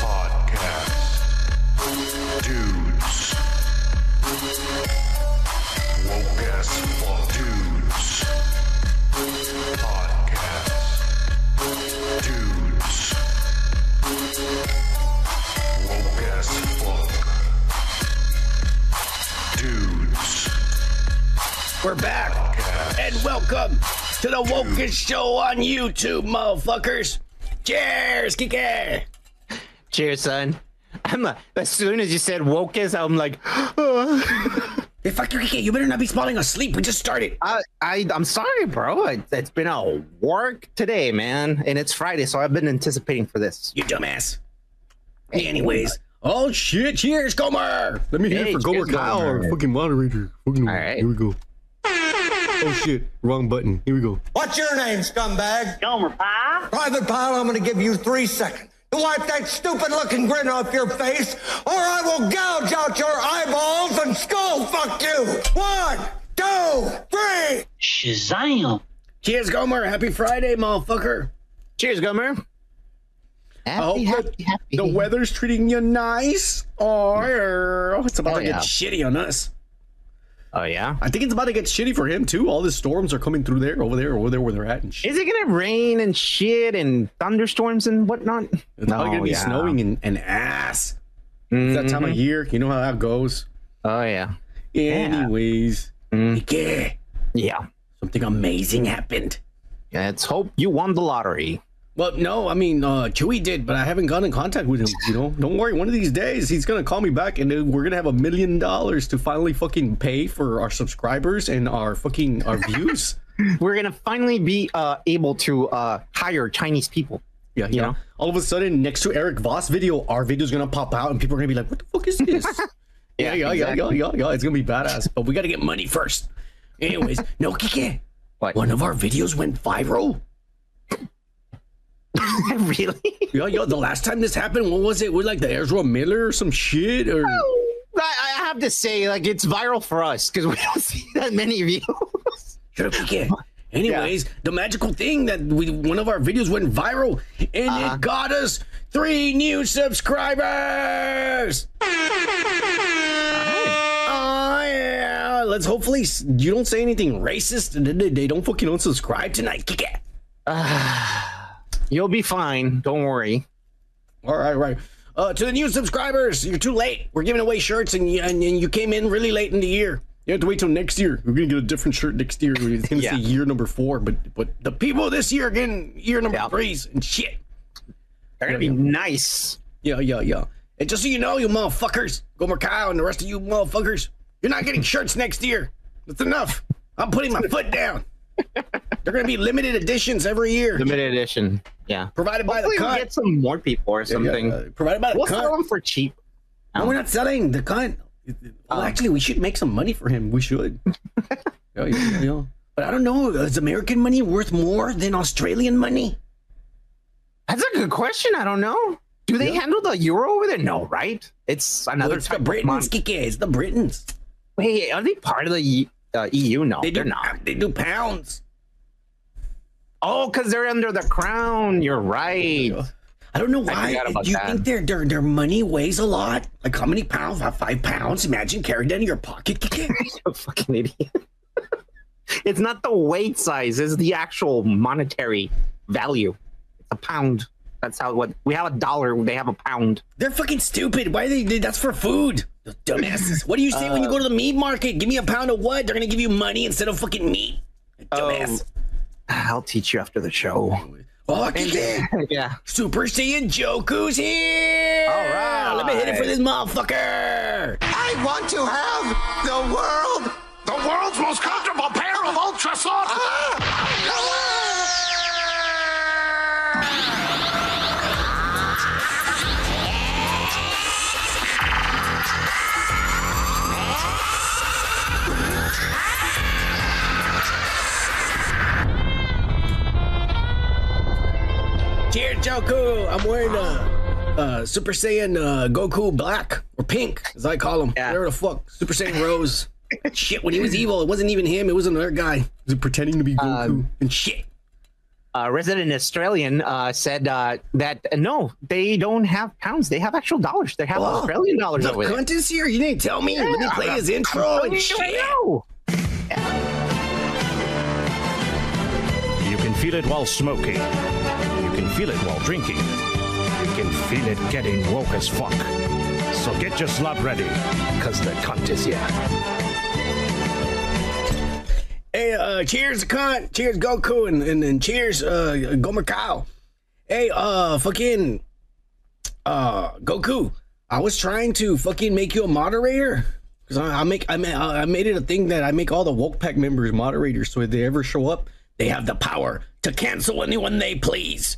Podcast. Dudes. Back and welcome to the Wokest Show on YouTube, motherfuckers. Cheers, Kike. Cheers, son. I'm uh, as soon as you said wokest, I'm like, Hey, fuck your Kike. You better not be falling asleep. We just started. I, I, I'm sorry, bro. It, it's been a work today, man, and it's Friday, so I've been anticipating for this. You dumbass. Anyways. Oh shit! Cheers, Gomer. Let me hear Hey, it for Gomer cheers, Kyle, our Gomer. fucking moderator. Fucking, All right. Here we go. Oh shit! Wrong button. Here we go. What's your name, scumbag? Gomer Pyle. Private Pyle, I'm gonna give you three seconds to wipe that stupid looking grin off your face, or I will gouge out your eyeballs and skull fuck you. One, two, three. Shazam. Cheers, Gomer. Happy Friday, motherfucker. Cheers, Gomer. Happy, hope happy, happy. The weather's treating you nice. Oh, yeah. it's about Oh, to get yeah. shitty on us. Oh yeah. I think it's about to get shitty for him too. All the storms are coming through there, over there, over there where they're at, and shit. Is it gonna rain and shit and thunderstorms and whatnot? It's probably gonna be yeah. snowing and, and ass. It's that time of year. You know how that goes. Oh yeah. Anyways, Mm. yeah, Yeah. something amazing happened. Let's hope you won the lottery. Well, no, I mean, uh, Chewy did, but I haven't gotten in contact with him. You know, don't worry. One of these days, he's gonna call me back, and we're gonna have a million dollars to finally fucking pay for our subscribers and our fucking our views. We're gonna finally be uh, able to uh, hire Chinese people. Yeah, yeah. know? All of a sudden, next to Eric Voss video, our video's gonna pop out, and people are gonna be like, "What the fuck is this?" yeah, yeah, yeah, yeah, exactly. yeah, yeah. It's gonna be badass, but we gotta get money first. Anyways, no, Kike. What? One of our videos went viral. really? Yeah, yeah. The last time this happened, what was it? With like the Ezra Miller or some shit, or I, I have to say, like, it's viral for us because we don't see that many views. Shut up, Kike. Anyways, the magical thing that we one of our videos went viral and Uh-huh. it got us three new subscribers. Oh yeah. Let's hopefully you don't say anything racist and they, don't fucking unsubscribe tonight. Kike. You'll be fine. Don't worry. All right, right. Uh, to the new subscribers, you're too late. We're giving away shirts and you, and, and you came in really late in the year. You have to wait till next year. We're gonna get a different shirt next year. It's gonna Yeah. say year number four, but but the people this year are getting year number Yeah. threes and shit. They're gonna be nice. Yeah, yeah, yeah. And just so you know, you motherfuckers, Gomer Kyle and the rest of you motherfuckers, you're not getting shirts next year. That's enough. I'm putting my foot down. They're gonna be limited editions every year, Limited edition. Yeah. provided by the Hopefully, we'll get some more people or something. Uh, provided by the we'll cunt. sell them for cheap. No, we're not selling the cunt. Well, actually, we should make some money for him. We should. yeah, yeah, yeah, yeah. But I don't know. Is American money worth more than Australian money? That's a good question. I don't know. Do they Yeah. handle the euro over there? No, right? It's Well, another it's the type of Britons. Kike. It's the Britons. Wait, are they part of the uh, EU? No, They do are not. They do pounds. Oh, because they're under the crown. You're right. I don't know why. Do you that. think their their their money weighs a lot? Like how many pounds? Five pounds. Imagine carrying that in your pocket. You fucking idiot. it's not the weight size; it's the actual monetary value. It's a pound. That's how what we have a dollar. They have a pound. They're fucking stupid. Why they? That's for food. Those dumbasses. What do you say when you Uh, go to the meat market? Give me a pound of what? They're gonna give you money instead of fucking meat. Dumbass. I'll teach you after the show. Oh, Kike. yeah. Super Saiyan Joku's here! All right. Let me hit it for this motherfucker! I want to have the world. The world's most comfortable pair of ultra soft. Cheers, Joku! I'm wearing a, uh Super Saiyan uh, Goku Black or Pink, as I call him. Yeah. Whatever the fuck. Super Saiyan Rose. shit, when he was evil, it wasn't even him. It was another guy. He was pretending to be Goku Um, and shit. A resident Australian uh, said uh, that uh, no, they don't have pounds. They have actual dollars. They have Oh, Australian dollars The over there. cunt is here. You didn't tell me. Let me play his intro and shit. know. You can feel it while smoking. Can feel it while drinking. You can feel it getting woke as fuck. So get your slot ready, cause the cunt is here. Hey, uh, cheers, cunt. Cheers, Goku, and, and, and cheers, uh, Gomer Cow. Hey, uh, fucking, uh, Goku. I was trying to fucking make you a moderator. Cause I, I make, I, ma- I made it a thing that I make all the woke pack members moderators. So if they ever show up, they have the power to cancel anyone they please.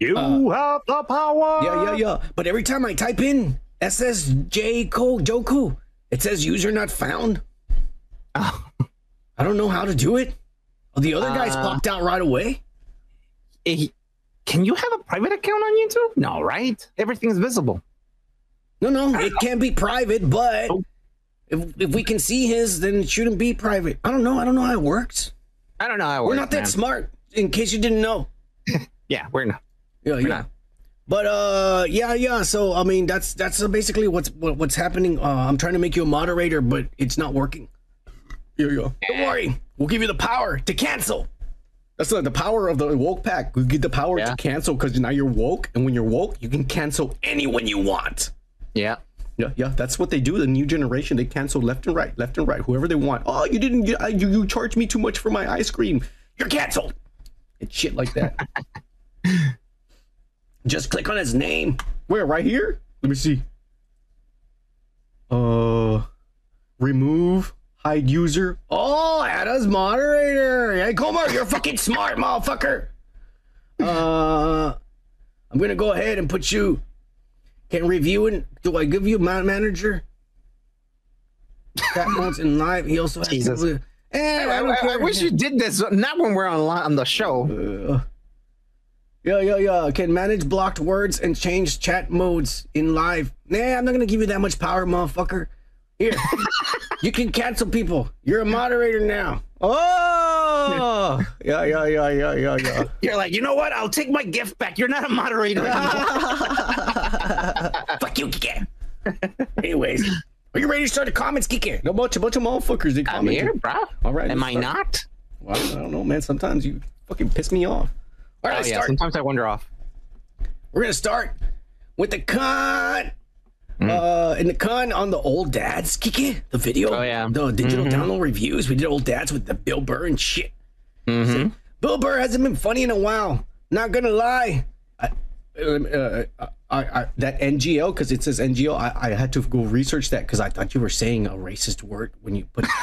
You have the power. Yeah, yeah, yeah. But every time I type in SSJ Joku, it says user not found. I don't know how to do it. Oh, the other guys Uh, popped out right away. Eh, can you have a private account on YouTube? No, right? Everything's visible. No, no, it can be private, but Oh. if, if we can see his, then it shouldn't be private. I don't know. I don't know how it works. I don't know how it works. We're works, not that man. smart, in case you didn't know. Yeah, we're not. Yeah, yeah. But uh, yeah, yeah. So I mean, that's that's uh, basically what's what, what's happening. Uh, I'm trying to make you a moderator, but it's not working. Yeah, yeah. Don't worry, we'll give you the power to cancel. That's like the power of the woke pack. We get the power Yeah. to cancel because now you're woke, and when you're woke, you can cancel anyone you want. Yeah. Yeah, yeah. That's what they do. The new generation, they cancel left and right, left and right, whoever they want. Oh, you didn't get, you you charged me too much for my ice cream. You're canceled. And shit like that. Just click on his name. Where? Right here? Let me see. Uh, remove, hide user. Oh, add as moderator. Hey, Comer, you're fucking smart, motherfucker. Uh, I'm gonna go ahead and put you. Can review it. Do I give you man manager? That once in live. He also has Jesus. To, eh, I, I, I- I wish you did this not when we're on on the show. Uh, yeah, yeah, yeah. Can manage blocked words and change chat modes in live. Nah, I'm not gonna give you that much power, motherfucker. Here, you can cancel people. You're a moderator now. Oh, yeah, yeah, yeah, yeah, yeah, yeah. You're like, you know what? I'll take my gift back. You're not a moderator. Fuck you, Kike. Anyways, are you ready to start the comments, Kike? A bunch, a bunch of motherfuckers. They I'm here, bro. All right, Am I start. not? Well, I don't know, man. Sometimes you fucking piss me off. All right, Oh let's yeah. start. Sometimes I wander off. We're gonna start with the con. Uh, in the con on the old dads, Kiki, the video, Oh, yeah. the digital download reviews. We did old dads with the Bill Burr and shit. So, Bill Burr hasn't been funny in a while. Not gonna lie. I, um, uh, I, I, that NGO because it says NGO. I, I had to go research that because I thought you were saying a racist word when you put.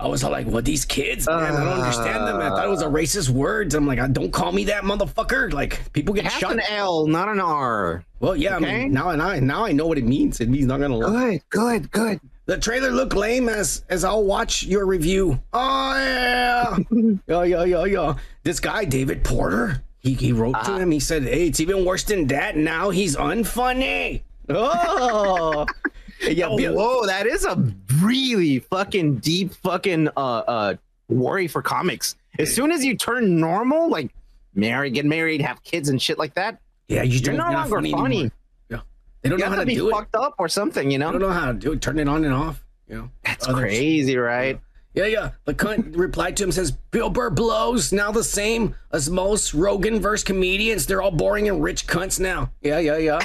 I was all like, "What these kids, man? I don't understand them." I thought it was a racist word. I'm like, uh, "Don't call me that, motherfucker!" Like people get has shot. an L, not an R. Well, yeah, I mean, now and I now I know what it means. It means not gonna lie. Good, good, good. The trailer looked lame as as I'll watch your review. Oh yeah, yeah, yeah, yeah, yeah. This guy David Porter, he he wrote to ah. him. He said, "Hey, it's even worse than that. Now he's unfunny." Oh, yeah, Oh, whoa, that is a really fucking deep fucking uh uh worry for comics. As soon as you turn normal, like marry, get married, have kids and shit like that, yeah. You you're don't- no not longer funny. anymore. Yeah, they don't You know have how to to be do it. fucked up or something, you know. They don't know? know how to do it. Turn it on and off. You know, That's Other shit. crazy, right? Yeah, yeah. The cunt replied to him says Bill Burr blows now the same as most Rogan verse comedians. They're all boring and rich cunts now. Yeah, yeah, yeah.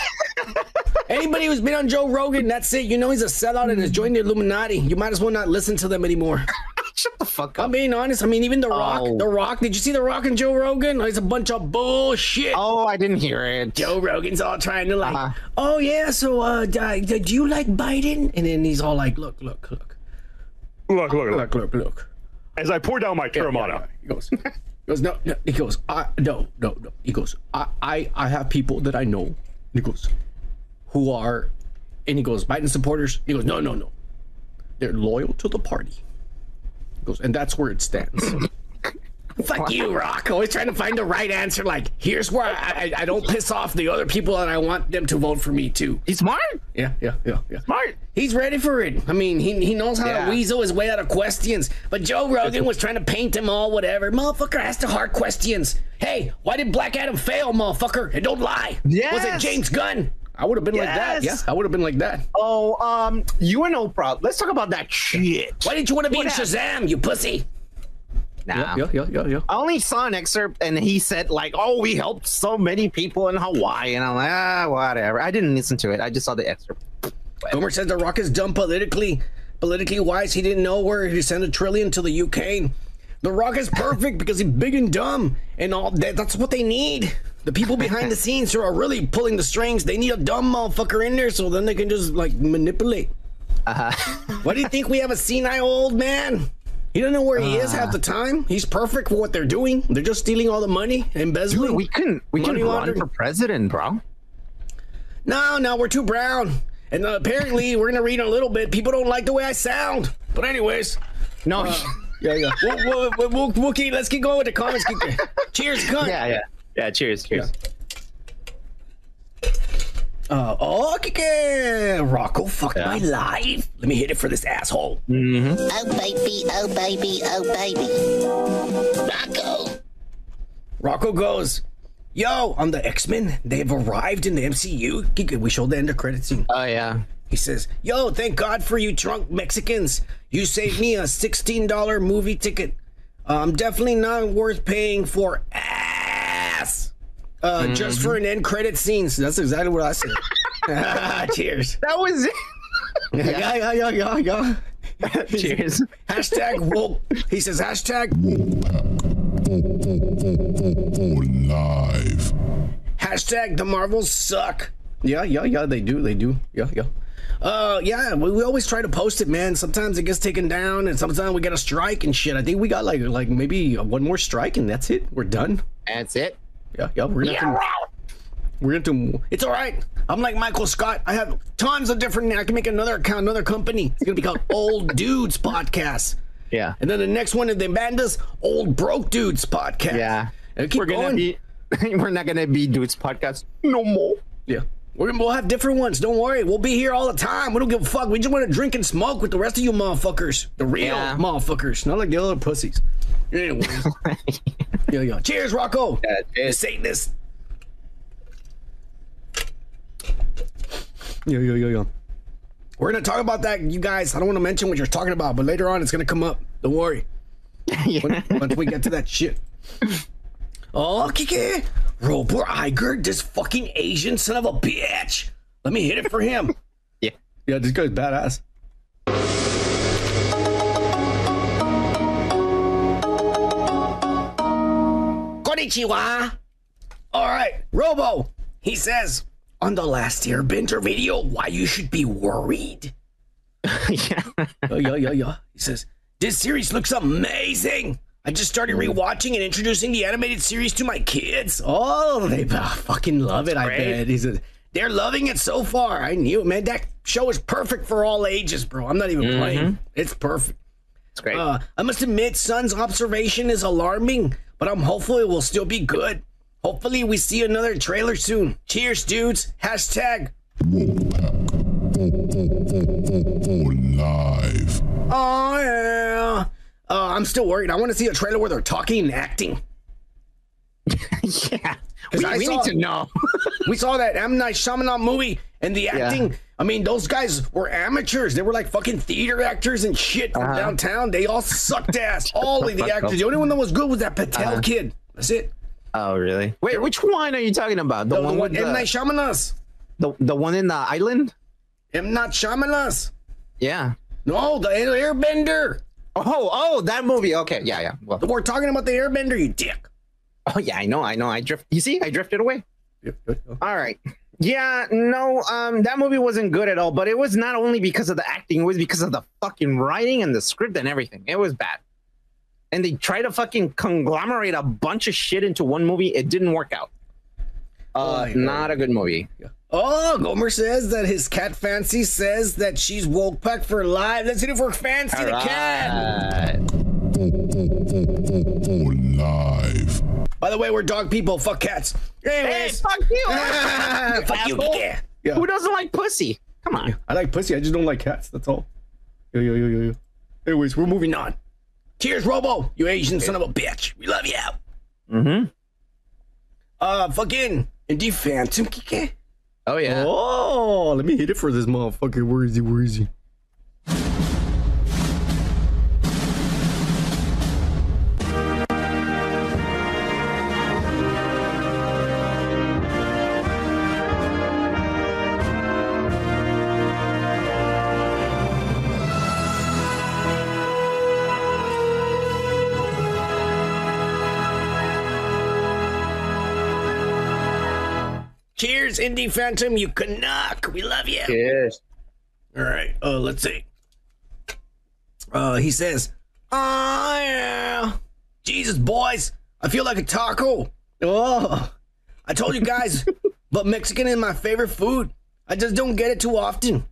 Anybody who's been on Joe Rogan, that's it. You know he's a sellout and has joined the Illuminati. You might as well not listen to them anymore. Shut the fuck up. I'm being honest. I mean, even The Rock. Oh. The Rock. Did you see The Rock and Joe Rogan? It's a bunch of bullshit. Oh, I didn't hear it. Joe Rogan's all trying to like, Uh-huh. oh yeah, so uh, d- d- do you like Biden? And then he's all like, look, look, look, Look, look, look. look, look, look. As I pour down my Teremana. He goes, he goes, no, no. He goes, I no, no, no. He goes, I, I, I have people that I know. He goes, who are, and he goes, Biden supporters. He goes, no, no, no. They're loyal to the party. He goes, and that's where it stands. Fuck you, Rock. Always trying to find the right answer. Like, here's where I, I, I don't piss off the other people and I want them to vote for me too. He's smart. Yeah, yeah, yeah, yeah. Smart. He's ready for it. I mean, he, he knows how Yeah. to weasel his way out of questions. But Joe Rogan was trying to paint him all whatever. Motherfucker asked the hard questions. Hey, why did Black Adam fail, motherfucker? And don't lie. Was it James Gunn? I would have been like that. Yeah, I would have been like that. Oh, um, you and Oprah. Let's talk about that shit. Why didn't you want to be in happened? Shazam, you pussy? Nah. Yeah, yeah, yeah, yeah. I only saw an excerpt and he said like, "Oh, we helped so many people in Hawaii," and I'm like, ah, whatever. I didn't listen to it. I just saw the excerpt. Gomer says the Rock is dumb politically. Politically wise, he didn't know where to send a trillion to the UK. The Rock is perfect because he's big and dumb, and all that. That's what they need. The people behind the scenes who are really pulling the strings, they need a dumb motherfucker in there so then they can just like manipulate. Uh-huh. Why do you think we have a senile old man? He doesn't know where he is half the time. He's perfect for what they're doing. They're just stealing all the money, embezzling. Dude, we couldn't. We can run laundering. for president, bro. No, no, we're too brown. And uh, apparently, we're gonna read in a little bit. People don't like the way I sound. But anyways, No. Yeah, yeah. We'll, we'll, we'll, we'll, we'll keep, let's keep going with the comments. Keep- Cheers, cunt. yeah, yeah, yeah. Cheers, cheers. Uh, oh, okay, Rocco, fuck my life. Let me hit it for this asshole. Oh baby, oh baby, oh baby. Rocco. Rocco goes, Yo, on the X Men, they've arrived in the MCU. We showed the end of credit scene. Oh yeah. He says, Yo, thank God for you drunk Mexicans. You saved me a $16 movie ticket. Uh, I'm definitely not worth paying for ass. Uh, Just for an end credit scene. So that's exactly what I said. Cheers. That was it. Yeah, yeah, yeah, yeah, yeah. cheers. Hashtag woke. He says hashtag woke. live. Hashtag the Marvels suck. Yeah, yeah, yeah, they do, they do. Yeah, yeah. Uh, yeah, we, we always try to post it, man. Sometimes it gets taken down, and sometimes we get a strike and shit. I think we got like like maybe one more strike, and that's it. We're done. That's it. Yeah, yeah. We're gonna to, we're have It's all right. I'm like Michael Scott. I have tons of different. I can make another account, another company. It's gonna be called Old Dudes Podcast. Yeah. And then the next one, they banned us, Old Broke Dudes Podcast. Yeah. And keep we're gonna going. be. we're not gonna be dudes podcast no more. Yeah. We're gonna, we'll have different ones. Don't worry. We'll be here all the time. We don't give a fuck. We just want to drink and smoke with the rest of you motherfuckers. The real Yeah. motherfuckers. Not like the other pussies. Anyways. yeah, yeah. Cheers, Rocco. Yeah, cheers. Satanist. Yeah, yeah, yeah, yeah. We're gonna talk about that, you guys. I don't want to mention what you're talking about, but later on it's gonna come up. Don't worry. When- once we get to that shit. Oh, Kiki! Robert Iger, this fucking Asian son of a bitch! Let me hit it for him. Yeah. Yeah, this guy's badass. Konnichiwa! Alright, Robo! He says, on the last Airbender video, why you should be worried. yeah. yeah, yeah, yeah, yeah. He says, This series looks amazing. I just started rewatching and introducing the animated series to my kids. Oh, they ah, fucking love it, I Great. bet. He says, They're loving it so far. I knew it, man. That show is perfect for all ages, bro. I'm not even playing. It's perfect. It's great. Uh, I must admit, Son's observation is alarming, but I'm hopeful it will still be good. Hopefully, we see another trailer soon. Cheers, dudes. Hashtag live. Oh yeah. Uh, I'm still worried. I want to see a trailer where they're talking and acting. yeah. We, we saw- need to know. We saw that M Night Shyamalan movie and the acting. I mean, those guys were amateurs. They were like fucking theater actors and shit from downtown. They all sucked ass. All of the actors. The only one that was good was that Patel kid. That's it. oh really? Wait, which one are you talking about? The, The, one one with M the, Night Shyamalan. the the one in the island? M Night Shyamalan. Yeah. No, the Airbender. Oh, oh, that movie. Okay, yeah, yeah. Well, We're talking about the Airbender, you dick. oh yeah, I know, I know. I drift. You see, I drifted away. All right. Yeah, no, um, that movie wasn't good at all, but it was not only because of the acting, it was because of the fucking writing and the script and everything. It was bad. And they tried to fucking conglomerate a bunch of shit into one movie. It didn't work out. Uh, Oh, not a good movie. Oh, Gomer says that his cat Fancy says that she's woke pack for live. Let's hit it for Fancy the cat. Alright. live. By the way, we're dog people. Fuck cats. Hey, fuck you! fuck you. Yeah. yeah. Who doesn't like pussy? Come on. I like pussy. I just don't like cats. That's all. Yo, yo, yo, yo, yo. Anyways, we're moving on. Cheers, Robo. You Asian son of a bitch. We love you. Mm-hmm. Uh, fucking Indie Phantom Kike. Oh yeah. Oh, let me hit it for this motherfucker. Where is he? Where is he? Indie Phantom. You Canuck. We love you. Cheers. All right. Uh, let's see. Uh, he says, "Oh yeah, Jesus, boys, I feel like a taco. Oh, I told you guys, but Mexican is my favorite food. I just don't get it too often.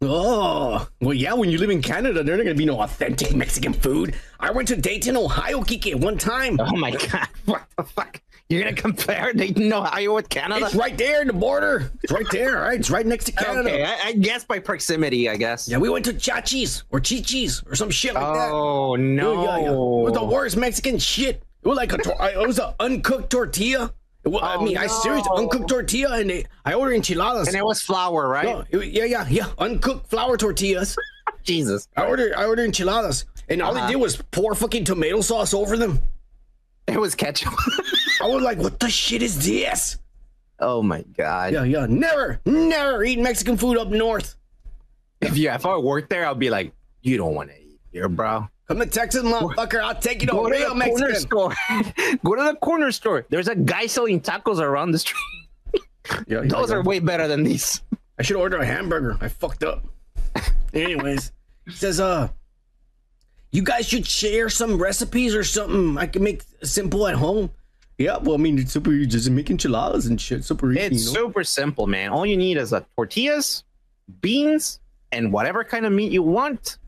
Oh, well, yeah. When you live in Canada, there's not gonna be no authentic Mexican food. I went to Dayton, Ohio, Kike, one time. Oh my god. What the fuck? You're gonna compare Dayton, Ohio with Canada? It's right there in the border. It's right there. All right, it's right next to Canada. Okay, I, I guess by proximity, I guess. Yeah, we went to Chachis or Chichis or some shit like that. Oh no. Yeah, yeah, yeah. It was the worst Mexican shit. It was like a, it was an uncooked tortilla. It wa- I Oh, mean, I seriously uncooked tortilla, and they, I ordered enchiladas. And it was flour, right? No, it- yeah, yeah, yeah, uncooked flour tortillas. Jesus. I ordered, I ordered enchiladas, and all Uh-huh. they did was pour fucking tomato sauce over them. It was ketchup. I was like, "What the shit is this?" oh my god. Yeah, yeah, never, never eat Mexican food up north. If you if I worked there, I'd be like, you don't want to eat here, bro. Come to Texas, motherfucker. I'll take you to a real the corner Mexican. store. Go to the corner store. There's a guy selling tacos around the street. Yeah, yeah, Those yeah. are way better than these. I should order a hamburger. I fucked up. Anyways, he says, uh, you guys should share some recipes or something I can make simple at home. Yeah, well, I mean, it's super easy. Just make enchiladas and shit. Super easy. It's you know? super simple, man. All you need is a tortillas, beans, and whatever kind of meat you want.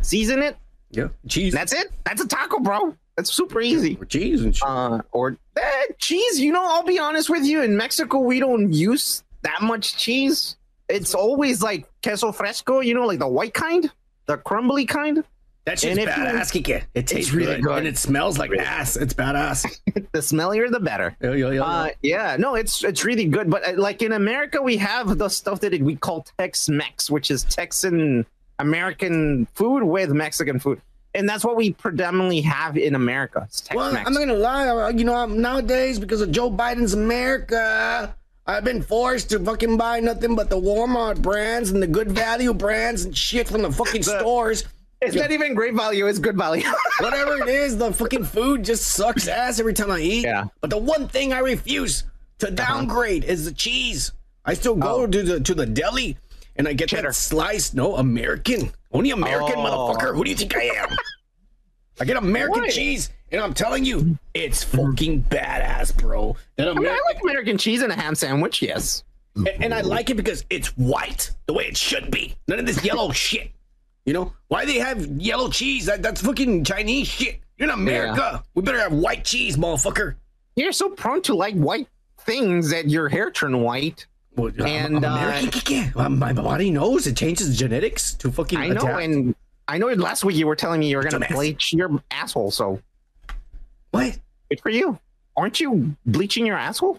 Season it. yeah, cheese. That's it. That's a taco, bro. That's super easy. or cheese and shit. Uh, or eh, cheese. You know, I'll be honest with you. In Mexico, we don't use that much cheese. It's always like queso fresco. You know, like the white kind, the crumbly kind. That shit's and if you- badass, Kike. It tastes really good. good. And it smells like ass. It's badass. The smellier, the better. yeah, yeah, yeah. Uh, yeah, no, it's it's really good. But uh, like in America, we have the stuff that we call Tex-Mex, which is Texan American food with Mexican food, and that's what we predominantly have in America. Well, I'm not gonna lie. uh, You know, nowadays because of Joe Biden's America, I've been forced to fucking buy nothing but the Walmart brands and the good value brands and shit from the fucking stores. It's not even great value; it's good value. Whatever it is, the fucking food just sucks ass every time I eat. Yeah. But the one thing I refuse to uh-huh. downgrade is the cheese. I still go Oh. to the to the deli and I get Cheddar. that sliced. No, American. Only American, Oh. motherfucker. Who do you think I am? I get American Why? cheese, and I'm telling you, it's fucking badass, bro. That I mean, I like American cheese and a ham sandwich. Yes. and, and I like it because it's white, the way it should be. None of this yellow shit. You know why they have yellow cheese? That, that's fucking Chinese shit. You're in America. We better have white cheese, motherfucker. You're so prone to like white things that your hair turn white. Well, And, I'm, uh. Uh, my body knows it changes genetics to fucking. I know, adapt. and I know last week you were telling me you were gonna Dumbass. bleach your asshole. So what? good for you. Aren't you bleaching your asshole?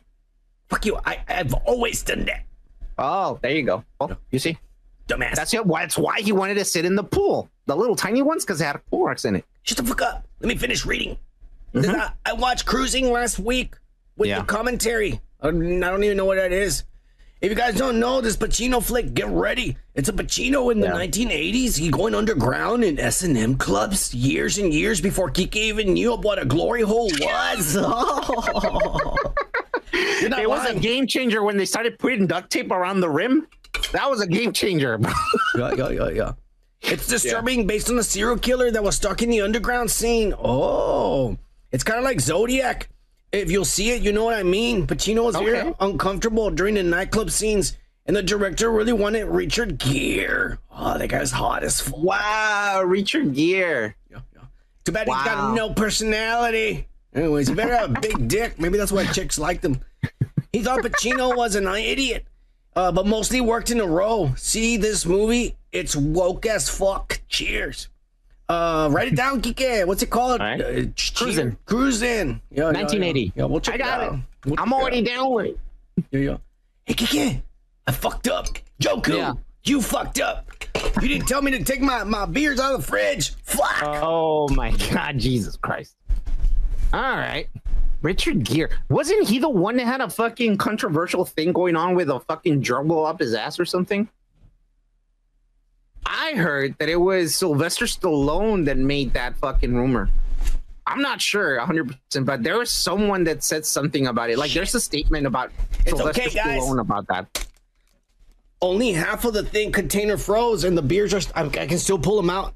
Fuck you! I, I've always done that, Oh, there you go. Well, you see, dumbass. that's it. Why? That's why he wanted to sit in the pool, the little tiny ones, because they had pool rocks in it. Shut the fuck up. Let me finish reading. Mm-hmm. Then I, I watched Cruising last week with Yeah. the commentary. I don't even know what that is. If you guys don't know this Pacino flick, get ready. It's a Pacino in the Yeah. 1980s. He going underground in S&M clubs years and years before Kike even knew what a glory hole was. Not It was a game changer when they started putting duct tape around the rim. That was a game changer. bro. yeah, yeah, yeah, yeah. It's disturbing based on a serial killer that was stuck in the underground scene. Oh, it's kind of like Zodiac. If you'll see it, you know what I mean. Pacino was very uncomfortable during the nightclub scenes, and the director really wanted Richard Gere. Oh, that guy's hot as fuck. wow, Richard Gere. Yeah, yeah. Too bad he's got no personality. Anyways, he better have a big dick. Maybe that's why chicks liked him. He thought Pacino was an idiot, uh, but mostly worked in a row. See this movie? It's woke as fuck. Cheers. Uh, write it down, Kike. What's it called? All right. Uh, Cruisin'. Cruising. Yeah, yeah, 1980. Yeah, yeah we'll check I got it it. We'll I'm check it already down with it. Yeah, yeah. Hey, Kike, I fucked up. Joku, Yeah. you fucked up. You didn't tell me to take my, my beers out of the fridge. Fuck. Oh my God, Jesus Christ! All right, Richard Gere wasn't he the one that had a fucking controversial thing going on with a fucking gerbil up his ass or something? I heard that it was Sylvester Stallone that made that fucking rumor. I'm not sure 100%, but there was someone that said something about it. Like, there's a statement about It's Sylvester okay, guys. Stallone about that. Only half of the thing container froze, and the beers are. I, I can still pull them out.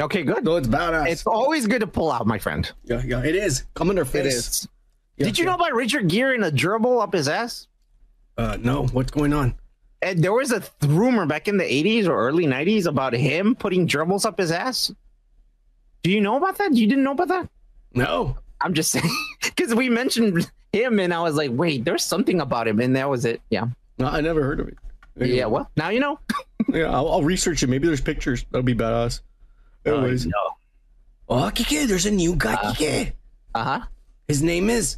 Okay, good. So it's badass. It's always good to pull out, my friend. yeah, yeah, it is. Come in their face. is. Yeah, Did you yeah. know about Richard Gere and a gerbil up his ass? Uh, no. What's going on? And there was a th- rumor back in the 80s or early 90s about him putting gerbils up his ass. Do you know about that? You didn't know about that? No. I'm just saying because we mentioned him and I was like, wait, there's something about him, and that was it. Yeah, No, I never heard of it. yeah. Well, now you know. Yeah, I'll, I'll research it. Maybe there's pictures. That'll be badass. Anyways. Oh, Kike, there's a new guy, Kike. Uh huh. His name is.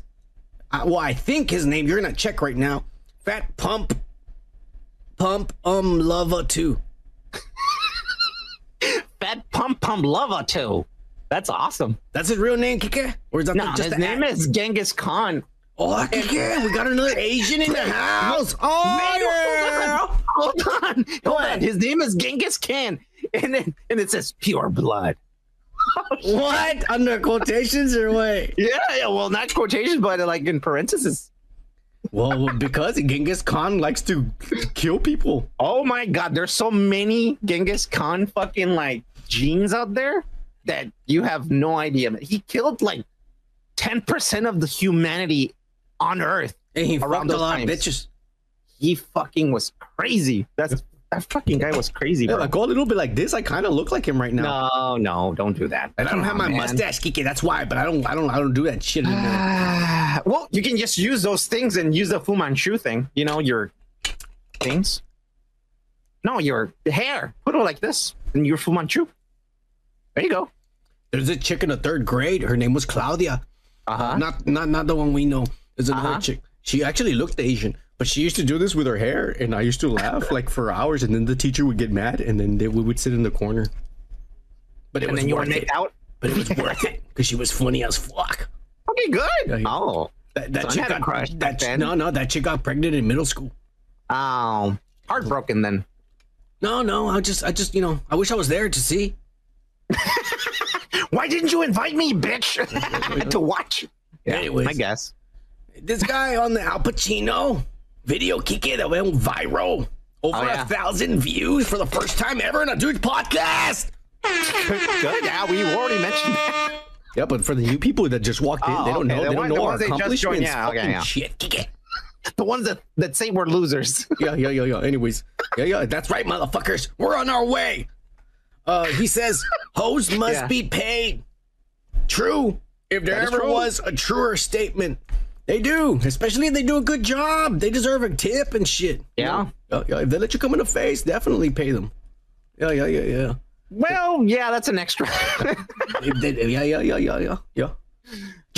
Well, I think his name. You're gonna check right now. Fat Pump. Pump um Lava two. Fat Pump Pump Lava too. That's awesome. That's his real name, Kike? Or is that No, the- just his name is Genghis Khan. Oh, Kike, we got another Asian in the house. Oh, yeah. Hold on, hold on. His name is Genghis Khan, and then and it says pure blood. What? Under quotations or what? Yeah, yeah. Well, not quotations, but uh, like in parentheses. Well, because Genghis Khan likes to kill people. Oh my god, there's so many Genghis Khan fucking like genes out there that you have no idea. He killed like 10% of the humanity on Earth. And he Around fucked a lot of bitches. He fucking was crazy. That's that fucking guy was crazy, Yeah, bro. like go a little bit like this. I kind of look like him right now. no, no, don't do that. And I don't have my man. mustache, Kike. That's why. But I don't. I don't. I don't do that shit anymore. Ah, well, you can just use those things and use the Fu Manchu thing. You know, your things. No, your hair. Put it like this, and your Fu Manchu. There you go. There's a chick in the third grade. Her name was Claudia. Uh huh. Not not not the one we know. There's another Uh-huh. chick. She actually looked Asian, but she used to do this with her hair, and I used to laugh like for hours, and then the teacher would get mad, and then they, we would sit in the corner. But it And was then you were worth it. out. But it was worth it because she was funny as fuck. Okay, good. Oh, That, that So chick got crush that ch- no no that chick got pregnant in middle school. oh, heartbroken then. No no I just I just you know I wish I was there to see. Why didn't you invite me, bitch, to watch? Yeah, Anyways. I guess. This guy on the Al Pacino video Kike that went viral. Over Oh, yeah. a thousand views for the first time ever in a dude's podcast. Good. Yeah, we already mentioned that. Yeah, but for the new people that just walked in, Oh, they don't okay. know. The They one- don't the know our that just accomplishments. joined, yeah, okay, yeah. shit. Kike. The ones that, that say we're losers. Yeah, yeah, yeah, yeah. Anyways, yeah, yeah. That's right, motherfuckers. We're on our way. Uh, he says hoes must Yeah. be paid. True. If there ever true. was a truer statement, they do. Especially if they do a good job, they deserve a tip and shit. Yeah. Uh, yeah, if they let you come in the face, definitely pay them. Yeah, yeah, yeah, yeah. Well, yeah, that's an extra. Yeah, yeah, yeah, yeah, yeah, yeah.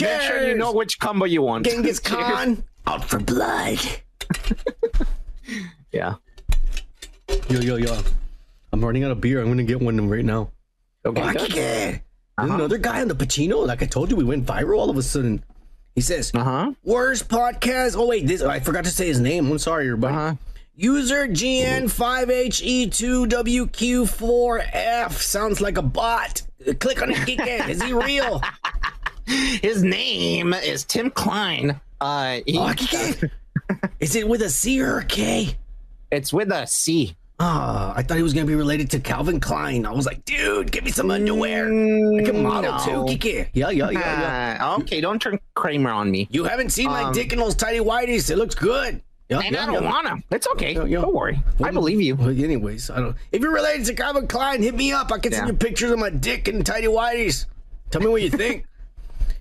Make sure you know which combo you want. Genghis Khan out for blood. Yeah. Yo, yo, yo. I'm running out of beer. I'm gonna get one right now. Okay. Oh. There's Another guy on the Pacino, like I told you, we went viral all of a sudden. He says, Uh huh. "Worst podcast." Oh wait, this I forgot to say his name. I'm sorry, everybody. Uh huh. User GN5HE2WQ4F sounds like a bot. Click on it, Kike. Is he real? His name is Tim Klein. Uh, he, oh, Is it with a C or a K? it's with a C. Ah, I thought he was gonna be related to Calvin Klein. I was like, dude, give me some underwear. I can model no. too, Kike. Yeah, yeah, yeah, yeah. Uh, okay, don't turn Kramer on me. You haven't seen my Um, dick in those tidy whities. It looks good. Yeah, And yeah, I don't yeah. wanna. It's okay. Yeah, yeah. Don't worry. I believe you. Well, anyways, I don't. If you're related to Calvin Klein, hit me up. I can send you pictures of my dick and tidy whities. Tell me what you think.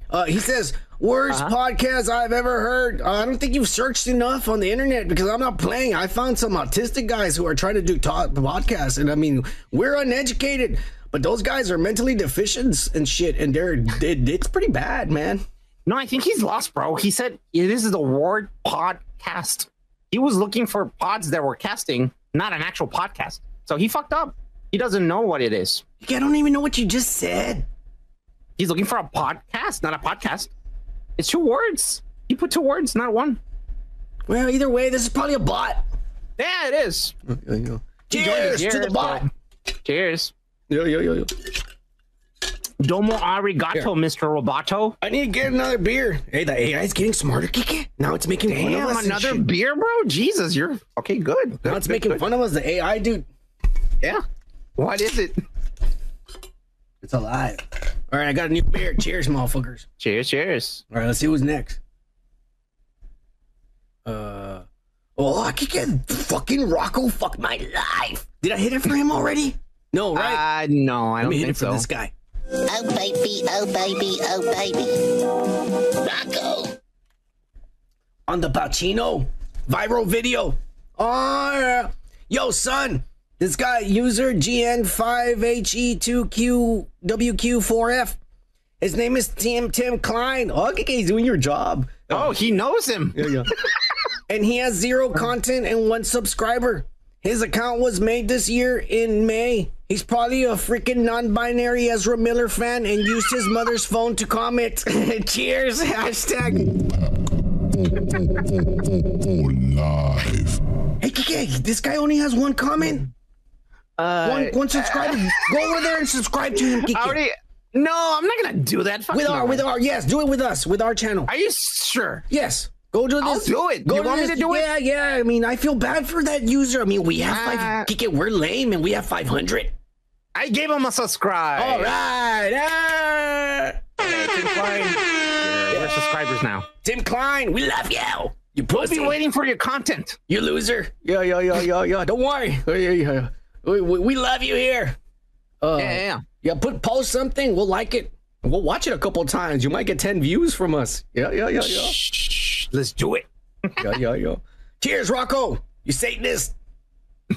Uh, he says, worst Uh-huh. podcast I've ever heard. Uh, I don't think you've searched enough on the internet because I'm not playing. I found some autistic guys who are trying to do ta- podcasts, and I mean, we're uneducated, but those guys are mentally deficient and shit, and they're it, it's pretty bad, man. No, I think he's lost, bro. He said "Yeah, this is the word podcast. He was looking for pods that were casting, not an actual podcast. So he fucked up. He doesn't know what it is. I don't even know what you just said. He's looking for a podcast, not a podcast. It's two words. You put two words, not one. Well, either way, this is probably a bot. Yeah, it is. Cheers to the bot. Cheers. Yo, yo, yo, yo. Domo arigato, Mr. Roboto. I need to get another beer. Hey, the AI is getting smarter, Kiki. Now it's making fun of us. another beer, bro. Jesus, you're okay. Good. Now it's making fun of us. The AI, dude. Yeah. What is it? It's alive. All right, I got a new beer. Cheers, motherfuckers. Cheers, cheers. All right, let's see who's next. Uh, oh, I could get fucking Rocco. Fuck my life. Did I hit it for him already? No, right? Uh, no, I Let don't me hit think it for so. this guy. Oh baby, oh baby, oh baby. Rocco. on the Pacino viral video. Oh, yeah. yo, son, this guy user E GN5HE2QWQ4F. His name is Tim Tim Klein. Oh, okay, he's doing your job. Oh, he knows him. Yeah, yeah. and he has zero content and one subscriber. His account was made this year in May. He's probably a freaking non-binary Ezra Miller fan and used his mother's phone to comment. Cheers. Hashtag. live. Hey, Kike, this guy only has one comment. Uh, one, one subscriber. Go over there and subscribe to him, already. No, I'm not gonna do that. Fuck with no. our, with our, yes, do it with us, with our channel. Are you sure? Yes. Go to this. I'll do it. Go You want me to do it? Yeah, yeah. I mean, I feel bad for that user. I mean, we have Uh, five. Kike, we're lame and we have 500. I gave him a subscribe. All right. Ah. Tim Klein. Yeah, We're subscribers now. Tim Klein, we love you. You We'll pussy. be waiting for your content. You loser. Yeah, yeah, yeah, yeah, yeah. Don't worry. Yeah, yeah, yeah. We, we, we love you here. Uh, Yeah, yeah, yeah. Yeah, put post something. We'll like it. We'll watch it a couple times. You might get 10 views from us. Yeah, yeah, yeah, yeah. Shh, let's do it. yeah, yeah, yeah. Cheers, Rocco. You Satanist.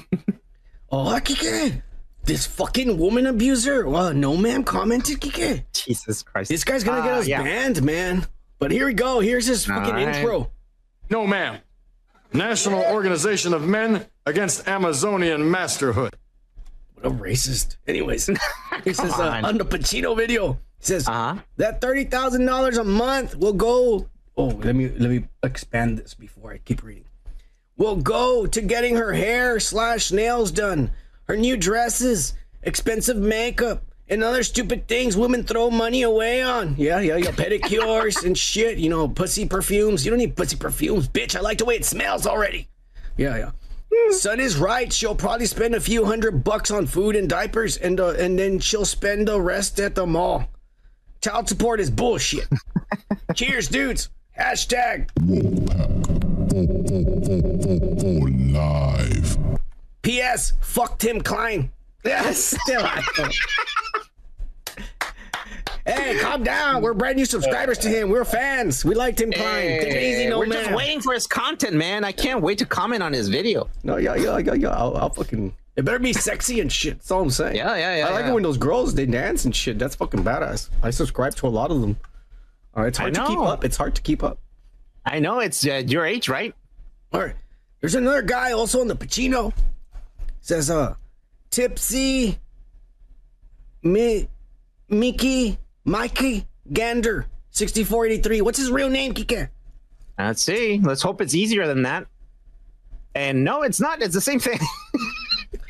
oh, Kike. This fucking woman abuser. Uh, no, ma'am, commented, Kike. Jesus Christ. This guy's gonna get Uh, us yeah. banned, man. But here we go. Here's his fucking All right. intro. No, ma'am. National Organization of Men Against Amazonian Masterhood. What a racist. Anyways, he says uh, on. on the Pacino video, he says Uh-huh. that thirty thousand dollars a month will go. Oh, let me let me expand this before I keep reading. Will go to getting her hair slash nails done, her new dresses, expensive makeup, and other stupid things women throw money away on. Yeah, yeah, yeah, pedicures and shit. You know, pussy perfumes. You don't need pussy perfumes, bitch. I like the way it smells already. Yeah, yeah. Son is right. She'll probably spend a few hundred bucks on food and diapers, and uh, and then she'll spend the rest at the mall. Child support is bullshit. Cheers, dudes. Hashtag live. P.S. Fuck Tim Klein. Yes, still Hey, calm down. We're brand new subscribers to him. We're fans. We like Tim Klein. Take it easy, no We're man. just waiting for his content, man. I can't wait to comment on his video. No, yeah, yeah, yeah, yeah. I'll, I'll fucking. It better be sexy and shit. That's all I'm saying. Yeah, yeah, yeah, I like yeah. it when those girls they dance and shit. That's fucking badass. I subscribe to a lot of them. All right, it's hard to keep up. It's hard to keep up. I know it's uh, your age, right? All right. There's another guy also on the Pacino. Says, uh, Tipsy, Mi, Mickey, Mikey Gander, 6483. What's his real name, Kike? Let's see. Let's hope it's easier than that. And no, it's not. It's the same thing.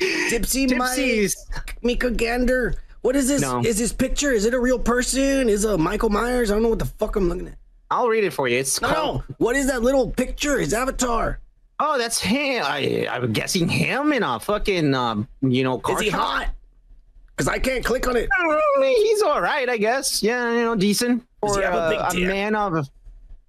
Tipsy, Tipsy's. Mike, Mika Gander. What is this? No. Is this picture? Is it a real person? Is it Michael Myers? I don't know what the fuck I'm looking at. I'll read it for you. It's No, called. no. What is that little picture? His avatar. Oh, that's him. I, I'm guessing him in a fucking, um, you know, car Is he hot? Because I can't click on it. He's all right, I guess. Yeah, you know, decent Does for a uh, a man of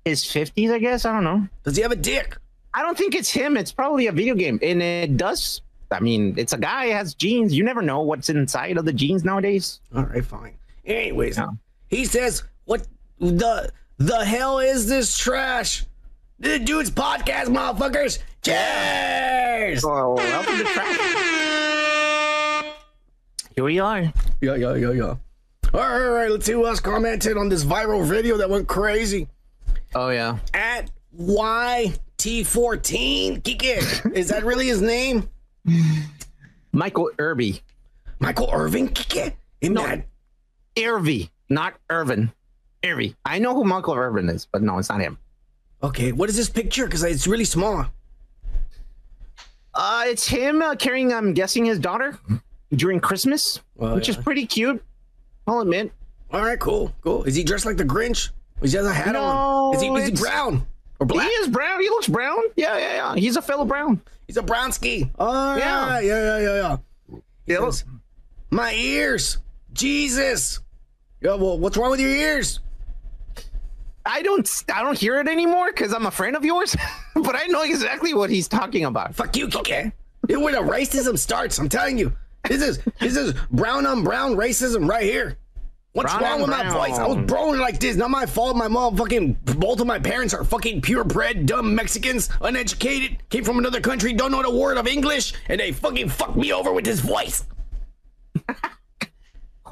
his fifties. I guess. I don't know. Does he have a dick? I don't think it's him. It's probably a video game, and it does. I mean, it's a guy has jeans. You never know what's inside of the jeans nowadays. All right, fine. Anyways, Yeah. he says what the the hell is this trash? The dude's podcast, motherfuckers. Cheers. Oh, welcome to trash. Here we are. Yeah, yeah, yeah, yeah. All right, all right. Let's see who else commented on this viral video that went crazy. Oh yeah. At YT14. Kike. Is that really his name? Michael Irby. Michael Irving? Kike? In No. that Irby, not Irvin. Irby. I know who Michael Irvin is, but no, it's not him. Okay, what is this picture? Because it's really small. Uh, it's him uh, carrying, I'm guessing, his daughter during Christmas, Well, which is pretty cute. I'll admit. All right, cool, cool. Is he dressed like the Grinch? Is he has a hat No, on? Is he, is he brown or black? He is brown. He looks brown. Yeah, yeah, yeah. He's a fellow brown. He's a brown ski. Oh, yeah, Yeah. yeah, yeah, yeah, yeah. Yeah. says, My ears, Jesus. Yeah, well, what's wrong with your ears? I don't, I don't hear it anymore because I'm a friend of yours, but I know exactly what he's talking about. Fuck you, is where the racism starts. I'm telling you. This is this is brown on brown racism right here. What's Brown wrong on with my voice? I was born like this. Not my fault. My mom fucking both of my parents are fucking purebred, dumb Mexicans, uneducated, came from another country, don't know the word of English, and they fucking fucked me over with this voice.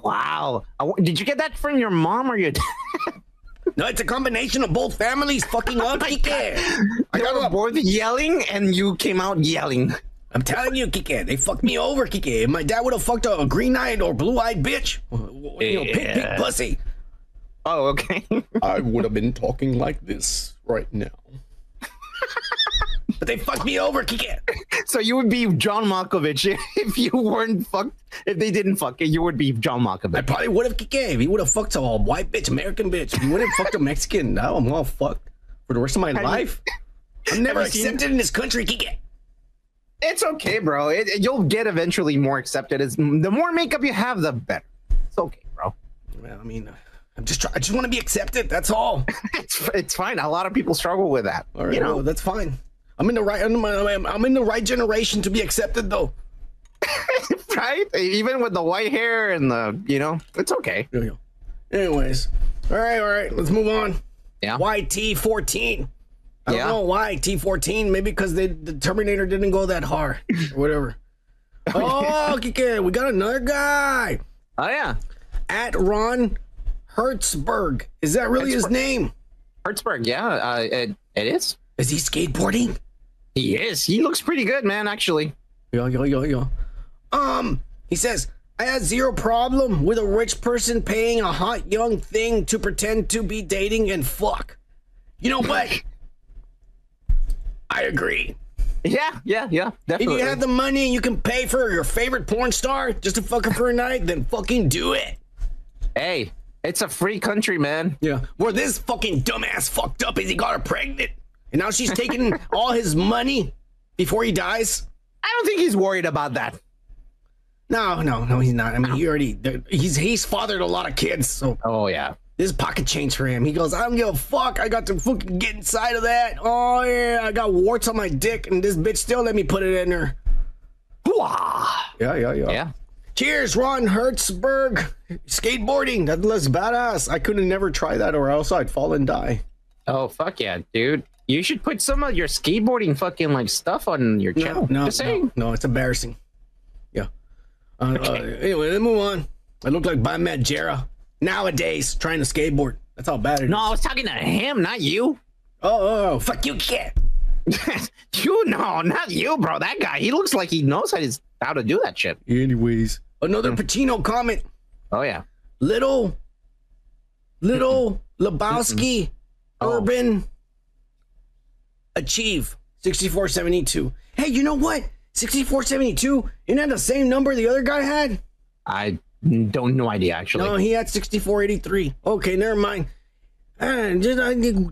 Wow. Uh, did you get that from your mom or your dad? No, it's a combination of both families fucking up, oh Kike. I got were a both yelling, and you came out yelling. I'm telling you, Kike, they fucked me over, Kike. My dad would have fucked a green-eyed or blue-eyed bitch, you know, pink, pink pussy, Oh, okay. I would have been talking like this right now. But they fucked me over, Kike. so you would be John Malkovich if you weren't fucked. If they didn't fuck you, you would be John Malkovich. I probably would have Kike. If he would have fucked a white bitch, American bitch. He would have fucked a Mexican, now I'm all fucked for the rest of my you- life. I'm never have you seen- accepted in this country, Kike. It's okay, bro. It, it- you'll get eventually more accepted. It's, the more makeup you have, the better. It's okay, bro. Well, I mean, I'm just try- I just want to be accepted. That's all. It's, it's fine. A lot of people struggle with that. All right, you know, well, that's fine. I'm in the right. I'm, in the right generation to be accepted, though. right? Even with the white hair and the, you know, it's okay. There we go. Anyways, all right, all right. Let's move on. Yeah. YT14. I don't know why T14. Maybe because the Terminator didn't go that hard whatever. oh, okay. We got another guy Oh yeah, at Ron Hertzberg. Is that really his name? Hertzberg. Yeah, uh, it, it is. Is he skateboarding? He is. He looks pretty good, man. Actually. Yo, yo, yo, yo. Um, he says, I had zero problem with a rich person paying a hot young thing to pretend to be dating and fuck. You know what? I agree. Yeah, yeah, yeah. Definitely. If you have the money and you can pay for your favorite porn star just to fuck her for a night, then fucking do it. hey, it's a free country, man. Yeah. Where this fucking dumbass fucked up is he got her pregnant. And now she's taking all his money before he dies. I don't think he's worried about that. No, no, no, he's not. I mean, he already he's he's fathered a lot of kids, so Oh yeah. this is pocket change for him. He goes, I don't give a fuck. I got to fucking get inside of that. Oh yeah, I got warts on my dick, and this bitch still let me put it in her. Hooah. Yeah, yeah, yeah. Yeah. Cheers, Ron Hertzberg. Skateboarding. That looks badass. I could have never try that, or else I'd fall and die. Oh fuck yeah, dude. You should put some of your skateboarding fucking like stuff on your channel. No, Just no, no, it's embarrassing. Yeah. Uh, uh, anyway, let's move on. I look like Matt Jera nowadays trying to skateboard. That's how bad it is. No, I was talking to him, not you. Oh, oh, oh, fuck you, kid. you no, not you, bro. That guy, he looks like he knows how to, how to do that shit. Anyways, another Pacino comment. Oh yeah. Little, little Lebowski, Oh. Urban, Achieve, 6472. Hey, you know what? 6472, isn't that the same number the other guy had? I don't no idea actually. No, he had 6483. Okay, never mind. Uh, just, uh,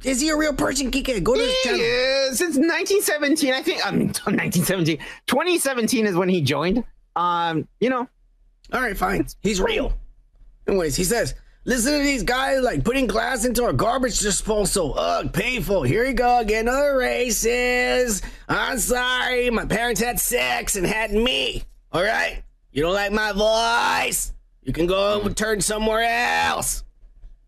is he a real person, Kike? Go to his channel. Yeah, since 1917, I think. I mean, 1917, 2017 is when he joined. Um, you know, All right, fine. He's real. Anyways, he says, listen to these guys like putting glass into a garbage disposal. So, ugh, painful. Here you go again. Other races. I'm sorry. My parents had sex and had me. All right? You don't like my voice? You can go and turn somewhere else.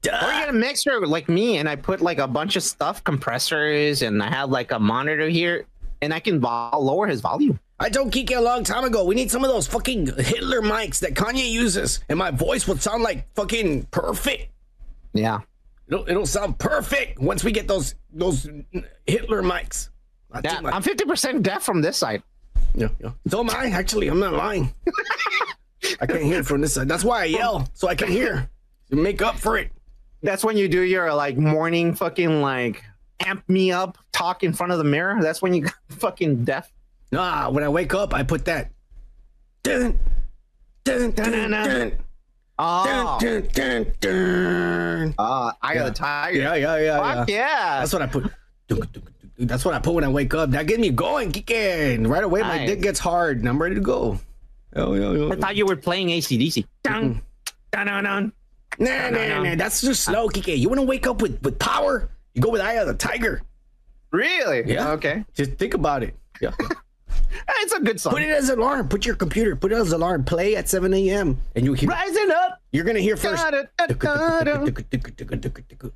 Or you get a mixer like me, and I put like a bunch of stuff, compressors, and I have like a monitor here, and I can lower his volume. I told Kiki a long time ago, we need some of those fucking Hitler mics that Kanye uses, and my voice would sound like fucking perfect. Yeah. It'll, it'll sound perfect once we get those those Hitler mics. Yeah. I'm 50% deaf from this side. Yeah, yeah. So am I, actually. I'm not lying. I can't hear from this side. That's why I yell, so I can hear. To make up for it. That's when you do your like morning fucking like amp me up talk in front of the mirror. That's when you fucking deaf. Nah, when I wake up, I put that. Dun, dun, dun, dun, dun, Oh, dun, dun, dun. uh, I got Yeah. a tiger. Yeah, yeah, yeah, Fuck yeah. yeah. That's what I put. That's what I put when I wake up. That gets me going, kicking. Right away, my dick gets hard and I'm ready to go. Oh, yeah, yeah. I thought you were playing ACDC. Dun, dun, dun, dun. Nah, nah, nah. That's just slow, ah. Kike. You want to wake up with, with power? You go with Eye of the Tiger. Really? Yeah. Okay. Just think about it. Yeah. It's a good song. Put it as an alarm. Put your computer. Put it as an alarm. Play at 7 a.m. And you hear. Rising up. You're gonna hear first.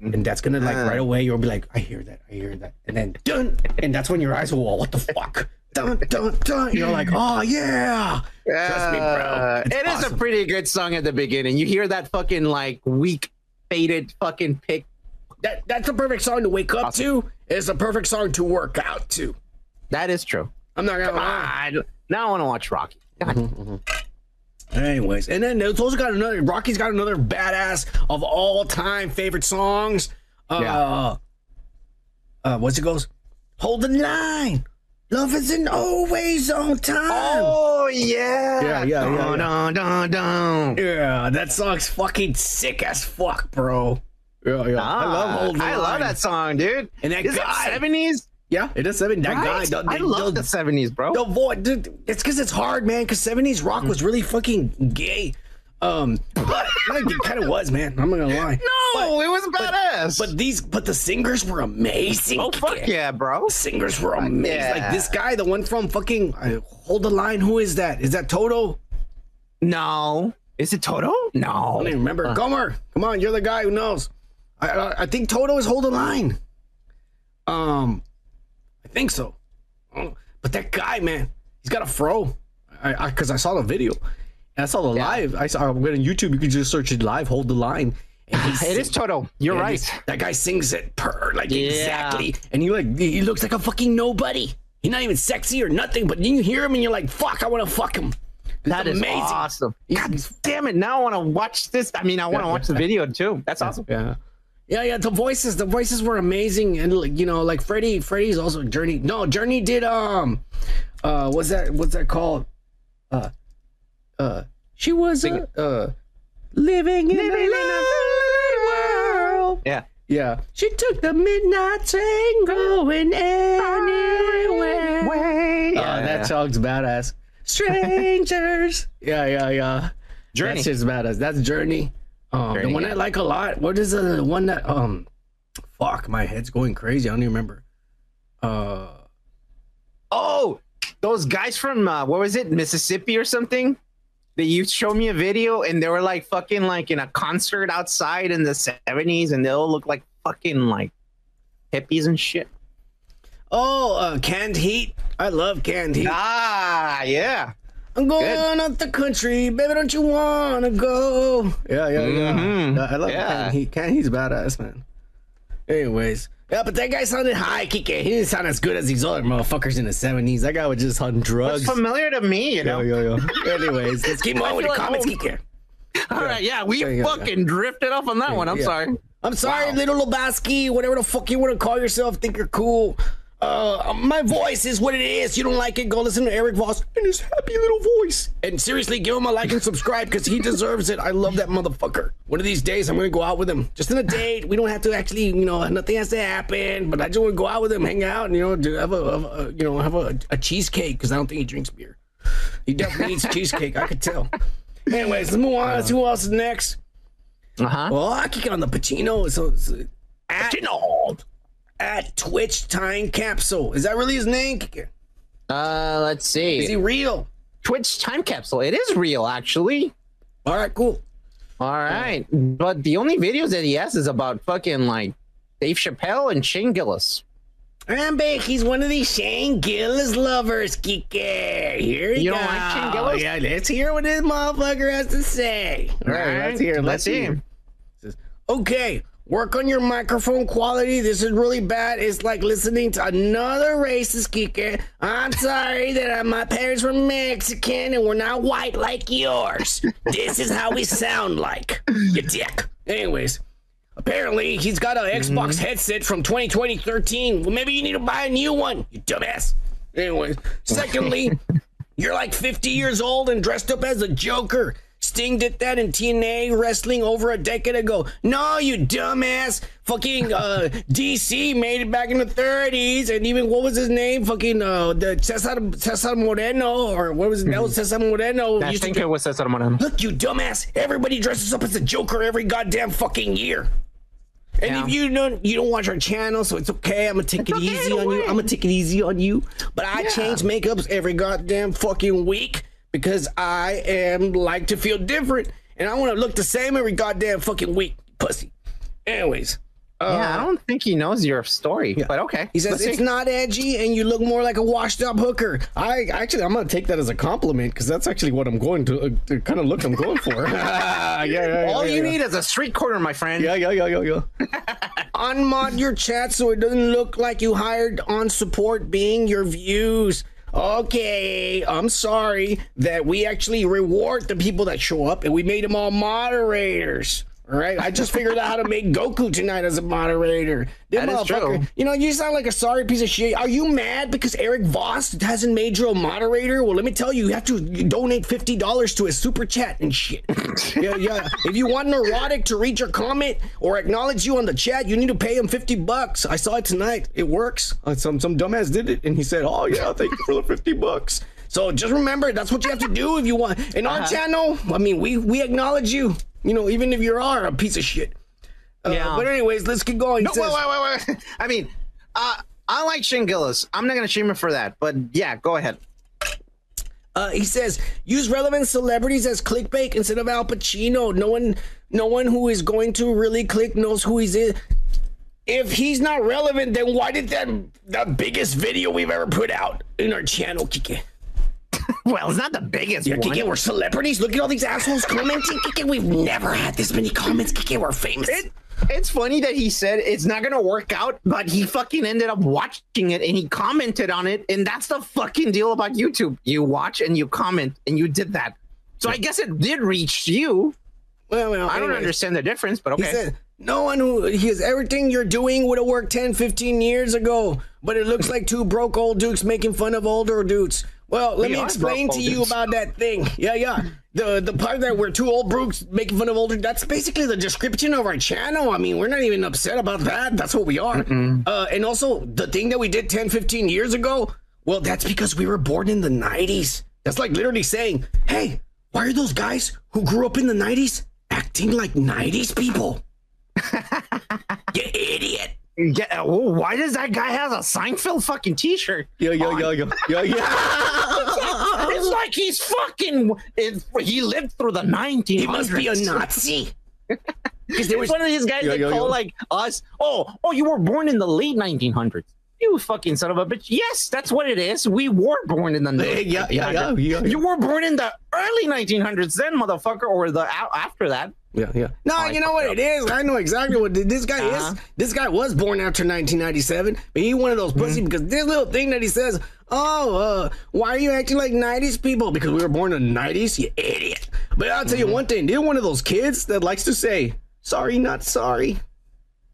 And that's gonna like right away. You'll be like, I hear that. I hear that. And then dun. And that's when your eyes will. Go, What the fuck? Dun dun dun. You're like, oh yeah. Trust me, bro. Uh, It's it is awesome. a pretty good song at the beginning. You hear that fucking like weak, faded fucking pick. That that's a perfect song to wake up to. It's a perfect song to work out to. That is true. I'm not gonna Come lie. on. Now I want to watch Rocky. God. Anyways, and then it's also got another. Rocky's got another badass of all time favorite songs. Uh, Yeah. uh, what's it goes? Hold the line. Love isn't always on time. Oh yeah. Yeah, yeah, yeah, Dun, yeah. dun, dun, dun. Yeah, that song's fucking sick as fuck, bro. Yeah, yeah. I love Hold the Ah, I Line. love that song, dude. And that is guy- it seventies? Yeah, it is seven. That Right? guy. the- I love the- the seventies, bro. The voice, dude, it's because it's hard, man. Because '70s rock was really fucking gay. Um, but it kind of was, man. I'm not gonna lie. no, it was badass. But these, but the singers were amazing. oh fuck yeah, bro. The singers were amazing. Yeah. Like this guy, the one from fucking uh, Hold the Line. Who is that? Is that Toto? No, is it Toto? No. I don't even remember. Gomer, come on, you're the guy who knows. I, I, I think Toto is Hold the Line. Um, I think so. But that guy, man, he's got a fro. I, I, cause I saw the video. And I saw the live. I saw. I went on YouTube. You can just search it live. Hold the line. It is sings- Toto. You're right. That guy sings it per like Yeah. exactly, and he like he looks like a fucking nobody. He's not even sexy or nothing, but then you hear him and you're like, "Fuck, I want to fuck him." It's That is amazing. awesome. God damn it! Now I want to watch this. I mean, I want to watch the video too. That's awesome. Yeah. Yeah, yeah, the voices, the voices were amazing, and like, you know, like Freddie, Freddie's also Journey. No, Journey did um, uh, what's that? What's that called? Uh, uh, she was uh, uh, living in a lonely world. Yeah. Yeah, she took the midnight train going anywhere. Way. Oh, that song's badass. Strangers. yeah, yeah, yeah. Journey. That's just badass. That's Journey. Um, the one. I like a lot. What is the one that um, fuck, my head's going crazy. I don't even remember. Uh, Oh, those guys from uh, what was it, Mississippi or something? That you showed me a video and they were like fucking like in a concert outside in the seventies, and they all look like fucking like hippies and shit. oh, uh, canned heat. I love canned heat. Ah, yeah. I'm going up the country, baby. Don't you wanna go? Yeah, yeah, yeah. Mhm. Yeah, I love Yeah. canned heat. Canned heat's badass, man. Anyways, yeah, but that guy sounded high, Kike. He didn't sound as good as these other motherfuckers in the '70s. That guy was just on drugs. It's familiar to me, you Yeah, know. yeah, yeah. Anyways, let's keep I on with feel the like comments, home. Kike. All right, yeah, we Yeah, yeah, yeah. fucking drifted off on that one. I'm Yeah. sorry. I'm sorry, Wow. little Lobaski, whatever the fuck you want to call yourself, think you're cool. Uh, my voice is what it is. You don't like it, go listen to Erik Voss and his happy little voice. And seriously, give him a like and subscribe because he deserves it. I love that motherfucker. One of these days, I'm gonna go out with him, just in a date. We don't have to actually, you know, nothing has to happen. But I just want to go out with him, hang out, and you know, do, have a, have a you know, have a, a cheesecake because I don't think he drinks beer. He definitely eats cheesecake. I could tell. Anyways, let's move on. Let's see who else is next. Uh huh. Well, I kick it on the Pacino. So, so at, at Twitch Time Capsule. Is that really his name? Uh, let's see. Is he real? Twitch time capsule. It is real, actually. All right, cool. All right, but the only videos that he has is about fucking like Dave Chappelle and Shane Gillis. I'm back. He's one of these Shane Gillis lovers, Kike. Here You don't like Shane Gillis? Yeah, let's hear what this motherfucker has to say. All right, let's hear. Let's, Let's see. hear. Says, Okay, work on your microphone quality. This is really bad. It's like listening to another racist, Kike. I'm sorry that my parents were Mexican and we're not white like yours. this is how we sound like, you dick. Anyways. Apparently, he's got an Xbox mm-hmm. headset from 2020 13. Well, maybe you need to buy a new one, you dumbass. Anyways, secondly, you're like 50 years old and dressed up as a Joker. Sting did that in TNA wrestling over a decade ago. No, you dumbass. Fucking uh, DC made it back in the 30s, and even what was his name? Fucking uh, the Cesar, Cesar Moreno, or what was it? That was Cesar Moreno. I think it was Cesar Moreno. Look, you dumbass! Everybody dresses up as a Joker every goddamn fucking year. And Yeah. if you don't, you don't watch our channel, so it's okay. I'm gonna take it okay, easy on you. I'm gonna take it easy on you. But I Yeah. change makeups every goddamn fucking week because I am like to feel different, and I want to look the same every goddamn fucking week, pussy. Anyways, uh, yeah, I don't think he knows your story, yeah. but okay. he says Let's it's see. not edgy and you look more like a washed up hooker. I actually, I'm gonna take that as a compliment because that's actually what I'm going to, uh, the kind of look I'm going for. yeah, yeah, yeah, All yeah, you need is a street corner, my friend. Yeah, yeah, yeah, yeah, yeah. Unmod your chat so it doesn't look like you hired on support being your views. Okay, I'm sorry that we actually reward the people that show up and we made them all moderators. All right, I just figured out how to make Goku tonight as a moderator. That That is true. You know, you sound like a sorry piece of shit. Are you mad because Erik Voss hasn't made you a moderator? Well, let me tell you, you have to donate fifty dollars to his super chat and shit. yeah, yeah. If you want Neurotic to read your comment or acknowledge you on the chat, you need to pay him fifty bucks. I saw it tonight. It works. Uh, some some dumbass did it, and he said, "Oh yeah, thank you for the fifty bucks." So just remember, that's what you have to do if you want. In our channel, I mean, we we acknowledge you. You know, even if you are a piece of shit. Uh, Yeah. But anyways, let's keep going. He No, wait, says- wait, wait, wait. wait. I mean, uh, I like Shane Gillis. I'm not gonna shame him for that, but yeah, go ahead. Uh, he says use relevant celebrities as clickbait instead of Al Pacino. No one, no one who is going to really click knows who he's in. If he's not relevant, then why did that the biggest video we've ever put out in our channel, Kike? Well, it's not the biggest Yeah, one. Kike, we're celebrities. Look at all these assholes commenting. Kike, we've never had this many comments. Kike, we're famous. It, it's funny that he said it's not gonna work out, but he fucking ended up watching it and he commented on it, and that's the fucking deal about YouTube. You watch and you comment, and you did that. So I guess it did reach you. well, well, I don't anyways. understand the difference, but He okay. said, no one who he has everything you're doing would have worked 10, 15 years ago, but it looks like two broke old dukes making fun of older dudes. Well, let me explain to you about that thing. Yeah, yeah. The the part that we're two old brooks making fun of older, that's basically the description of our channel. I mean, we're not even upset about that. That's what we are. Uh, and also, the thing that we did 10, 15 years ago, well, that's because we were born in the 90s. That's like literally saying, hey, why are those guys who grew up in the 90s acting like 90s people? you idiot. Yeah, oh, why does that guy have a Seinfeld fucking t-shirt? Yo yeah, yo yo yeah, yeah. it's like he's fucking. It, he lived through the 1900s. He must be a Nazi. Because there was one of these guys Yeah, that yeah, call yeah. like us. Oh, oh, you were born in the late 1900s. You fucking son of a bitch. Yes, that's what it is. We were born in the late yeah, yeah, yeah, 1900s. yeah. You were born in the early 1900s, then, motherfucker, or the after that. Yeah, yeah. No, I you know what up. it is. I know exactly what this guy Uh-huh. is. This guy was born after 1997, but he one of those pussy Mm-hmm. because this little thing that he says, "Oh, uh, why are you acting like 90s people? Because we were born in the 90s, you idiot." But I'll tell you Mm-hmm. one thing: they're one of those kids that likes to say, "Sorry, not sorry."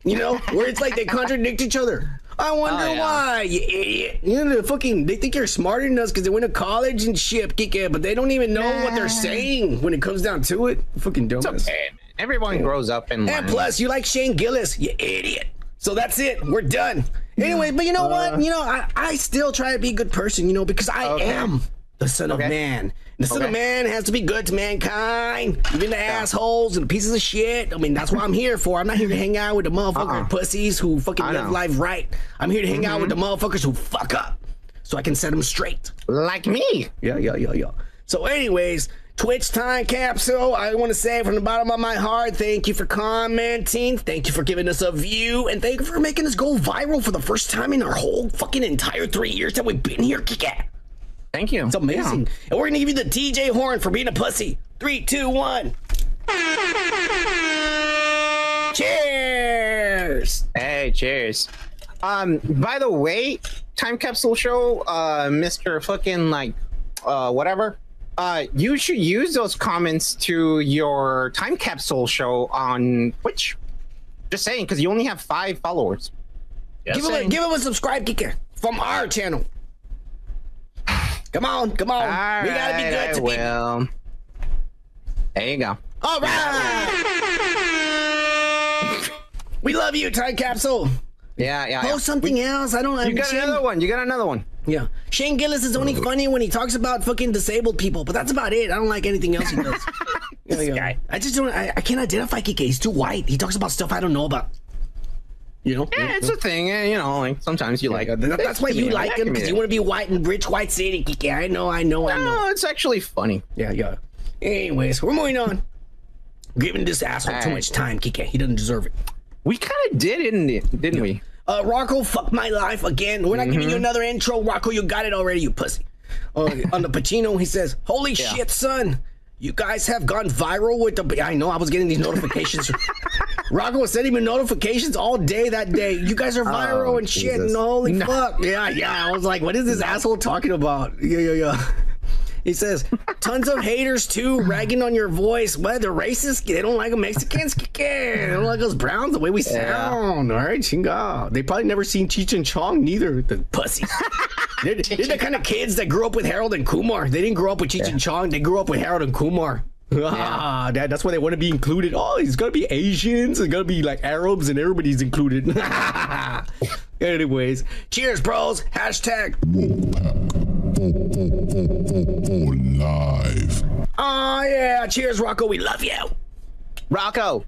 You know, where it's like they contradict each other. I wonder Oh, yeah. why, you idiot. You know, the fucking, they think you're smarter than us because they went to college and shit, Kike, but they don't even know what they're saying when it comes down to it. Fucking dumbass. Okay, Everyone grows up and And learns. plus, you like Shane Gillis, you idiot. So that's it. We're done. Anyway, but you know what? Uh, you know, I, I still try to be a good person, you know, because I Okay. am the son of Okay. man. The son of man has to be good to mankind, even the assholes and the pieces of shit. I mean, that's what I'm here for. I'm not here to hang out with the motherfucking Uh-uh. pussies who fucking I live know. life right. I'm here to hang out with the mm-hmm. motherfuckers who fuck up so I can set them straight. like me. Yeah, yeah, yeah, yeah. So, anyways, Twitch time capsule. I want to say from the bottom of my heart, thank you for commenting. Thank you for giving us a view. And thank you for making us go viral for the first time in our whole fucking entire three years that we've been here, Kika. Thank you. It's amazing. And we're going to give you the TJ horn for being a pussy. Three, two, one. Cheers. Hey, cheers. Um, by the way, time capsule show, uh, Mr. fucking like, uh, whatever. Uh, you should use those comments to your time capsule show on Twitch. Just saying, because you only have five followers. Give him, a, give him a subscribe kicker from our channel. Come on, come on. All we gotta be good I to people. There you go. All right. we love you, time capsule. Yeah, yeah. yeah. Post something else. I don't. Understand. You I'm got Shane, another one. You got another one. Yeah, Shane Gillis is only mm-hmm. funny when he talks about fucking disabled people, but that's about it. I don't like anything else he does. Yeah, yeah. guy. I just don't. I, I can't identify Kike. He's too white. He talks about stuff I don't know about. You know. Yeah, it's a thing. eh, You know, like sometimes you like. That- that's why you like him because you want to be white and rich white city, Kike. I know. I know. I know. No, it's actually funny. Yeah, yeah. Anyways, we're moving on. Giving this asshole too much time, Kike. He doesn't deserve it. We kind of did, didn't it? Didn't we? Uh, Rocco, fuck my life again. We're not giving Mm-hmm. you another intro. Rocco, you got it already, you pussy. Uh, on the Pacino, he says, Holy Yeah. shit, son. You guys have gone viral with the. I know I was getting these notifications. Rocco was sending me notifications all day that day. You guys are viral Oh, and shit. And holy No. fuck. Yeah, yeah. I was like, what is this asshole talking about? Yeah, yeah, yeah. He says, tons of haters too, ragging on your voice. What? They're racist. They don't like Mexicans. They don't like us browns the way we sound. All right, chinga. They probably never seen Cheech and Chong neither. The pussies. they're, they're the kind of kids that grew up with Harold and Kumar. They didn't grow up with Cheech and Chong. They grew up with Harold and Kumar. Ah, that, that's why they want to be included. Oh, it's gonna be Asians. It's gonna be like Arabs, and everybody's included. Anyways, cheers, bros. Hashtag. live. Oh yeah, cheers, Rocco. We love you. Rocco.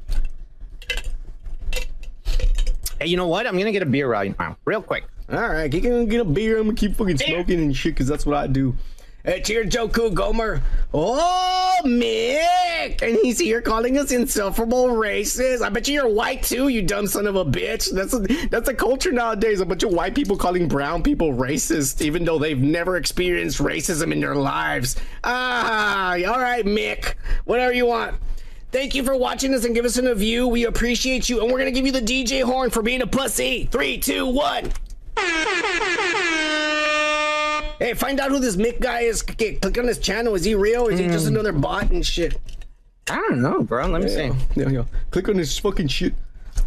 Hey, you know what? I'm gonna get a beer right now, real quick. All right, you can get a beer. I'm gonna keep fucking smoking and shit, cause that's what I do. Hey, cheers, Joku Gomer. Oh, Mick, and he's here calling us insufferable racists. I bet you you're white too, you dumb son of a bitch. That's a, that's a culture nowadays. A bunch of white people calling brown people racist, even though they've never experienced racism in their lives. Ah, all right, Mick, whatever you want. Thank you for watching us and give us a review. We appreciate you, and we're gonna give you the DJ horn for being a pussy. Three, two, one. Hey, find out who this Mick guy is. Okay, click on his channel. Is he real? Is he just another bot and shit? I don't know, bro. Let me see. Yeah, yeah. Click on his fucking shit.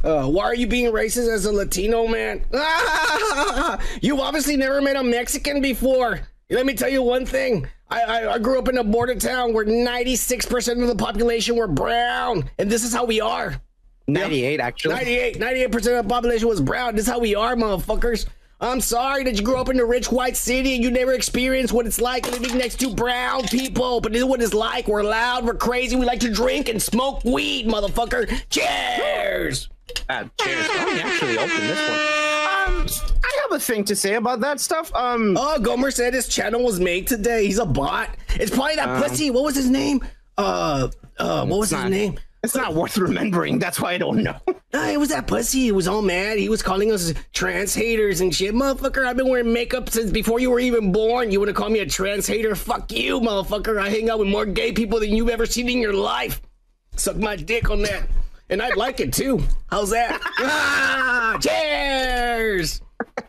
Uh, why are you being racist as a Latino man? You've obviously never met a Mexican before. Let me tell you one thing. I, I, I grew up in a border town where 96% of the population were brown. And this is how we are. 98, actually. 98, 98% of the population was brown. This is how we are, motherfuckers. I'm sorry that you grew up in a rich white city and you never experienced what it's like living next to brown people. But this is what it's like. We're loud, we're crazy, we like to drink and smoke weed, motherfucker. Cheers! Uh, cheers. Let me actually open this one. Um, I have a thing to say about that stuff. Um, Oh, Gomer said his channel was made today. He's a bot. It's probably that Um, pussy. What was his name? Uh, uh, what was his not- name? It's not worth remembering. That's why I don't know. Nah, it was that pussy. It was all mad. He was calling us trans haters and shit. Motherfucker, I've been wearing makeup since before you were even born. You want to call me a trans hater? Fuck you, motherfucker. I hang out with more gay people than you've ever seen in your life. Suck my dick on that. And I'd like it too. How's that? ah, cheers!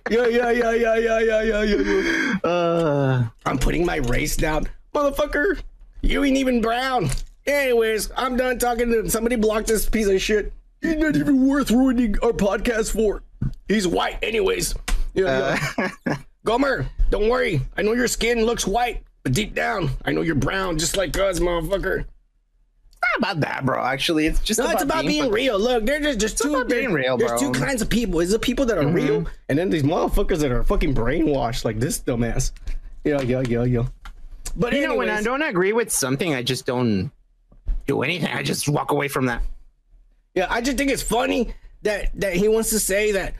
Yeah, yeah, yeah, yeah, yeah, yeah, yeah, yeah. Uh, I'm putting my race down. Motherfucker, you ain't even brown. Anyways, I'm done talking to him. Somebody block this piece of shit. He's not even worth ruining our podcast for. He's white, anyways. Yeah, yeah. Uh, Gomer, don't worry. I know your skin looks white, but deep down, I know you're brown, just like us, motherfucker. not about that, bro. Actually, it's just No, it's about being real. Look, there's just, just two about being real, There's bro. two kinds of people. There's the people that are mm-hmm. real, and then these motherfuckers that are fucking brainwashed, like this dumbass. Yeah, yeah, yeah, yeah. But You know, when I don't agree with something, I just don't do anything. I just walk away from that. Yeah, I just think it's funny that that he wants to say that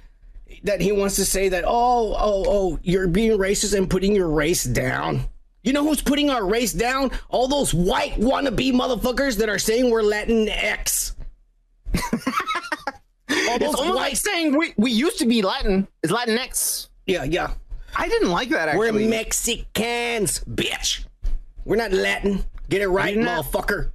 that he wants to say that oh oh oh you're being racist and putting your race down. You know who's putting our race down? All those white wannabe motherfuckers that are saying we're Latin X. All It's almost like saying we, we used to be Latin. It's Latinx. Yeah, yeah. I didn't like that We're. Mexicans, bitch. We're not Latin. Get it right, motherfucker.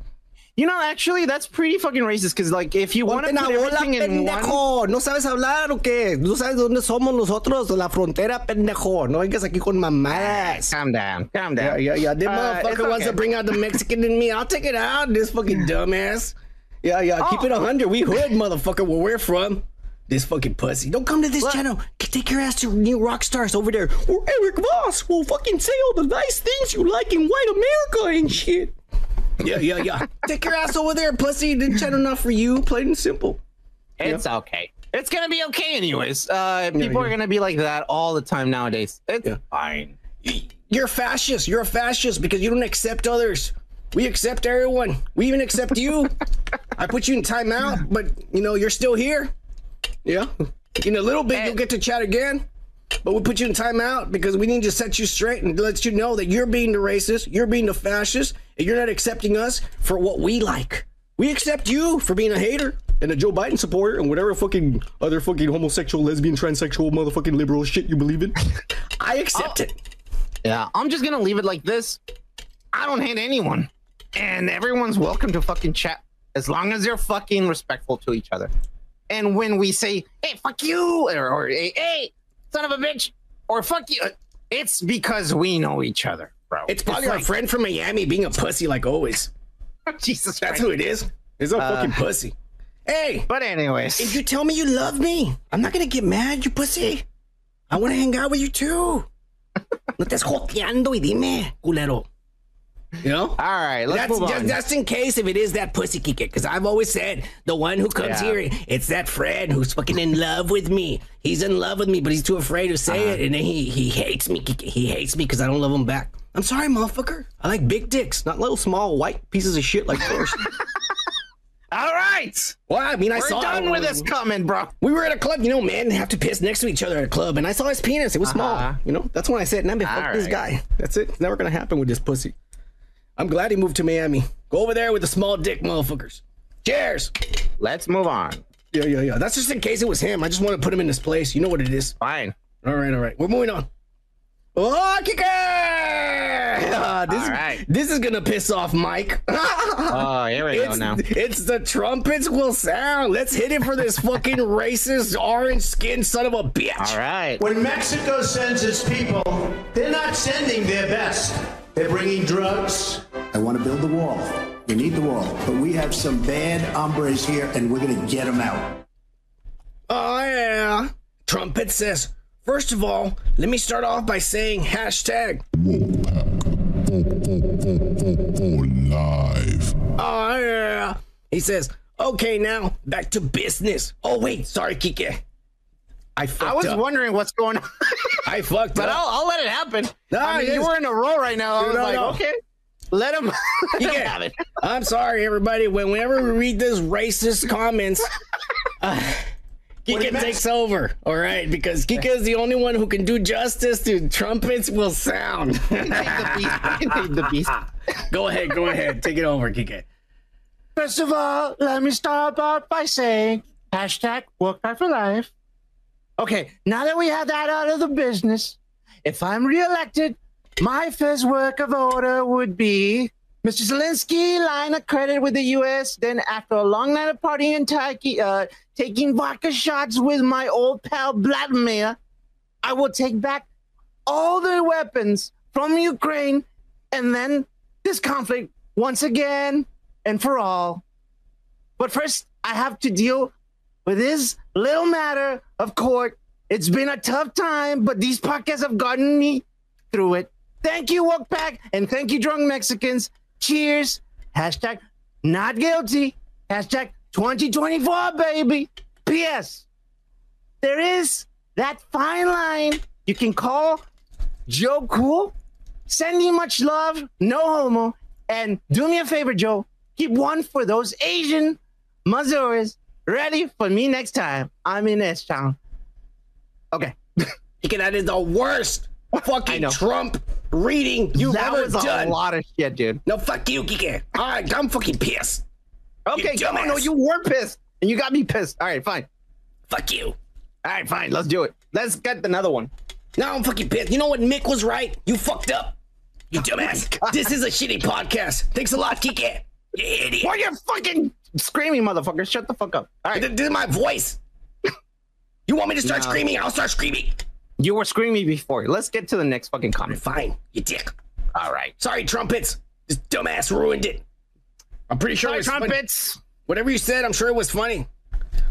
You know, actually, that's pretty fucking racist. Because like, if you want to put la bola, everything in one, pendejo. ¿No sabes hablar o qué? ¿No sabes dónde somos nosotros? La frontera, pendejo. No vengas aquí con mamadas. calm down, calm down. yeah, yeah. This Uh, motherfucker it's wants to bring out the Mexican in me. I'll take it out. This fucking dumbass. Yeah, yeah. Keep it a hundred. We hood, motherfucker. Where we're from. This fucking pussy. Don't come to this Look. channel. Take your ass to New Rockstars over there. Or Erik Voss will fucking say all the nice things you like in white America and shit. Yeah, yeah, yeah. Take your ass over there, pussy. The channel not for you. Plain and simple. It's okay. It's gonna be okay anyways. Uh, people yeah. are gonna be like that all the time nowadays. It's Yeah. fine. You're a fascist. You're a fascist because you don't accept others. We accept everyone. We even accept you. I put you in timeout, but you know you're still here. Yeah. In a little bit, you'll get to chat again. But we put you in timeout because we need to set you straight and let you know that you're being the racist, you're being the fascist, and you're not accepting us for what we like. We accept you for being a hater and a Joe Biden supporter and whatever fucking other fucking homosexual, lesbian, transsexual, motherfucking liberal shit you believe in. I accept oh. it. Yeah, I'm just gonna leave it like this. I don't hate anyone, and everyone's welcome to fucking chat as long as they're fucking respectful to each other. And when we say, "Hey, fuck you," or, or "Hey, hey, son of a bitch," or "Fuck you," it's because we know each other, bro. It's probably our like- friend from Miami being a pussy like always. Jesus That's Christ. who it is. It's a uh, fucking pussy. Hey, But anyways, if you tell me you love me, I'm not gonna get mad, you pussy. I wanna hang out with you too. No estés joteando y dime, culero. You know? all right, let's That's move just, on. just in case if it is that pussy Kike, because I've always said the one who comes Yeah. here, it's that friend who's fucking in love with me. He's in love with me, but he's too afraid to say Uh-huh. it, and then he he hates me. He hates me because I don't love him back. I'm sorry, motherfucker. I like big dicks, not little small white pieces of shit like yours. all right, well, I mean, I we're saw done with this comment, bro. We were at a club, you know, men have to piss next to each other at a club, and I saw his penis. It was small, Uh-huh. you know. That's when I said, "Nah, fuck All this guy." That's it. It's never gonna happen with this pussy. I'm glad he moved to Miami. Go over there with the small dick motherfuckers. Cheers. Let's move on. Yeah, yeah, yeah. That's just in case it was him. I just want to put him in his place. You know what it is. Fine. All right, all right. We're moving on. Oh, kicker! Ah, this, All right. this is gonna piss off Mike. Oh, here we go It's, now. it's the trumpets will sound. Let's hit it for this fucking racist orange skinned son of a bitch. All right. When Mexico sends its people, they're not sending their best. They're bringing drugs. I want to build the wall. We need the wall. But we have some bad hombres here, and we're going to get them out. Oh yeah. Trumpet says, first of all, let me start off by saying hashtag. live. Oh yeah. He says, okay now, back to business. Oh wait, sorry, Kike. I I was up. wondering what's going on, I fucked but up. I'll, I'll let it happen. No, I mean, you were in a row right now. I was No, like, no. okay, let him, let him have it. I'm sorry, everybody. When- Whenever we read this racist comments, uh, Kika takes over, all right? Because Kika is the only one who can do justice to trumpets will sound. The beast. The beast. go ahead, go ahead. Take it over, Kika. First of all, let me start out by saying hashtag work hard for life. Okay, now that we have that out of the business, if I'm reelected, my first work of order would be Mr. Zelensky line of credit with the U.S. Then, after a long night of partying and taking, uh, taking vodka shots with my old pal Vladimir, I will take back all the weapons from Ukraine and then this conflict once again and for all. But first, I have to deal with this little matter of court. It's been a tough time, but these podcasts have gotten me through it. Thank you, Walk Pack, and thank you, drunk Mexicans. Cheers. Hashtag not guilty. Hashtag 2024, baby. P.S. There is that fine line you can call Joe Cool. Send you much love, no homo. And do me a favor, Joe. Keep one for those Asian Mazuris ready for me next time. I'm in S Town. Okay. That is the worst fucking. Trump reading you've that ever was done. a lot of shit, dude. No, fuck you, Kike. All right, I'm fucking pissed. Okay, come on. No, you were pissed, and you got me pissed. All right, fine. Fuck you. All right, fine. Let's do it. Let's get another one. Now I'm fucking pissed. You know what? Mick was right. You fucked up. You oh dumbass. this is a shitty podcast. Thanks a lot, Kike. You idiot. Why you fucking screaming, mother?fucker? Shut the fuck up. All right. Th- This is my voice. You want me to start No. screaming? I'll start screaming. You were screaming before. Let's get to the next fucking comment. Fine, you dick. All right. Sorry, trumpets. This dumbass ruined it. I'm pretty sure it Sorry, was funny. trumpets. Whatever you said, I'm sure it was funny.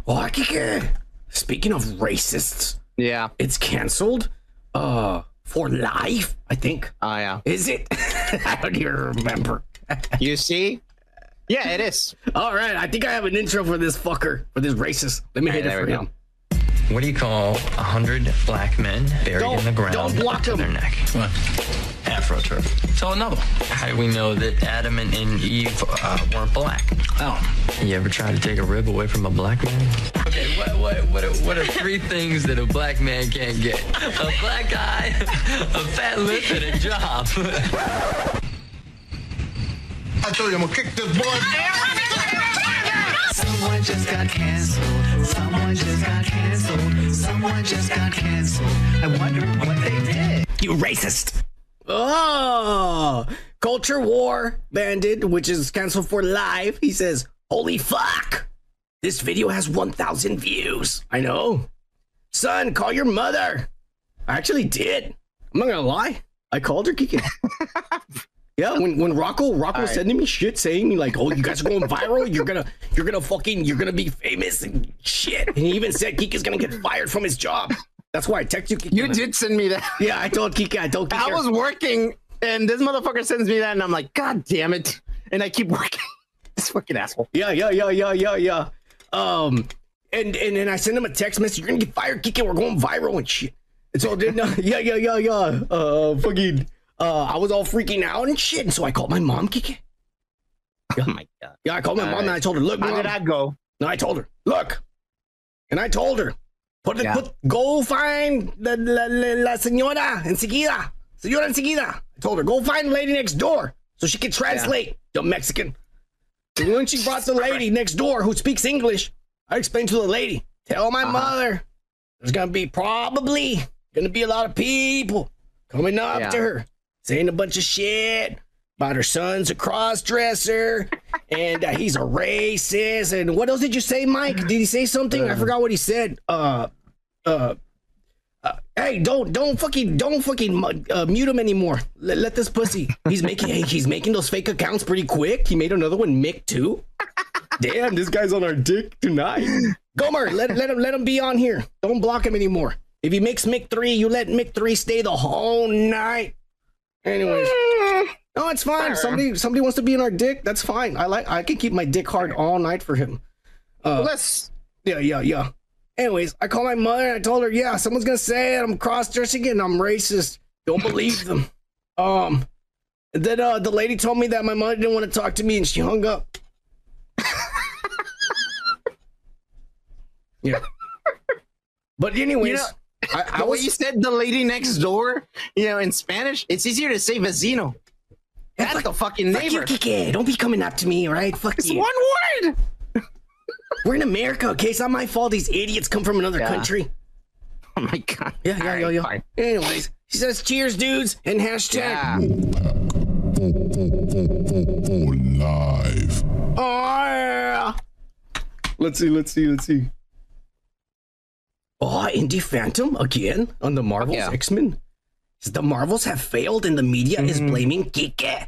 Oh, Kike. Speaking of racists, Yeah. it's canceled. Uh, for life, I think. Oh yeah. Is it? I don't even remember. You see? Yeah, it is. All right, I think I have an intro for this fucker, for this racist. Let me hit there it for we go. him. What do you call a hundred black men buried Don't- in the ground don't block up to them. their neck? What? AfroTurf. So another. How do we know that Adam and, and Eve uh, weren't black? Oh. You ever try to take a rib away from a black man? Okay, what what what are, what are three things that a black man can't get? A black eye, a fat lip, and a job. I told you I'm gonna kick this boy. Someone just got canceled. Someone just got canceled. Someone just got canceled. I wonder what they did. You racist. Oh, Culture War Bandit, which is canceled for live. He says, Holy fuck. This video has 1,000 views. I know. Son, call your mother. I actually did. I'm not gonna lie. I called her, Kiki. yeah, when when Rocco Rocco right. sending me shit saying me like, "Oh, you guys are going viral. You're gonna you're gonna fucking you're gonna be famous and shit." And he even said Kika's gonna get fired from his job. That's why I text you. Kiki. You did send me that. Yeah, I told Kiki. I told Kiki. I was working, and this motherfucker sends me that, and I'm like, God damn it! And I keep working. this fucking asshole. Yeah, yeah, yeah, yeah, yeah, yeah. Um, and and then I send him a text message. You're gonna get fired, Kiki. We're going viral and shit. And so then, uh, yeah, yeah, yeah, yeah. Uh, fucking. Uh, I was all freaking out and shit. And so I called my mom, Kiki. Oh my god. Yeah, I called my All mom and. I told her, look, How did I go? No, I told her, look. And I told her, put the Yeah. put, go find the la, la, la señora enseguida. Señora enseguida. I told her, go find the lady next door so she can translate. The Mexican. And when she brought the lady next door who speaks English, I explained to the lady, tell my mother there's gonna be probably gonna be a lot of people coming up Yeah. to her, saying a bunch of shit about her son's a cross dresser and uh, he's a racist. And what else did you say, Mike? Did he say something? I forgot what he said. Uh, uh, uh, hey, don't don't fucking don't fucking uh, mute him anymore. Let, let this pussy. He's making hey, he's making those fake accounts pretty quick. He made another one, Mick too. Damn, this guy's on our dick tonight. Gomer, let let him let him be on here. Don't block him anymore. If he makes Mick three, you let Mick three stay the whole night. Anyways, no, it's fine. Somebody somebody wants to be in our dick. That's fine. I like I can keep my dick hard all night for him. Uh, Let's. yeah, yeah, yeah. Anyways, I called my mother and I told her, yeah, someone's gonna say it. I'm cross dressing and I'm racist. Don't believe them. Um, and then uh, the lady told me that my mother didn't want to talk to me and she hung up. yeah. But anyways, You know, I, I was you said the lady next door, you know, in Spanish, it's easier to say vecino. That's the fucking Fuck you, neighbor. Kike. Don't be coming up to me, right? Fuck It's you. one word. We're in America, okay? It's not my fault these idiots come from another Yeah. country. Oh my god. Yeah, yeah, yeah, Alright, yeah. fine. Anyways, she says, cheers, dudes, and hashtag. Yeah. Oh, live. Oh, yeah. Let's see, let's see, let's see. Oh, Indie Phantom again on the Marvels Yeah. X Men. The Marvels have failed and the media is Mhm. blaming Kike.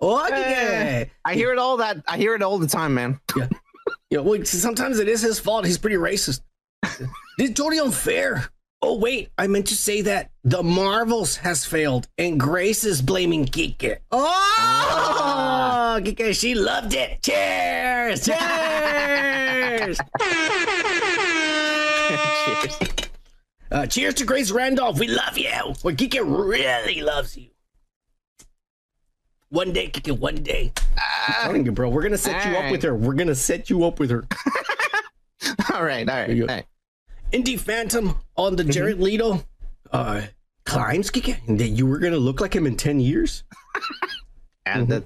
Oh, Kike. Eh, I hear it all that I hear it all the time, man. Yeah. Yeah, well, sometimes it is his fault. He's pretty racist. this is totally unfair. Oh, wait, I meant to say that the Marvels has failed and Grace is blaming Kike. Oh, Kike, she loved it. Cheers! Cheers! Cheers. Uh, cheers to Grace Randolph. We love you. Well, Kike really loves you. One day, Kike, one day. I'm telling you, bro, we're gonna set you up with her. We're gonna set you up with her. all right, all right, all right. Indie Phantom on the Jared Leto uh, climbs, and that you were gonna look like him in ten years. And that,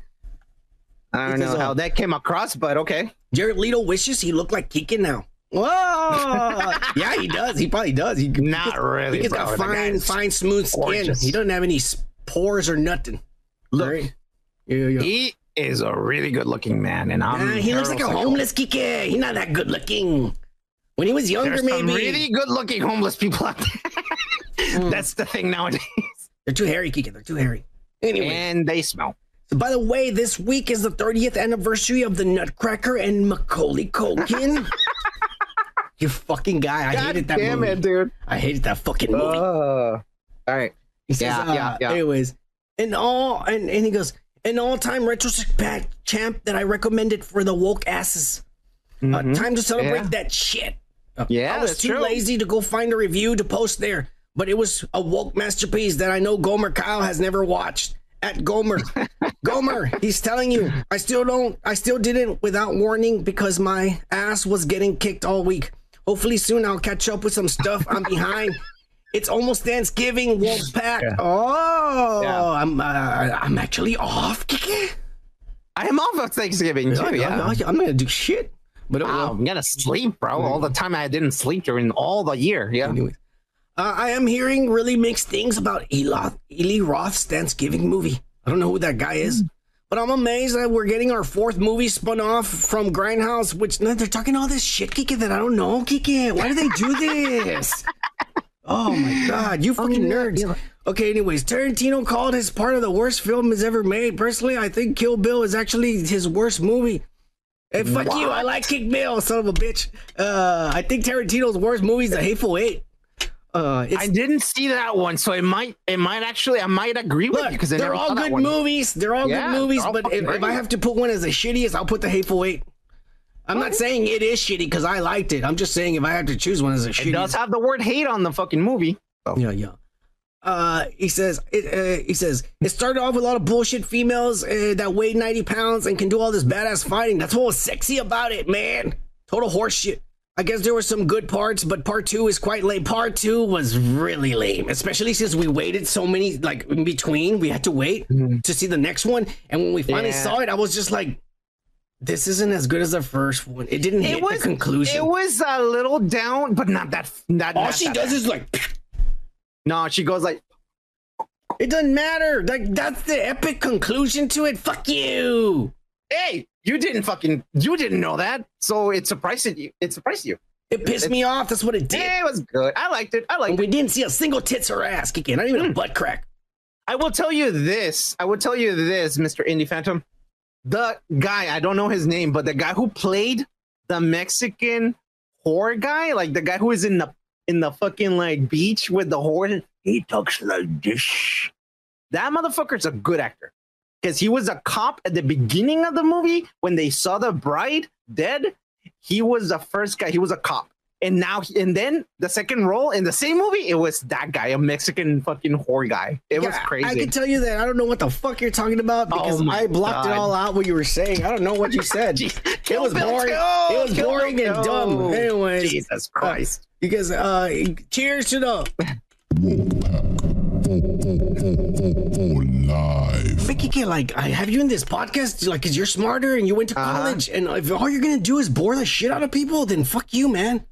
I don't Because, know uh, how that came across, but okay. Jared Leto wishes he looked like Kike now. Whoa! yeah, he does. He probably does. He Not really, He's bro. got fine, fine, smooth skin. gorgeous. He doesn't have any pores or nothing. Look, Right? Yeah, yeah. he is a really good looking man, and I'm. Nah, he looks like a homeless Kike. He's not that good looking. When he was younger, There's some maybe. really good looking homeless people out there. Hmm. That's the thing nowadays. They're too hairy, Kike. They're too hairy. Anyway. And they smell. So by the way, this week is the 30th anniversary of the Nutcracker and Macaulay Culkin. you fucking guy. I God hated that damn movie. it, dude. I hated that fucking movie. Uh, all right. He says, Yeah, uh, yeah, yeah. anyways, and all, and, and he goes, an all-time retrospect champ that I recommended for the woke asses. Uh, time to celebrate Mm-hmm. Yeah. that shit. Uh, Yeah, I was too true. lazy to go find a review to post there, but it was a woke masterpiece that I know Gomer Pyle has never watched. At Gomer, Gomer, he's telling you, I still don't, I still didn't without warning because my ass was getting kicked all week. Hopefully soon I'll catch up with some stuff I'm behind. It's almost Thanksgiving, Wolfpack. pack. Oh, Yeah. I'm, uh, I'm actually off. Kiki. I am off of Thanksgiving too. Yeah. I, am gonna do shit. But Wow, I'm gonna sleep, bro. All the time I didn't sleep during all the year. Yeah. Anyways, uh, I am hearing really mixed things about Eli, Eli Roth's Thanksgiving movie. I don't know who that guy is, but I'm amazed that we're getting our fourth movie spun off from Grindhouse, which they're talking all this shit, Kiki, that I don't know, Kiki. Why do they do this? Oh my god, you fucking nerds. Okay, anyways, Tarantino called his part of the worst film he's ever made. Personally, I think Kill Bill is actually his worst movie. Hey, fuck you. I like Kick Bill, son of a bitch. Uh, I think Tarantino's worst movie is The Hateful Eight. Uh, I didn't see that one, so it might it might actually I might agree with you because they're all good movies. They're all good movies, but if, if I have to put one as the shittiest, I'll put The Hateful Eight. I'm not saying it is shitty because I liked it. I'm just saying if I have to choose one as a shitty, It does have the word hate on the fucking movie. Yeah, yeah. Uh, he says it, uh, he says it started off with a lot of bullshit females uh, that weigh 90 pounds and can do all this badass fighting. That's what was sexy about it, man. Total horseshit. I guess there were some good parts, but part two is quite lame. Part two was really lame, especially since we waited so many like in between. We had to wait mm-hmm. to see the next one, and when we finally Yeah. saw it, I was just like, "This isn't as good as the first one." It didn't hit It was the conclusion. It was a little down, but not that. Not, all not she that does bad. is like. no. She goes like, It doesn't matter. Like that's the epic conclusion to it. Fuck you. "Hey, you didn't fucking, you didn't know that, so it surprised you. It surprised you. It pissed me off. That's what it did. Yeah, it was good. I liked it. I liked And we didn't see a single tits or ass kicking. Not even a hmm. butt crack. I will tell you this. I will tell you this, Mister Indie Phantom. The guy, I don't know his name, but the guy who played the Mexican whore guy, like the guy who is in the in the fucking like beach with the horse, he talks like this. That motherfucker's a good actor because he was a cop at the beginning of the movie when they saw the bride dead. He was the first guy. He was a cop, and now and then the second role in the same movie, it was that guy, a Mexican fucking horror guy. It was crazy. I can tell you that I don't know what the fuck you're talking about because Oh I blocked it all out what you were saying. I don't know what you said. it was Bill boring. two! It was Kill boring Bill and dumb. Anyway, Jesus Christ. because uh, cheers to the live. Mickey, get like, I have you in this podcast, like, cause you're smarter and you went to Uh-huh. college, and if all you're gonna do is bore the shit out of people, then fuck you, man.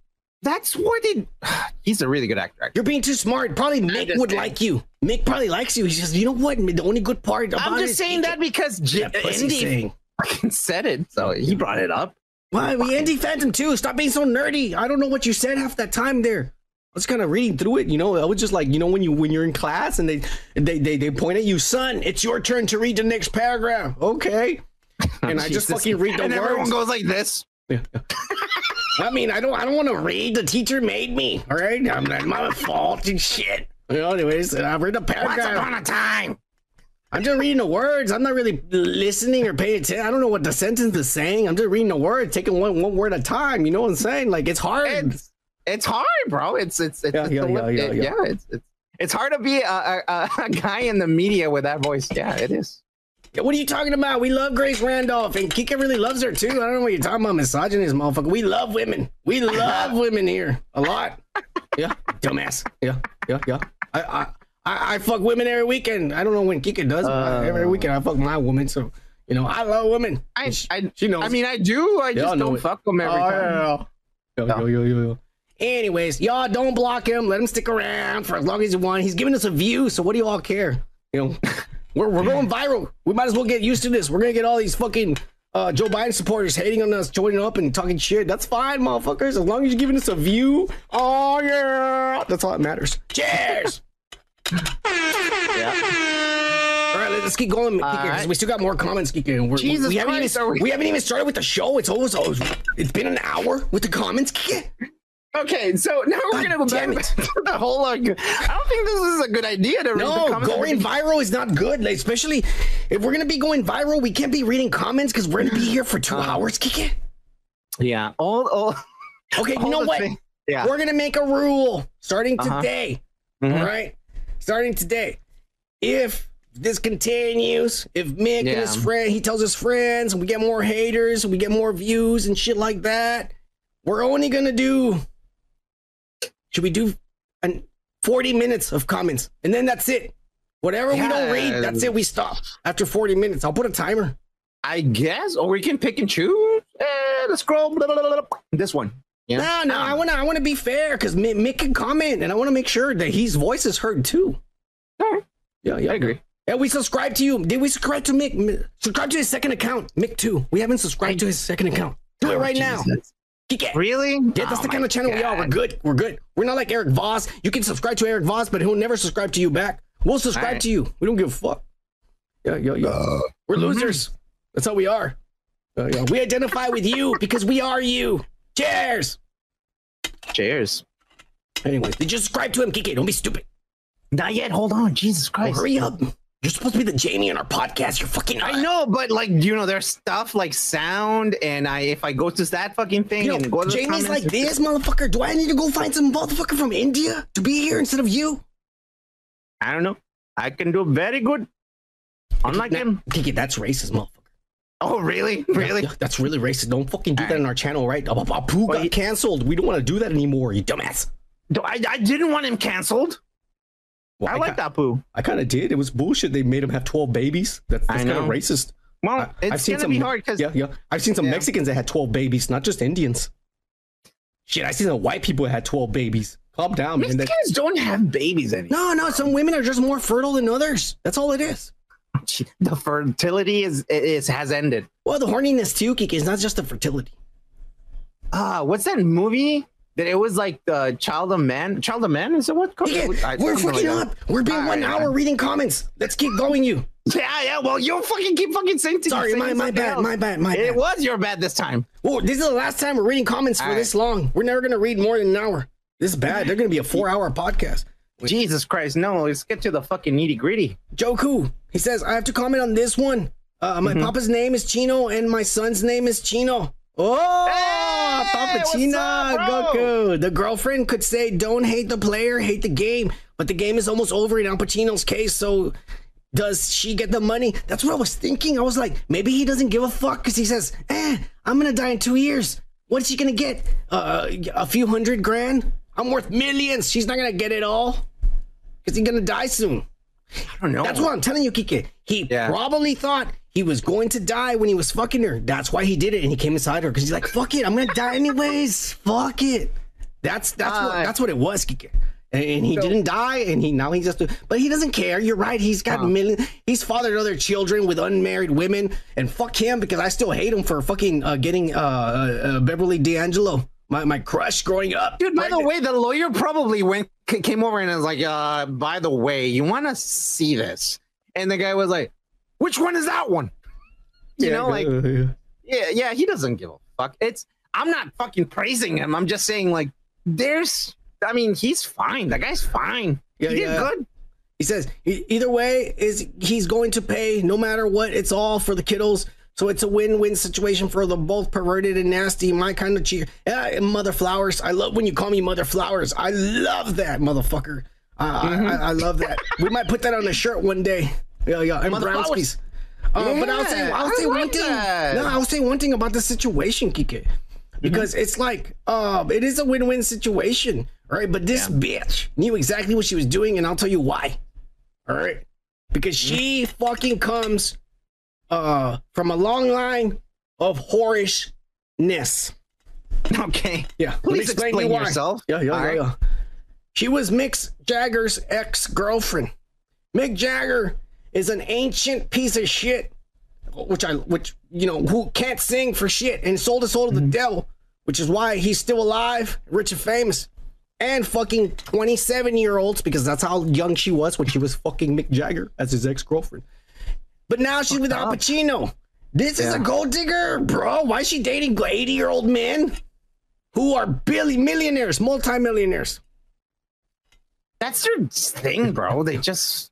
That's what it. He's a really good actor. You're being too smart. Probably Mick would saying. like you. Mick probably likes you. He says, you know what? The only good part about it. I'm just is saying that because J- Yeah, pussy Indy saying. fucking said it, so he brought it up. Why? We Andy Phantom too. Stop being so nerdy. I don't know what you said half that time there. I was kind of reading through it, you know. I was just like, you know, when you when you're in class and they they they, they point at you, son, it's your turn to read the next paragraph. Okay. And I just fucking read the and words. everyone goes like this. I mean, I don't I don't want to read. The teacher made me. All right, I'm not my fault and shit. Well, anyways, I read the paragraph. Once upon a time. I'm just reading the words. I'm not really listening or paying attention. I don't know what the sentence is saying. I'm just reading the words, taking one one word at a time. You know what I'm saying? Like it's hard. It's it's hard, bro. It's it's it's Yeah, it's yeah, yeah, yeah, it- yeah. It's it's it's hard to be a, a, a, guy in the media with that voice. Yeah, it is. Yeah, what are you talking about? We love Grace Randolph, and Kika really loves her too. I don't know what you're talking about, misogynist motherfucker. We love women. We love women here a lot. Yeah, dumbass. Yeah, yeah, yeah. I, I, I, I fuck women every weekend. I don't know when Kika does, but every uh. weekend I fuck my woman. So you know, I love women. I, I, she knows. I mean, I do. I just don't it. fuck them every Oh, time. yeah, yeah. Yo, yo, yo, yo, yo. Anyways, y'all don't block him. Let him stick around for as long as you want. He's giving us a view, so what do you all care? You know, we're, we're going viral. We might as well get used to this. We're gonna get all these fucking uh, Joe Biden supporters hating on us, joining up and talking shit. That's fine, motherfuckers. As long as you're giving us a view. Oh yeah, that's all that matters. Cheers. yeah. All right, let's keep going, Kika, right. we still got more comments, Kika. We're, Jesus we, haven't Christ, even, we- we haven't even started with the show. It's almost, almost it's been an hour with the comments, Kika. Okay, so now we're God gonna go back damn it. to the whole. Like, I don't think this is a good idea to read the No, comments. going viral is not good. like, especially if we're gonna be going viral, we can't be reading comments because we're gonna be here for two Uh-huh. hours, Kika. Yeah. All. all Okay, you all know what? thing- Yeah. We're gonna make a rule starting Uh-huh. today. Mhm. All right, starting today. If this continues, if Mick and his friend, he tells his friends, and we get more haters, and we get more views and shit like that, we're only gonna do. Should we do an 40 minutes of comments, and then that's it. Whatever we don't read, that's it. We stop after 40 minutes. I'll put a timer. I guess, or we can pick and choose. Eh, let's scroll. Blah, blah, blah. This one. Yeah. No, no, I wanna, I wanna be fair because Mick can comment, and I wanna make sure that his voice is heard too. Alright. Yeah, yeah, I agree. Yeah, we subscribe to you. Did we subscribe to Mick? Subscribe to his second account, Mick too. We haven't subscribed to his second account. Do it right now. Kick. Really? Yeah, that's Oh the kind of channel we are. We're good. We're good. We're not like Erik Voss. You can subscribe to Erik Voss, but he'll never subscribe to you back. We'll subscribe Alright. to you. We don't give a fuck. Yeah, yeah, yeah. We're losers. That's how we are. Uh, yeah. We identify with you because we are you. Cheers. Cheers. Anyways, did you subscribe to him, Kike? Don't be stupid. Not yet. Hold on. Jesus Oh, Christ. hurry up. You're supposed to be the Jamie in our podcast. You're fucking. I know, but like you know, there's stuff like sound, and I if I go to that fucking thing You know, and go to Jamie's like this, motherfucker. Do I need to go find some motherfucker from India to be here instead of you? I don't know. I can do very good. Unlike him. Kike, that's racist, motherfucker. Oh, really? Really? Yeah, that's really racist. Don't fucking do that Alright. on our channel, right? Apu got canceled. We don't want to do that anymore, you dumbass. I, I didn't want him canceled. Well, I like ki- Apu. I kind of did. It was bullshit. They made him have 12 babies. That's, that's kind of racist. Well, I- it's I've seen gonna some, be hard because Yeah, yeah. I've seen some Yeah. Mexicans that had 12 babies, not just Indians. Shit, I've seen some white people that had 12 babies. Calm down, man. That- Mexicans don't have babies anymore. no, no, some women are just more fertile than others. That's all it is. The fertility is is has ended. Well, the horniness too, Kiki, is not just the fertility. Ah, what's that movie? It was like the Child of Man. Child of Man is it what? Yeah, I- we're fucking up. We're being All one right, hour all reading comments. Let's keep going, you. Yeah, yeah. Well, you fucking keep fucking saying. Sorry, saying my, my bad, else. my bad, my bad. It was your bad this time. Well, this is the last time we're reading comments for All this long. We're never gonna read more than an hour. This is bad. They're gonna be a four-hour podcast. Jesus Christ, no! Let's get to the fucking nitty gritty. Joku, he says, I have to comment on this one. Uh, my Mhm. papa's name is Chino and my son's name is Chino. Oh, Hey, Papa up. Goku. The girlfriend could say, don't hate the player, hate the game. But the game is almost over in Al Pacino's case, so does she get the money? That's what I was thinking. I was like, maybe he doesn't give a fuck because he says, eh, I'm going to die in two years. What's she going to get? Uh, a few hundred grand? I'm worth millions. She's not going to get it all because he's going to die soon. I don't know. That's what I'm telling you, Kike. He Yeah. probably thought he was going to die when he was fucking her. That's why he did it, and he came inside her because he's like, "Fuck it, I'm gonna die anyways. Fuck it." That's that's what Uh, that's what it was. And, he So- didn't die, and he now he just. But he doesn't care. You're right. He's got Huh. million. He's fathered other children with unmarried women, and fuck him because I still hate him for fucking uh, getting uh, uh, uh, Beverly D'Angelo, my my crush growing up. Dude, by the way, the lawyer probably went came over and was like, uh, by the way, you want to see this? And the guy was like, which one is that one? You know, like, yeah, yeah, he doesn't give a fuck. It's I'm not fucking praising him. I'm just saying, like, there's, I mean, he's fine. That guy's fine. Yeah, he did yeah. good. He says either way is he's going to pay no matter what. It's all for the kiddos. So it's a win-win situation for the both perverted and nasty. My kind of cheer. Yeah, mother flowers. I love when you call me mother flowers. I love that motherfucker. Uh, I, I love that. We might put that on a shirt one day. Yeah, yeah. And Mother Brownskies. Uh, but I'll say, I'll I say one like thing. that. No, I'll say one thing about the situation, Kike, because it's like, um, it is a win-win situation, right? But this bitch knew exactly what she was doing, and I'll tell you why. All right, because she fucking comes uh from a long line of whorishness. Okay. Yeah. let me Please explain to explain you why. yourself. Yeah, yeah, All yeah, right. yeah. She was Mick Jagger's ex-girlfriend. Mick Jagger is an ancient piece of shit, which I, which you know, who can't sing for shit and sold his soul to the Mm-hmm. devil, which is why he's still alive, rich and famous, and fucking twenty-seven-year-olds because that's how young she was when she was fucking Mick Jagger as his ex-girlfriend. But now she's with Al Pacino. This is a gold digger, bro. Why is she dating eighty-year-old men who are billy millionaires, multimillionaires? That's their thing, bro. They just,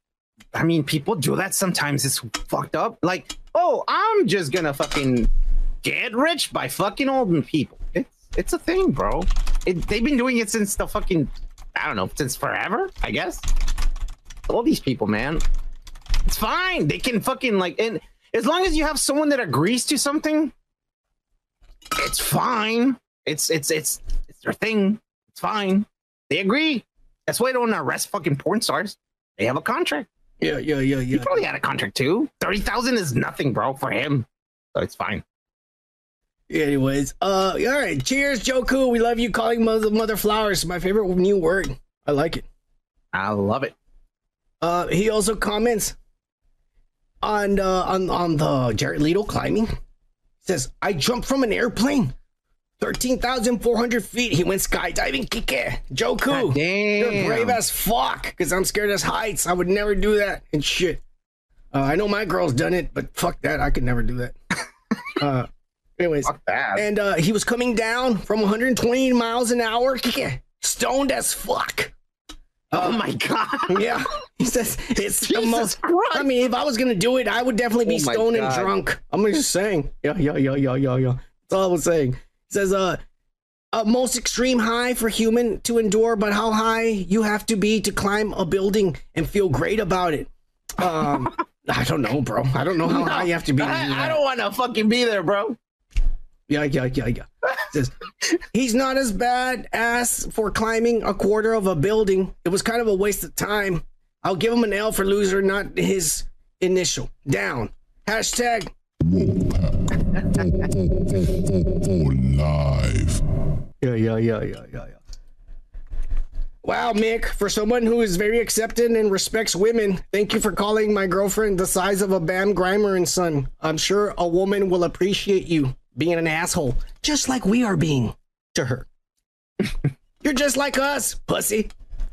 I mean, people do that sometimes. It's fucked up. Like, oh, I'm just gonna fucking get rich by fucking old people. It's it's a thing, bro. It, they've been doing it since the fucking, I don't know, since forever. I guess. All these people, man. It's fine. They can fucking like, and as long as you have someone that agrees to something, it's fine. It's it's it's it's their thing. It's fine. They agree. That's why they don't arrest fucking porn stars. They have a contract. Yeah, yeah, yeah, yeah. He probably had a contract too. Thirty thousand is nothing, bro, for him. So it's fine. Anyways, uh, all right. Cheers, Joku. We love you. Calling mother, mother flowers, my favorite new word. I like it. I love it. Uh, he also comments on uh, on on the Jared Leto climbing. He says, "I jumped from an airplane, thirteen thousand four hundred feet. He went skydiving. Kike, Joku, God you're brave as fuck. Because I'm scared as heights. I would never do that and shit. Uh, I know my girl's done it, but fuck that. I could never do that. uh, anyways, Fuck that. and uh, he was coming down from 120 miles an hour, Kike, stoned as fuck. oh my god. Yeah, he says it's the Jesus most. Christ. I mean, if I was gonna do it, I would definitely be Oh stoned and drunk. I'm just saying. Yeah, yeah, yeah, yeah, yeah, yeah. That's all I was saying. He says, uh, a most extreme high for human to endure, but how high you have to be to climb a building and feel great about it. Um, I don't know, bro. I don't know how high you have to be. to do I, I don't want to fucking be there, bro. Yeah, yeah, yeah, yeah. Says, he's not as bad as for climbing a quarter of a building. It was kind of a waste of time. I'll give him an L for loser, not his initial. Down. Hashtag. Live. Yeah, yeah, yeah, yeah, yeah, yeah. Wow, Mick, for someone who is very accepting and respects women, thank you for calling my girlfriend the size of a Bam Grimer and son. I'm sure a woman will appreciate you being an asshole, just like we are being to her. You're just like us, pussy.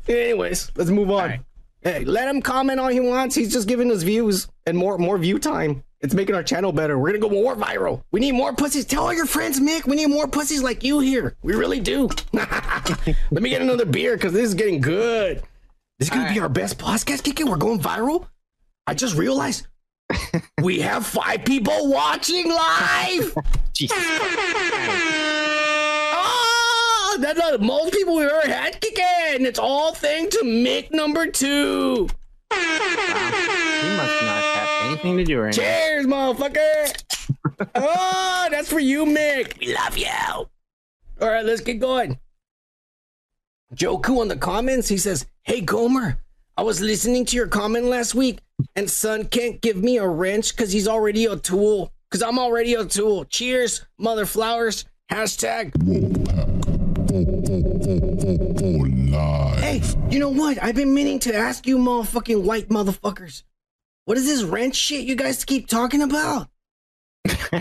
Anyways, let's move on. Hey, let him comment all he wants. He's just giving us views and more more view time. It's making our channel better. We're gonna go more viral. We need more pussies. Tell all your friends, Mick. We need more pussies like you here. We really do. Let me get another beer because this is getting good. This is gonna be our best podcast kicking. We're going viral. I just realized we have five people watching live. Jesus. Oh, ah, that's the most people we've ever had kicking. It's all thanks to Mick number two. He must not have anything to do right now. Cheers, motherfucker. oh, that's for you, Mick. We love you. All right, let's get going. Joku on the comments, he says, Hey, Gomer, I was listening to your comment last week, and son can't give me a wrench because he's already a tool. Because I'm already a tool. Cheers, mother flowers. Hashtag. Live. Hey, you know what? I've been meaning to ask you, motherfucking white motherfuckers. What is this wrench shit you guys keep talking about?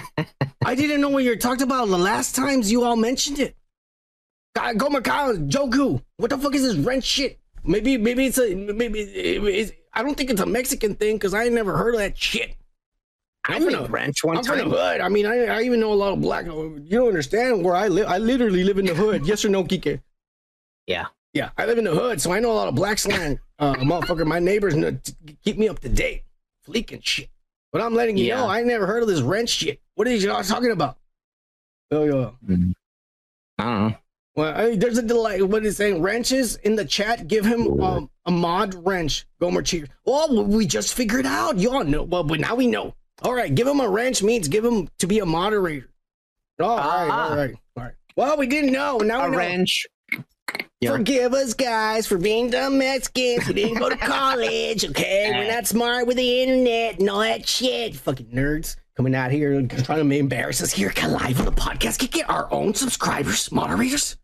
I didn't know what you were talking about the last times you all mentioned it. God, Go Macau, Joku. What the fuck is this wrench shit? Maybe, maybe it's a, maybe it's, I don't think it's a Mexican thing because I ain't never heard of that shit. I'm from made the- wrench one I'm from time. the hood. I mean, I, I even know a lot of black. You don't understand where I live. I literally live in the hood. yes or no, Kike? Yeah. Yeah, I live in the hood, so I know a lot of black slang. Uh, motherfucker, my neighbors know, keep me up to date. Fleek and shit. But I'm letting you Yeah. know, I never heard of this wrench shit. What are you all talking about? Oh, yeah. I don't know. Well, I, there's a delay. What is saying? Wrenches in the chat. Give him um, a mod wrench. Gomer cheers. Oh, we just figured out. Y'all know. Well, but now we know. All right, give him a wrench means give him to be a moderator. All right, Ah. all right, all right. Well, we didn't know. Now A we know. A wrench. Forgive us, guys, for being dumb Mexicans. We didn't go to college, okay? We're not smart with the internet and all that shit. Fucking nerds coming out here and trying to embarrass us here live on the podcast. Can get our own subscribers, moderators.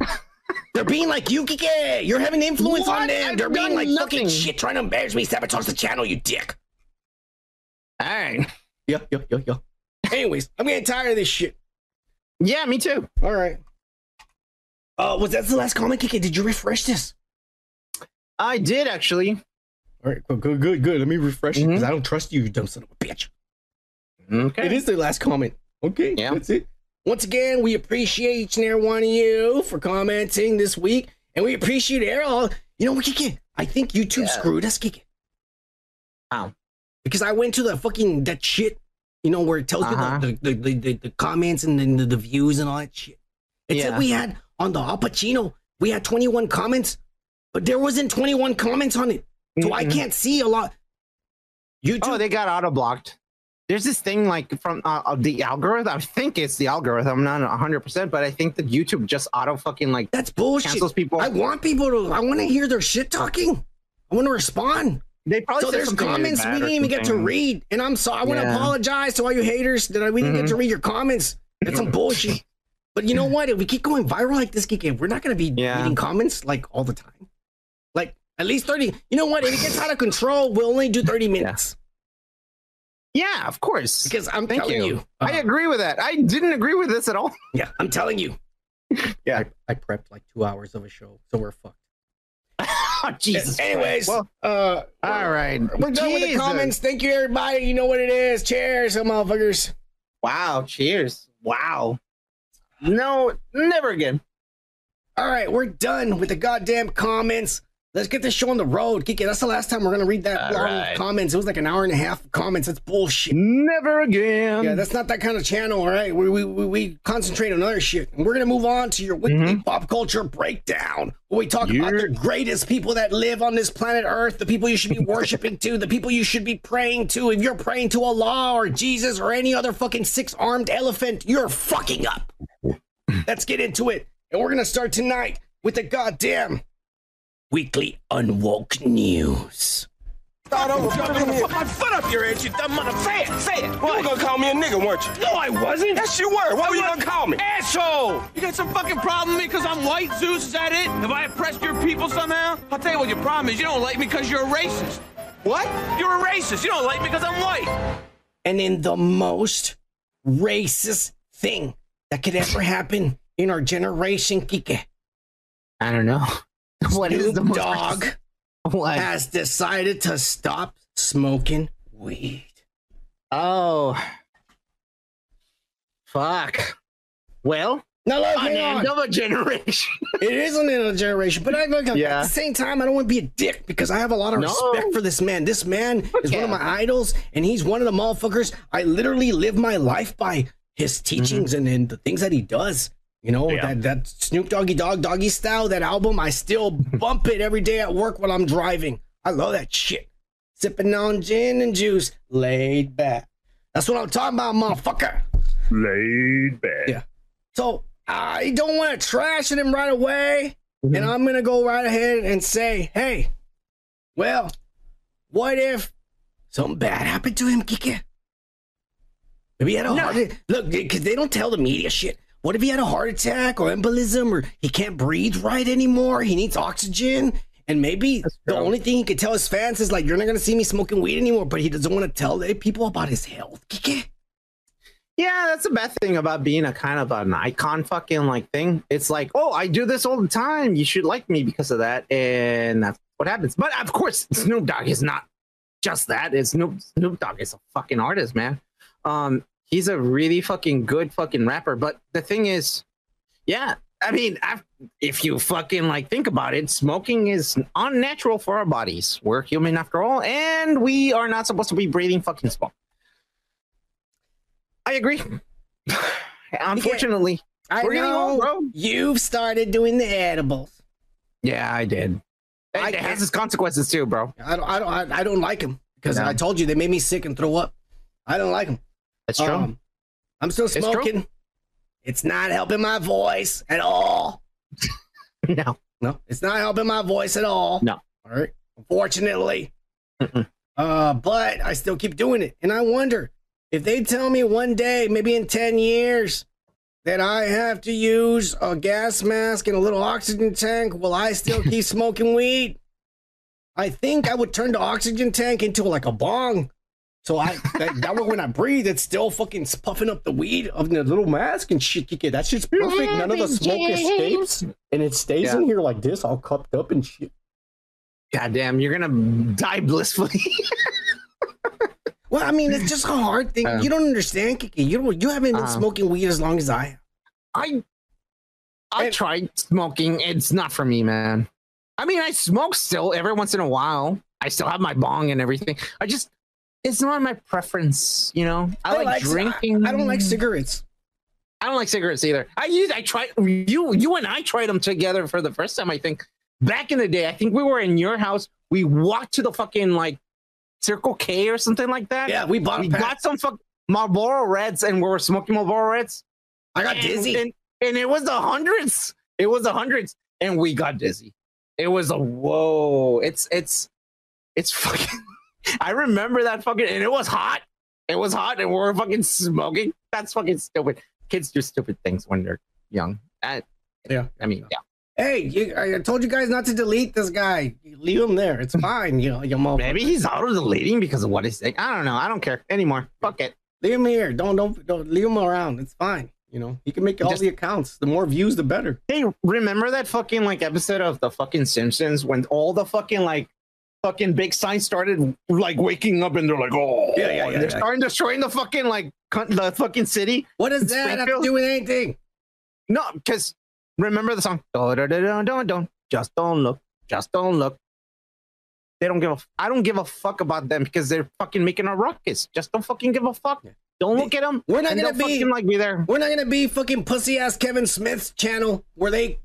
They're being like you, Kike. You're having influence on them. I've They're being like fucking shit, trying to embarrass me, sabotage the channel, you dick. All right. Yeah, yeah, yeah, yeah. Anyways, I'm getting tired of this shit. Yeah, me too. All right. Uh, was that the last comment, Kike? Did you refresh this? I did actually. All right, good, good, good, good. Let me refresh it because I don't trust you, you dumb son of a bitch. Okay. It is the last comment. Okay, Yeah. that's it. Once again, we appreciate each and every one of you for commenting this week, and we appreciate Errol. You know what, Kike? I think YouTube Yeah. screwed us, Kike. How? Because I went to the fucking that shit, you know, where it tells Uh-huh. you the, the, the, the, the comments and then the, the views and all that shit. It said Yeah. we had on the Al Pacino, we had 21 comments, but there wasn't 21 comments on it. So I Mm-mm. can't see a lot. YouTube. Oh, they got auto blocked. There's this thing like from uh, uh, the algorithm. I think it's the algorithm. I'm not 100, percent but I think that YouTube just auto fucking like That's bullshit. cancels people. I want people to. I want to hear their shit talking. I want to respond. They probably so there's comments we didn't even get to read, and I'm sorry. I want to Yeah. apologize to all you haters that we didn't get Mhm. to read your comments. That's some bullshit. But you know what? If we keep going viral like this, we're not going to be Yeah. reading comments like all the time. Like at least 30. You know what? If it gets out of control, we'll only do 30 minutes. Yeah, of course. Because I'm Thank telling you. you. I uh, agree with that. I didn't agree with this at all. yeah, I'm telling you. Yeah. I, I prepped like two hours of a show, so we're fucked. Oh, Jesus. Anyways. Well, uh, all right. We're done with the comments. Thank you, everybody. You know what it is. Cheers, motherfuckers. Wow. Cheers. Wow. No, never again. All right, we're done with the goddamn comments. Let's get this show on the road. Kiki, that's the last time we're gonna read that All long right. comments. It was like an hour and a half of comments. That's bullshit. Never again. Yeah, that's not that kind of channel, all right? We, we, we, we concentrate on other shit. And we're going to move on to your weekly mm-hmm. pop culture breakdown, where we talk about the greatest people that live on this planet Earth, the people you should be worshiping to, the people you should be praying to. If you're praying to Allah or Jesus or any other fucking six armed elephant, you're fucking up. Let's get into it. And we're going to start tonight with the goddamn weekly unwoke news. Thought I was gonna put my foot up your ass, you dumb mother. Say it, say it. What? You were gonna call me a nigga, weren't you? No, I wasn't. Yes, you were. What were you gonna call me? Asshole! You got some fucking problem with me because I'm white, Zeus? Is that it? Have I oppressed your people somehow? I'll tell you what your problem is. You don't like me because you're a racist. What? You're a racist. You don't like me because I'm white. and in the most racist thing that could ever happen in our generation, Kike. I don't know. What is Snoop the most Dogg What? has decided to stop smoking weed. Oh. Fuck. Well, Now, look, an hang on. of a generation. It is an end of a generation, but I look Yeah. at the same time, I don't want to be a dick because I have a lot of No. respect for this man. This man is one of my idols, and he's one of the motherfuckers I literally live my life by his teachings mm-hmm. and, and the things that he does. You know, Yeah. that, that Snoop Doggy Dogg Doggy Style, that album, I still bump it every day at work while I'm driving. I love that shit. Sipping on gin and juice, laid back. That's what I'm talking about, motherfucker. Laid back. Yeah. So I don't want to trash him right away. And mm-hmm. I'm going to go right ahead and say, hey, well, what if something bad happened to him, Kike? Maybe he had a heart attack. Look, because they don't tell the media shit. What if he had a heart attack or embolism or he can't breathe right anymore? He needs oxygen. And maybe the only thing he could tell his fans is like, you're not going to see me smoking weed anymore, but he doesn't want to tell people about his health. Yeah, that's the bad thing about being a kind of an icon fucking like thing. It's like, oh, I do this all the time. You should like me because of that. And that's what happens. But of course, Snoop Dogg is not just that. It's Snoop Snoop Dogg is a fucking artist, man. Um, he's a really fucking good fucking rapper. But the thing is, yeah, I mean, i if you fucking like think about it, smoking is unnatural for our bodies. We're human after all, and we are not supposed to be breathing fucking smoke. I agree. Unfortunately, I we're getting old, bro. you've started doing the edibles. Yeah, I did. I It has its consequences too, bro. I don't, I don't, I, I don't like them because No. I told you they made me sick and throw up. I don't like them. That's true. I'm still smoking. It's not helping my voice at all. no. No, it's not helping my voice at all. No. All right. Unfortunately. Uh, but I still keep doing it. And I wonder if they tell me one day, maybe in 10 years, that I have to use a gas mask and a little oxygen tank, will I still keep smoking weed? I think I would turn the oxygen tank into like a bong. So I that, that way when I breathe, it's still fucking puffing up the weed of the little mask and shit. Kike, That shit's perfect. None of the smoke escapes, and it stays in here like this, all cupped up and shit. God damn, you're gonna die blissfully. Well, I mean, it's just a hard thing. Um, you don't understand, Kiki. You don't. You haven't been um, smoking weed as long as I have. I I tried smoking. It's not for me, man. I mean, I smoke still every once in a while. I still have my bong and everything. I just it's not my preference, you know. I, like, drinking. I, I don't like cigarettes. I don't like cigarettes either. I used I tried you you and I tried them together for the first time, I think. Back in the day, I think we were in your house. We walked to the fucking like Circle K or something like that. Yeah, we bought we got some fuck Marlboro Reds and we were smoking Marlboro Reds. I got And- dizzy. And, and it was the hundreds. It was the hundreds. And we got dizzy. It was a whoa. It's it's it's fucking I remember that fucking and it was hot. It was hot and we were fucking smoking. That's fucking stupid. Kids do stupid things when they're young. I, yeah. I mean, yeah. Hey, you, I I told you guys not to delete this guy. Leave him there. It's fine. You know, you motherfucker. Maybe he's auto deleting because of what he's saying. I don't know. I don't care anymore. Fuck it. Leave him here. Don't don't don't leave him around. It's fine. You know, he can make all Just- the accounts. The more views, the better. Hey, remember that fucking like episode of the fucking Simpsons when all the fucking like fucking big signs started like waking up and they're like, oh, Yeah, yeah, yeah, they're yeah. starting destroying the fucking like the fucking city. What does that have to do with anything? No, because remember the song, don't, don't, just don't look, just don't look. They don't give a. I don't give a fuck about them because they're fucking making a ruckus. Just don't fucking give a fuck. Don't look at them. We're not gonna be fucking, like be there. We're not gonna be fucking pussy ass Kevin Smith's channel where they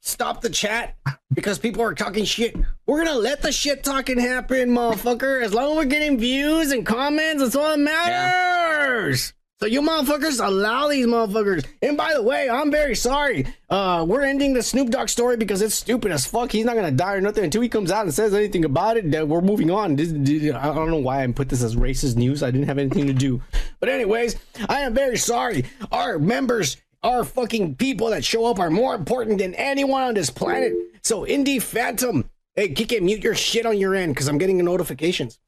stop the chat because people are talking shit. We're gonna let the shit talking happen, motherfucker. As long as we're getting views and comments, that's all that matters. So you motherfuckers allow these motherfuckers. And by the way, I'm very sorry. Uh, we're ending the Snoop Dogg story because it's stupid as fuck. He's not gonna die or nothing until he comes out and says anything about it. That we're moving on. This, I don't know why I put this as racist news. I didn't have anything to do. But anyways, I am very sorry. Our members, our fucking people that show up are more important than anyone on this planet. So Indie Phantom, hey, kick it, mute your shit on your end because I'm getting notifications.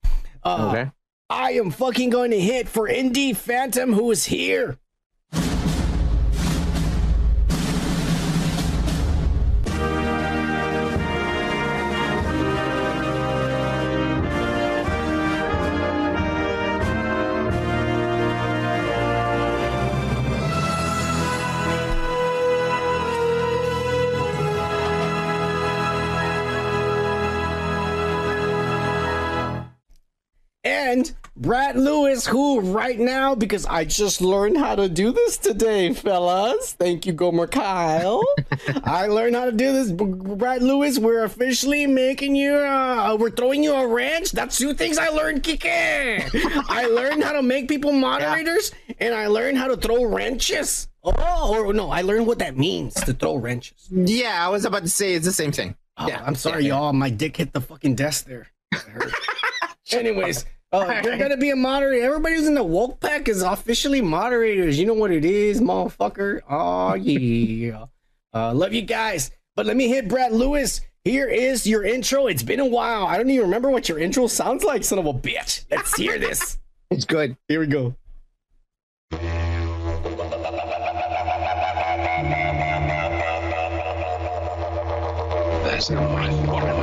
Uh, Okay. I am fucking going to hit for Indie Phantom, who is here. And Brad Lewis, who right now, because I just learned how to do this today, fellas. Thank you, Gomer Pyle. I learned how to do this. Brad Lewis, we're officially making you, uh, we're throwing you a wrench. That's two things I learned, Kike. I learned how to make people moderators, and I learned how to throw wrenches. Oh, or no, I learned what that means to throw wrenches. Yeah, I was about to say it's the same thing. Oh, yeah, I'm sorry, y'all. My dick hit the fucking desk there. It hurt. Anyways, uh, you're gonna be a moderator. Everybody who's in the woke pack is officially moderators. You know what it is, motherfucker. Oh yeah. Uh, love you guys. But let me hit Brad Lewis. Here is your intro. It's been a while. I don't even remember what your intro sounds like, son of a bitch. Let's hear this. It's good. Here we go. That's not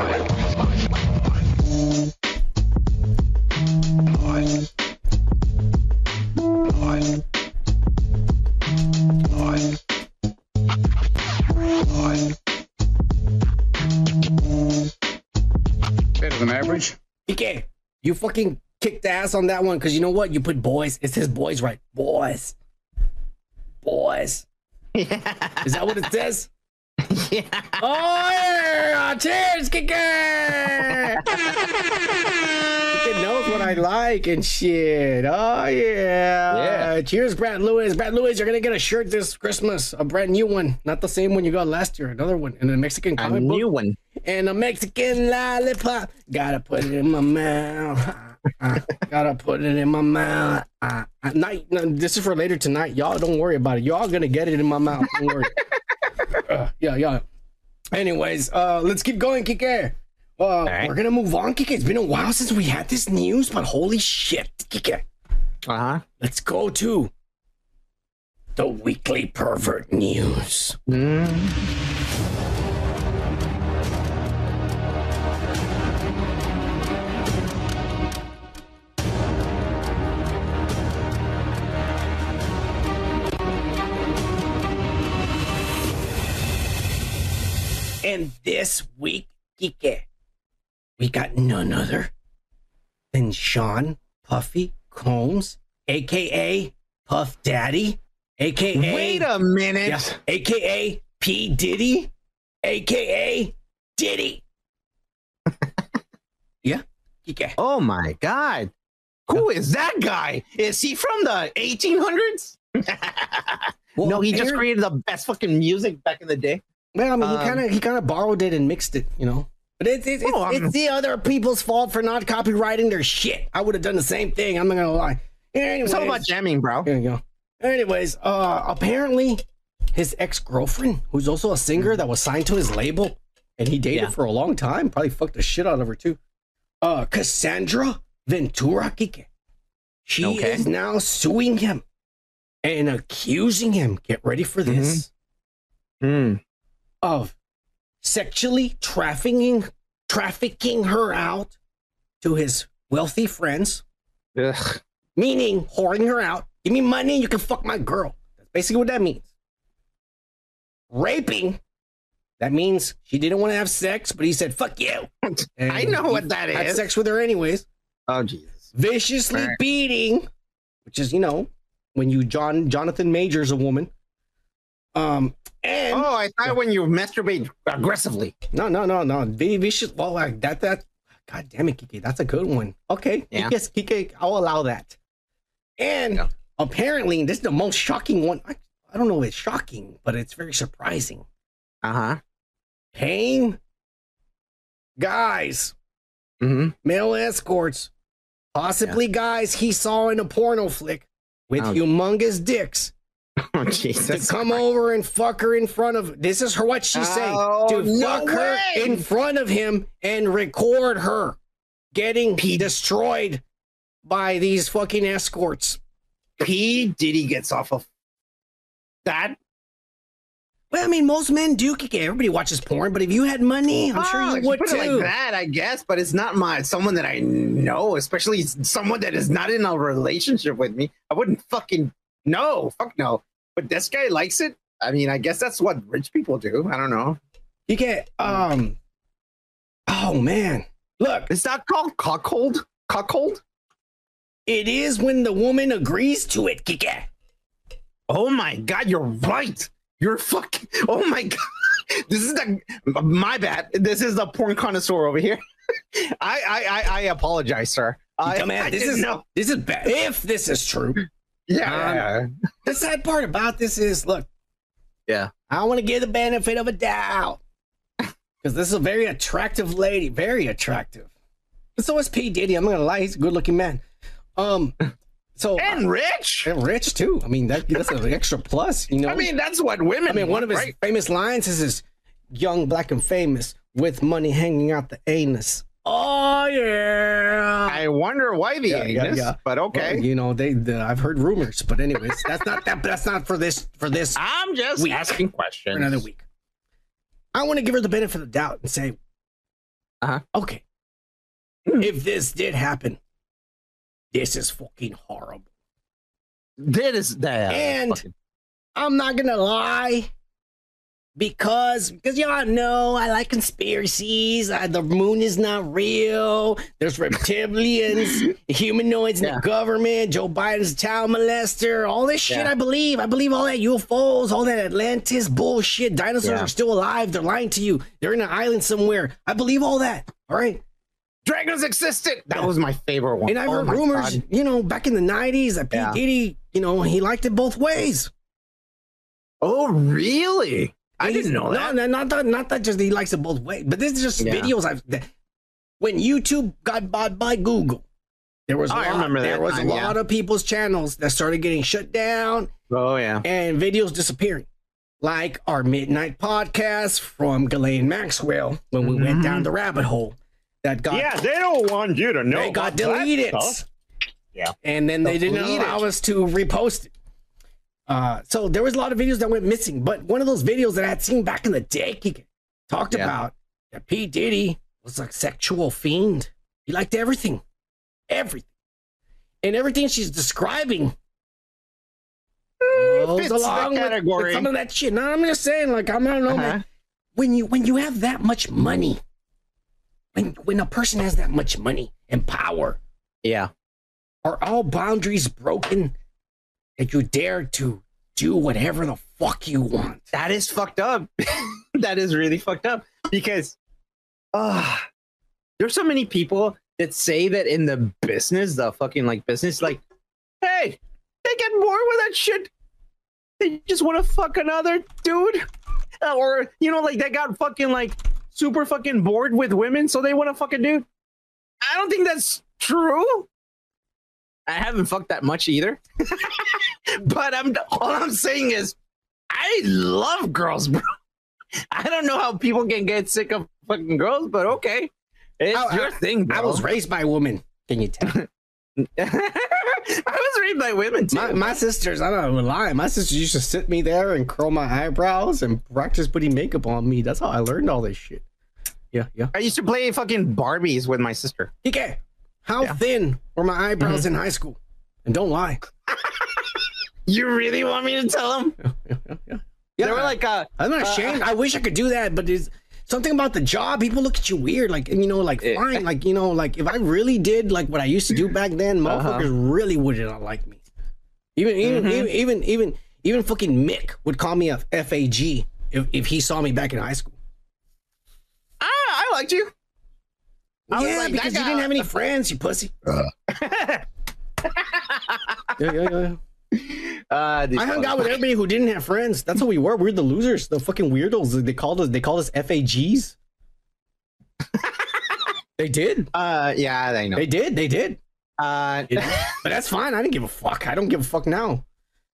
Better than average. PK, you fucking kicked ass on that one because you know what? You put boys. It says boys right. Boys. Boys. Is that what it says? Oh yeah! Cheers, Kike! Kike knows what I like and shit. Oh yeah. Yeah. Cheers, Brad Lewis. Brad Lewis, you're gonna get a shirt this Christmas, a brand new one, not the same one you got last year. Another one, and a Mexican A comic book. new one. and a Mexican lollipop. Gotta put it in my mouth. Uh, gotta put it in my mouth. Uh, night, no, this is for later tonight. Y'all don't worry about it. Y'all gonna get it in my mouth. Don't worry. Uh, yeah, yeah. Anyways, uh, let's keep going, Kike. Uh, We're gonna move on, Kike. It's been a while since we had this news, but holy shit, Kike. Uh huh. Let's go to the weekly pervert news. And this week, Kike, we got none other than Sean Puffy Combs, aka Puff Daddy, aka Wait a minute. Yeah, aka P Diddy, aka Diddy. yeah, Kike. Oh my god. Who is that guy? Is he from the 1800s? no, he just created the best fucking music back in the day. Well, I mean, he Um, kind of he kind of borrowed it and mixed it, you know. But it's it's, it's, Oh, it's the other people's fault for not copyrighting their shit. I would have done the same thing. I'm not gonna lie. Anyways, It's all about jamming, bro. There you go. Anyways, uh, apparently his ex girlfriend, who's also a singer that was signed to his label, and he dated Yeah. for a long time, probably fucked the shit out of her too. Uh, Cassandra Ventura Kike. She Okay. is now suing him and accusing him. Get ready for this Hmm. Of sexually trafficking trafficking her out to his wealthy friends, Ugh. meaning whoring her out. Give me money and you can fuck my girl. That's basically what that means. Raping. That means she didn't want to have sex, but he said, fuck you. I know what that Had is. sex with her anyways. Oh Jesus. Viciously Right. beating, which is, you know, when you John Jonathan Majors a woman. Um and Oh, I thought when you masturbate aggressively. No, no, no, no. Be should Well, like that, that. God damn it, Kike. That's a good one. Okay. Yeah. Yes, Kike. I'll allow that. And apparently, this is the most shocking one. I, I don't know if it's shocking, but it's very surprising. Uh huh. Pain guys, Mm-hmm. male escorts, possibly guys he saw in a porno flick with Oh. humongous dicks Oh to Jesus. come over and fuck her in front of this is her what she's Oh, to no fuck her in front of him and record her getting P- destroyed by these fucking escorts P Diddy gets off of that. well i mean most men do everybody watches porn but if you had money i'm sure Oh, you if would put too it like that, I guess, but it's not my someone that I know, especially someone that is not in a relationship with me. I wouldn't fucking no, fuck no. But this guy likes it. I mean, I guess that's what rich people do. I don't know. you get um oh man look Is that called cockhold? Cockhold? it is when the woman agrees to it Kike. Oh my god, you're right. You're fucking. Oh my god. This is the my bad. This is the porn connoisseur over here. I I I, I apologize, sir. I, Dumbass, I this is no. this is bad if this is true Yeah, Um, the sad part about this is look yeah. I want to give the benefit of a doubt because this is a very attractive lady, very attractive. But so is P Diddy. I'm not gonna lie, he's a good-looking man. Um, so and rich. and rich too. I mean, that, that's an extra plus, you know. I mean, that's what women. I mean, one of his right? famous lines is his young, black, and famous with money hanging out the anus." Oh yeah. I wonder why the Yeah, yeah, anus, yeah. but okay. Well, you know, they. The, I've heard rumors, but anyways, that's not that. That's not for this. For this I'm just week. asking for another week. I want to give her the benefit of the doubt and say, Uh-huh. okay, if this did happen, this is fucking horrible. That is that. And- fucking- I'm not gonna lie. Because because y'all know I like conspiracies. Uh, the moon is not real. There's reptilians, humanoids in the government. Joe Biden's a child molester. All this shit Yeah. I believe. I believe all that UFOs, all that Atlantis bullshit. Dinosaurs Yeah. are still alive. They're lying to you. They're in an island somewhere. I believe all that. All right. Dragons existed. That was my favorite one. And I've Oh heard my rumors, God. you know, back in the '90s that P Yeah. Diddy, you know, he liked it both ways. Oh, really? I didn't know that. No, no, not that, not that. Just he likes it both ways. But this is just Yeah. videos I've. That, when YouTube got bought by Google, there was a Oh, I lot, remember there was time, a yeah. lot of people's channels that started getting shut down Oh yeah. and videos disappearing. Like our midnight podcast from Ghislaine Maxwell when we went down the rabbit hole that got Mm-hmm. yeah, they don't want you to know. they got deleted. Yeah. And then they didn't allow us to repost it. Uh, so there was a lot of videos that went missing. But one of those videos that I had seen back in the day Kike, talked Yeah. about that P. Diddy was a sexual fiend. He liked everything. Everything. And everything she's describing goes fits along with- with, category. some of that shit. No, I'm just saying, like, I'm, I don't know, Uh-huh. man. When you when you have that much money, when when a person has that much money and power, Yeah. are all boundaries broken that you dare to do whatever the fuck you want? That is fucked up. that is really fucked up because uh there's so many people that say that in the business, the fucking like business, like, hey, they get bored with that shit. They just want to fuck another dude. Uh, Or, you know, like they got fucking like super fucking bored with women, so they want to fuck a dude. I don't think that's true. I haven't fucked that much either. but I'm all I'm saying is I love girls, bro. I don't know how people can get sick of fucking girls, but okay. It's I- your I- thing, bro. I was raised by a woman. Can you tell? I was raised by women too. my, my sisters, I don't lie. My sisters used to sit me there and curl my eyebrows and practice putting makeup on me. That's how I learned all this shit. Yeah, yeah. I used to play fucking Barbies with my sister. Okay. How thin were my eyebrows in high school? And don't lie. You really want me to tell them? Yeah, They were like, uh, I'm not uh, ashamed. I wish I could do that, but it's something about the job. People look at you weird, like you know, like fine, like you know, like if I really did like what I used to do back then, Uh-huh. motherfuckers really would not like me. Even even Mhm. even even even even fucking Mick would call me a FAG if if he saw me back in high school. Ah, I liked you. I was yeah, like, because you didn't have any friends, you pussy. yeah, yeah, yeah. Uh, I hung out with everybody who didn't have friends. That's what we were. We're the losers, the fucking weirdos. They called us. They called us FAGs. they did. Uh, yeah, they know. They did. They did. Uh, but that's fine. I didn't give a fuck. I don't give a fuck now.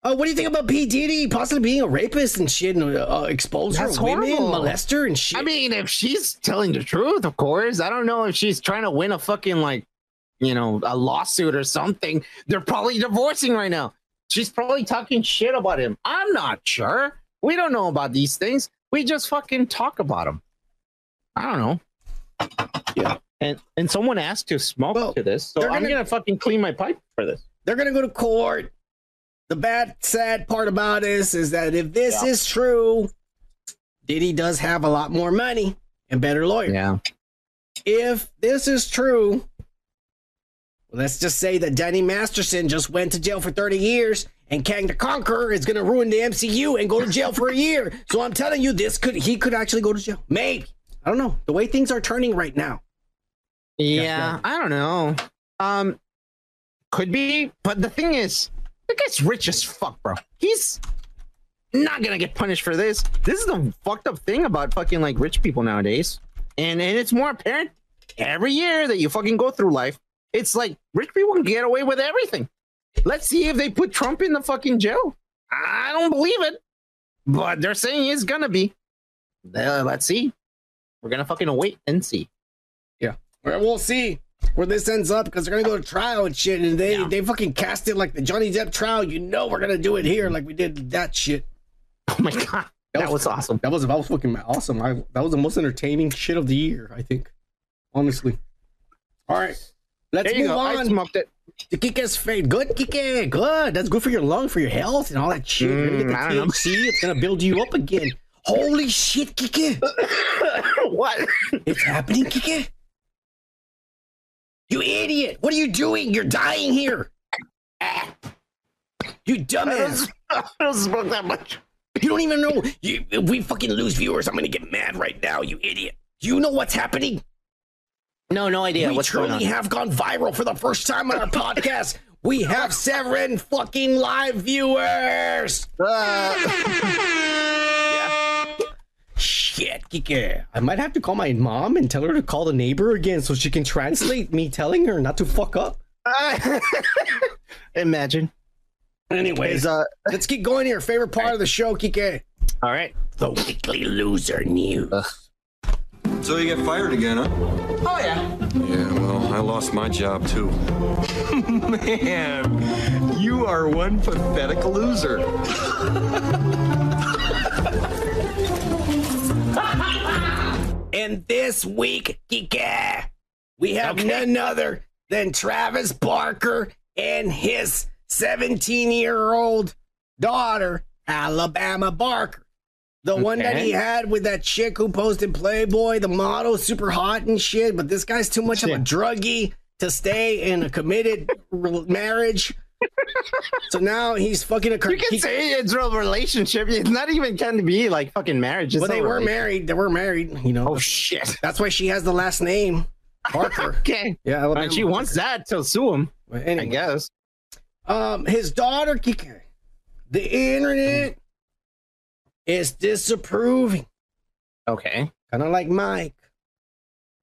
Uh, what do you think about P Diddy possibly being a rapist and shit, and uh, exposer That's of women, horrible. molester and shit? I mean, if she's telling the truth, of course. I don't know if she's trying to win a fucking like, you know, a lawsuit or something. They're probably divorcing right now. She's probably talking shit about him. I'm not sure. We don't know about these things. We just fucking talk about them. I don't know. Yeah. And and someone asked to smoke to this, so they're I'm gonna- gonna fucking clean my pipe for this. They're gonna go to court. The bad, sad part about this is that if this Yeah. is true, Diddy does have a lot more money and better lawyers. Yeah. If this is true, let's just say that Danny Masterson just went to jail for 30 years and Kang the Conqueror is going to ruin the MCU and go to jail for a year. So I'm telling you, this could he could actually go to jail. Maybe. I don't know. The way things are turning right now. Yeah, I don't know. Um, could be, but the thing is, the guy's rich as fuck, bro. He's not gonna get punished for this. This is the fucked up thing about fucking like rich people nowadays, and and it's more apparent every year that you fucking go through life. It's like rich people can get away with everything. Let's see if they put Trump in the fucking jail. I don't believe it, but they're saying it's gonna be. Uh, let's see. We're gonna fucking wait and see. Yeah. We'll see where this ends up because they're gonna go to trial and shit, and they they fucking cast it like the Johnny Depp trial. You know we're gonna do it here like we did that shit. Oh my god, that, was, awesome. That was that was fucking awesome. I that was the most entertaining shit of the year. I think, honestly. All right, let's move go. I on. smoked it. To Kike's fate. Good, Kike. Good. That's good for your lung, for your health, and all that shit. Mm, I don't the THC. It's gonna build you up again. Holy shit, Kike! what? It's happening, Kike! You idiot! What are you doing? You're dying here! You dumbass! I don't smoke that much. You don't even know. You, if we fucking lose viewers, I'm gonna get mad right now, you idiot. You know what's happening? No, no idea. we What's truly going on? have gone viral for the first time on our podcast. We have seven fucking live viewers. Ah. Shit, Kike. I might have to call my mom and tell her to call the neighbor again so she can translate me telling her not to fuck up. Imagine. Anyways, uh, let's keep going here. Favorite part of the show, Kike. All right. The weekly loser news. So you get fired again, huh? Oh, yeah. Yeah, well, I lost my job too. Man, you are one pathetic loser. And this week, Kike, we have none other than Travis Barker and his 17 year old daughter, Alabama Barker. The one that he had with that chick who posted Playboy, the model, super hot and shit. But this guy's too much of a druggie to stay in a committed marriage. So now he's fucking a. You can say it's a real relationship. It's not even can be like fucking marriage. It's Well, they were married. They were married. You know. Oh shit. That's why she has the last name Parker. Okay. Yeah, Alabama And she Barker. wants that to sue him. Well, I guess. Um, his daughter, Kike, the internet is disapproving, Okay. kind of like Mike.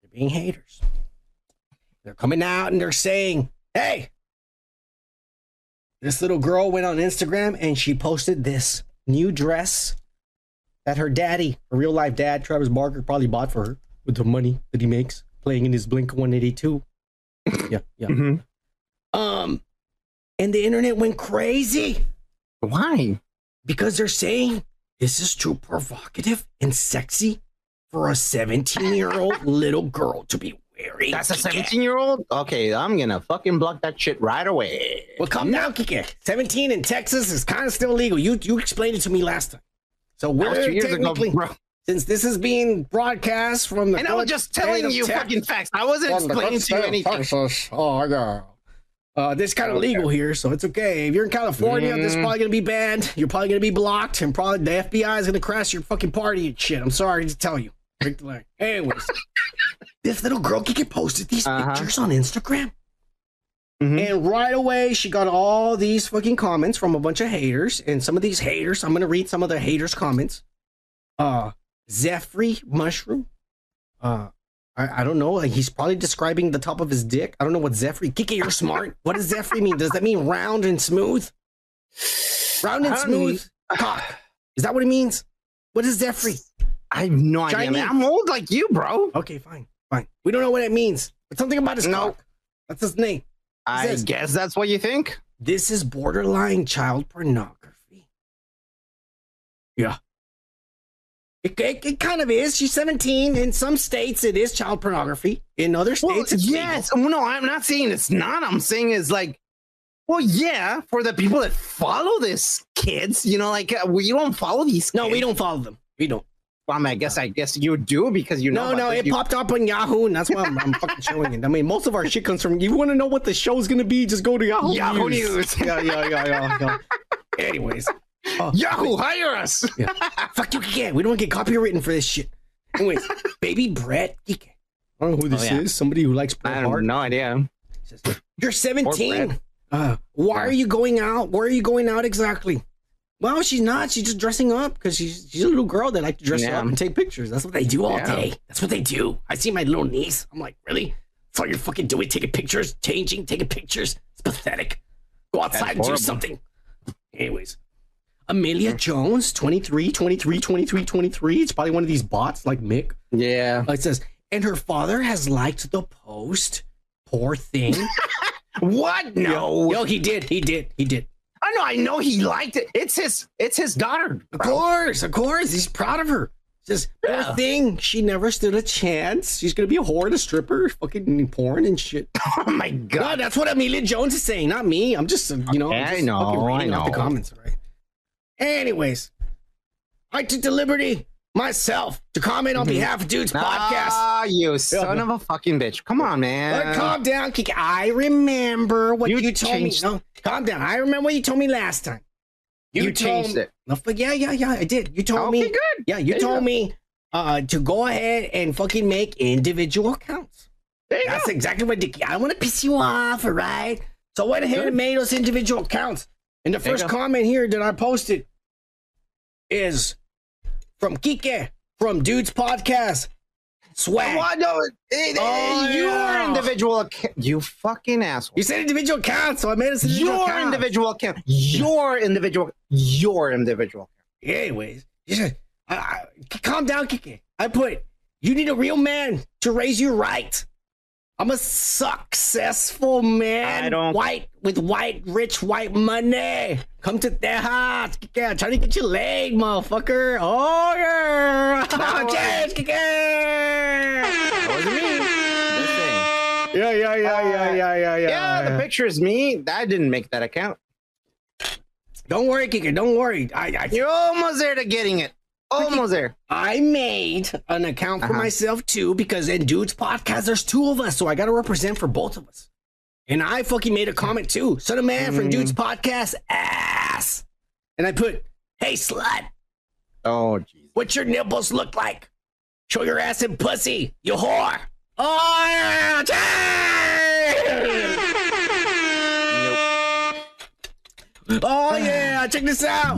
They're being haters. They're coming out and they're saying, "Hey, this little girl went on Instagram and she posted this new dress that her daddy, her real life dad, Travis Barker, probably bought for her with the money that he makes playing in his Blink 182." yeah, yeah. Mhm. Um, and the internet went crazy Why? because they're saying this is too provocative and sexy for a 17 year old little girl to be wearing. That's a 17 year old? Okay, I'm gonna fucking block that shit right away. Well, come down, Kike. 17 in Texas is kind of still legal. You you explained it to me last time. So we're was two years ago, technically, bro. since this is being broadcast from the And I was just telling you Tex- fucking facts. I wasn't explaining to you anything. Texas. Oh, yeah. Uh, this is kind of legal here, so it's okay. If you're in California, this is Mm. probably gonna be banned. You're probably gonna be blocked, and probably the FBI is gonna crash your fucking party and shit. I'm sorry to tell you. Break the leg. Anyways, this little girl can get posted these Uh-huh. pictures on Instagram. Mhm. And right away, she got all these fucking comments from a bunch of haters. And some of these haters, I'm gonna read some of the haters' comments. Uh, Zephyr Mushroom. Uh, I, I don't know. He's probably describing the top of his dick. I don't know what Zephyr. Kiki, you're smart. What does Zephyr mean? Does that mean round and smooth? Round and I don't smooth cock. Is that what it means? What is Zephyr? I have no idea, man. I'm old like you, bro. Okay, fine, fine. We don't know what it means. But something about his No. cock. That's his name. I says- guess that's what you think. This is borderline child pornography. Yeah. It, it, it kind of is. She's 17. In some states, it is child pornography. In other Well, states, it's yes. Well, no, I'm not saying it's not. I'm saying it's like, well, yeah, for the people that follow this kids, you know, like uh, we don't follow these. No, we don't follow them. We don't. Well, I, mean, I guess I guess you do because you know. No, no, it You- popped up on Yahoo, and that's why I'm, I'm fucking showing it. I mean, most of our shit comes from. You want to know what the show's gonna be? Just go to Yahoo. Yahoo News. yeah, yeah, yeah, yeah, yeah. Anyways, uh, Yahoo, hire us. Yeah. Fuck you, Kike. We don't get copywritten for this shit. Anyways, baby Brett. I don't know who this Oh, yeah. is. Somebody who likes I Bret have Hart. no idea. You're 17. Uh, why are you going out? Where are you going out exactly? Well, she's not. She's just dressing up because she's she's a little girl that like to dress Yeah. up and take pictures. That's what they do all Yeah. day. That's what they do. I see my little niece. I'm like, really? That's all you're fucking doing? Taking pictures, changing, taking pictures. It's pathetic. Go outside and do something. Anyways, Amelia Jones, 23, 23, 23, 23. It's probably one of these bots like Mick. Yeah. Uh, It says, and her father has liked the post. Poor thing. What? No. Yo, he did. He did. He did. I know. I know. He liked it. It's his. It's his daughter. Of course, of course. He's proud of her. Says, poor Yeah. thing. She never stood a chance. She's gonna be a whore and a stripper, fucking porn and shit. Oh my No, god. that's what Amelia Jones is saying, not me. I'm just, you know, I'm Yeah, I know, fucking I know. off the know. comments, right? Anyways, I took the liberty myself to comment on behalf of Dude's podcast. Ah, you son of a fucking bitch. Come on, man. But calm down, Kiki. I remember what you, told me. No, calm down. I remember what you told me last time. You told changed me- it. No, but yeah, yeah, yeah. I did. You told me. Okay, good. Yeah, you There told go. me uh, to go ahead and fucking make individual accounts. There you That's go. exactly what Dickie. I want to piss you off, all right? So I went ahead and made those individual accounts. And the There first comment here that I posted is from Kike from Dude's Podcast. Swag. What? No, it, it, Oh, your yeah. individual account. You fucking asshole. You said individual account, so I made it individual your account. individual account. Your individual. Your individual. Anyways, should, I, I, calm down, Kike. I put, you need a real man to raise you right. I'm a successful man. I don't- White with white, rich white money. Come to the house, Kike. Trying to get you laid, motherfucker. Oh yeah. Cheers, Kike. That wasn't me. Yeah, yeah, yeah, yeah, uh, yeah, yeah, yeah. Yeah, the picture is me. I didn't make that account. Don't worry, Kike. Don't worry. I, I, You're almost there to getting it. Almost there. I made an account for Uh-huh. myself too because in Dude's podcast, there's two of us, so I got to represent for both of us. And I fucking made a comment too. Son of man from Mm. Dude's podcast, ass. And I put, hey slut, Oh, jeez. what your nipples look like? Show your ass and pussy, you whore. Oh yeah, Oh yeah, check this out.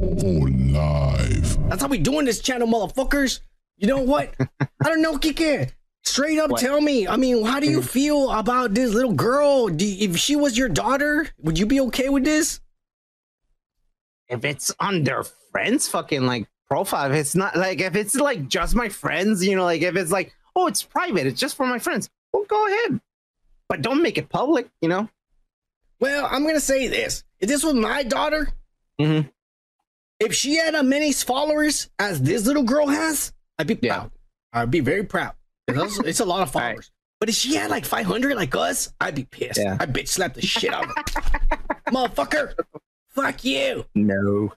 Live. That's how we doing this channel, motherfuckers. You know what? I don't know, Kike. Straight up, What? tell me. I mean, how do you feel about this little girl? Do if she was your daughter, would you be okay with this? If it's on their friends' fucking like profile, if it's not like if it's like just my friends, you know, like if it's like, oh, it's private, it's just for my friends. Well, go ahead, but don't make it public. You know. Well, I'm gonna say this: if this was my daughter, Mhm. If she had as many followers as this little girl has, I'd be Yeah. proud. I'd be very proud. It's, it's a lot of Right. followers. But if she had like 500 like us, I'd be pissed. Yeah. I'd bitch slap the shit out of her. Motherfucker, fuck you. No.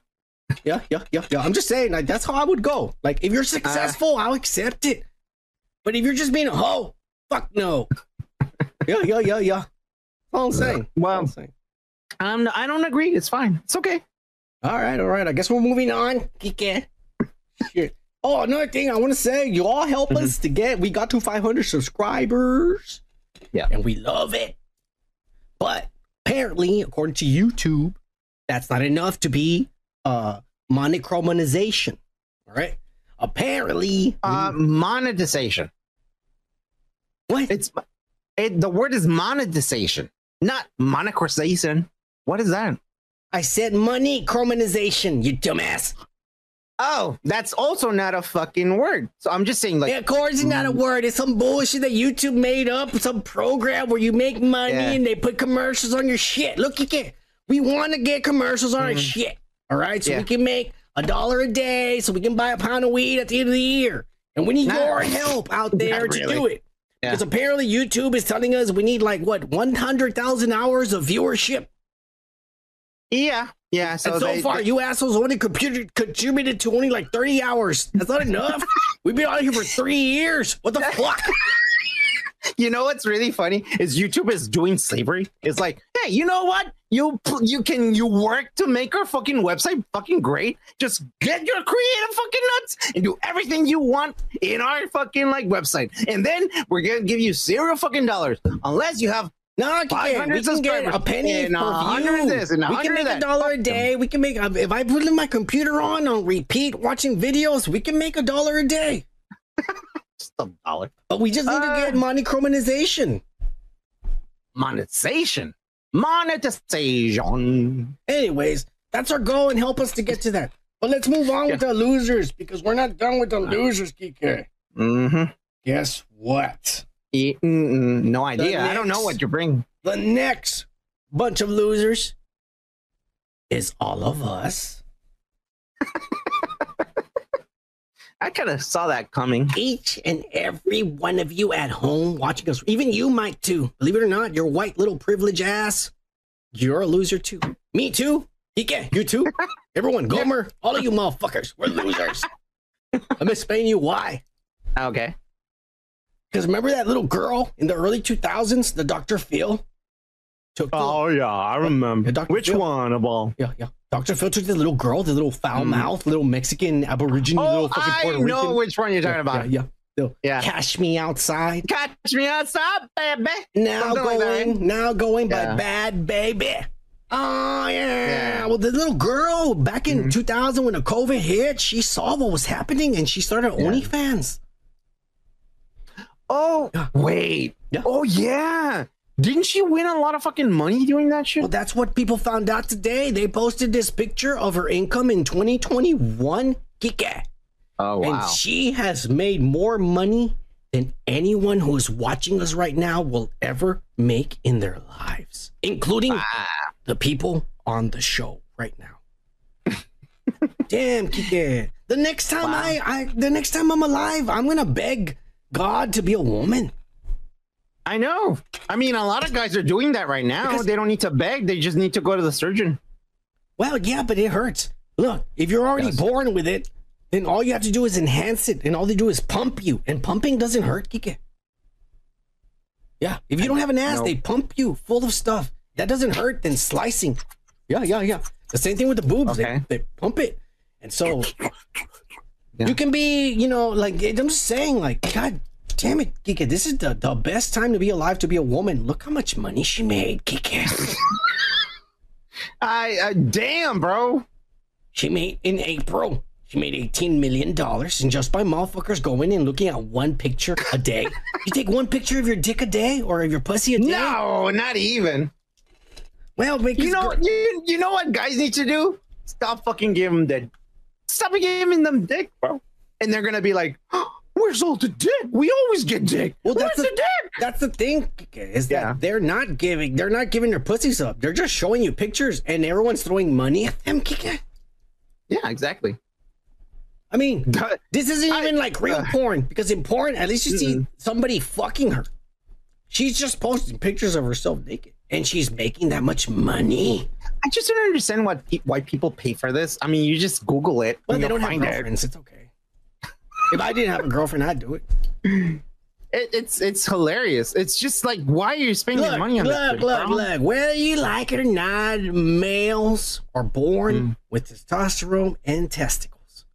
Yeah, yeah, yeah, yeah. I'm just saying, like, that's how I would go. Like, if you're successful, I'll accept it. But if you're just being a hoe, fuck no. yeah, yeah, yeah, yeah. That's all I'm saying. Well- I'm saying. Um, I don't agree. It's fine. It's okay. All right, all right. I guess we're moving on. Kike. Oh, another thing I want to say, you all help Mm-hmm. us to get. We got to 500 subscribers. Yeah. and we love it. But apparently, according to YouTube, that's not enough to be uh monochromization. All right. Apparently, Uh, monetization. what? It's it, the word is monetization, not monetization. What is that? I said money chromization. You dumbass. Oh, that's also not a fucking word. So I'm just saying, like, yeah, course, it's not a word. It's some bullshit that YouTube made up. Some program where you make money Yeah. and they put commercials on your shit. Look, you can. We want to get commercials on our shit. All right, so Mm-hmm. Yeah. we can make a dollar a day, so we can buy a pound of weed at the end of the year. And we need Not- your help out there to really. do it. Yeah. Because apparently YouTube is telling us we need like what 100,000 hours of viewership. Yeah, yeah. So, and so they- far, they- you assholes only computer contributed to only like 30 hours. That's not enough. We've been on here for three years. What the fuck? you know what's really funny is YouTube is doing slavery. It's like, hey, you know what? You you can you work to make our fucking website fucking great. Just get your creative fucking nuts and do everything you want in our fucking like website, and then we're gonna give you zero fucking dollars unless you have No, I can, 500 we can get a penny and per view. this and we can make a dollar a day. We can make if I put my computer on on repeat watching videos, we can make a dollar a day. Just a dollar But we just need Uh, to get monochromization. monetization, monetization. Anyways, that's our goal and help us to get to that. But let's move on with the losers because we're not done with the losers, Kike. Mm-hmm. Guess what? No idea. I don't know what you bring. The next bunch of losers is all of us. I kind of saw that coming. Each and every one of you at home watching us, even you, Mike, too. Believe it or not, your white little privilege ass, you're a loser too. Me too. Kike, you too. Everyone, Gomer, all of you motherfuckers, we're losers. Let me explain you why. Okay. Because remember that little girl in the early 2000s, the Dr. Phil? Took the, Oh yeah, I remember. Dr. Which Phil. one of all? Yeah, yeah. Dr. Phil took the little girl, the little foul mouth, little Mexican Aborigine, Oh, little fucking I Puerto know Rican. which one you're talking Yeah, about. Yeah, yeah. Yeah. Cash me outside. Catch me outside, baby. Now Something like going, now going by Yeah. Bhad Bhabie. Oh yeah. Well, the little girl back Mm-hmm. in 2000 when the COVID hit, she saw what was happening and she started OnlyFans. Oh, wait. Oh yeah. Didn't she win a lot of fucking money doing that shit? Well, that's what people found out today. They posted this picture of her income in 2021. Kike. Oh wow. And she has made more money than anyone who is watching us right now will ever make in their lives, including ah. the people on the show right now. Damn, Kike. The next time I, I, the next time I'm alive, I'm gonna beg God to be a woman. I know. I mean, a lot of guys are doing that right now. they don't need to beg. They just need to go to the surgeon. Well, yeah, but it hurts. Look, if you're already born with it, then all you have to do is enhance it, and all they do is pump you. And pumping doesn't hurt, Kike. Yeah, if you don't have an ass, No. they pump you full of stuff. That doesn't hurt than slicing. Yeah, yeah, yeah. The same thing with the boobs. Okay. They, they pump it. And so you can be, you know, like, I'm just saying, like, God damn it, Kike, this is the, the best time to be alive to be a woman. Look how much money she made, Kike. I uh, damn, bro. She made in April. She made eighteen million dollars, and just by motherfuckers going and looking at one picture a day. you take one picture of your dick a day or of your pussy a day. No, not even. Well, You know, you, you know what guys need to do? Stop fucking giving them the, stop giving them dick, bro. And they're gonna be like, "Where's all the dick? We always get dick. Well, Where's that's the the, dick?" that's the thing is that they're not giving they're not giving their pussies up. They're just showing you pictures, and everyone's throwing money at them. Yeah, exactly. I mean, this isn't even like real porn because in porn, at least you see somebody fucking her. She's just posting pictures of herself naked, and she's making that much money. I just don't understand what why people pay for this. I mean, you just Google it. Well, they don't have find it. girlfriends. It's okay. if I didn't have a girlfriend, I'd do it. It, it's it's hilarious. It's just like, why are you spending Look, money on look, this? look, bro? look. Whether you like it or not, males are born Mm. with testosterone and testicles.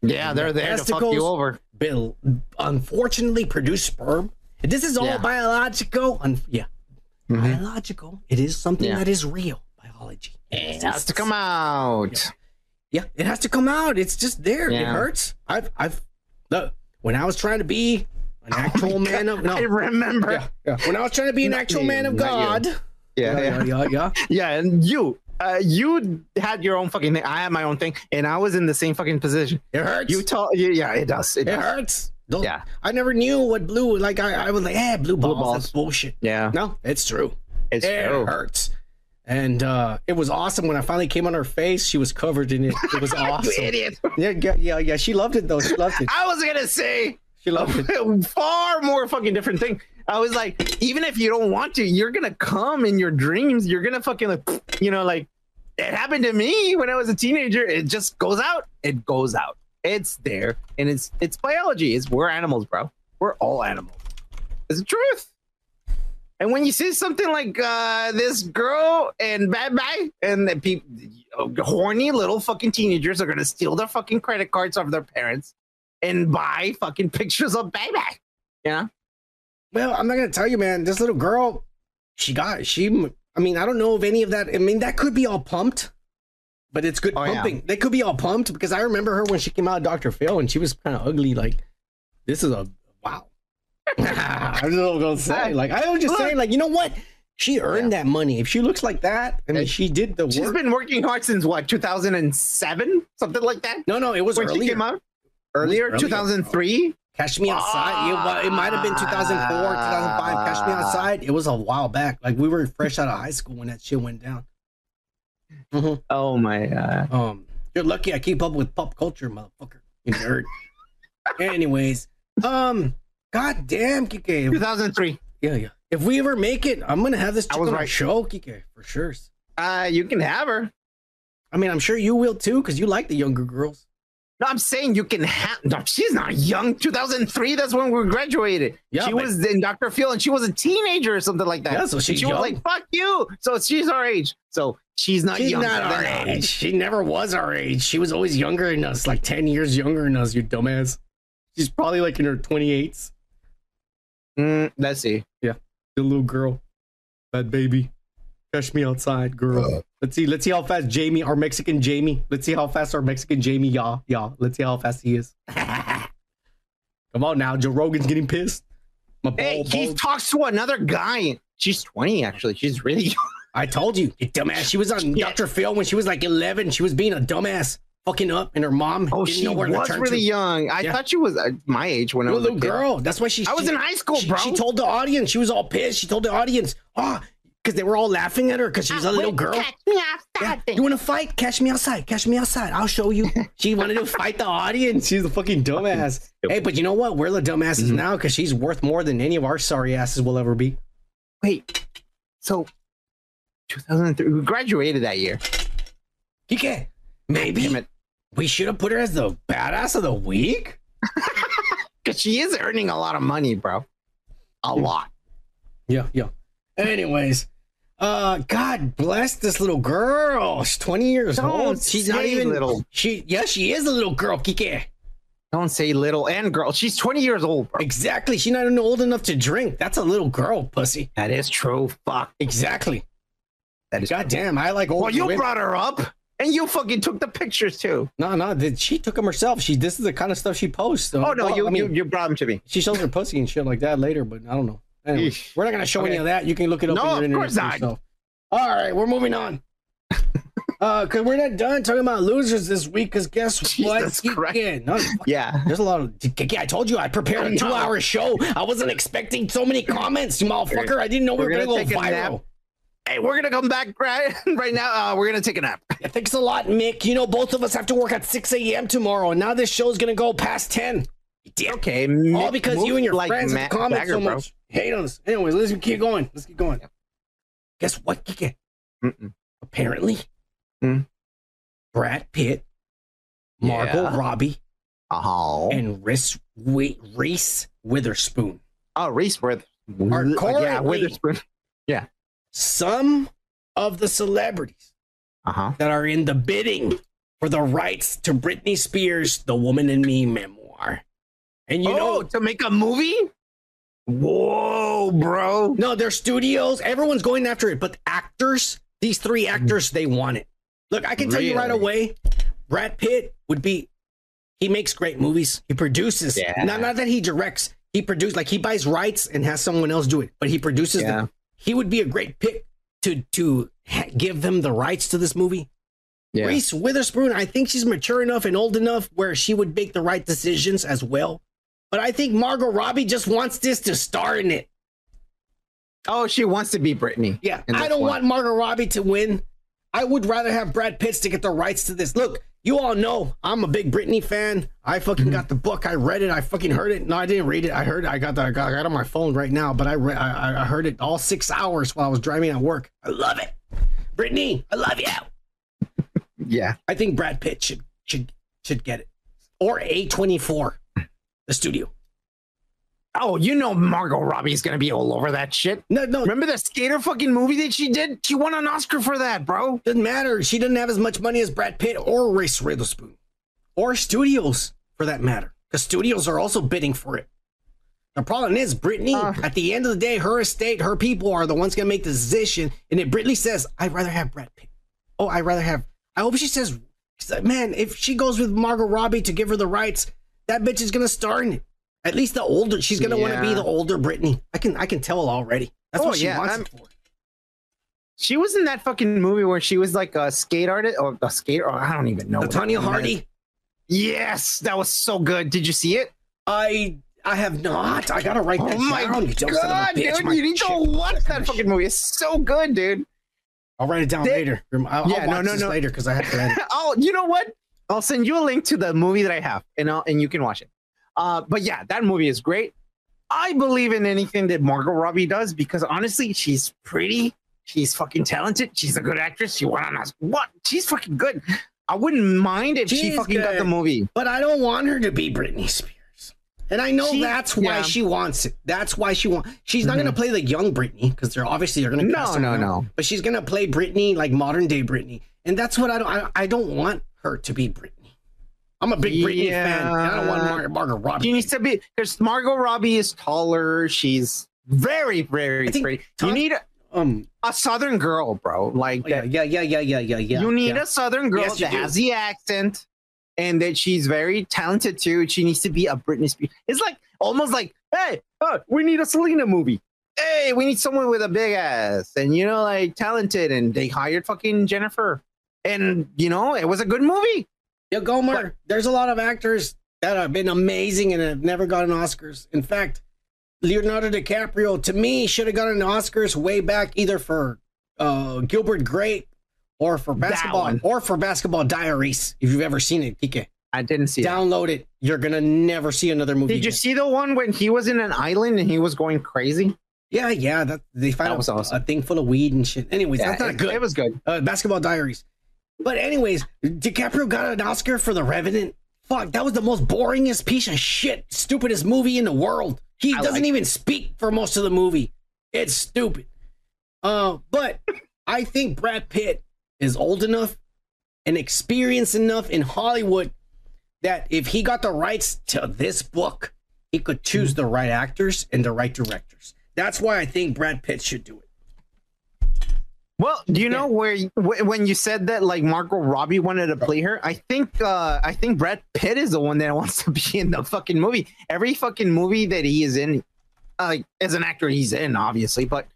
Yeah, they're there to fuck you over. Bill, unfortunately, produce sperm. This is all Yeah. biological. Un- yeah, biological. It is something Yeah. that is real. Biology. It has to come out. Yeah, it has to come out. It's just there. It hurts. I've, I've, look, when I was trying to be an actual man of, no, Oh I remember. Yeah, yeah. When I was trying to be an Not actual you, man of God. Yeah, yeah, yeah, yeah. Yeah, and you, uh, you had your own fucking thing. I had my own thing, and I was in the same fucking position. It hurts. You told, yeah, yeah, it does. It, It does. hurts. Don't- Yeah. I never knew what blue. Like I, I was like, eh, blue balls. blue balls. That's bullshit. Yeah, No, it's true. it's it true. hurts. And uh, it was awesome when I finally came on her face. She was covered in it. It was awesome. Idiot. Yeah, yeah, yeah, yeah. She loved it though. She loved it. I was gonna say She loved it. far more fucking different thing. I was like, even if you don't want to, you're gonna come in your dreams. You're gonna fucking like, you know, like it happened to me when I was a teenager. It just goes out. It goes out. It's there, and it's it's biology. It's we're animals, bro. We're all animals. It's the truth. And when you see something like uh, this girl and bye, and the people, horny little fucking teenagers are gonna steal their fucking credit cards of their parents and buy fucking pictures of baby. Yeah. Well, I'm not gonna tell you, man. This little girl, she got she. I mean, I don't know if any of that. I mean, that could be all pumped, but it's good Oh, yeah. pumping. They could be all pumped because I remember her when she came out of Dr. Phil and she was kind of ugly. Like, this is a wow. I was just gonna say, like, I was just Look. saying, like, you know what? She earned that money. If she looks like that, I mean, she did the work. She's been working hard since what, 2007? Something like that? no, no, it was when earlier. she came out? Earlier? earlier. 2003? Cash Me Outside. It, it might have been 2004, 2005. Cash Me Outside. It was a while back. Like we were fresh out of high school when that shit went down. Mhm. Oh my god. Um, you're lucky I keep up with pop culture, motherfucker. You nerd. Anyways, um, god damn, Kike. 2003. Yeah, yeah. If we ever make it, I'm gonna have this I chick was on our right. show, Kike, for sure. Uh, you can have her. I mean, I'm sure you will too, because you like the younger girls. No, I'm saying you can have. No, she's not young. 2003. That's when we graduated. Yeah, she but- was in Dr. Phil, and she was a teenager or something like that. Yeah, so And she's she young. was like, "Fuck you." So she's our age. So she's not She's young. not our age. She never was our age. She was always younger than us, like 10 years younger than us, you dumbass. She's probably like in her 28s. Mm, let's see. Yeah. The little girl. That baby. Catch me outside, girl. Let's see. Let's see how fast Jamie, our Mexican Jamie. Let's see how fast our Mexican Jamie, yeah, yeah. Let's see how fast he is. Come on now. Joe Rogan's getting pissed. My Hey, he ball- talks to another guy. She's 20, actually. She's really young. I told you, you dumbass. She was on Dr. Phil when she was like 11. She was being a dumbass, fucking up, and her mom Oh, didn't she know where to was turn really to. young. I Yeah. thought she was uh, my age when I You're a was a little kid. girl. That's why she. I was she- in high school, she- bro. She told the audience. She was all pissed. She told the audience, oh, because they were all laughing at her because she's a little girl. catch me Yeah. You want to fight? Catch me outside. Catch me outside. I'll show you. She wanted to fight the audience. She's a fucking dumbass. hey, but you know what? We're the dumbasses Mm-hmm. now because she's worth more than any of our sorry asses will ever be. Wait, so 2003, we graduated that year. Kike, maybe we should have put her as the badass of the week. Because she is earning a lot of money, bro. A lot. Yeah, yeah. Anyways, uh, God bless this little girl. She's 20 years Don't old. She's not even little. She, yeah, she is a little girl, Kike. Don't say little and girl. She's 20 years old, bro. Exactly. She's not even old enough to drink. That's a little girl, pussy. That is true. Fuck. Exactly. That is God damn, I like old Well, you women. brought her up, and you fucking took the pictures too. No, no, th- she took them herself. She this is the kind of stuff she posts. So, Oh no, well, you, I mean, you you brought them to me. she shows her pussy and shit like that later, but I don't know. Anyway, we're not gonna show any of that. You can look it up No, on your of course not. yourself. All right, we're moving on. uh, cause we're not done talking about losers this week. Cause guess what? Jesus Christ. Yeah, no, Yeah. there's a lot of. I told you I prepared a two-hour show. I wasn't expecting so many comments, you motherfucker. I didn't know we We're were gonna, gonna go take a nap. viral. Hey, we're gonna come back right right now. Uh, we're gonna take a nap. Yeah, thanks a lot, Mick. You know, both of us have to work at 6 a.m. tomorrow, and now this show's gonna go past 10. You dick. Okay, All because you and your like friends Matt have commented Bagger, so bro. much. Hate on us. Anyways, let's keep going. Let's keep going. Guess what, Kike? Mm-mm. Apparently, Hmm. Brad Pitt, Margot Yeah. Robbie, Oh, and Reese, Wi- Reese Witherspoon. oh, Reese with Are yeah, Witherspoon. Yeah. Some of the celebrities Uh huh. that are in the bidding for the rights to Britney Spears' The Woman in Me memoir. And you oh, know, to make a movie? Whoa, bro. no, they're studios. Everyone's going after it, but actors, these three actors, they want it. Look, I can tell you right away, Brad Pitt would be. He makes great movies. He produces. Yeah. Not not that he directs. He produces like he buys rights and has someone else do it, but he produces Yeah. them. He would be a great pick to to give them the rights to this movie. Yeah. Reese Witherspoon, I think she's mature enough and old enough where she would make the right decisions as well. But I think Margot Robbie just wants this to star in it. Oh, she wants to be Britney. Yeah, I don't want Margot Robbie to win. I would rather have Brad Pitts to get the rights to this. Look, you all know I'm a big Britney fan. I fucking Mm-hmm. got the book. I read it. I fucking heard it. No, I didn't read it. I heard it. I got the. I got, I got it on my phone right now. But I, re- I I heard it all six hours while I was driving at work. I love it. Britney, I love you. Yeah. I think Brad Pitt should should should get it, or A24, the studio. Oh, you know Margot Robbie's gonna be all over that shit. No, no, Remember the skater fucking movie that she did? She won an Oscar for that, bro. doesn't matter. She doesn't have as much money as Brad Pitt or Reese Witherspoon, or studios for that matter. Because studios are also bidding for it. The problem is, Britney, Uh. at the end of the day, her estate, her people are the ones going to make the decision. And if Britney says, I'd rather have Brad Pitt. Oh, I'd rather have. I hope she says, man, if she goes with Margot Robbie to give her the rights, that bitch is going to star in it. At least the older, she's going to want to be the older Britney. I can, I can tell already. That's Oh, what she yeah, wants I'm- it for. She was in that fucking movie where she was like a skate artist or a skater. Or I don't even know. Tonya name is. Hardy. Yes, that was so good. Did you see it? I I have not. I gotta write that Oh my down. you dumb son of a god, dude! My You need to watch that fucking movie. It's so good, dude. I'll write it down They- later. I'll, I'll Yeah, no, no, this no. later because I have to. oh, you know what? I'll send you a link to the movie that I have, and I'll, and you can watch it. Uh, but yeah, that movie is great. I believe in anything that Margot Robbie does because honestly, she's pretty. She's fucking talented. She's a good actress. She won on us. What? She's fucking good. I wouldn't mind if she She's fucking got the movie. But I don't want her to be Britney Spears. And I know She- that's why yeah. she wants it. That's why she wants. She's not Mhm. gonna play the young Britney because they're obviously they're gonna No, no, no. But she's gonna play Britney like modern day Britney, and that's what I don't. I, I don't want her to be Britney. I'm a big Britney fan. I don't want Yeah. Mar- Margot Robbie. She needs to be because Margot Robbie is taller. She's very, very pretty. You need a, um a Southern girl, bro. Like Oh, yeah, that. yeah, yeah, yeah, yeah, yeah, yeah. you need yeah. a Southern girl Yes, that do. has the accent and that she's very talented too. She needs to be a Britney Spears. It's like almost like, hey, uh, we need a Selena movie. Hey, we need someone with a big ass and you know, like talented. And they hired fucking Jennifer, and you know, it was a good movie. Yeah, Gomer, there's a lot of actors that have been amazing and have never gotten Oscars. In fact, Leonardo DiCaprio, to me, should have gotten Oscars way back either for uh, Gilbert Grape or for basketball or for Basketball Diaries. If you've ever seen it, Kike, I didn't see it. download it. You're gonna never see another movie. Did you again. see the one when he was in an island and he was going crazy? Yeah, yeah. That they found That a- was awesome. a thing full of weed and shit. Anyways, Yeah, that's not it- good. it was good. Uh, Basketball Diaries. But anyways, DiCaprio got an Oscar for The Revenant. Fuck, that was the most boringest piece of shit, stupidest movie in the world. He I doesn't like even speak for most of the movie. It's stupid. Uh, but I think Brad Pitt is old enough and experienced enough in Hollywood that if he got the rights to this book, he could choose the right actors and the right directors. That's why I think Brad Pitt should do it. Well, do you know where when you said that like Margot Robbie wanted to play her? I think uh I think Brad Pitt is the one that wants to be in the fucking movie. Every fucking movie that he is in, uh, like as an actor, he's in obviously. But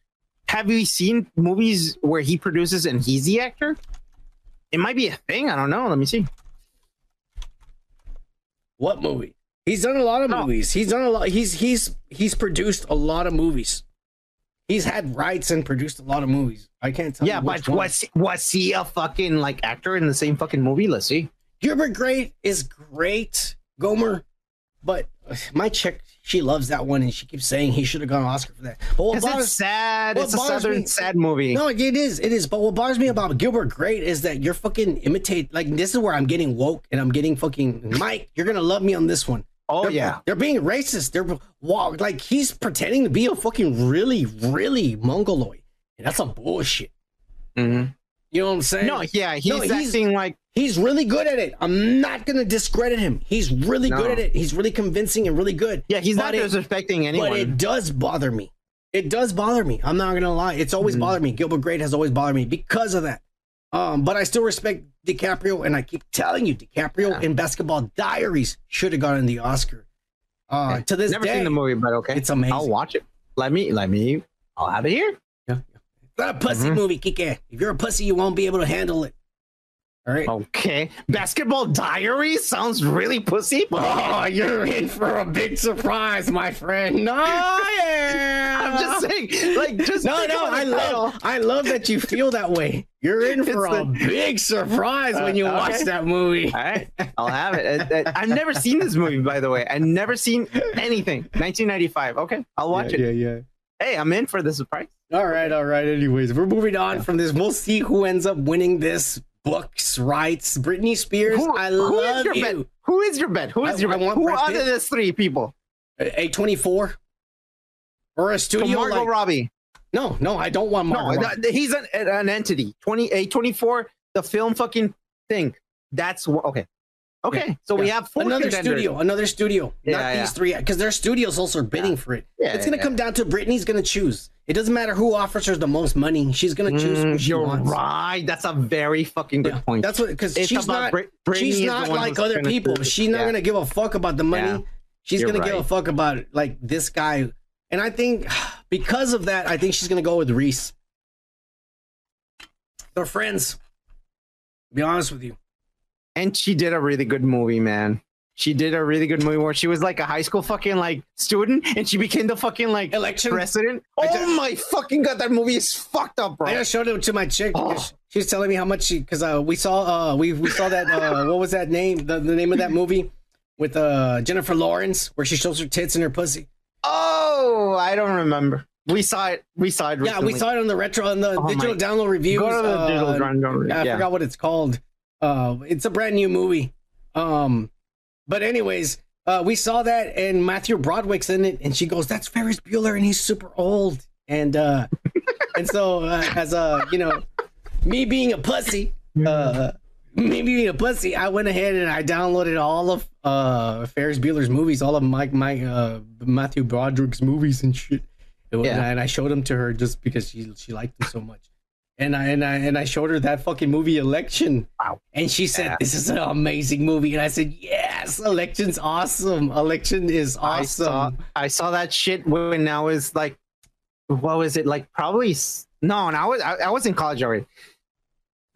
have you seen movies where he produces and he's the actor? It might be a thing. I don't know. Let me see. What movie? He's done a lot of movies. He's done a lot. He's he's he's produced a lot of movies. He's had rights and produced a lot of movies. I can't tell. Yeah, but one. was was he a fucking like actor in the same fucking movie? Let's see. Gilbert Grape is great, Gomer, but uh, my chick she loves that one and she keeps saying he should have an Oscar for that. But what bothers- it's sad. what It's a bothers southern me- sad movie. No, it is. It is. But what bothers me about Gilbert Grape is that you're fucking imitate. Like this is where I'm getting woke and I'm getting fucking Mike. You're gonna love me on this one. Oh They're- yeah. they're being racist. They're wow, like he's pretending to be a fucking really, really mongoloid, and that's some bullshit. Mhm. You know what I'm saying? No, yeah, he's No, acting like he's really good at it. I'm not gonna discredit him. He's really No. good at it. He's really convincing and really good. yeah, he's not But it- disrespecting anyone. But it does bother me. It does bother me. I'm not gonna lie. It's Mm-hmm. always bothered me. Gilbert Grape has always bothered me because of that. Um, but I still respect DiCaprio, and I keep telling you, DiCaprio in Basketball Diaries should have gotten the Oscar. Uh, to this Never day, seen the movie, but okay, it's amazing. I'll watch it. Let me, let me. I'll have it here. Yeah, it's not a pussy Mhm. movie, Kike. If you're a pussy, you won't be able to handle it. All right. Okay, Basketball Diary sounds really pussy. Oh, you're in for a big surprise, my friend. No, yeah. I'm just saying, like, just no, no. I love. I love that you feel that way. You're in for It's a the- big surprise when you Uh, watch that movie. All right, I'll have it. Uh, uh, I've never seen this movie, by the way. I've never seen anything. 1995. Okay, I'll watch it. yeah. Yeah hey, I'm in for the surprise. All right, all right. Anyways, we're moving on from this. We'll see who ends up winning this books rights. Britney Spears. Who, I who is love your you. bet? Who is your bet? Who is I- your I bet? Who other than these three people? A twenty four or a So studio. Margot like- Robbie. no, no, I don't want Margot. No, Robbie. he's an, an entity. 20, a 24, the film fucking thing. That's what, okay. Okay, so we have four another contenders. studio, another studio, Yeah, not yeah. these three, because their studios also are bidding for it. Yeah, it's gonna yeah, come down to Britney's gonna choose. It doesn't matter who offers her the most money; she's gonna choose who Mm, she you're wants. right. That's a very fucking good point. That's what because she's not Brit- she's not like other people. She's not Yeah. gonna give a fuck about the money. Yeah. She's You're gonna give a fuck about like this guy. And I think because of that, I think she's gonna go with Reese. They're friends. Be honest with you. And she did a really good movie, man. She did a really good movie where she was like a high school fucking like student and she became the fucking like Election president. Oh ju- my fucking god, that movie is fucked up, bro. I just showed it to my chick. Oh. because She was telling me how much she because uh, we saw uh we we saw that uh what was that name the, the name of that movie with uh Jennifer Lawrence where she shows her tits and her pussy. Oh, I don't remember. we saw it. We saw it. Yeah, we saw it on the retro on the Oh digital my- download reviews. Go to the uh, digital download. I yeah. forgot what it's called. Uh, it's a brand new movie. Um, but anyways, uh, we saw that and Matthew Broderick's in it, and she goes, "That's Ferris Bueller, and he's super old." And uh, and so uh, as a you know, me being a pussy, uh, me being a pussy, I went ahead and I downloaded all of uh Ferris Bueller's movies, all of Mike Mike uh Matthew Broderick's movies and shit. And, Yeah. and I showed them to her just because she she liked them so much. And I and I and I showed her that fucking movie Election. Wow. And she said, Yeah. "This is an amazing movie." And I said, "Yes, Election's awesome. Election is I saw awesome." I saw that shit when I was like, what was it like? Probably no, and I was I, I was in college already.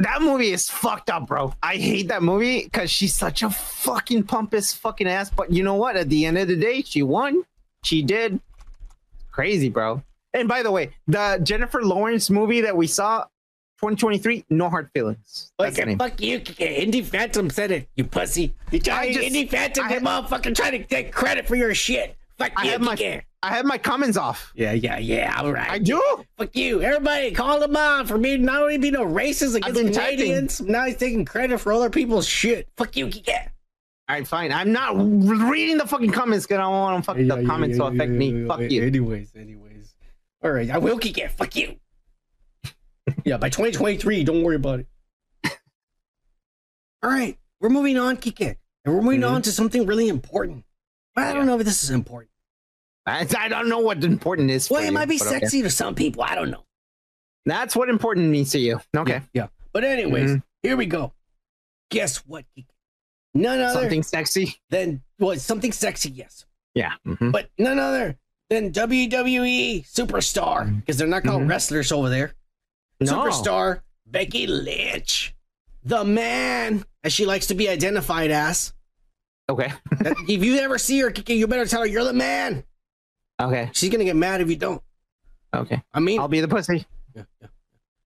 That movie is fucked up, bro. I hate that movie because she's such a fucking pompous fucking ass. But you know what? At the end of the day, she won. She did. Crazy, bro. And by the way, the Jennifer Lawrence movie that we saw, 2023, no hard feelings. That's Like, the fuck you, Indie Phantom said it, you pussy. You try, just- Indie Phantom, I- you motherfucker, trying to take credit for your shit. Fuck I you, have my Kike. I have my comments off. Yeah, yeah, yeah. All right. I do. Fuck you. Everybody call him out for me not only being a racist against been typing. Now he's taking credit for other people's shit. Fuck you, Kike. All right, fine. I'm not reading the fucking comments because I don't want them fuck the comments to affect me. Fuck you. Anyways, anyways. All right, I will kick it. Fuck you. Yeah, by 2023, don't worry about it. All right, we're moving on, Kike. And we're moving Mm-hmm. on to something really important. I don't know if this is important. I, I don't know what important is. Well, it you, might be but okay. sexy to some people. I don't know. That's what important means to you. Okay. Yeah. But anyways, Mhm. here we go. Guess what, Kike? None other Something sexy. Then well, something sexy, yes. Yeah. mhm. But none other than WWE superstar, because they're not called Mhm. wrestlers over there. No. Superstar Becky Lynch, the man, as she likes to be identified as. Okay. If you ever see her, Kiki, you better tell her you're the man. Okay. She's gonna get mad if you don't. Okay. I mean, I'll be the pussy. Yeah, yeah.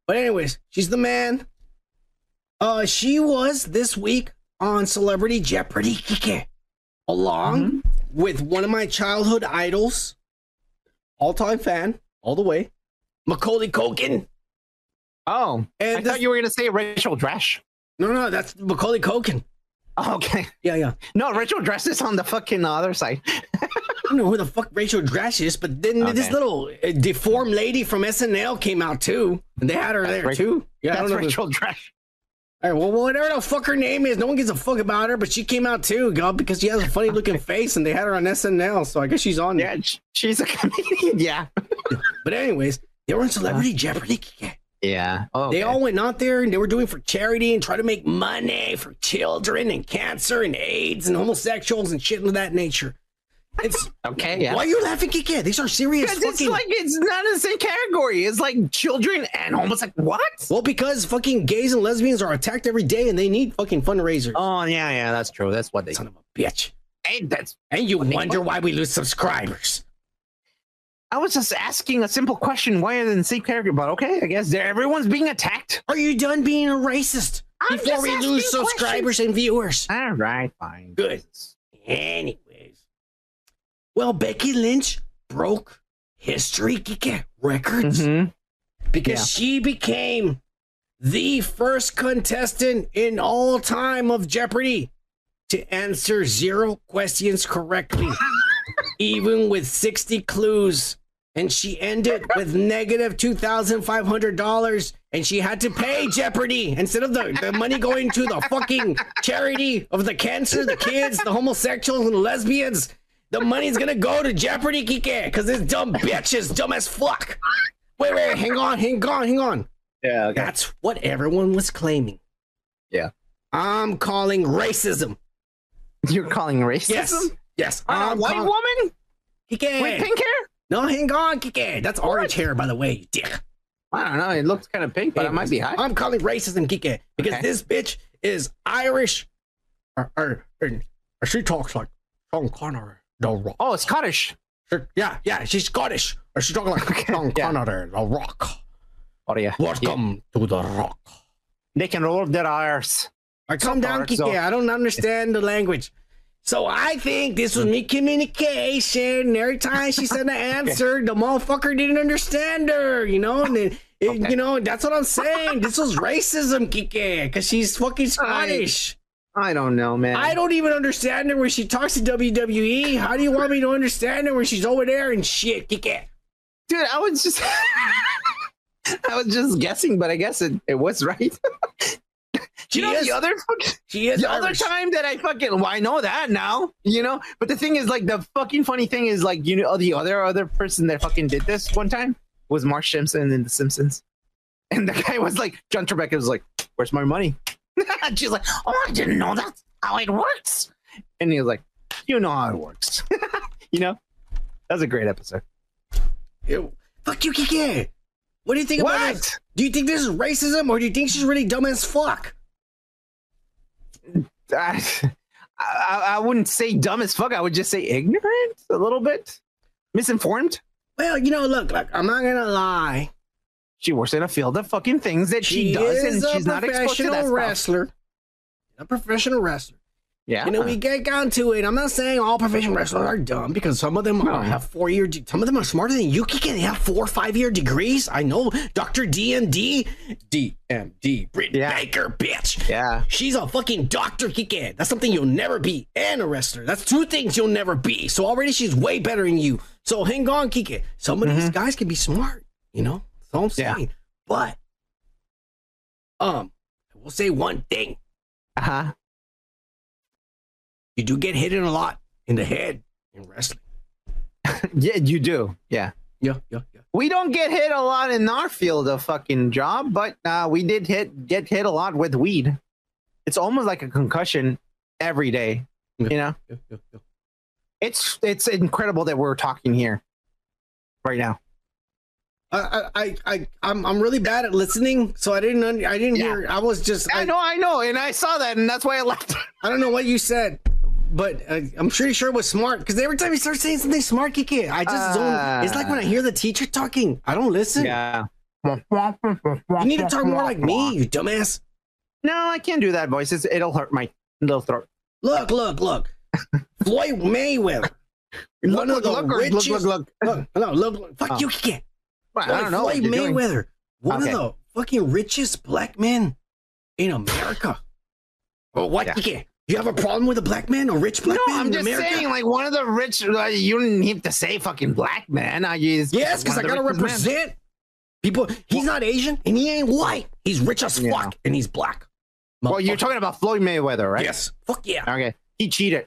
but anyways, she's the man. Uh, she was this week on Celebrity Jeopardy, Kike, along with one of my childhood idols, all-time fan, all the way, Macaulay Culkin. Oh, And I this- thought you were gonna say Rachel Dratch. No, no, that's Macaulay Culkin. Oh, okay. Yeah, yeah. No, Rachel Dratch is on the fucking other side. I don't know who the fuck Rachel Dratch is, but then this little uh, deformed lady from SNL came out too, and they had her there Ra- too. Yeah, I That's don't know. Rachel Dratch. All right, well, whatever the fuck her name is, no one gives a fuck about her, but she came out too, God, because she has a funny looking face, and they had her on SNL, so I guess she's on. Yeah, sh- she's a comedian. Yeah. But anyways, they were in Celebrity Jeopardy. Yeah. Oh, They okay. all went out there and they were doing for charity and try to make money for children and cancer and AIDS and homosexuals and shit of that nature. It's okay. Yeah. why are you laughing, Kike? These are serious Because fucking. it's like it's not in the same category. It's like children and almost like what? Well, because fucking gays and lesbians are attacked every day and they need fucking fundraisers. Oh yeah, yeah, that's true. That's what they. Son of a bitch. Hey, that's. And you wonder why we lose subscribers. I was just asking a simple question. Why are they in the same category? But okay, I guess everyone's being attacked. Are you done being a racist? I'm Before we asking lose questions. subscribers and viewers. All right, fine. Good. Anyways. Well, Becky Lynch broke history Kike, records Mhm. because Yeah. she became the first contestant in all time of Jeopardy to answer zero questions correctly, even with 60 clues. And she ended with negative $2,500 and she had to pay Jeopardy instead of the, the money going to the fucking charity of the cancer, the kids, the homosexuals, and the lesbians. The money's gonna go to Jeopardy, Kike, because this dumb bitch is dumb as fuck. Wait, wait, hang on, hang on, hang on. Yeah. Okay. That's what everyone was claiming. Yeah. I'm calling racism. You're calling racism? Yes. Yes. On a I'm white call- woman Kike. with pink hair? No, hang on, Kike. That's orange hair, by the way, dick. I don't know. It looks kind of pink, but it might be hot. I'm calling racism, Kike, because Okay. this bitch is Irish. Or, or, or, or she talks like Sean Connery, the rock. Oh, Scottish. She- yeah, yeah, she's Scottish. Or she's talking like Sean yeah. Connery, the rock. Oh yeah. yeah. Welcome to the rock. They can roll their R's. All right, calm down, so- Kike. I don't understand the language. So I think this was me miscommunication. Every time she said the answer, the motherfucker didn't understand her, you know? And it, it- you know, that's what I'm saying. This was racism, Kike, because she's fucking Scottish. I don't know, man. I don't even understand her when she talks to WWE. How do you want me to understand her when she's over there and shit, Kike? Dude, I was just I was just guessing, but I guess it, it was right. She you know is- the other she the other Irish. time that I fucking well, I know that now, you know. But the thing is, like, the fucking funny thing is, like, you know, the other other person that fucking did this one time was Marge Simpson in The Simpsons, and the guy was like, John Trebek was like, "Where's my money?" and she's like, "Oh, I didn't know that's how it works," and he was like, "You know how it works," you know. That was a great episode. Ew. Fuck you, Kike. What do you think about this? Do you think this is racism or do you think she's really dumb as fuck? I, I, I wouldn't say dumb as fuck. I would just say ignorant a little bit, misinformed. Well, you know, look, look, I'm not gonna lie. She works in a field of fucking things that she, She does, and a she's not exposed to that professional stuff. wrestler. A professional wrestler. Yeah. You know, we get down to it. I'm not saying all professional wrestlers are dumb because some of them are, have four year. de- Some of them are smarter than you. They have four or five year degrees. I know Dr. DMD, DMD, Britt Baker, bitch. Yeah. She's a fucking doctor, Kike. That's something you'll never be. And a wrestler. That's two things you'll never be. So already she's way better than you. So hang on, Kike. Some of these Mm-hmm. guys can be smart. You know, that's all I'm saying. Yeah. But, um, I will say one thing. Uh huh. You do get hit in a lot in the head in wrestling. yeah, you do. Yeah. Yeah, yeah, yeah. We don't get hit a lot in our field of fucking job, but uh, we did hit get hit a lot with weed. It's almost like a concussion every day. You know, it's it's incredible that we're talking here right now. I, I, I, I'm, I'm really bad at listening, so I didn't, un- I didn't hear. I was just. I know, I know, and I saw that, and that's why I left. I don't know what you said, but uh, I'm pretty sure it was smart because every time you start saying something smart, Kiki, I just zone. It's like when I hear the teacher talking, I don't listen. Yeah. You need to talk more like me, you dumbass. No, I can't do that voice. It's, it'll hurt my little throat. Look, look, look. Floyd Mayweather. One Look, of the look, look, or look, richest. look, look, no, look, look. Fuck Oh. you, Kiki. Well, I don't know Floyd you're doing. Mayweather, one Okay. of the fucking richest black men in America. Well, what, Yeah. You have a problem with a black man, a rich black No, man I'm in just America? saying, like one of the rich. Uh, you don't have to say fucking black man. I use Yes, because I gotta represent people. He's not Asian and he ain't white. He's rich as Yeah. fuck and he's black. Well, you're talking about Floyd Mayweather, right? Yes. Fuck yeah. Okay, he cheated.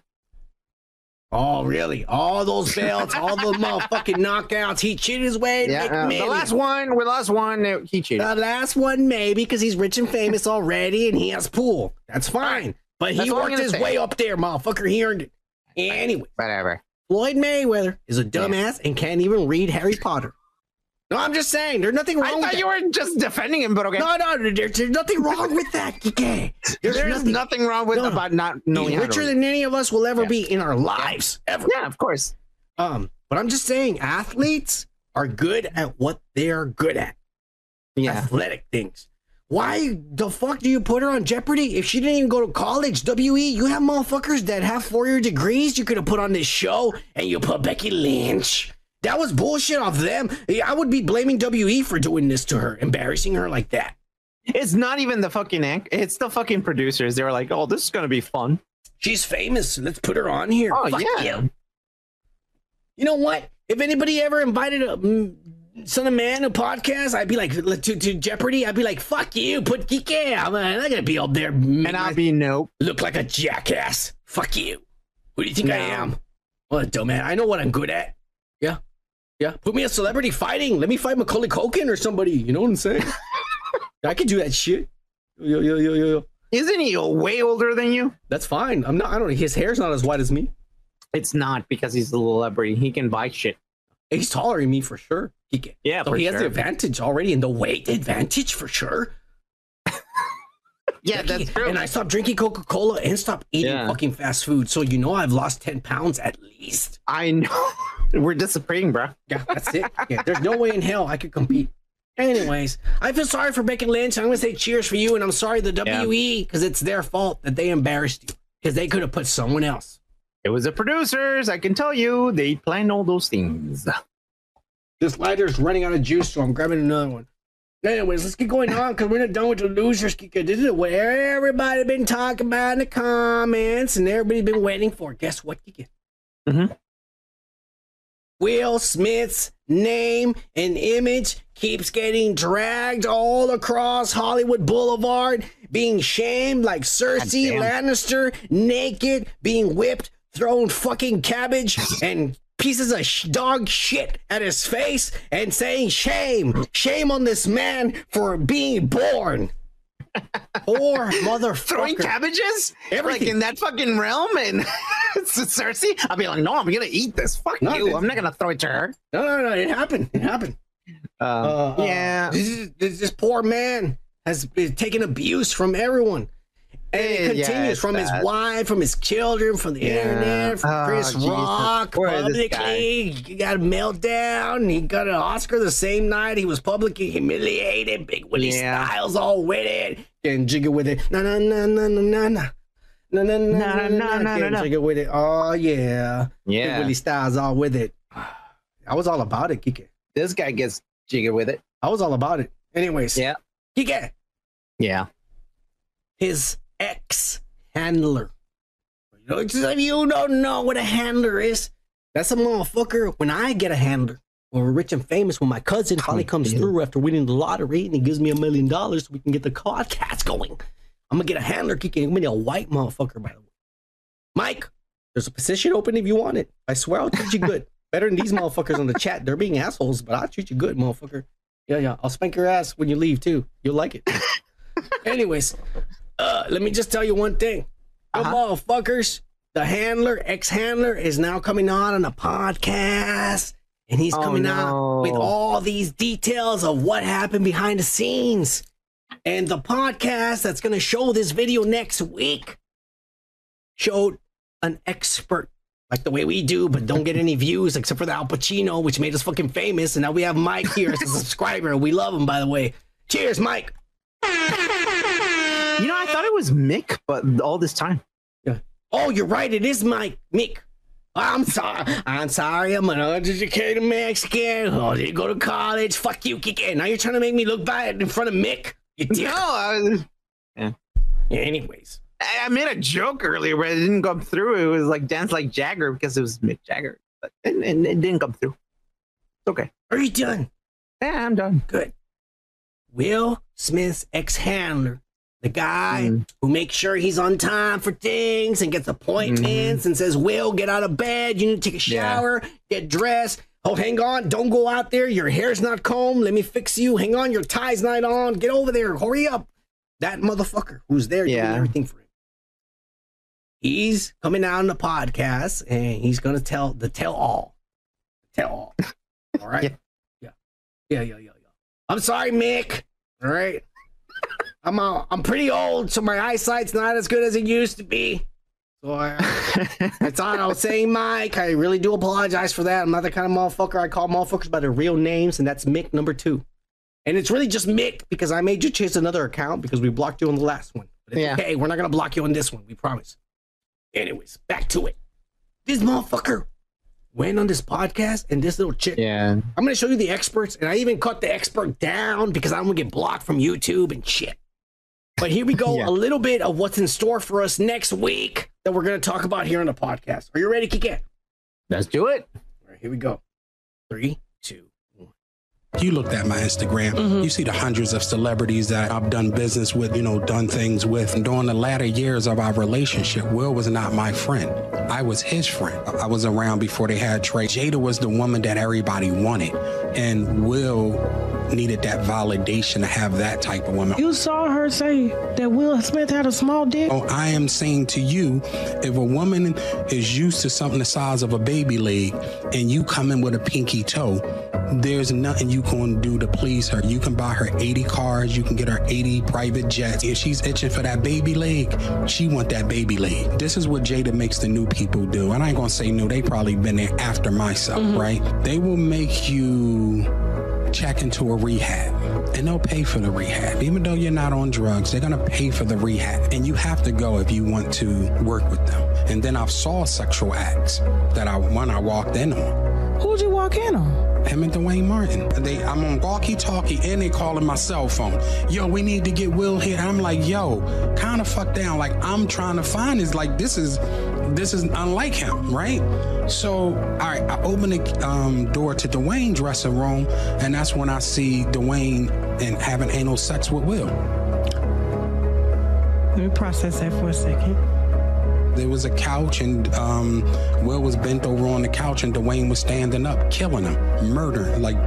Oh, really? All those belts, all the motherfucking knockouts. He cheated his way to Yeah, uh, the last one, the last one, he cheated. The last one, maybe, because he's rich and famous already and he has pool. That's fine. But he worked his say. way up there, motherfucker. He earned it. Anyway, Whatever. Floyd Mayweather is a dumbass and can't even read Harry Potter. No, I'm just saying, there's nothing wrong I with thought that. you were just defending him, but okay. No, no, there- there's nothing wrong with that. There's, There's nothing, nothing wrong with No, about not knowing He's how to richer than any of us will ever be in our lives, ever. Yeah, of course. Um, but I'm just saying, athletes are good at what they're good at. Yeah. Athletic things. Why the fuck do you put her on Jeopardy? If she didn't even go to college, WE, you have motherfuckers that have four year degrees you could have put on this show and you put Becky Lynch. That was bullshit off them. I would be blaming WE for doing this to her, embarrassing her like that. It's not even the fucking anch- It's the fucking producers. They were like, "Oh, this is gonna be fun." She's famous. Let's put her on here. Oh, Fuck yeah. you. You know what? If anybody ever invited a mm, Son of Man a podcast, I'd be like to, to Jeopardy. I'd be like, "Fuck you, put Kike." I'm not gonna be up there And I'll be nope. look like a jackass. Fuck you. Who do you think I am? What a dumbass. I know what I'm good at. Yeah, yeah. Put me a celebrity fighting. Let me fight Macaulay Culkin or somebody. You know what I'm saying? I could do that shit. Yo, yo, yo, yo, yo. Isn't he way older than you? That's fine. I'm not. I don't. know. His hair's not as white as me. It's not because he's a celebrity. He can buy shit. He's taller than me for sure. He can. Yeah, so for he has the advantage already in the weight advantage for sure. Yeah, that's true. And I stopped drinking Coca Cola and stopped eating Yeah. fucking fast food. So you know I've lost ten pounds at least. I know. We're disappearing, bro. Yeah, that's it. Yeah, there's no way in hell I could compete. Anyways, I feel sorry for Becky Lynch. I'm gonna say cheers for you, and I'm sorry the WE because it's their fault that they embarrassed you because they could have put someone else. It was the producers. I can tell you, they planned all those things. This lighter's running out of juice, so I'm grabbing another one. Anyways, let's get going on because we're not done with the losers. This is what everybody been talking about in the comments, and everybody's been waiting for. Guess what, Kika? Mm-hmm. Will Smith's name and image keeps getting dragged all across Hollywood Boulevard, being shamed like Cersei. Lannister, naked, being whipped, thrown fucking cabbage and pieces of sh- dog shit at his face, and saying, Shame, shame on this man for being born. Poor motherfucker. Throwing cabbages? Everything. Like in that fucking realm and Cersei? I'll be like, no, I'm gonna eat this. Fuck No, you. I'm not gonna throw it to her. No, no, no, it happened. It happened. Uh, yeah. This, is, this, this poor man has been taking abuse from everyone. And Eh, it continues it's from his wife, from his children, from the Yeah. internet, from Oh, Chris Jesus. Rock. Publicly, he got a meltdown. He got an Oscar the same night. He was publicly humiliated. Big Willie Yeah. Styles all with it. Getting jiggy with it. No, no, no, no, no, no, no. No, no, no, no, No, no, no, no, no. with it. Oh, yeah. Big Yeah. Willie Styles all with it. I was all about it, Kike. This guy gets jiggy with it. I was all about it. Anyways, Yeah. Kike, Yeah. his ex handler. You know, if you don't know what a handler is, that's a motherfucker. When I get a handler, when we're rich and famous, when my cousin finally comes through after winning the lottery and he gives me a million dollars so we can get the podcast going, I'm gonna get a handler kicking. I'm gonna be a white motherfucker, by the way. Mike, there's a position open if you want it. I swear I'll treat you good. Better than these motherfuckers on the chat. They're being assholes, but I'll treat you good, motherfucker. Yeah, yeah. I'll spank your ass when you leave too. You'll like it. Anyways, uh, let me just tell you one thing. The Uh-huh. motherfuckers, the handler, ex-handler, is now coming on on a podcast. And he's Oh, coming out with all these details of what happened behind the scenes. And the podcast that's gonna show this video next week showed an expert like the way we do, but don't get any views except for the Al Pacino, which made us fucking famous. And now we have Mike here as a subscriber. We love him, by the way. Cheers, Mike. You know, I thought it was Mick, but all this time. Yeah. Oh, you're right. It is Mike. Mick. I'm sorry. I'm sorry. I'm an uneducated Mexican. Oh, didn't go to college. Fuck you, Kike. Now you're trying to make me look bad in front of Mick. You dick. No, I, was- Yeah, anyways. I I made a joke earlier, but it didn't come through. It was like dance like Jagger because it was Mick Jagger, but and, and it didn't come through. It's okay. Are you done? Yeah, I'm done. Good. Will Smith's ex-handler, the guy Mm. who makes sure he's on time for things and gets appointments and says, "Will, get out of bed. You need to take a Mm-hmm. Yeah. shower, get dressed." Oh, hang on! Don't go out there. Your hair's not combed. Let me fix you. Hang on, your tie's not on. Get over there. Hurry up! That motherfucker who's there doing Yeah. everything for him. He's coming out on the podcast and he's gonna tell the tell all, tell all. All right. Yeah. yeah, yeah, yeah, yeah, yeah. I'm sorry, Mick. All right. I'm uh, I'm pretty old, so my eyesight's not as good as it used to be. So I, I thought I was saying Mike. I really do apologize for that. I'm not the kind of motherfucker I call motherfuckers by their real names, and that's Mick number two. And it's really just Mick because I made you chase another account because we blocked you on the last one. But it's Yeah. okay. We're not gonna block you on this one. We promise. Anyways, back to it. This motherfucker went on this podcast, and this little chick Yeah. I'm gonna show you the experts, and I even cut the expert down because I'm gonna get blocked from YouTube and shit. But here we go, Yeah. a little bit of what's in store for us next week that we're gonna talk about here on the podcast. Are you ready, Kike? Let's do it. All right, here we go. Three. You looked at my Instagram, mm-hmm. you see the hundreds of celebrities that I've done business with, you know, done things with. And during the latter years of our relationship, Will was not my friend. I was his friend. I was around before they had Trey. Jada was the woman that everybody wanted. And Will needed that validation to have that type of woman. You saw her say that Will Smith had a small dick. Oh, I am saying to you, if a woman is used to something the size of a baby leg and you come in with a pinky toe, there's nothing you can do to please her. You can buy her 80 cars, you can get her 80 private jets. If she's itching for that baby leg, she want that baby leg. This is what Jada makes the new people do. And I ain't gonna say new, they probably been there after myself, mm-hmm. right? They will make you check into a rehab and they'll pay for the rehab. Even though you're not on drugs, they're gonna pay for the rehab. And you have to go if you want to work with them. And then I've saw sexual acts that I when I walked in on. Who'd you walk in on? Him and Duane Martin. They I'm on walkie-talkie and they calling my cell phone. Yo, we need to get Will here. I'm like, yo, kind of fuck down. Like I'm trying to find is like this is this is unlike him, right? So, all right, I open the um, door to Duane's dressing room, and that's when I see Duane and having anal sex with Will. Let me process that for a second. There was a couch, and um, Will was bent over on the couch, and Duane was standing up, killing him, murder, like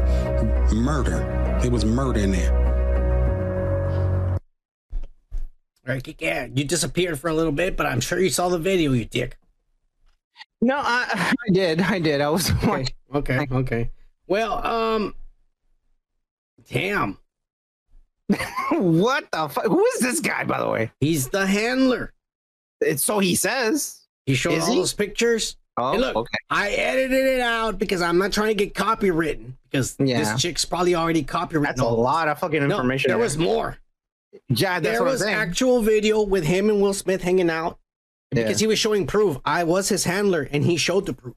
murder. It was murder in there. All right, yeah, you disappeared for a little bit, but I'm sure you saw the video, you dick. No, I, I did. I did. I was okay. Okay. Okay. Well, um, damn. what the fuck? Who is this guy, by the way? He's the handler. It's so he says. He showed Is all he? those pictures. Oh, Hey, look, okay. I edited it out because I'm not trying to get copywritten because Yeah. this chick's probably already copywritten. That's a lot of fucking information. there there. was more. Yeah, that's there was actual video with him and Will Smith hanging out because Yeah. he was showing proof. I was his handler and he showed the proof.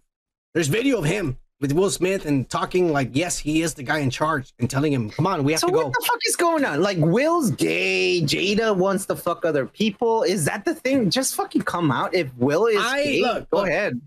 There's video of him with Will Smith and talking like, yes, he is the guy in charge and telling him, come on, we have So to go. So what the fuck is going on? Like Will's gay, Jada wants to fuck other people. Is that the thing? Just fucking come out. If Will is I- gay, look, go look. ahead.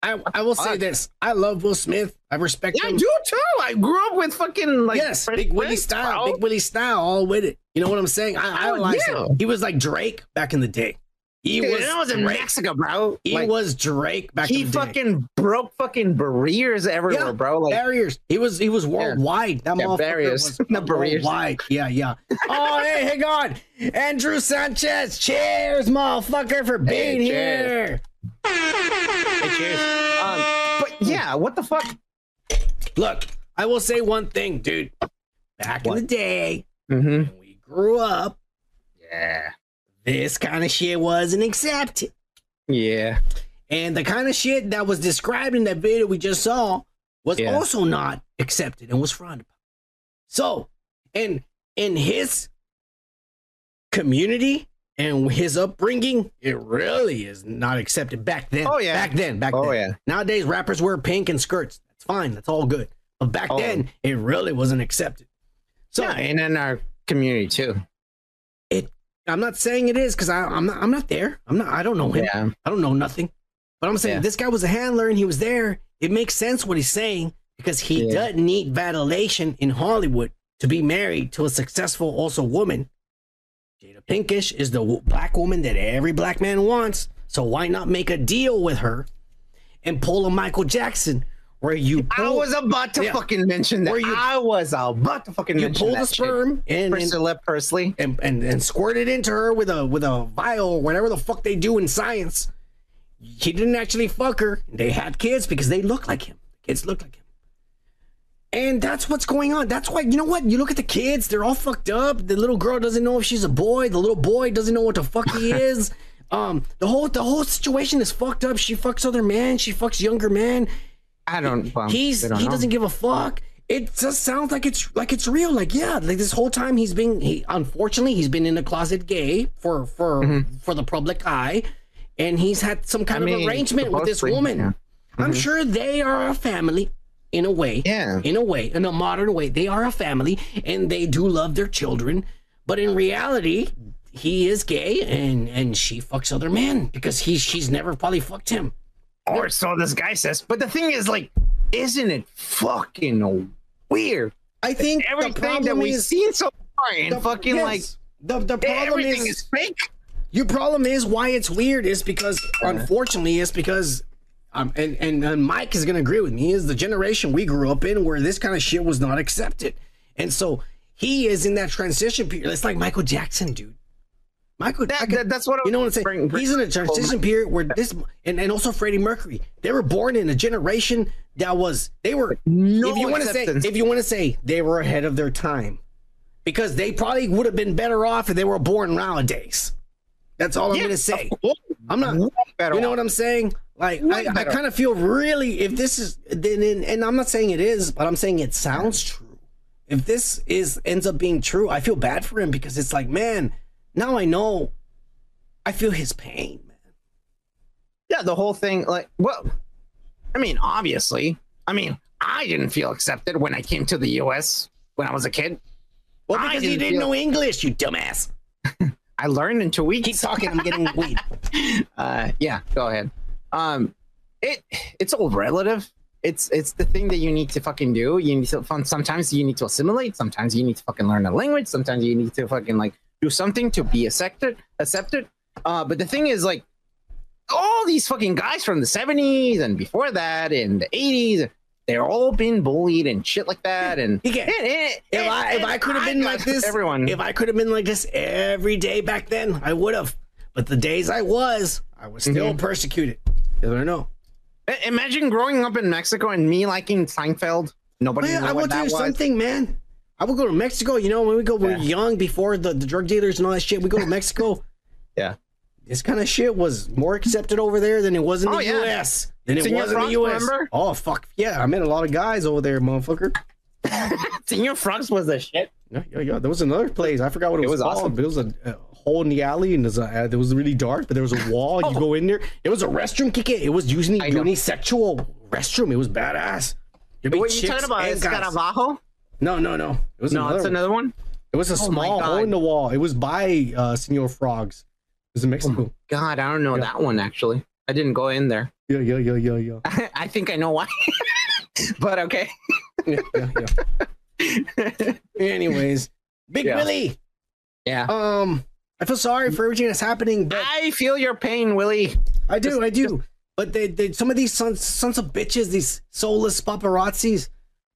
I, I will say this. I love Will Smith. I respect Yeah, I do too. I grew up with fucking like yes, Big Willie style, bro. Big Willie style, all with it. You know what I'm saying? I Oh, idolize yeah. him. He was like Drake back in the day. He Dude, was, that was in Drake. Mexico, bro. He Like, was Drake back he in the day. He fucking broke fucking barriers everywhere, Yeah, bro. Like barriers. He was he was worldwide. That Yeah, motherfucker barriers, was barriers. worldwide. Yeah, yeah. oh, hey, hang on. Andrew Sanchez. Cheers, motherfucker, for being cheers. here. Hey, cheers. Um, but yeah, what the fuck? Look, I will say one thing, dude. Back in the day, Mm-hmm. when we grew up, Yeah. This kind of shit wasn't accepted. Yeah. And the kind of shit that was described in that video we just saw was Yeah. also not accepted and was frowned upon. So, in in his community and his upbringing, it really is not accepted back then. Oh, yeah. back then, back Oh, then. yeah. Nowadays, rappers wear pink and skirts. That's fine. That's all good. But back Oh. then, it really wasn't accepted. So, yeah, and in our community too. I'm not saying it is because I'm not. I'm not there. I'm not. I don't know him. Yeah. I don't know nothing. But I'm saying Yeah. this guy was a handler and he was there. It makes sense what he's saying because he Yeah. doesn't need validation in Hollywood to be married to a successful also woman. Jada Pinkett is the black woman that every black man wants. So why not make a deal with her and pull a Michael Jackson where you I was about to Yeah. fucking mention that. Where you- I was about to fucking you mention pull the sperm and, and, Priscilla Presley. and, and and squirt it into her with a with a vial or whatever the fuck they do in science. He didn't actually fuck her. They had kids because they look like him. Kids look like him. And that's what's going on. That's why you know what? You look at the kids, they're all fucked up. The little girl doesn't know if she's a boy. The little boy doesn't know what the fuck he is. Um, the whole the whole situation is fucked up. She fucks other man, she fucks younger man. I don't. Well, He's don't he know. doesn't give a fuck. It just sounds like it's like it's real. Like yeah, like this whole time he's been he unfortunately he's been in a closet gay for for for the public eye, and he's had some kind Mm-hmm. I of mean, arrangement with this woman. yeah. I'm Mhm. sure they are a family in a way. Yeah. In a way, in a modern way, they are a family and they do love their children. But in reality, he is gay and and she fucks other men because he she's never probably fucked him. Or so this guy says. But the thing is, like, isn't it fucking weird? I think the Everything that problem we've is- seen so far and The- fucking yes. like the the problem is, is fake. Your problem is why it's weird is because unfortunately it's because um and, and and Mike is gonna agree with me is the generation we grew up in where this kind of shit was not accepted, and so he is in that transition period. It's like Michael Jackson, dude. Michael, That- Michael- that- that's what you know what I'm saying. bring- bring- He's in a transition period where this and, and also Freddie Mercury. They were born in a generation that was they were No if you want to say if you want to say they were ahead of their time because they probably would have been better off if they were born nowadays. That's all I'm gonna say. I'm not. Better You know what I'm saying? Like Way I, I kind of feel really if this is then and, and I'm not saying it is, but I'm saying it sounds true. if this is ends up being true, I feel bad for him because it's like, man, now I know. I feel his pain. Man. Yeah, the whole thing, like, well, I mean, obviously, I mean, I didn't feel accepted when I came to the U.S. when I was a kid. Well, I because you didn't feel- know English, you dumbass. I learned in two weeks. Keep talking. I'm getting weed. uh, yeah, go ahead. Um, it it's all relative. It's it's the thing that you need to fucking do. You need to. Sometimes you need to assimilate. Sometimes you need to fucking learn a language. Sometimes you need to fucking like do something to be accepted. Accepted. Uh, but the thing is, like, all these fucking guys from the seventies and before that, in the eighties, they're all been bullied and shit like that. And You get- and- and- If I if I could have been like this, everyone. If I could have been like this every day back then, I would have. But the days I was, I was still Mhm. persecuted. You don't know. Imagine growing up in Mexico and me liking Seinfeld. Nobody Man, knew I will you something, man. I would go to Mexico. You know, when we go, we we're young before the, the drug dealers and all that shit. We go to Mexico. Yeah. This kind of shit was more accepted over there than it was in the Oh, yeah. U.S. Than it was in the U.S. remember? Oh fuck yeah! I met a lot of guys over there, motherfucker. Senor Frogs was the shit. Yeah, yeah, yeah. There was another place. I forgot what it, It was, was awesome. But it was a, a hole in the alley, and there's a, uh, it was really dark. But there was a wall. You go in there. It was a restroom. Kick it. It was usually unisexual restroom. It was badass. What you chicks talking about? Escarabajo? No, no, no. It was No, another it's one. another one. It was a Oh small hole in the wall. It was by uh, Senor Frogs. It was in Mexico. God, I don't know Yeah. that one actually. I didn't go in there. Yeah, yeah, yeah, yeah, yeah. I think I know why. but okay. yeah, yeah, yeah. Anyways, Big Yeah. Willie. Yeah. Um, I feel sorry for everything that's happening, but I feel your pain, Willie. I do, I do. But they, they, some of these sons, sons of bitches, these soulless paparazzis,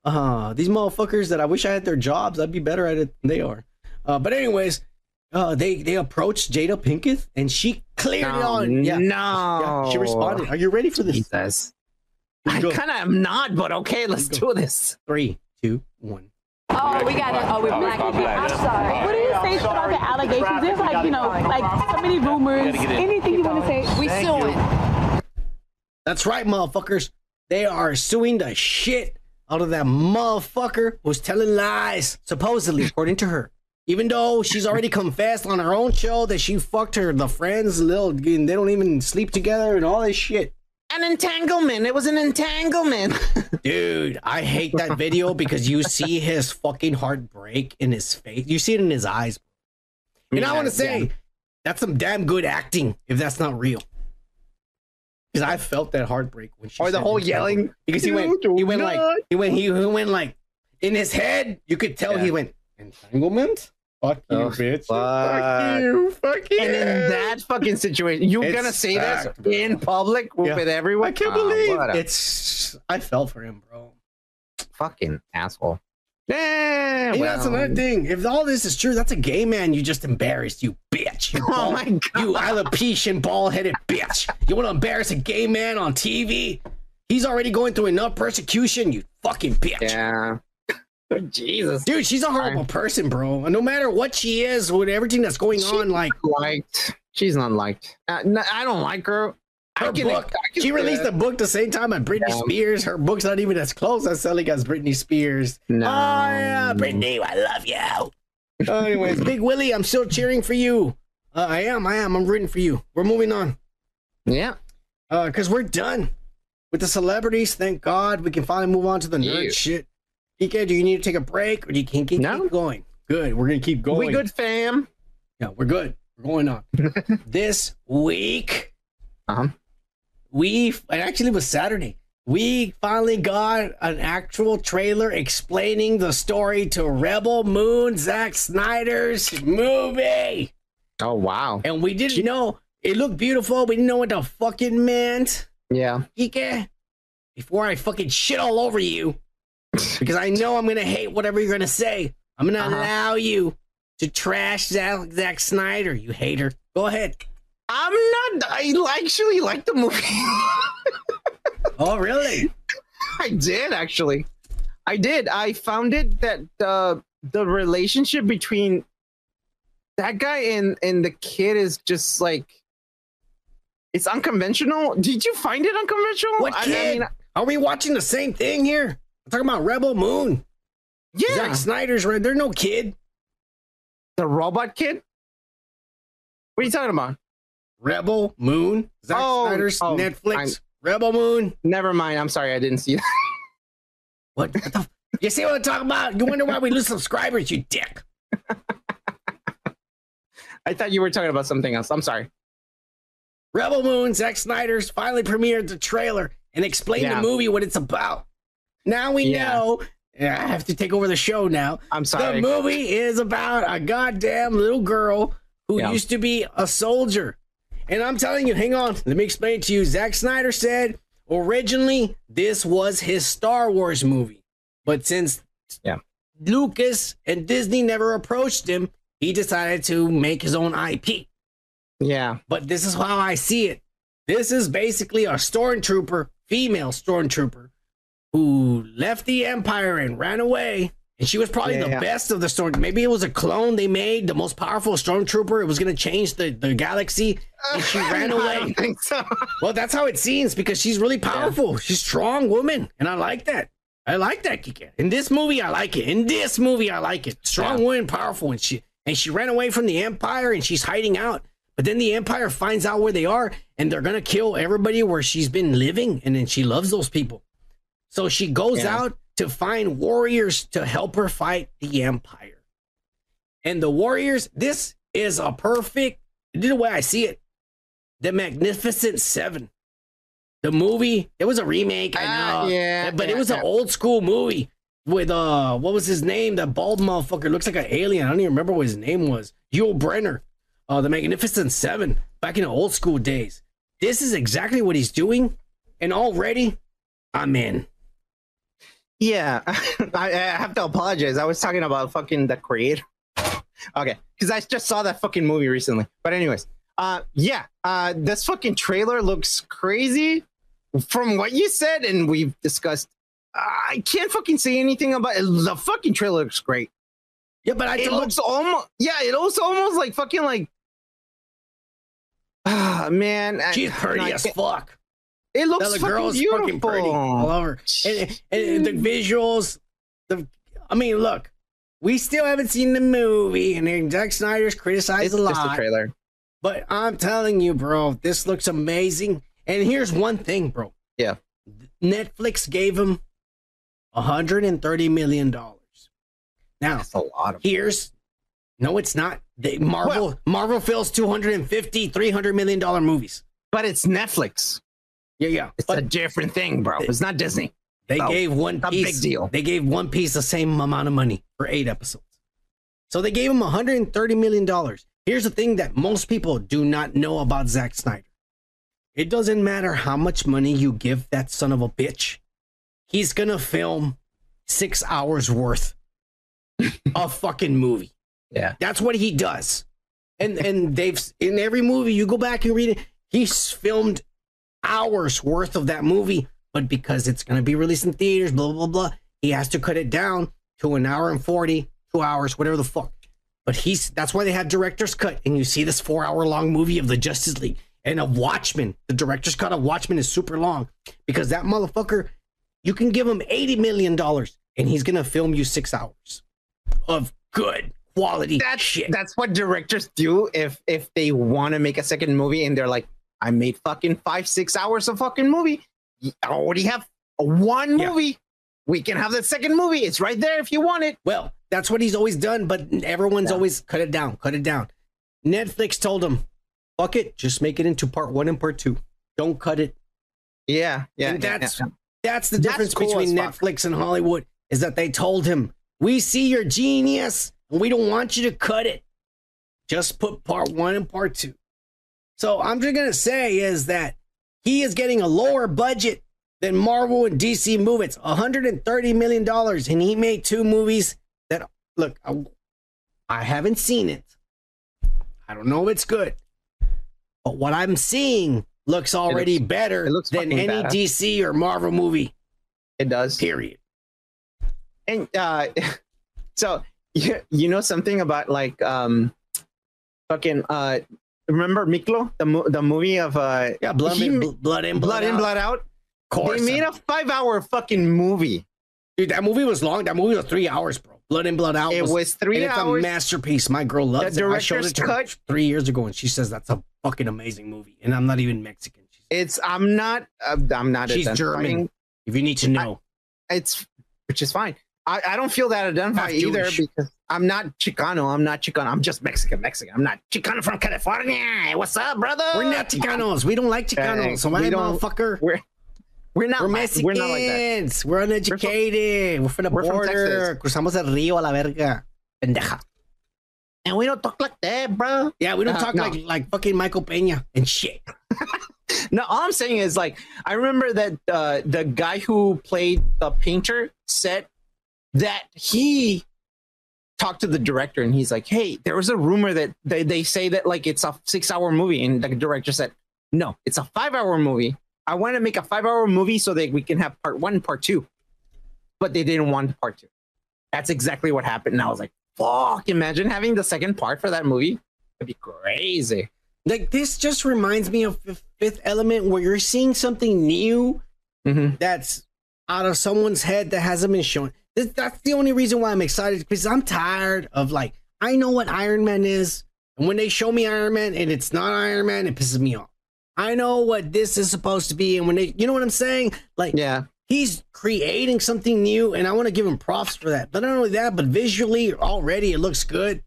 uh, these motherfuckers that I wish I had their jobs. I'd be better at it than they are. Uh, but anyways, uh, they they approached Jada Pinkett and she cleared it No, on. Yeah, no. Yeah, she responded. Are you ready for this? Jesus. Here I kind of am not, but okay, let's do this. Three, two, one. Oh, we got it. Oh, we're black. I'm sorry. What do you say about the allegations? There's like, you know, like so many rumors. Anything you want to say? We suing. That's right, motherfuckers. They are suing the shit out of that motherfucker who's telling lies, supposedly, according to her. Even though she's already confessed on her own show that she fucked her, the friends, little, and they don't even sleep together and all this shit. An entanglement. It was an entanglement. Dude, I hate that video because you see his fucking heart break in his face. You see it in his eyes. And I want to say, yeah. that's some damn good acting if that's not real. Because I felt that heartbreak when she Or the whole yelling, Because he went, he went like, he went, he, he went like, in his head, you could tell he went entanglement. Fuck you, Oh, bitch. fuck. Fuck you. Fuck you. And in that fucking situation, you're It's gonna say this bro. in public Yeah. with everyone? I can't Ah, believe a it's. I fell for him, bro. fucking asshole. And well. that's another thing. If all this is true, that's a gay man you just embarrassed, you bitch. You Oh bald- my God. You alopecia bald headed bitch. You want to embarrass a gay man on TV? He's already going through enough persecution, you fucking bitch. Yeah. Jesus. Dude, she's a horrible person, bro. And no matter what she is, with everything that's going on, like liked. She's not liked. Uh, no, I don't like her. I can- book. I can- She released a book the same time as Britney Yeah. Spears. Her book's not even as close as selling as Britney Spears. No. Oh yeah, Britney, I love you. Uh, anyways, Big Willie, I'm still cheering for you. Uh, I am, I am. I'm rooting for you. We're moving on. Yeah. Uh, cause we're done with the celebrities. Thank God we can finally move on to the nerd Yeah. shit. DK, do you need to take a break or do you can keep, No. keep going? Good. We're gonna keep going. We good, fam. Yeah, we're good. We're going on. this week, Uh-huh. We and actually it was Saturday. We finally got an actual trailer explaining the story to Rebel Moon, Zack Snyder's movie. Oh wow. And we didn't know it looked beautiful. We didn't know what the fucking meant. Yeah. Ike, before I fucking shit all over you, because I know I'm gonna hate whatever you're gonna say. I'm gonna Uh-huh. allow you to trash Zack, Zack Snyder, you hater. Go ahead. I'm not. I actually like the movie. Oh, really? I did actually. I did. I found it that the the relationship between that guy and and the kid is just like it's unconventional. Did you find it unconventional? What I- I kid? mean, Are we watching the same thing here? I'm talking about Rebel Moon. Yeah. Zack Snyder's right. They're no kid. The robot kid? What are you talking about? Rebel Moon. Zack Oh, Snyder's oh, Netflix. I'm- Rebel Moon. Never mind. I'm sorry. I didn't see that. What? what the, you see what I'm talking about? You wonder why we lose subscribers, you dick. I thought you were talking about something else. I'm sorry. Rebel Moon, Zack Snyder's finally premiered the trailer and explained Yeah. the movie what it's about. Now we Yeah. know. I have to take over the show now. I'm sorry. The movie is about a goddamn little girl who Yeah. used to be a soldier. And I'm telling you, hang on, let me explain to you. Zack Snyder said originally this was his Star Wars movie. But since Yeah. Lucas and Disney never approached him, he decided to make his own IP. Yeah. But this is how I see it. This is basically a stormtrooper, female stormtrooper, who left the Empire and ran away. And she was probably Yeah, the yeah. best of the storm. Maybe it was a clone they made, the most powerful stormtrooper. It was going to change the, the galaxy. And she ran away. so. Well, that's how it seems because she's really powerful. She's a strong woman. And I like that. I like that, Kika. In this movie, I like it. In this movie, I like it. Strong woman, powerful, and she and she ran away from the Empire and she's hiding out. But then the Empire finds out where they are and they're gonna kill everybody where she's been living, and then she loves those people. So she goes Yeah. out to find warriors to help her fight the Empire. And the warriors, this is a perfect, this is the way I see it. The Magnificent Seven. The movie, it was a remake, I Ah, know. yeah, But it yeah, was an old school movie with uh what was his name? That bald motherfucker looks like an alien. I don't even remember what his name was. Yul Brynner. Uh the Magnificent Seven back in the old school days. This is exactly what he's doing, and already I'm in. Yeah, I, I have to apologize. I was talking about fucking the creator. Okay, because I just saw that fucking movie recently. But anyways, uh, yeah, uh, this fucking trailer looks crazy. From what you said and we've discussed, I can't fucking say anything about it. The fucking trailer looks great. Yeah, but I it looks almost yeah, it looks almost like fucking like. Ah man, I- She's pretty I as fuck. It looks the fucking girl's beautiful. fucking pretty all over. And, and the visuals, the I mean, look, we still haven't seen the movie, and then Zack Snyder's criticized It's a lot. just a trailer. But I'm telling you, bro, this looks amazing. And here's one thing, bro. Yeah. Netflix gave him 130 million dollars. Now, That's a lot of. here's no, it's not. They, Marvel Marvel fills 250, 300 million dollar movies. But it's Netflix. Yeah, yeah. It's a different thing, bro. It's not Disney. They So, gave one a piece. big deal. They gave one piece the same amount of money for eight episodes. So they gave him 130 million dollars. Here's the thing that most people do not know about Zack Snyder. It doesn't matter how much money you give that son of a bitch. He's gonna film six hours worth of fucking movie. Yeah. That's what he does. And and they've in every movie you go back and read it, he's filmed hours worth of that movie, but because it's going to be released in theaters, blah, blah, blah, he has to cut it down to an hour and 40, two hours, whatever the fuck. But he's that's why they have director's cut. And you see this four hour long movie of the Justice League and of Watchmen. The director's cut of Watchmen is super long because that motherfucker, you can give him $80 million and he's going to film you six hours of good quality That's shit. that's what directors do if if they want to make a second movie and they're like, I made fucking five six hours of fucking movie. I already have one Yeah. movie. We can have the second movie. It's right there if you want it. Well, that's what he's always done, but everyone's always cut it down, cut it down. Netflix told him, fuck it, just make it into part one and part two. Don't cut it. Yeah, yeah. and that's yeah. that's the That's difference cool between. Netflix and Hollywood is that they told him, we see your genius and we don't want you to cut it. Just put part one and part two. So I'm just gonna say is that he is getting a lower budget than Marvel and DC movies, 130 million dollars, and he made two movies that look. I, I haven't seen it. I don't know if it's good, but what I'm seeing looks already looks- better looks than any badass. DC or Marvel movie. It does. Period. And uh so you, you know something about like um fucking uh remember Miklo the mo- the movie of uh Yeah, blood, he in, blood in, blood in out. blood out Of course, they made a five hour fucking movie Dude, that movie was long. That movie was three hours, bro. Blood in, blood out. It was three and hours. It's a masterpiece. My girl loves it. I showed it to her cut- three years ago, and she says that's a fucking amazing movie. And I'm not even Mexican. It's I'm not uh, I'm not She's German. If you need to know, It's which is fine. I, I don't feel that identified either because I'm not Chicano. I'm not Chicano. I'm just Mexican. Mexican. I'm not Chicano from California. What's up, brother? we're not Chicanos. We don't like Chicanos. Hey, so why, motherfucker? We're we're not We're Mexicans. We're not like that. We're uneducated. We're from the we're from border. Cruzamos el río a la verga. Pendeja. And we don't talk like that, bro. Yeah, we don't Uh, talk no. like like fucking Michael Peña and shit. No, all I'm saying is like I remember that uh, the guy who played the painter said that he talked to the director and he's like, "Hey, there was a rumor that they, they say that like it's a six hour movie," and the director said, "No, it's a five hour movie. I want to make a five hour movie so that we can have part one, and part two, but they didn't want part two. That's exactly what happened, and I was like, "Fuck! Imagine having the second part for that movie. It'd be crazy." Like this just reminds me of Fifth Element, where you're seeing something new Mm-hmm. that's out of someone's head that hasn't been shown. This, that's the only reason why I'm excited because I'm tired of like I know what Iron Man is, and when they show me Iron Man and it's not Iron Man, it pisses me off. I know what this is supposed to be, and when they, you know what I'm saying, like yeah, he's creating something new, and I want to give him props for that. But not only that, but visually already it looks good.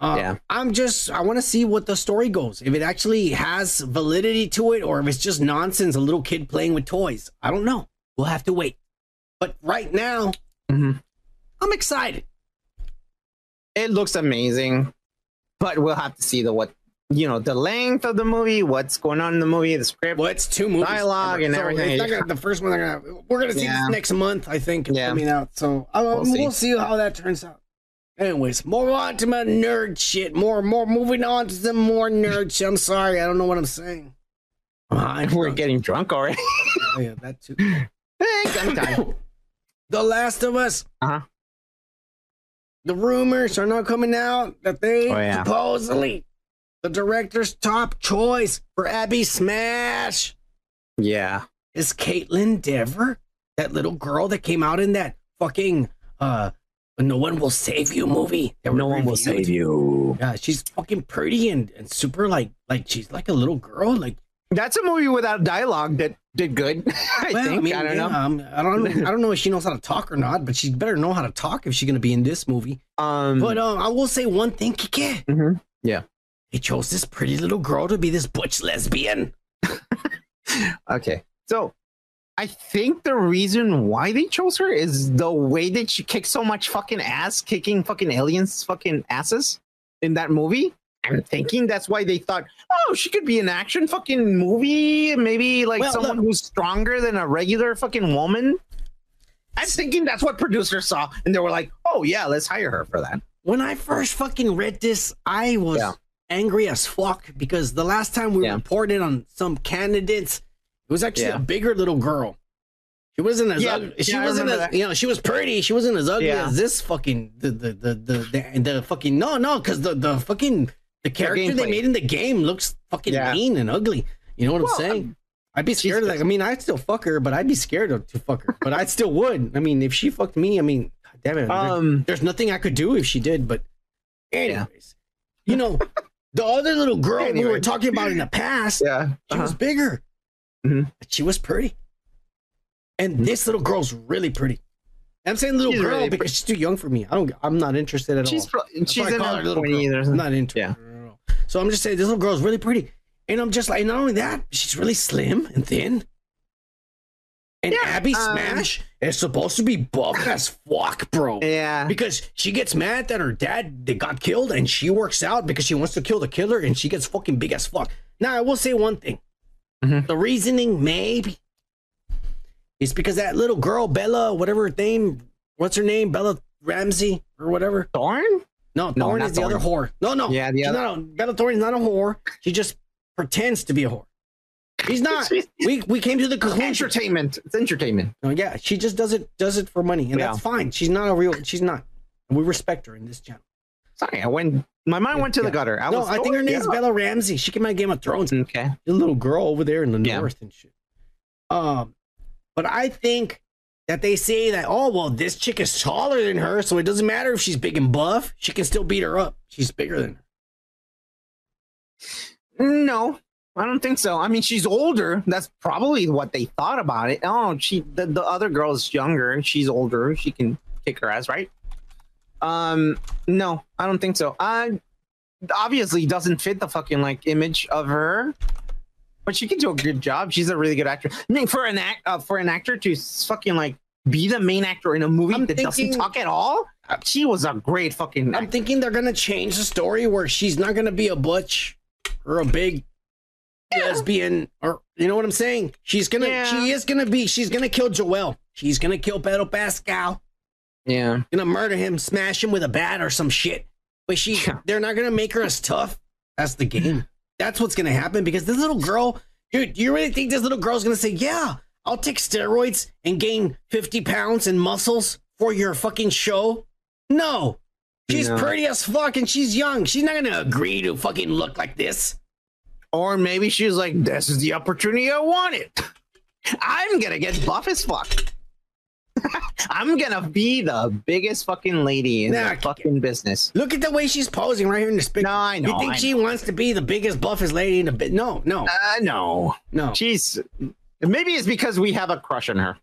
Uh, Yeah. I'm just I want to see what the story goes. If it actually has validity to it, or if it's just nonsense, a little kid playing with toys. I don't know. We'll have to wait. But right now, Mhm. I'm excited. it looks amazing, but we'll have to see the what you know the length of the movie, what's going on in the movie, the script, Well, it's two movies, dialogue, and So everything. it's not gonna- the first one, they're gonna, we're gonna see Yeah. this next month. I think Yeah. coming out. So We'll we'll, see. see. how that turns out. Anyways, more on to my nerd shit. More, more. Moving on to some more nerd shit. I'm sorry, I don't know what I'm saying. I'm. We're getting drunk already. Oh, yeah, that too. Sometime. The Last of Us. Uh-huh. The rumors are now coming out that they Oh, yeah. supposedly the director's top choice for Abby Smash yeah, is Kaitlyn Dever, that little girl that came out in that fucking uh No One Will Save You movie. no we one will save you. Yeah, she's fucking pretty and, and super like like she's like a little girl. Like That's a movie without dialogue that did good. I well, think. I, mean, don't yeah, know. um, I don't know. I don't know if she knows how to talk or not, but she better know how to talk if she's gonna be in this movie. Um, But um, I will say one thing, Kike. mhm. Yeah. They chose this pretty little girl to be this butch lesbian. Okay. So I think the reason why they chose her is the way that she kicks so much fucking ass, kicking fucking aliens fucking asses in that movie. I'm thinking that's why they thought, oh, she could be an action fucking movie, maybe like Well, someone look- who's stronger than a regular fucking woman. I'm thinking that's what producers saw, and they were like, "Oh yeah, let's hire her for that." When I first fucking read this, I was Yeah. angry as fuck because the last time we Yeah. reported on some candidates, it was actually Yeah. a bigger little girl. She wasn't as Yeah, ugly. She yeah, wasn't as that. you know. She was pretty. She wasn't as ugly Yeah. as this fucking the the the the the, the fucking no no because the the fucking the character they made in the game looks fucking Yeah. mean and ugly. You know what Well, I'm saying? um, I'd be scared of that. I mean, I'd still fuck her, but I'd be scared of to fuck her. But I still would. I mean, if she fucked me, I mean, God damn it. there- Um, there's nothing I could do if she did. But anyways, you know, the other little girl we were talking about in the past, Yeah. she was uh-huh. bigger. Mhm. She was pretty. And this little girl's really pretty. I'm saying little Mm-hmm. She's girl really because she's too young for me. I don't. I'm not interested at She's all. pro- she's why I in her her little girl. I'm not into Yeah. it. So I'm just saying this little girl's really pretty, and I'm just like, not only that, she's really slim and thin. And Yeah, Abby um, Smash is supposed to be buff as fuck, bro. Yeah. Because she gets mad that her dad they got killed, and she works out because she wants to kill the killer, and she gets fucking big as fuck. Now I will say one thing: Mhm. the reasoning maybe is because that little girl Bella, whatever her name, what's her name, Bella Ramsey or whatever. Thorne? No, No, Thorne is the other whore. No, no. Yeah, the she's other- Not a, Bella Thorne is not a whore. She just pretends to be a whore. He's not. we we came to the conclusion. Entertainment. It's entertainment. No, yeah, she just does it does it for money, and Yeah. that's fine. She's not a real. She's not. And we respect her in this channel. Sorry, I went. My mind went to the gutter. I no, was I think her name's Bella Ramsey. She came out of Game of Thrones. Okay. The little girl over there in the Yeah. north and shit. Um, but I think that they say that oh well this chick is taller than her, so it doesn't matter if she's big and buff, she can still beat her up. She's bigger than her. No, I don't think so. I mean, she's older. That's probably what they thought about it. Oh, she the, the other girl's younger. She's older. She can kick her ass, right? Um, no, I don't think so. I obviously doesn't fit the fucking like image of her, but she can do a good job. She's a really good actor. I mean, for an act uh, for an actor to fucking like be the main actor in a movie that doesn't talk at all, she was a great fucking. I'm thinking they're gonna change the story where she's not gonna be a butch or a big lesbian or you know what I'm saying? She's gonna Yeah. she is gonna be she's gonna kill Joel. She's gonna kill Pedro Pascal. Yeah. Gonna murder him, smash him with a bat or some shit. But she they're not gonna make her as tough. That's the game. That's what's gonna happen because this little girl, dude, do you really think this little girl's gonna say, Yeah, I'll take steroids and gain 50 pounds and muscles for your fucking show? No. She's No. pretty as fuck and she's young. She's not gonna agree to fucking look like this. Or maybe she's like, "This is the opportunity I wanted. I'm gonna get buff as fuck. I'm gonna be the biggest fucking lady in Nah, the fucking business." Look at the way she's posing right here in this picture. No, I know, You think I she wants to be the biggest, buffest lady in the bit? No, no. Uh, no, no. She's maybe it's because we have a crush on her.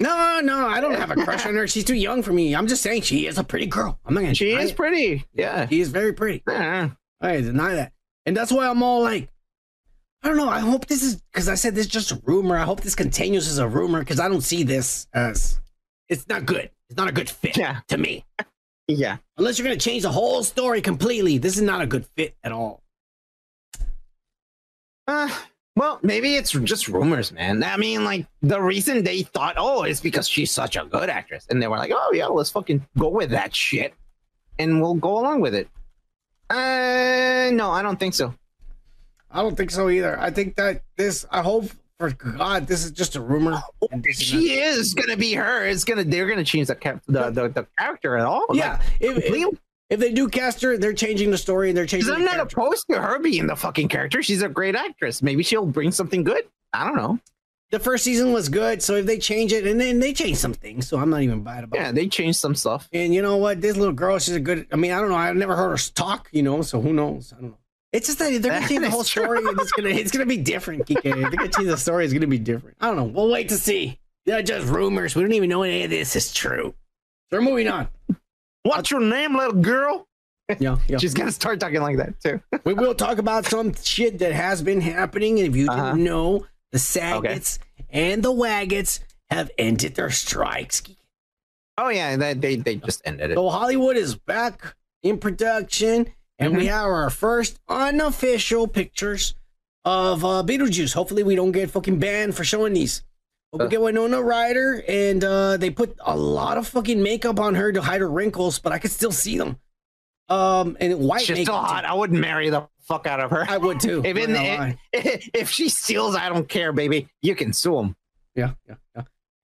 No, no, I don't have a crush on her. She's too young for me. I'm just saying she is a pretty girl. I'm not gonna. She is it. pretty. Yeah, she is very pretty. Yeah. I deny that, and that's why I'm all like, I don't know. I hope this is because I said this is just a rumor. I hope this continues as a rumor because I don't see this as it's not good. It's not a good fit yeah. to me. Yeah. Unless you're gonna change the whole story completely, this is not a good fit at all. Uh, well, maybe it's just rumors, man. I mean, like the reason they thought, oh, it's because she's such a good actress, and they were like, oh yeah, let's fucking go with that shit, and we'll go along with it. Uh, no, I don't think so. I don't think so either. I think that this. I hope for God this is just a rumor. and this is She is gonna be her. It's gonna. They're gonna change the cap, the, the the character at all. Yeah, Like, if, if, if they do cast her, they're changing the story and they're changing. I'm not opposed to her being the fucking character. She's a great actress. Maybe she'll bring something good. I don't know. The first season was good, so if they change it, and then they change some things, so I'm not even bad about it. Yeah, they changed some stuff. And you know what? This little girl, she's a good. I mean, I don't know. I've never heard her talk, you know. So who knows? I don't know. It's just that they're gonna change the whole story, and it's gonna it's gonna be different. Kike. They're gonna change the story, it's gonna be different. I don't know. We'll wait to see. They're just rumors. We don't even know any of this is true. We're moving on. What's your name, little girl? Yeah, yeah. She's gonna start talking like that too. we will talk about some shit that has been happening, and if you Uh-huh. didn't know, the Saggets and the Waggets have ended their strikes. Oh yeah, they they, they just ended it. So Hollywood is back in production, and we Mhm. have our first unofficial pictures of uh, Beetlejuice. Hopefully, we don't get fucking banned for showing these. But we Uh. get Winona Ryder, and uh, they put a lot of fucking makeup on her to hide her wrinkles, but I could still see them. Um, and white She's still hot. I wouldn't marry the fuck out of her. I would too. If, in, if, if she steals, I don't care, baby. You can sue him. Yeah, yeah, yeah.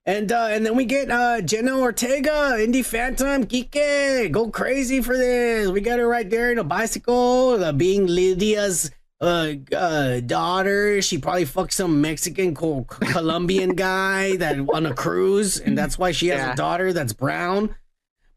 And uh, and then we get uh, Jenna Ortega, Indie Phantom, Kike, go crazy for this. We got her right there in a bicycle, uh, being Lydia's uh, uh, daughter. She probably fucked some Mexican co- Colombian guy that on a cruise, and that's why she has Yeah. a daughter that's brown.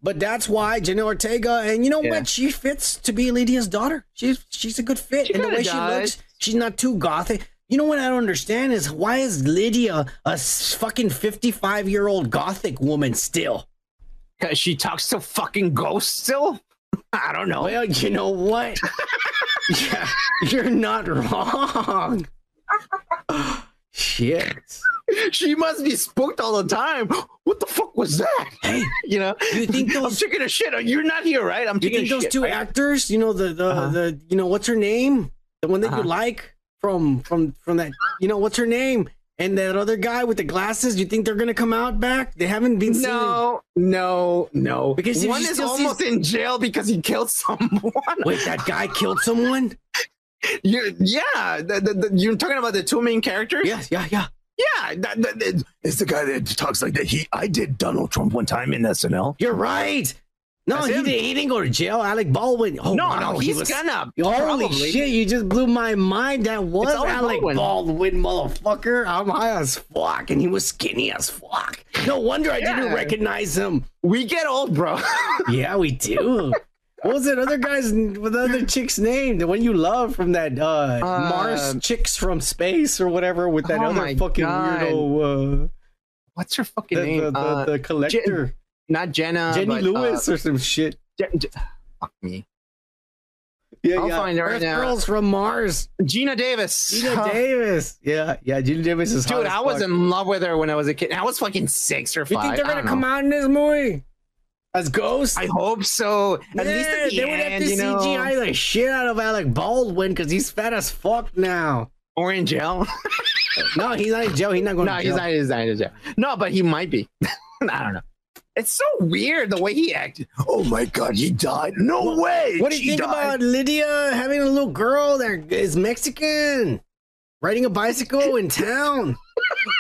But that's why Jenna Ortega, and you know Yeah. what? She fits to be Lydia's daughter. She's she's a good fit, She and the way she looks, she's not too gothic. You know what I don't understand is why is Lydia a fucking 55 year old gothic woman still? Cause she talks to fucking ghosts still. I don't know. Well, you know what? yeah, you're not wrong. Shit. She must be spooked all the time. What the fuck was that? Hey, you know, you think I'm those- taking a shit. You're not here, right? I'm You taking think a those shit, two right? actors, you know, the the, Uh-huh. the you know, what's her name? The one that you Uh-huh. like from from from that, you know, what's her name? And that other guy with the glasses, you think they're gonna come out back? They haven't been seen. No, no, no. Because one is almost in jail because he killed someone. Wait, that guy killed someone? You, yeah, the, the, the, you're talking about the two main characters. Yes, yeah, yeah. Yeah, that, that, that- It's the guy that talks like that. He, I did Donald Trump one time in SNL. You're right. No, he, him. did, he didn't go to jail. Alec Baldwin. Oh, No, wow, no, he he's was- gonna, Holy probably. shit! You just blew my mind. That was Alec Baldwin. Baldwin, motherfucker. I'm high as fuck, and he was skinny as fuck. No wonder I didn't recognize him. We get old, bro. Yeah, we do. What was that other guy's, the other chick's name? The one you love from that uh, Mars Chicks from Space or whatever with that oh other fucking God. weirdo. Uh, What's her fucking the, name? the, the, Uh, the collector. Not Jenna. Jenny but, Lewis uh, or some shit. Je- Je- fuck me. Yeah, I'll yeah. find it right Earth now. Girls from Mars. Geena Davis. Geena Davis. Yeah, yeah. Geena Davis is hot Dude, I was fuck. in love with her when I was a kid. I was fucking six or five. You think they're gonna come know. out in this movie as ghosts? I hope so. At least at the they would have end, to you know. CGI the shit out of Alec Baldwin because he's fat as fuck now. Or in jail. no, he's not in jail. He's not going no, to he's jail. not, he's not in jail. No, but he might be. I don't know. It's so weird the way he acted. Oh my god, he died. No way. What do you think died. about Lydia having a little girl that is Mexican, riding a bicycle in town?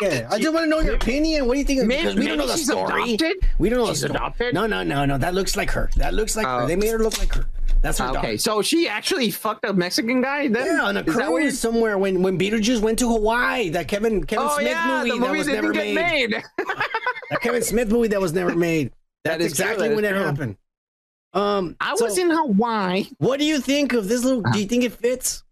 Yeah, I just want to know your opinion. What do you think? Maybe- because we don't know the she's story. adopted? We don't know She's the story. adopted? No, no, no, no. That looks like her. That looks like her. Oh. They made her look like her. That's her. Okay, daughter. so she actually fucked a Mexican guy then? Yeah, on a that cruise somewhere when when Beetlejuice went to Hawaii. That Kevin Kevin Oh Smith yeah, movie that was never made. made. That Kevin Smith movie that was never made. That That's is true, exactly that when that happened. Um, I so was in Hawaii. What do you think of this little? Do you think it fits?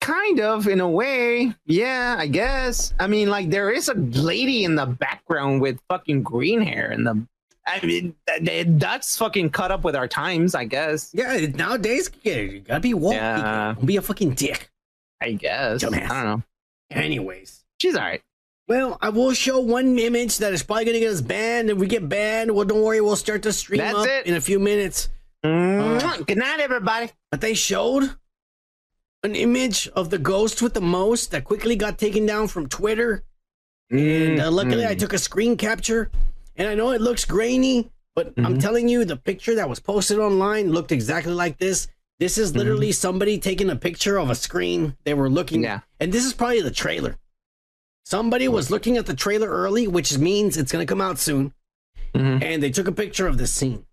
Kind of, in a way. Yeah, I guess. I mean, like, there is a lady in the background with fucking green hair, and the. I mean, that- that- that's fucking cut up with our times, I guess. Yeah, nowadays you gotta be woke. Yeah. Don't be a fucking dick. I guess. Dumbass. I don't know. Anyways, She's all right. well, I will show one image that is probably gonna get us banned. If we get banned, well, don't worry, we'll start the stream That's up it. in a few minutes. Mwah. Good night, everybody. But they showed an image of the ghost with the most that quickly got taken down from Twitter. And uh, luckily, I Mhm. took a screen capture. And I know it looks grainy, but I'm Mhm. telling you, the picture that was posted online looked exactly like this. This is literally somebody taking a picture of a screen. They were looking, Yeah. and this is probably the trailer. Somebody was looking at the trailer early, which means it's going to come out soon. Mhm. And they took a picture of this scene.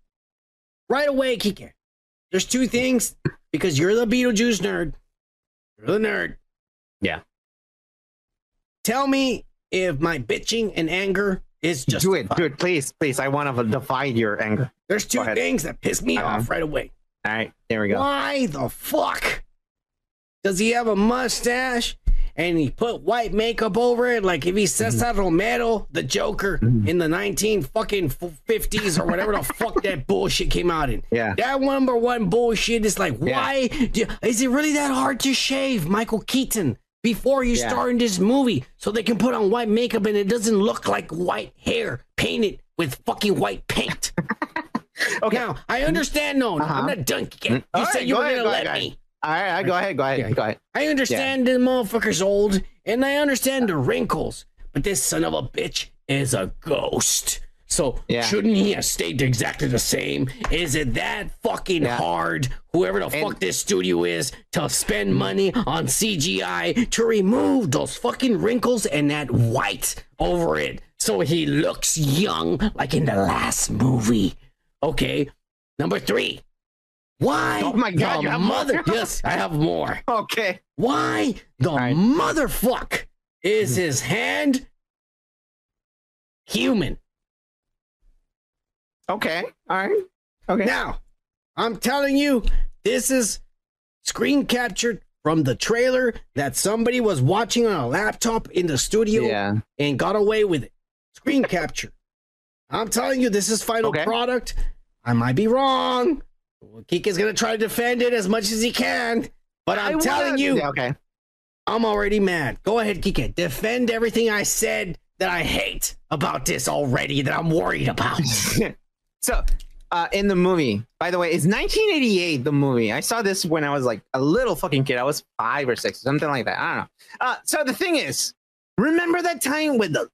Right away, Kike. There's two things because you're the Beetlejuice nerd. You're the nerd. Yeah. Tell me if my bitching and anger is just do it, do it, please, please. I want to divide your anger. There's two things that piss me Uh-huh. off right away. All right, there we go. Why the fuck does he have a mustache and he put white makeup over it? Like if he Cesar Mm-hmm. Romero, the Joker, in the 19 fucking fifties or whatever the fuck that bullshit came out in. Yeah. That number one bullshit is like, Yeah. why do, is it really that hard to shave Michael Keaton before you Yeah. start in this movie so they can put on white makeup and it doesn't look like white hair painted with fucking white paint? Okay. Now, I understand. No, no, I'm Uh-huh. not done. yet. You All said right, you were gonna let ahead, me. All right, go ahead, go ahead, Yeah. go ahead. I understand the motherfucker's old, and I understand the wrinkles, but this son of a bitch is a ghost. So Yeah. shouldn't he have stayed exactly the same? Is it that fucking Yeah. hard, whoever the And- fuck this studio is, to spend money on CGI to remove those fucking wrinkles and that white over it so he looks young like in the last movie? Okay. Number three. Why Oh my God, the mother? yes, I have more. Okay. Why the motherfuck is mm-hmm. his hand human? Okay. All right. Okay. Now, I'm telling you, this is screen captured from the trailer that somebody was watching on a laptop in the studio Yeah. and got away with it. Screen capture. I'm telling you, this is final Okay. product. I might be wrong. Kika's gonna try to defend it as much as he can, but I'm I telling you, Yeah, okay. I'm already mad. Go ahead, Kika. Defend everything I said that I hate about this already, that I'm worried about. So, uh, in the movie, by the way, it's 1988. The movie. I saw this when I was like a little fucking kid. I was five or six, something like that. I don't know. Uh, so the thing is, remember that time with the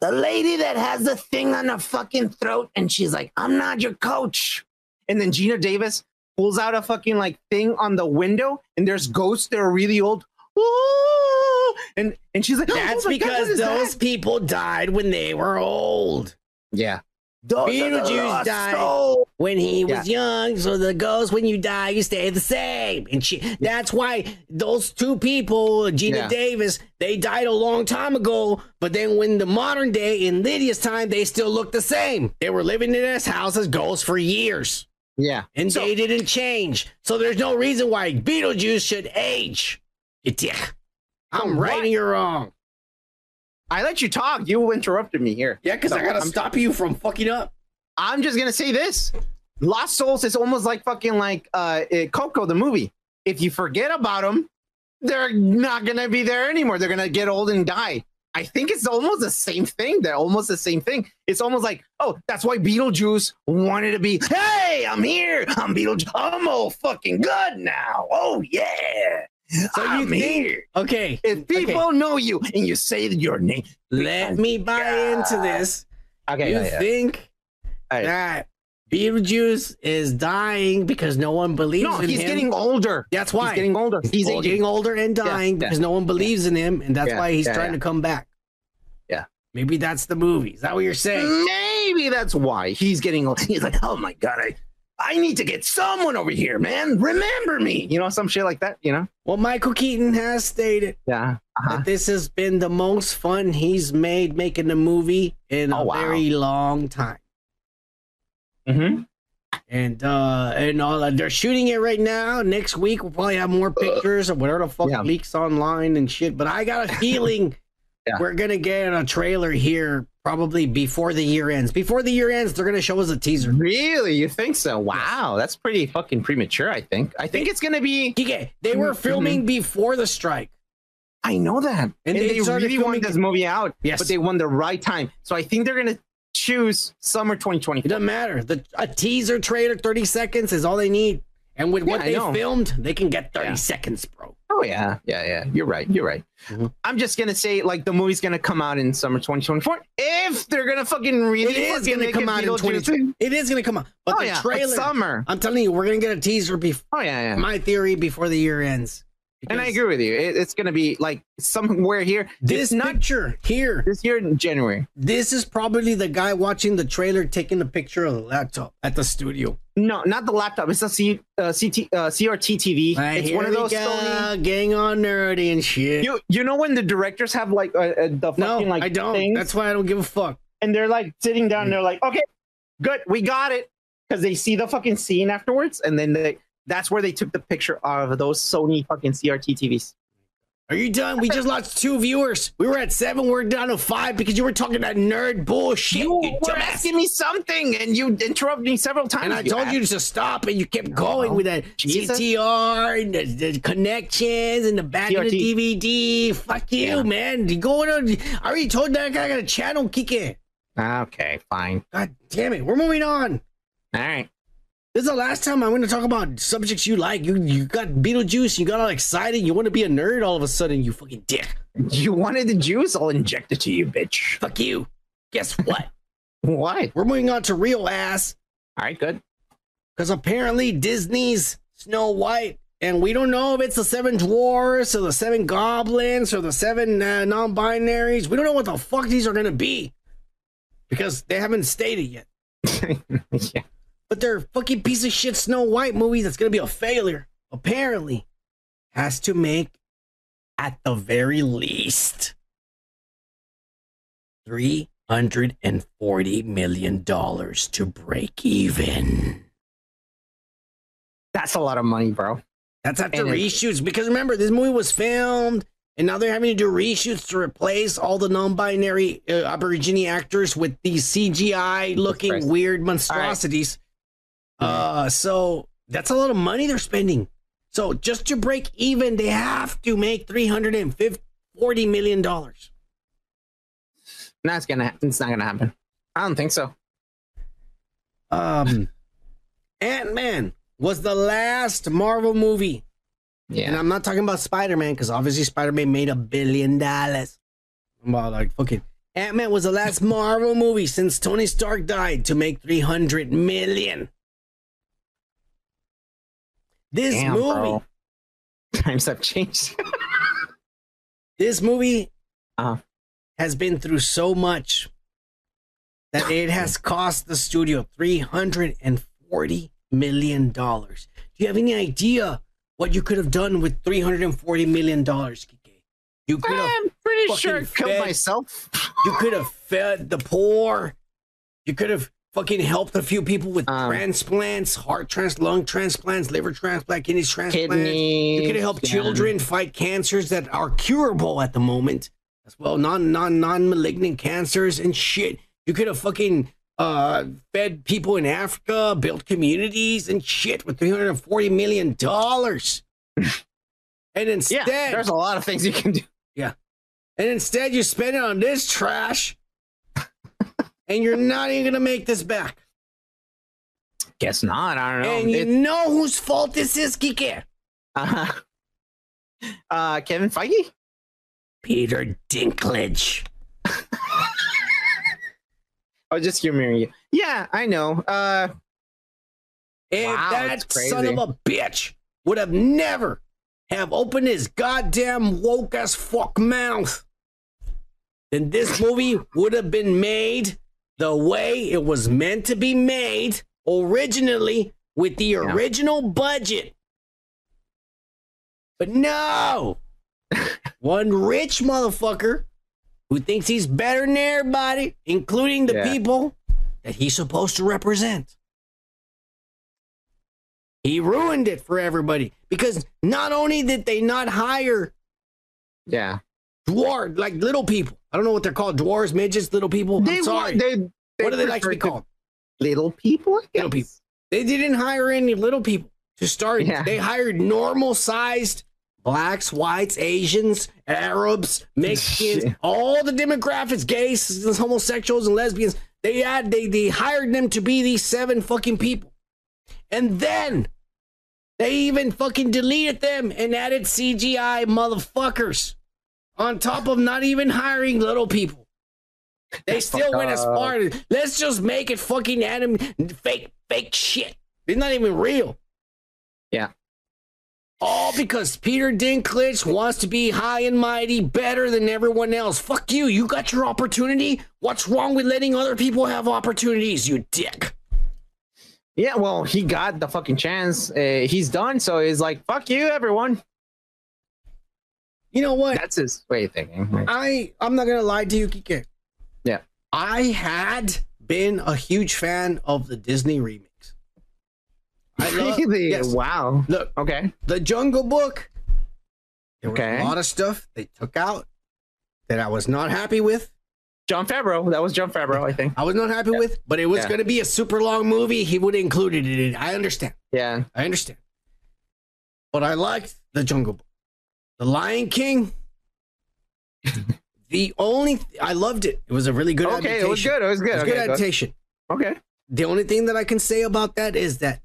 the lady that has the thing on her fucking throat, and she's like, "I'm not your coach," and then Geena Davis pulls out a fucking like thing on the window, and there's ghosts that are really old. Ooh! And and she's like, That's "Oh my God, because those that?" people died when they were old. Yeah. Those Beetlejuice died souls. when he was Yeah. young, so the ghost when you die, you stay the same. And she, that's why those two people, Geena Yeah. Davis, they died a long time ago. But then when the modern day in Lydia's time, they still look the same. They were living in this house as ghosts for years. Yeah. And they didn't change. So there's no reason why Beetlejuice should age. You dick. I'm So right what? and you're wrong. I let you talk. You interrupted me here. Yeah, because I gotta I'm- stop you from fucking up. I'm just gonna say this: Lost Souls is almost like fucking like uh, uh, Coco the movie. If you forget about them, they're not gonna be there anymore. They're gonna get old and die. I think it's almost the same thing. They're almost the same thing. It's almost like, oh, that's why Beetlejuice wanted to be. Hey, I'm here. I'm Beetlejuice. I'm all fucking good now. Oh yeah. So you I'm think- here. Okay. If people know you and you say your name, Let me buy into this. Okay, you yeah, yeah. think that Beetlejuice is dying because no one believes No, in he's him? getting older. That's why He's getting older. He's He's getting older and dying yeah. because no one believes in him, and that's Yeah, why he's yeah, trying yeah. to come back. Yeah. Maybe that's the movie. Is that what you're saying? Maybe that's why he's getting old. He's like, oh my god, I, I need to get someone over here, man. Remember me, you know, some shit like that. You know. Well, Michael Keaton has stated Yeah. Uh-huh. that this has been the most fun he's made making the movie in a Oh, wow. very long time. Mm-hmm. And uh and all that. they're shooting it right now. Next week we'll probably have more pictures of whatever the fuck Yeah. leaks online and shit. But I got a feeling Yeah. we're gonna get a trailer here probably before the year ends. Before the year ends, they're gonna show us a teaser. Really, you think so? Wow, that's pretty fucking premature. I think. I think it's gonna be. Kike, they were filming before the strike. I know that, And and, they they, really filming want this movie out. Yes. but they won the right time. So I think they're gonna choose summer 2020. It doesn't matter. The a teaser trailer, 30 seconds is all they need. And with Yeah, what they filmed, they can get 30 Yeah. seconds, bro. Oh yeah, yeah, yeah. You're right. You're right. Mm-hmm. I'm just gonna say like the movie's gonna come out in summer 2024 if they're gonna fucking really. It is gonna come out in Beetlejuice. 2020. It is gonna come out. But Oh, the yeah, trailer summer. I'm telling you, we're gonna get a teaser before Oh yeah, yeah. my theory before the year ends. And I agree with you. It, it's gonna be like somewhere here. This not picture here, this year in January. this is probably the guy watching the trailer taking the picture of the laptop at the studio. No, not the laptop. It's a C, uh, CT, uh, CRT TV. Right, it's one of those go, Sony. getting all nerdy and shit. You you know when the directors have like uh, uh, the fucking no, like I don't. things, That's why I don't give a fuck. and they're like sitting down. and They're like, okay, good, we got it, because they see the fucking scene afterwards, and then they that's where they took the picture of those Sony fucking CRT TVs. Are you done? We just lost two viewers. We were at seven. We're down to five because you were talking that nerd bullshit. You You, were dumbass. asking me something, and you interrupted me several times. And I told you to stop, and you kept going with that Jesus. And the, the connections and the back of the DVD. Fuck you, Yeah. man. You going on? I already told that guy I got a channel, Kike. Ah, okay, fine. God damn it. We're moving on. All right. This is the last time I'm going to talk about subjects you like. You you got Beetlejuice. You got all excited. You want to be a nerd all of a sudden. You fucking dick. You wanted the juice? I'll inject it to you, bitch. Fuck you. Guess what? Why? We're moving on to real ass. All right, good. Because apparently Disney's Snow White, and we don't know if it's the seven dwarfs or the seven goblins or the seven uh, non binaries. We don't know what the fuck these are going to be because they haven't stated yet. yeah. But their fucking piece of shit Snow White movie that's to be a failure, apparently, has to make at the very least $340 million to break even. That's a lot of money, bro. That's after And reshoots. Because remember, this movie was filmed, and now they're having to do reshoots to replace all the non-binary uh, Aborigine actors with these CGI-looking weird monstrosities. Uh, so that's a lot of money they're spending. So just to break even, they have to make three hundred and forty million dollars. That's gonna. It's not gonna happen. I don't think so. Um, Ant Man was the last Marvel movie Yeah. And I'm not talking about Spider Man because obviously Spider Man made a billion dollars. I'm about like fucking Ant Man was the last Marvel movie since Tony Stark died to make 300 million. This Damn, movie, bro. Times have changed. this movie Uh-huh. has been through so much that it has cost the studio three hundred and forty million dollars. Do you have any idea what you could have done with three hundred and forty million dollars, Kike? You could have I'm pretty sure I killed fed- myself. You could have fed the poor. You could have fucking helped a few people with Um, transplants, heart trans, lung transplants, liver transplant, kidney transplants. you could have helped yeah. children fight cancers that are curable at the moment, as well, non non non malignant cancers and shit. You could have fucking uh fed people in Africa, built communities and shit with three hundred and forty million dollars. And instead, Yeah, there's a lot of things you can do. yeah. And instead, you spend it on this trash, and you're not even gonna make this back. Guess not. I don't know. And you It- know whose fault this is, Kike? uh, huh. uh, Kevin Feige. Peter Dinklage. Was just humoring you. Yeah, I know. Uh, If Wow, that son of a bitch would have never have opened his goddamn woke as fuck mouth, then this movie would have been made the way it was meant to be made originally with the original budget. But no, one rich motherfucker who thinks he's better than everybody, including the Yeah. people that he's supposed to represent. He ruined it for everybody because not only did they not hire yeah, dwarf like little people. I don't know what they're called. Dwarves, midgets, little people. They I'm sorry. they- they what do they like to be called? little people. I Little people. They didn't hire any little people to start. Yeah. They hired normal sized blacks, whites, Asians, Arabs, Mexicans, all the demographics, gays, homosexuals, and lesbians. They had they they hired them to be these seven fucking people. And then they even fucking deleted them and added CGI motherfuckers. On top of not even hiring little people. They still went as far as let's just make it fucking anim fake fake shit. It's not even real. Yeah. All because Peter Dinklage wants to be high and mighty, better than everyone else. Fuck you. You got your opportunity. What's wrong with letting other people have opportunities, you dick? Yeah, well, he got the fucking chance. Uh, he's done, so he's like, "Fuck you, everyone." You know what? That's his way of thinking. I I'm not gonna lie to you, Kike. Yeah. I had been a huge fan of the Disney remakes. I love- Really? yes. Wow. Look, Okay. the Jungle Book. There was Okay. a lot of stuff they took out that I was not happy with. Jon Favreau. That was Jon Favreau, I think. I was not happy with, but it was Yeah. going to be a super long movie. He would have included it in. I understand. Yeah. I understand. But I liked the Jungle Book, the Lion King. the only I loved it. It was a really good. Okay, adaptation. it was good. It was good. It was Okay, good adaptation. Okay. The only thing that I can say about that is that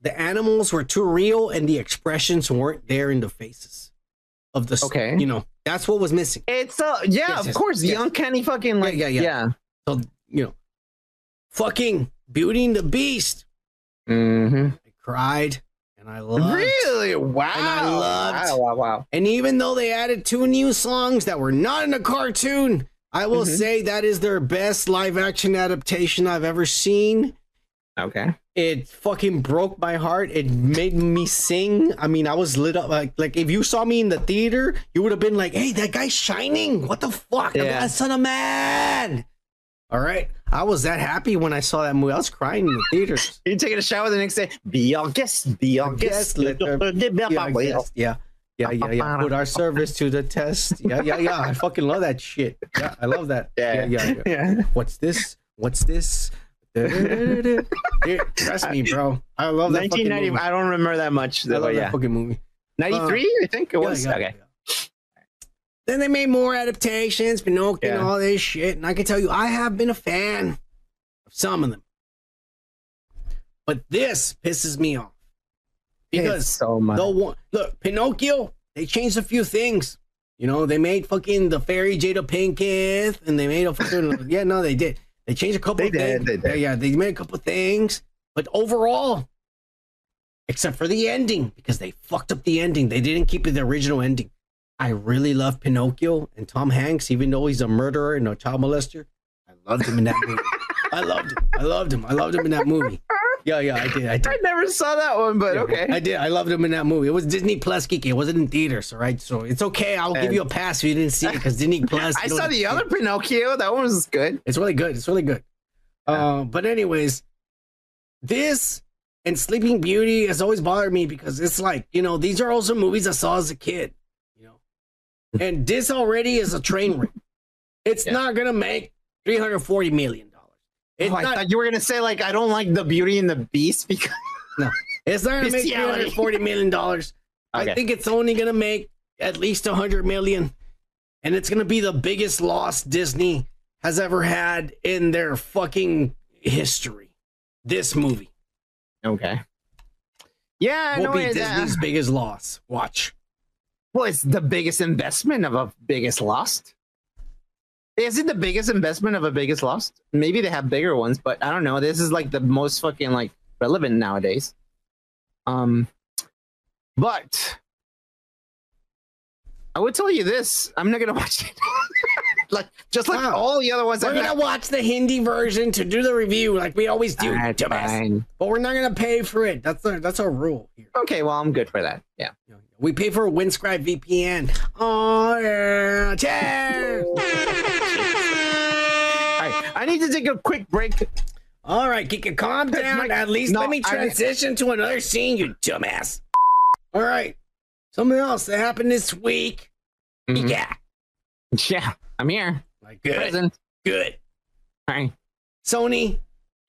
the animals were too real and the expressions weren't there in the faces of the. Okay. You know, that's what was missing. It's uh yeah, Yes, of yes, course, the uncanny fucking like yeah, yeah. yeah. So you know, fucking Beauty and the Beast. Mm-hmm. I cried and I loved. Really? Wow. And I loved. Wow, wow, wow. And even though they added two new songs that were not in the cartoon, I will Mhm. say that is their best live action adaptation I've ever seen. Okay. It fucking broke my heart. It made me sing. I mean, I was lit up. Like, like if you saw me in the theater, you would have been like, "Hey, that guy's shining! What the fuck? Yeah. That son of man!" All right, I was that happy when I saw that movie. I was crying in the theaters. You're taking a shower the next day. Be our guest. Be our guest. let yeah, I guess. yeah, yeah, yeah, yeah. Put our service to the test. Yeah, yeah, yeah. I fucking love that shit. Yeah, I love that. Yeah. yeah, yeah. yeah. Yeah. What's this? What's this? Dude, trust me, bro. I love that fucking 1990. movie. I don't remember that much. I though, love yeah. that fucking movie. 93, uh, I think it Yeah, was. yeah, okay. Then they made more adaptations, Pinocchio, and Yeah. all this shit. And I can tell you, I have been a fan of some of them. But this pisses me off because It's so much. the one look Pinocchio, they changed a few things. You know, they made fucking the fairy Jada Pinkett, and they made a fucking yeah, no, they did. They changed a couple. They of did, things. they did. Yeah, yeah, they made a couple of things, but overall, except for the ending, because they fucked up the ending. They didn't keep it the original ending. I really love Pinocchio and Tom Hanks, even though he's a murderer and a child molester. I loved him in that movie. I loved him. I loved him. I loved him in that movie. Yeah, yeah, I did. I did. I never saw that one, but Yeah, okay. I did. I loved him in that movie. It was Disney Plus geeky. It wasn't in theaters, right? So it's okay. I'll give you a pass if you didn't see it because Disney Plus. I saw the other Pinocchio. That one was good. It's really good. It's really good. Uh, but anyways, this and Sleeping Beauty has always bothered me because it's like you know these are also movies I saw as a kid, and this already is a train wreck. It's not gonna make three hundred forty million dollars. Oh, I not. thought you were gonna say like I don't like the Beauty and the Beast because No, it's not gonna make three hundred forty million dollars. I think it's only gonna make at least a hundred million, and it's gonna be the biggest loss Disney has ever had in their fucking history. This movie okay. Yeah, I will know be Disney's uh, biggest loss. Watch. Well, it's the biggest investment of a biggest lost. Is it the biggest investment of a biggest lost? Maybe they have bigger ones, but I don't know. This is like the most fucking like relevant nowadays. Um, but I would tell you this: I'm not gonna watch it. like just like all the other ones. We're gonna watch the Hindi version to do the review, like we always do, fine. But we're not gonna pay for it. That's our that's our rule. Here. Okay, well, I'm good for that. Yeah. We pay for Windscribe VPN. Oh yeah, cheers. All right, I need to take a quick break. All right, Kika, calm down. At least No, let me I- transition to another scene, you dumbass. All right, something else that happened this week. Mhm. Yeah, Yeah, I'm here. like good, Present. good. All right. Sony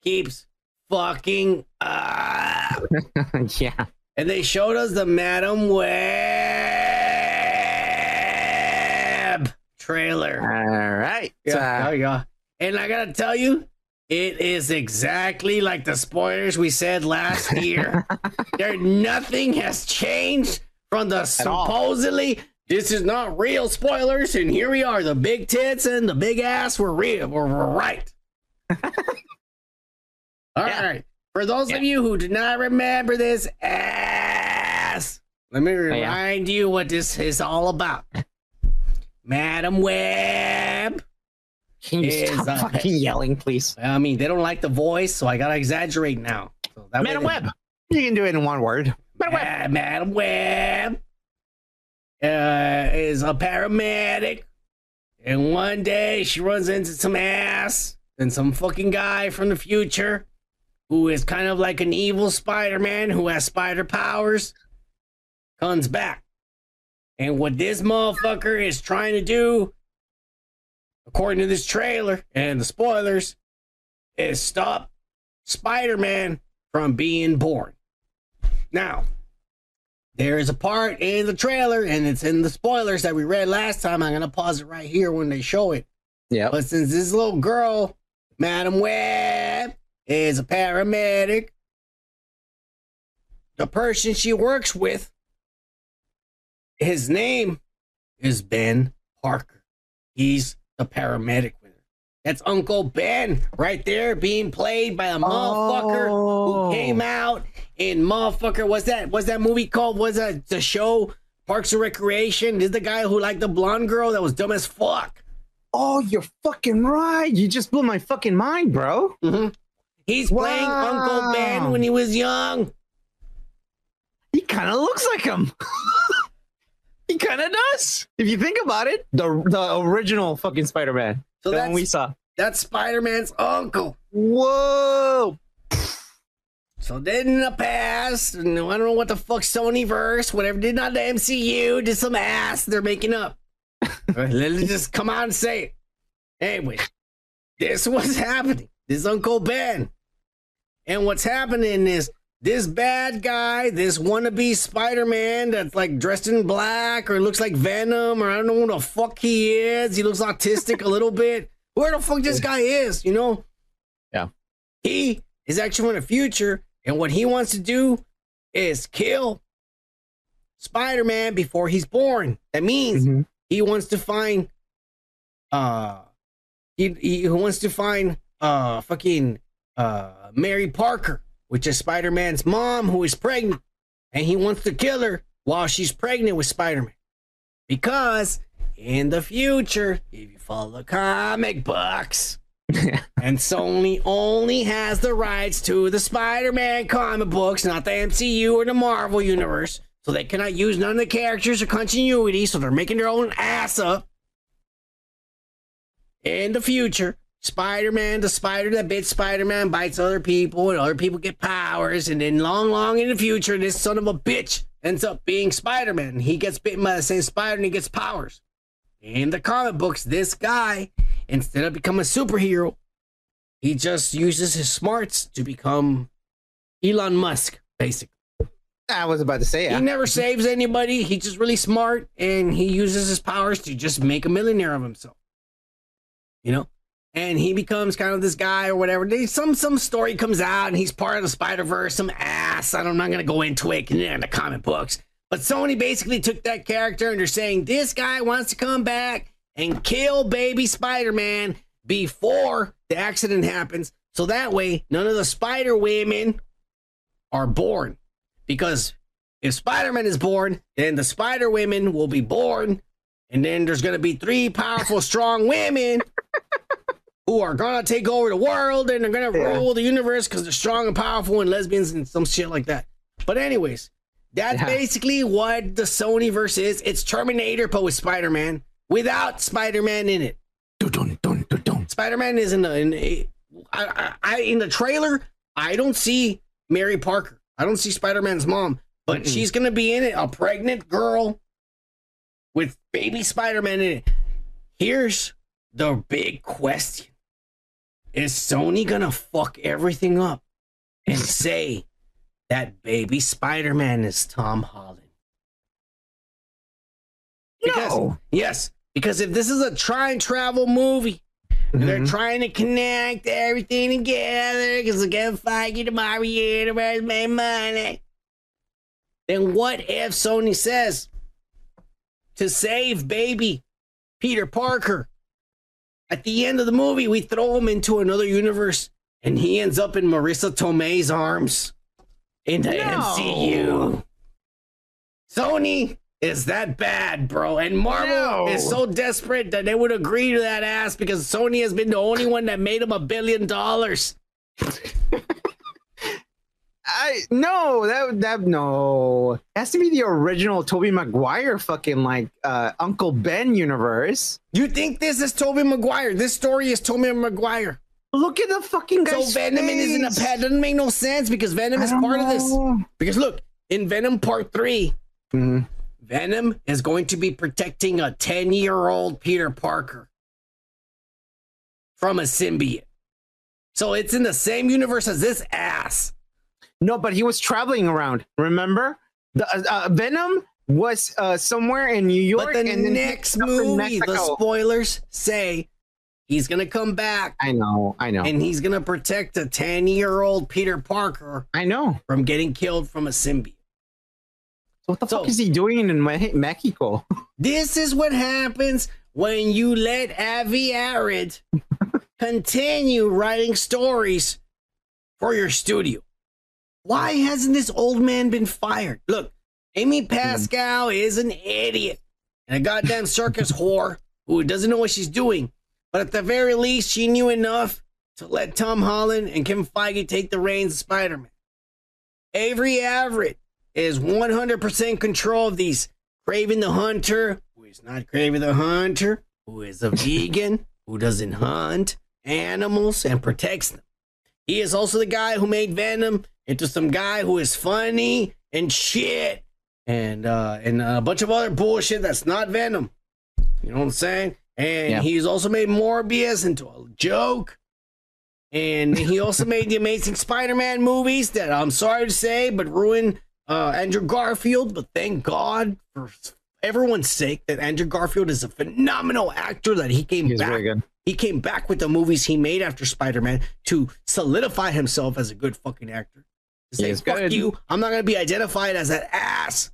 keeps fucking up, yeah. And they showed us the Madame Web trailer. All right. Yeah, yeah, yeah. And I gotta tell you, it is exactly like the spoilers we said last year. there, nothing has changed from the all. supposedly. This is not real spoilers, and here we are. The big tits and the big ass were real. Were, were right. All right. For those of you who do not remember this ass, let me yeah. remind you what this is all about. Madame Web. Can you stop uh, fucking yelling, please? I mean, they don't like the voice, so I gotta exaggerate now. So that Madame Web. You can do it in one word. Madame Web. Ma- Madame Web uh, is a paramedic, and one day she runs into some ass and some fucking guy from the future who is kind of like an evil Spider-Man who has spider powers. Comes back, and what this motherfucker is trying to do, according to this trailer and the spoilers, is stop Spider-Man from being born. Now, there is a part in the trailer, and it's in the spoilers that we read last time. I'm gonna pause it right here when they show it. Yeah. But since this little girl, Madame Web, is a paramedic, the person she works with, his name is Ben Parker. He's the paramedic with her. That's Uncle Ben right there being played by a motherfucker Oh. who came out in motherfucker. What's that? What's that movie called? Was that the show Parks and Recreation? This is the guy who liked the blonde girl that was dumb as fuck. Oh, you're fucking right. You just blew my fucking mind, bro. Mm-hmm. He's playing Uncle Ben when he was young. He kind of looks like him. he kind of does. If you think about it, the the original fucking Spider-Man. So the that's one we saw. That's Spider Man's uncle. Whoa. So then in the past, and I don't know what the fuck Sony verse, whatever did not the MCU, did some ass they're making up. Let me just come out and say it. Anyway, this was happening. This is Uncle Ben. And what's happening is this bad guy, this wannabe Spider-Man that's like dressed in black or looks like Venom or I don't know who the fuck he is. He looks autistic a little bit. Where the fuck this guy is, you know? Yeah. He is actually from the future, and what he wants to do is kill Spider-Man before he's born. That means he wants to find uh he, he wants to find uh fucking uh Uh, Mary Parker, which is Spider-Man's mom who is pregnant, and he wants to kill her while she's pregnant with Spider-Man. Because in the future, if you follow the comic books, and Sony only has the rights to the Spider-Man comic books, not the MCU or the Marvel universe. So they cannot use none of the characters or continuity, so they're making their own ass up. In the future, Spider-Man, the spider that bit Spider-Man bites other people, and other people get powers, and then long, long in the future, this son of a bitch ends up being Spider-Man. He gets bitten by the same spider and he gets powers. In the comic books, this guy, instead of becoming a superhero, he just uses his smarts to become Elon Musk, basically. I was about to say, He never saves anybody. He's just really smart and he uses his powers to just make a millionaire of himself. You know? And he becomes kind of this guy or whatever. Some some story comes out and he's part of the Spider Verse, some ass. I'm not gonna go into it in the comic books. But Sony basically took that character and they're saying this guy wants to come back and kill baby Spider Man before the accident happens. So that way, none of the Spider Women are born. Because if Spider Man is born, then the Spider Women will be born. And then there's going to be three powerful, strong women who are to take over the world and they're going to rule the universe because they're strong and powerful and lesbians and some shit like that. But, anyways, that's Yeah. basically what the Sony verse is. It's Terminator, but with Spider Man without Spider Man in it. Spider Man is in the in, eh, I, I, I in the trailer. I don't see Mary Parker. I don't see Spider Man's mom, but she's gonna be in it, a pregnant girl with baby Spider Man in it. Here's the big question: Is Sony gonna fuck everything up and say that baby Spider Man is Tom Holland? Because, Yes, because if this is a try and travel movie, and they're mm-hmm. trying to connect everything together because they're gonna fight you tomorrow, universe, make money. Then what if Sony says to save baby Peter Parker? At the end of the movie, we throw him into another universe and he ends up in Marisa Tomei's arms in the MCU. Sony is that bad, bro. And Marvel No. is so desperate that they would agree to that ass because Sony has been the only one that made him a billion dollars. I no that that no it has to be the original Tobey Maguire fucking like uh Uncle Ben universe. You think this is Tobey Maguire? This story is Tobey Maguire. Look at the fucking So guy's Venom isn't a face. pet. Doesn't make no sense because Venom is part of this. Because look, in Venom Part 3 Mm-hmm. Venom is going to be protecting a ten-year-old Peter Parker from a symbiote. So it's in the same universe as this ass. No, but he was traveling around. Remember, the uh, uh, Venom was uh, somewhere in New York, But the and next ended up in movie, the spoilers say he's gonna come back. I know, I know, and he's gonna protect a ten-year-old Peter Parker. I know from getting killed from a symbiote. What the fuck is he doing in Me- Mexico? This is what happens when you let Avi Arad continue writing stories for your studio. Why hasn't this old man been fired? Look, Amy mm-hmm. Pascal is an idiot and a goddamn circus whore who doesn't know what she's doing. But at the very least, she knew enough to let Tom Holland and Kim Feige take the reins of Spider Man. Avery Everett is 100% control of these. Kraven the Hunter, who is not Kraven the Hunter, who is a vegan, who doesn't hunt animals and protects them. He is also the guy who made Venom into some guy who is funny and shit and uh and a bunch of other bullshit that's not Venom. You know what I'm saying? And Yeah. he's also made Morbius into a joke. And he also made the Amazing Spider-Man movies that I'm sorry to say, but ruined uh, Andrew Garfield. But thank God for everyone's sake that Andrew Garfield is a phenomenal actor. That he came He's back. very good. He came back with the movies he made after Spider-Man to solidify himself as a good fucking actor. To say, He's fuck good. you, I'm not gonna be identified as that ass.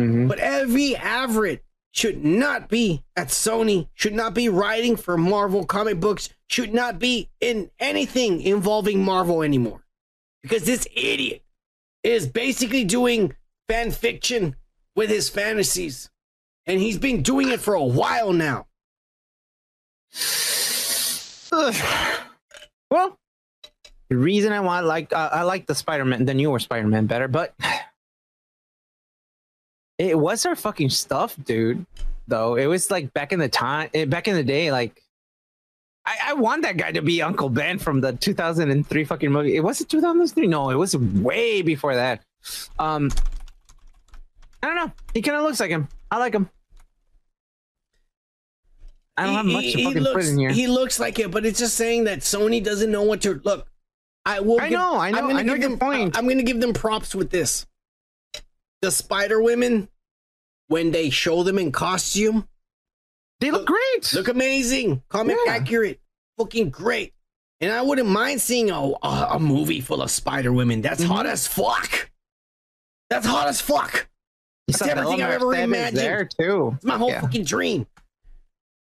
Mhm. But every Everett should not be at Sony, should not be writing for Marvel comic books, should not be in anything involving Marvel anymore. Because this idiot is basically doing fan fiction with his fantasies. And he's been doing it for a while now. Well, the reason I want like uh, I like the Spider-Man, the newer Spider-Man better, but it was our fucking stuff, dude. Though it was like back in the time, eh, back in the day, like I, I want that guy to be Uncle Ben from the 2003 fucking movie. It was it 2003? No, it was way before that. Um, I don't know. He kind of looks like him. I like him. I don't have much to he, fucking put looks, in here. he looks like it, but it's just saying that Sony doesn't know what to look. I will. I give- know, I know, I'm gonna I know give them, point. I'm going to give them props with this. The Spider Women, when they show them in costume, they look, great. Look amazing. Comic Yeah. accurate. Fucking great. And I wouldn't mind seeing a, a, a movie full of Spider Women. That's hot Mm-hmm. as fuck. That's hot as fuck. That's the everything I've ever imagined. there, too. It's my whole Yeah. fucking dream.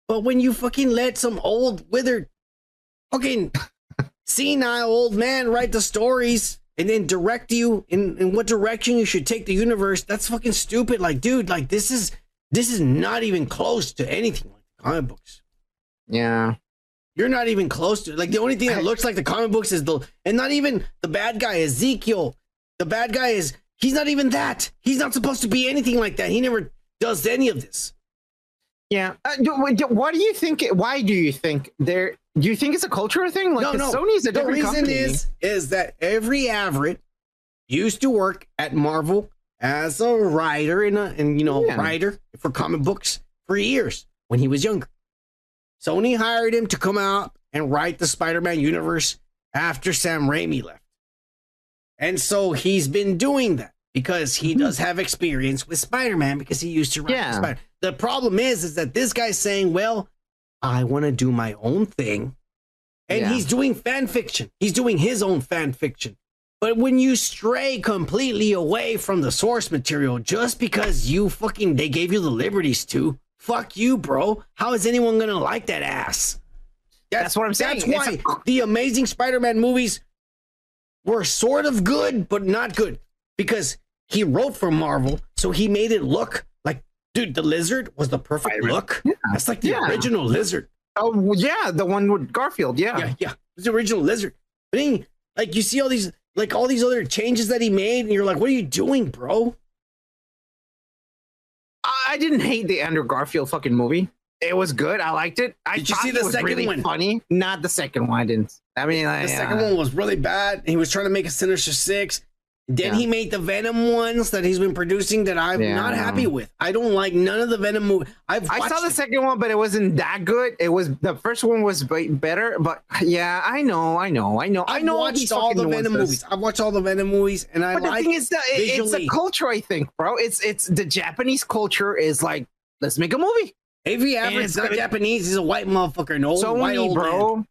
But when you fucking let some old withered fucking senile old man write the stories and then direct you in, in what direction you should take the universe, that's fucking stupid. Like, dude, like this is this is not even close to anything like comic books. Yeah. You're not even close to like the only thing that looks like the comic books is the and not even the bad guy Ezekiel. The bad guy is he's not even that. He's not supposed to be anything like that. He never does any of this. Yeah. Uh, do, do- what do you think? Why do you think there? Do you think it's a cultural thing? Like, no, no. Sony's a the different reason company. is is that every Everett used to work at Marvel as a writer and a and you know Yeah. writer for comic books for years when he was younger. Sony hired him to come out and write the Spider-Man universe after Sam Raimi left. And so he's been doing that because he mm-hmm. does have experience with Spider-Man because he used to write Yeah. Spider. The problem is is that this guy's saying, "Well, I want to do my own thing." And Yeah. he's doing fan fiction. He's doing his own fan fiction. But when you stray completely away from the source material just because you fucking they gave you the liberties to, fuck you, bro. How is anyone gonna like that ass? That's what I'm saying. That's why the Amazing Spider-Man movies were sort of good, but not good because he wrote for Marvel, so he made it look like, dude, the lizard was the perfect look. That's like the Yeah. original lizard. Oh yeah, the one with Garfield. Yeah. Yeah, yeah. It's the original lizard. But then, like, you see all these, like, all these other changes that he made, and you're like, what are you doing, bro? I, I didn't hate the Andrew Garfield fucking movie. It was good. I liked it. I Did you thought see it the was second really one? Funny. Not the second one. I didn't. I mean, The I, second uh, one was really bad. He was trying to make a Sinister Six. Then Yeah. he made the Venom ones that he's been producing that I'm Yeah. not happy with. I don't like none of the Venom movies. I've I saw the it. second one, but it wasn't that good. It was the first one was be- better, but yeah, I know, I know, I know, I I've know. watched all the Venom movies. I've watched all the Venom movies, and I But the like thing is that it- it's a culture, I think, bro. It's it's the Japanese culture is like, let's make a movie. Avery And Everett's not Japanese. He's a white motherfucker, no old white Sony, old bro. man.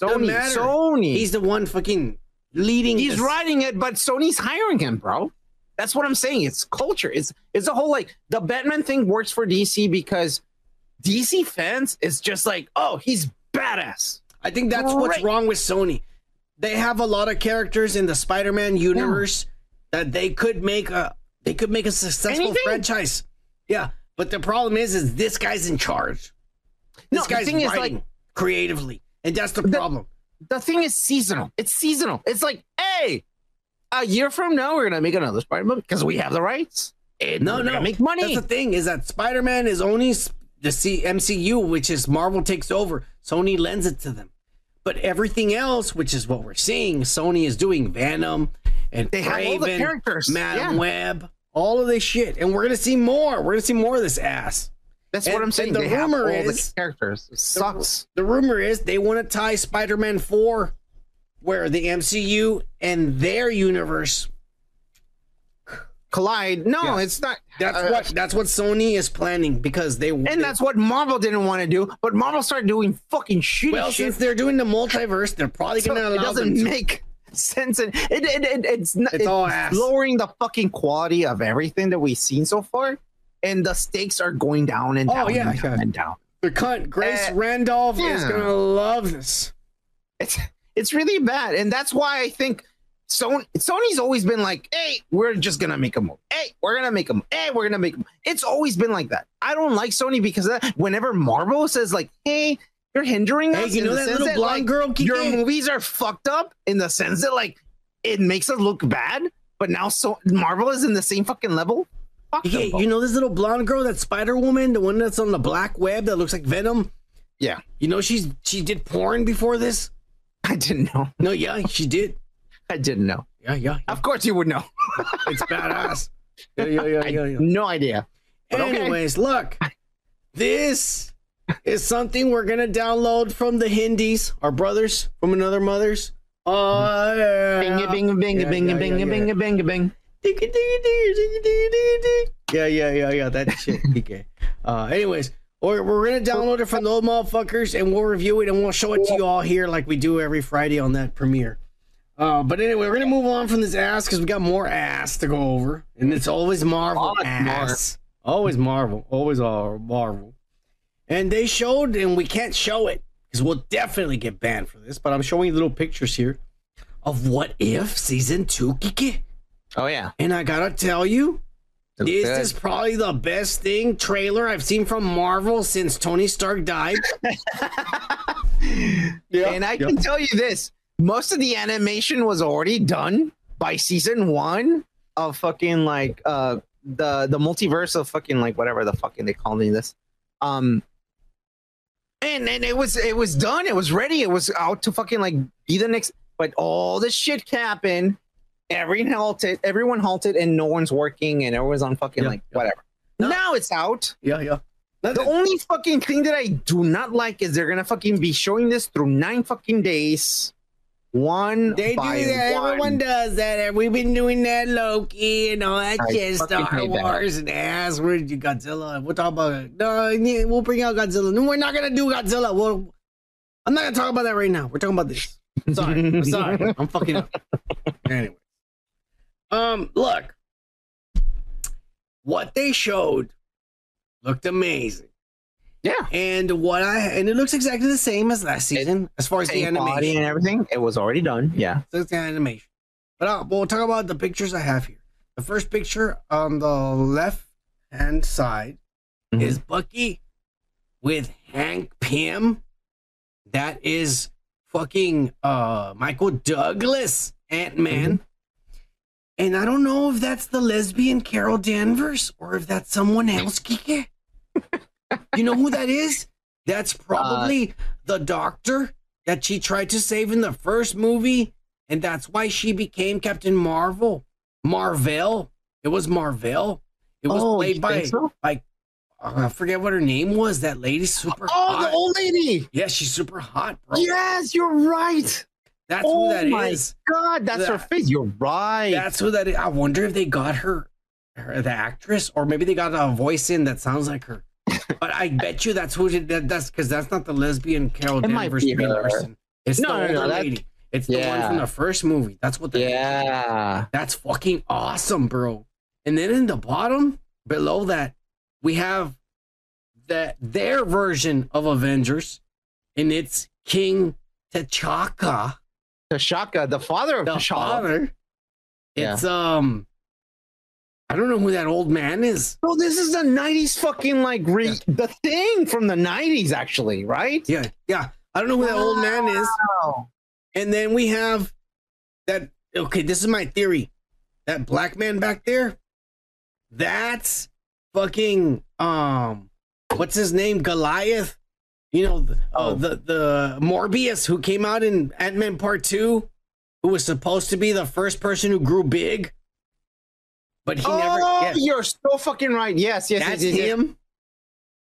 Sony. Sony. He's the one fucking leading. He's this- writing it, but Sony's hiring him, bro. That's what I'm saying. It's culture. It's it's a whole like the Batman thing works for DC because DC fans is just like, oh, he's badass. I think that's what's wrong with Sony. They have a lot of characters in the Spider-Man universe that they could make a they could make a successful Anything. franchise. Yeah, but the problem is, is this guy's in charge. This No, the guy's thing is, writing like- creatively, and that's the problem. The thing is seasonal. It's seasonal. It's like, hey, a year from now we're gonna make another Spider movie because we have the rights. And No, no, make money. That's the thing is that Spider-Man is only the C- MCU, which is Marvel takes over. Sony lends it to them, but everything else, which is what we're seeing, Sony is doing Venom and They have all the characters, Madam yeah. Web, all of this shit, and we're gonna see more. We're gonna see more of this ass. That's And- what I'm saying. the They rumor all the characters. It sucks. The rumor is they want to tie Spider-Man Four, where the MCU and their universe collide. No, Yeah. it's not. That's uh, what that's what Sony is planning because they And that's what Marvel didn't want to do, but Marvel started doing fucking shitty well shit. since they're doing the multiverse, they're probably So to it doesn't make sense, and it, it, it it's not, It's all ass. lowering the fucking quality of everything that we've seen so far, and the stakes are going down and Oh, down yeah, and down yeah. and down. the cunt Grace Uh, Randolph is going to love this. It's it's really bad, and that's why I think Sony Sony's always been like, "Hey, we're just gonna make a movie. Hey, we're gonna make a them. Hey, we're gonna make them." It's always been like that. I don't like Sony because that. whenever Marvel says like, "Hey, you're hindering Hey, us. you know that little blonde like, girl, Kike? Your movies are fucked up in the sense that like it makes us look bad, but now so Marvel is in the same fucking level. Fuck them Yeah, both. you know this little blonde girl, that Spider Woman, the one that's on the black web that looks like Venom. Yeah, You know she's she did porn before this. I didn't know. No, yeah, she did. I didn't know. Yeah, yeah, Of course you would know. it's badass. Yeah, yeah, yeah, I yeah, yeah. no idea. But okay. Anyways, look, this is something we're gonna download from the Hindis, our brothers from another mother's. Oh yeah. Bing bing bing Yeah, bing yeah, bing yeah, bing yeah. bing bing. Yeah, yeah, yeah, yeah. That shit. Okay. Uh, anyways, we're, we're gonna download it from the old motherfuckers, and we'll review it, and we'll show it to you all here, like we do every Friday on that premiere. Uh, but anyway, we're gonna move on from this ass because we got more ass to go over, and it's always Marvel ass. Always Marvel. Always all Marvel. And they showed, and we can't show it because we'll definitely get banned for this. But I'm showing you little pictures here of what if season two, Kike. Oh yeah. And I gotta tell you, this good. is probably the best thing trailer I've seen from Marvel since Tony Stark died. yeah, and I yeah. can tell you this: most of the animation was already done by season one of fucking like uh the the multiverse of fucking like whatever the fucking they calling this. Um and and it was it was done, it was ready, it was out to fucking like be the next but all this shit happened. Everyone halted, everyone halted, and no one's working, and everyone's on fucking Yeah, like whatever. Now it's out. Yeah, yeah. The only fucking thing that I do not like is they're gonna fucking be showing this through nine fucking days. One They do that. one. Everyone does that. We've been doing that Loki and all that I shit. Star that. Wars and ass. Where did you Godzilla? We'll talk about it. No, we'll bring out Godzilla. No, we're not gonna do Godzilla. Well, I'm not gonna talk about that right now. We're talking about this. Sorry, I'm sorry. I'm fucking up. Anyway, um, look, what they showed looked amazing. Yeah, and what I and it looks exactly the same as last season as far as the animation and everything. It was already done. Yeah. So it's the animation. But uh, we'll talk about the pictures I have here. The first picture on the left hand side is Bucky with Hank Pym. That is fucking uh Michael Douglas Ant Man. And I don't know if that's the lesbian Carol Danvers or if that's someone else, Kike. you know who that is? That's probably the doctor that she tried to save in the first movie, and that's why she became Captain Marvel. Marvel. It was Marvel. It was Oh, played by so? by uh, I forget what her name was. That lady's super hot. Oh, hot. the old lady. Yeah, she's super hot, bro. Yes, you're right. That's oh who that oh my is. God, that's her face. You're right. That's who that is. I wonder if they got her, her the actress, or maybe they got a voice in that sounds like her. but I bet you that's who did that. That's because that's not the lesbian Carol It might Danvers. Larson. It's No, the no, older no, lady. It's the one from the first movie. That's what. The, Yeah. That's fucking awesome, bro. And then in the bottom, below that, we have that their version of Avengers, and it's King T'Chaka. T'Chaka, the father of the T'Challa. father. Yeah. It's um, I don't know who that old man is. Oh, this is the '90s fucking like re- the thing from the '90s, actually, right? Yeah, yeah. I don't know who that old man is. And then we have that. Okay, this is my theory. That black man back there, that's fucking um, what's his name? Goliath. You know, the, oh. the the Morpheus who came out in Ant Man Part Two, who was supposed to be the first person who grew big, but he oh, never. yeah. you're so fucking right. Yes, yes, That's yes, yes, yes. him.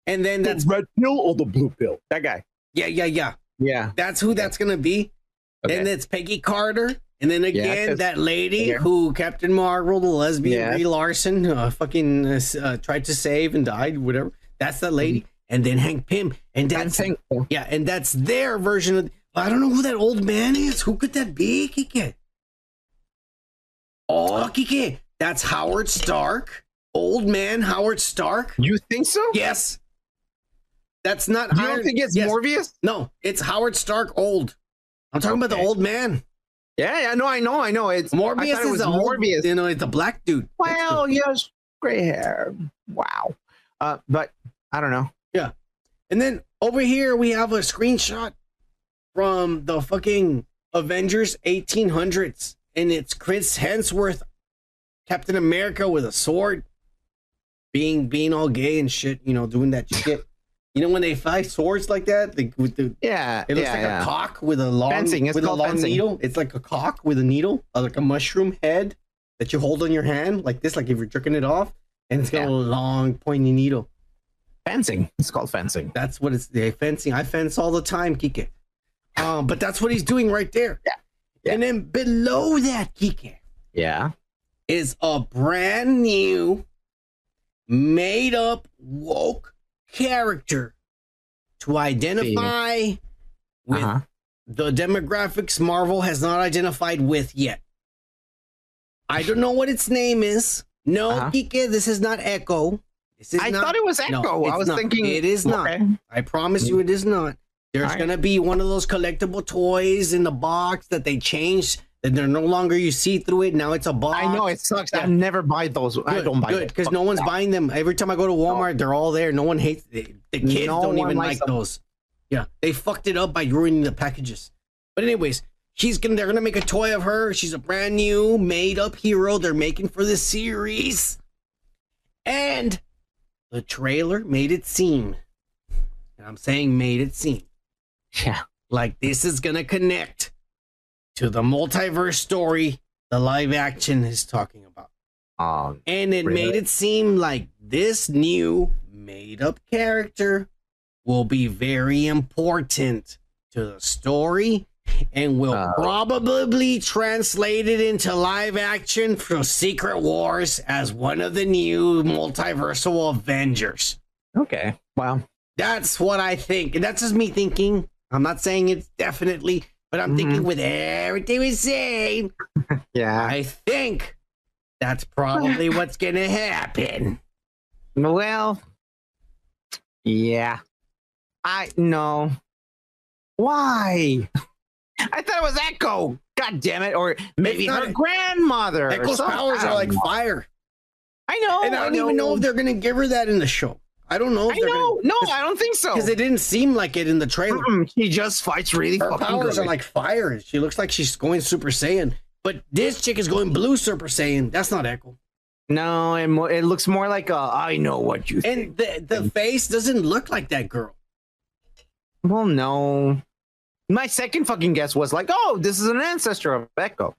And then that's red pill or the blue pill. That guy. Yeah, yeah, yeah. Yeah. That's who that's gonna be. Okay. Then it's Peggy Carter. And then again, 'cause- that lady Yeah. who Captain Marvel, the lesbian Yeah. Brie Larson, uh, fucking uh, uh, tried to save and died, whatever. That's the lady. And then Hank Pym. And that's Hank Pym. yeah, and that's their version of. I don't know who that old man is. Who could that be, Kike? Oh, Kike, that's Howard Stark. Old man Howard Stark. You think so? Yes. That's not. You don't think it's Morpheus? No, it's Howard Stark old. I'm talking about the old man. Yeah, yeah, no, I know, I know. It's I Morpheus thought it is was the old, Morpheus. You know, it's the black dude. Well, yes, gray hair. Wow. Uh, but I don't know. Yeah. And then over here we have a screenshot from the fucking Avengers 1800s, and it's Chris Hemsworth, Captain America with a sword, being being all gay and shit. You know, doing that shit. You know when they fight swords like that, with the Yeah, it looks yeah, like yeah. a cock with a long Fencing, it's with a long fencing. needle. It's like a cock with a needle, uh, like a mushroom head that you hold on your hand, like this, like if you're jerking it off, and it's got a long pointy needle. Fencing. It's called fencing. That's what it's yeah, fencing. I fence all the time, Kike. Um, but that's what he's doing right there. Yeah. And then below that, Kike, Yeah. is a brand new, made up woke character to identify with Uh-huh. the demographics Marvel has not identified with yet. I don't know what its name is. No, Uh-huh. Kike, this is not Echo. I not- thought it was No, Echo. I was not. thinking- it is not. Okay. I promise you, it is not. There's right. gonna be one of those collectible toys in the box that they changed. That they're no longer you see through it. Now it's a box. I know it sucks. I never buy those. I don't buy good them. because no one's buying them. Every time I go to Walmart, they're all there. No one hates the, the kids. No don't even like them. those. Yeah, they fucked it up by ruining the packages. But anyways, she's gonna. They're gonna make a toy of her. She's a brand new made up hero. They're making for the series, and the trailer made it seem. And I'm saying made it seem. Yeah. Like this is gonna connect to the multiverse story the live action is talking about. Um, And it Really? made it seem like this new made up character will be very important to the story and will Uh. probably translate it into live action for Secret Wars as one of the new multiversal Avengers. okay. Wow. That's what I think. And that's just me thinking. I'm not saying it's definitely, but I'm thinking with everything we're saying, Yeah. I think that's probably what's gonna happen. Well, yeah. I know. Why? I thought it was Echo. God damn it! Or maybe her grandmother. Echo's powers are like know. fire. I know. And I don't even know if they're gonna give her that in the show. I don't know if I know. gonna No, I don't think so. because it didn't seem like it in the trailer. Mm-mm, She just fights really Her fucking powers good. are like fire. She looks like she's going Super Saiyan. But this chick is going blue Super Saiyan. That's not Echo. no, it, mo- it looks more like a. I know what you. And the the face doesn't look like that girl. Well, no. My second fucking guess was like, oh, this is an ancestor of Echo.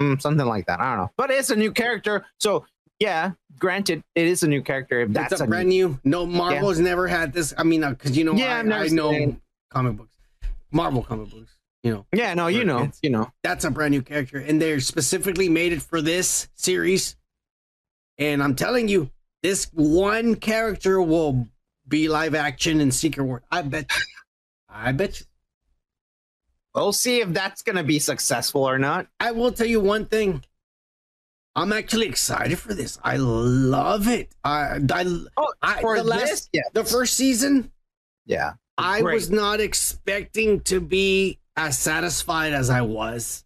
Mm, something like that. I don't know. But it's a new character. So, yeah, granted, it is a new character. If that's it's a brand new. No, Marvel's Yeah. never had this. I mean, because you know, Yeah, I, I know it. comic books, Marvel comic books. You know, Yeah, no, you know, you know. that's a brand new character, and they're specifically made it for this series. And I'm telling you, this one character will be live action in Secret War. I bet. You. I bet. You. We'll see if that's going to be successful or not. I will tell you one thing. I'm actually excited for this. I love it. I, I, Oh, I for the last, this? The first season, Yeah. I Great. was not expecting to be as satisfied as I was.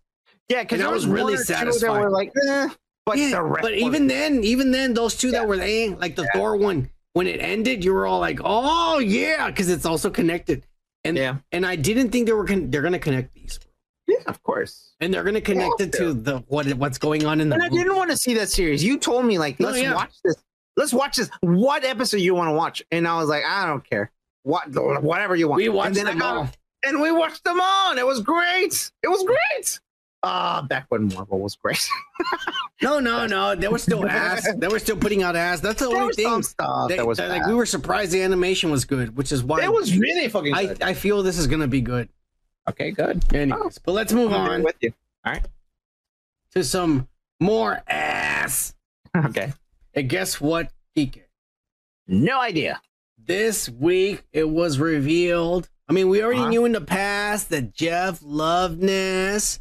Yeah, because I was really satisfied. were like, eh, but yeah, the but even then, even then, those two that were there, like the Thor one, when it ended, you were all like, "Oh yeah," because it's also connected. And Yeah. and I didn't think they were con- they're gonna connect these, yeah, of course. and they're gonna connect it to the what what's going on in the. And I didn't want to see that series. You told me like, let's yeah. watch this. Let's watch this. What episode you want to watch? And I was like, I don't care. What whatever you want. We watched and them got- all. And we watched them all. And it was great. It was great. Ah, back when Marvel was great. No, no, no. They were still ass. They were still putting out ass. That's the There only thing. They- that was they- like we were surprised the animation was good, which is why it was really fucking I, good. I feel this is gonna be good. okay, good. Anyways, but let's move I'm on with you. All right. to some more ass. Okay. And guess what, Kike? No idea. This week it was revealed. I mean, we already Uh-huh. knew in the past that Jeff Loveness,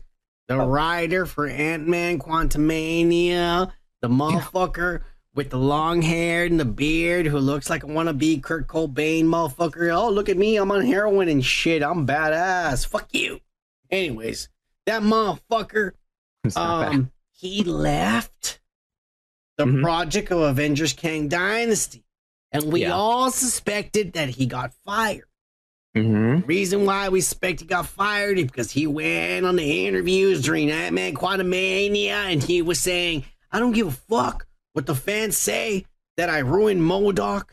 the Oh. writer for Ant Man Quantumania, the motherfucker with the long hair and the beard who looks like a wannabe Kurt Cobain motherfucker. Oh, look at me. I'm on heroin and shit. I'm badass. Fuck you. Anyways, that motherfucker, bad. um, he left the Mhm. project of Avengers Kang Dynasty. and we Yeah. all suspected that he got fired. Mm-hmm. Reason why we suspect he got fired is because he went on the interviews during Ant Man Quantumania and he was saying, I don't give a fuck what the fans say that I ruined MODOK.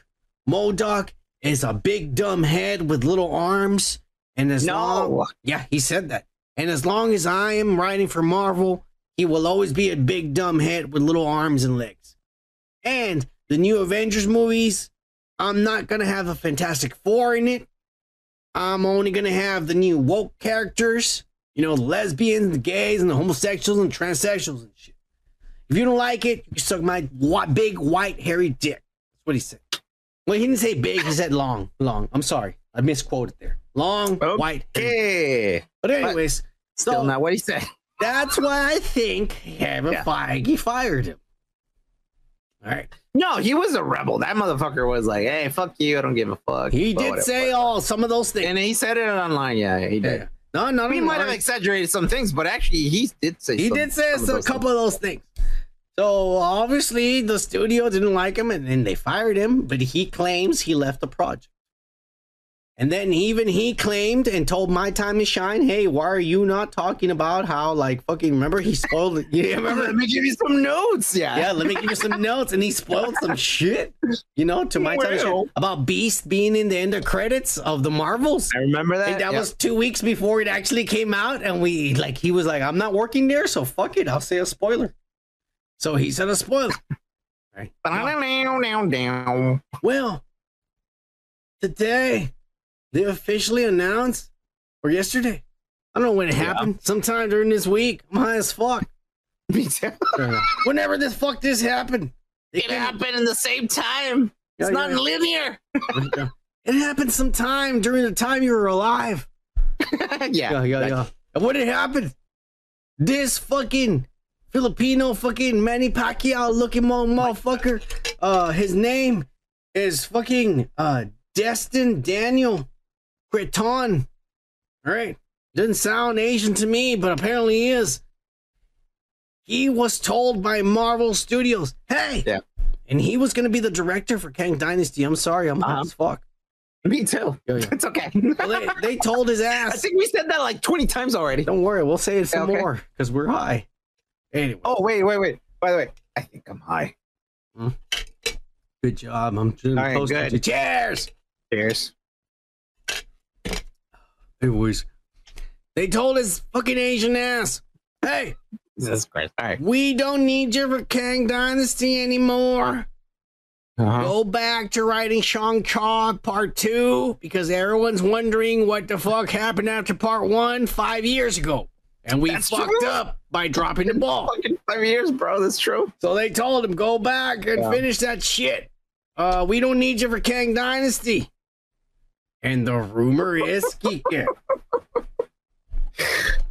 MODOK is a big dumb head with little arms. And as No. long Yeah, he said that. And as long as I am writing for Marvel, he will always be a big dumb head with little arms and legs. And the new Avengers movies, I'm not gonna have a Fantastic Four in it. I'm only gonna have the new woke characters, you know, the lesbians, the gays, and the homosexuals and transsexuals and shit. If you don't like it, you can suck my big white hairy dick. That's what he said. Well, he didn't say big. He said long, long. I'm sorry, I misquoted there. Long, white. Okay. But anyways, Still so not what he said. that's why I think Kevin Yeah. Feige fired him. All right. No, he was a rebel. That motherfucker was like, "Hey, fuck you. I don't give a fuck." He did whatever. say all some of those things. and he said it online. Yeah, he did. Yeah. No, no, He might have exaggerated some things, but actually, he did say. He some- did say some some- a couple of those things. So obviously the studio didn't like him and, then they fired him, but he claims he left the project. And then even he claimed and told My Time to Shine, hey, why are you not talking about how like fucking remember he spoiled it? Yeah, remember? Let me give you some notes. Yeah. Yeah, let me give you some notes. And he spoiled some shit, you know, to my time to shine about Beast being in the end of credits of the Marvels. I remember that. And that yeah. was two weeks before it actually came out, and we like he was like, "I'm not working there, so fuck it, I'll say a spoiler." So he said a spoiler. Right. Well, today they officially announced, or yesterday, I don't know when it happened. Sometime during this week, I'm high as fuck. Me too. Whenever this fuck this happened, It happened in the same time. It's Yeah, not yeah. linear. it happened sometime during the time you were alive. yeah. Yeah, yeah, yeah. And what had happened? This fucking Filipino fucking Manny Pacquiao looking mo- motherfucker. Uh, his name is fucking uh Destin Daniel Cretton. All right, doesn't sound Asian to me, but apparently he is. He was told by Marvel Studios, "Hey," Yeah. and he was gonna be the director for Kang Dynasty. I'm sorry, I'm high Uh-huh. as fuck. Me too. Yeah, yeah. It's okay. Well, they, they told his ass. I think we said that like 20 times already. Don't worry, we'll say it some Okay. more because we're high. Anyway, Oh, wait, wait, wait. By the way, I think I'm high. good job. I'm doing right, good. Cheers. Cheers. Anyways, they told his fucking Asian ass, "Hey, Jesus Christ. All right. we don't need you for Kang Dynasty anymore. Uh-huh. Go back to writing Shang-Chi Part Two because everyone's wondering what the fuck happened after Part One five years ago, and we That's fucked true. up by dropping the ball." Fucking five years, bro. That's true. So they told him, go back and Yeah. finish that shit. Uh, we don't need you for Kang Dynasty. And the rumor is, Kika,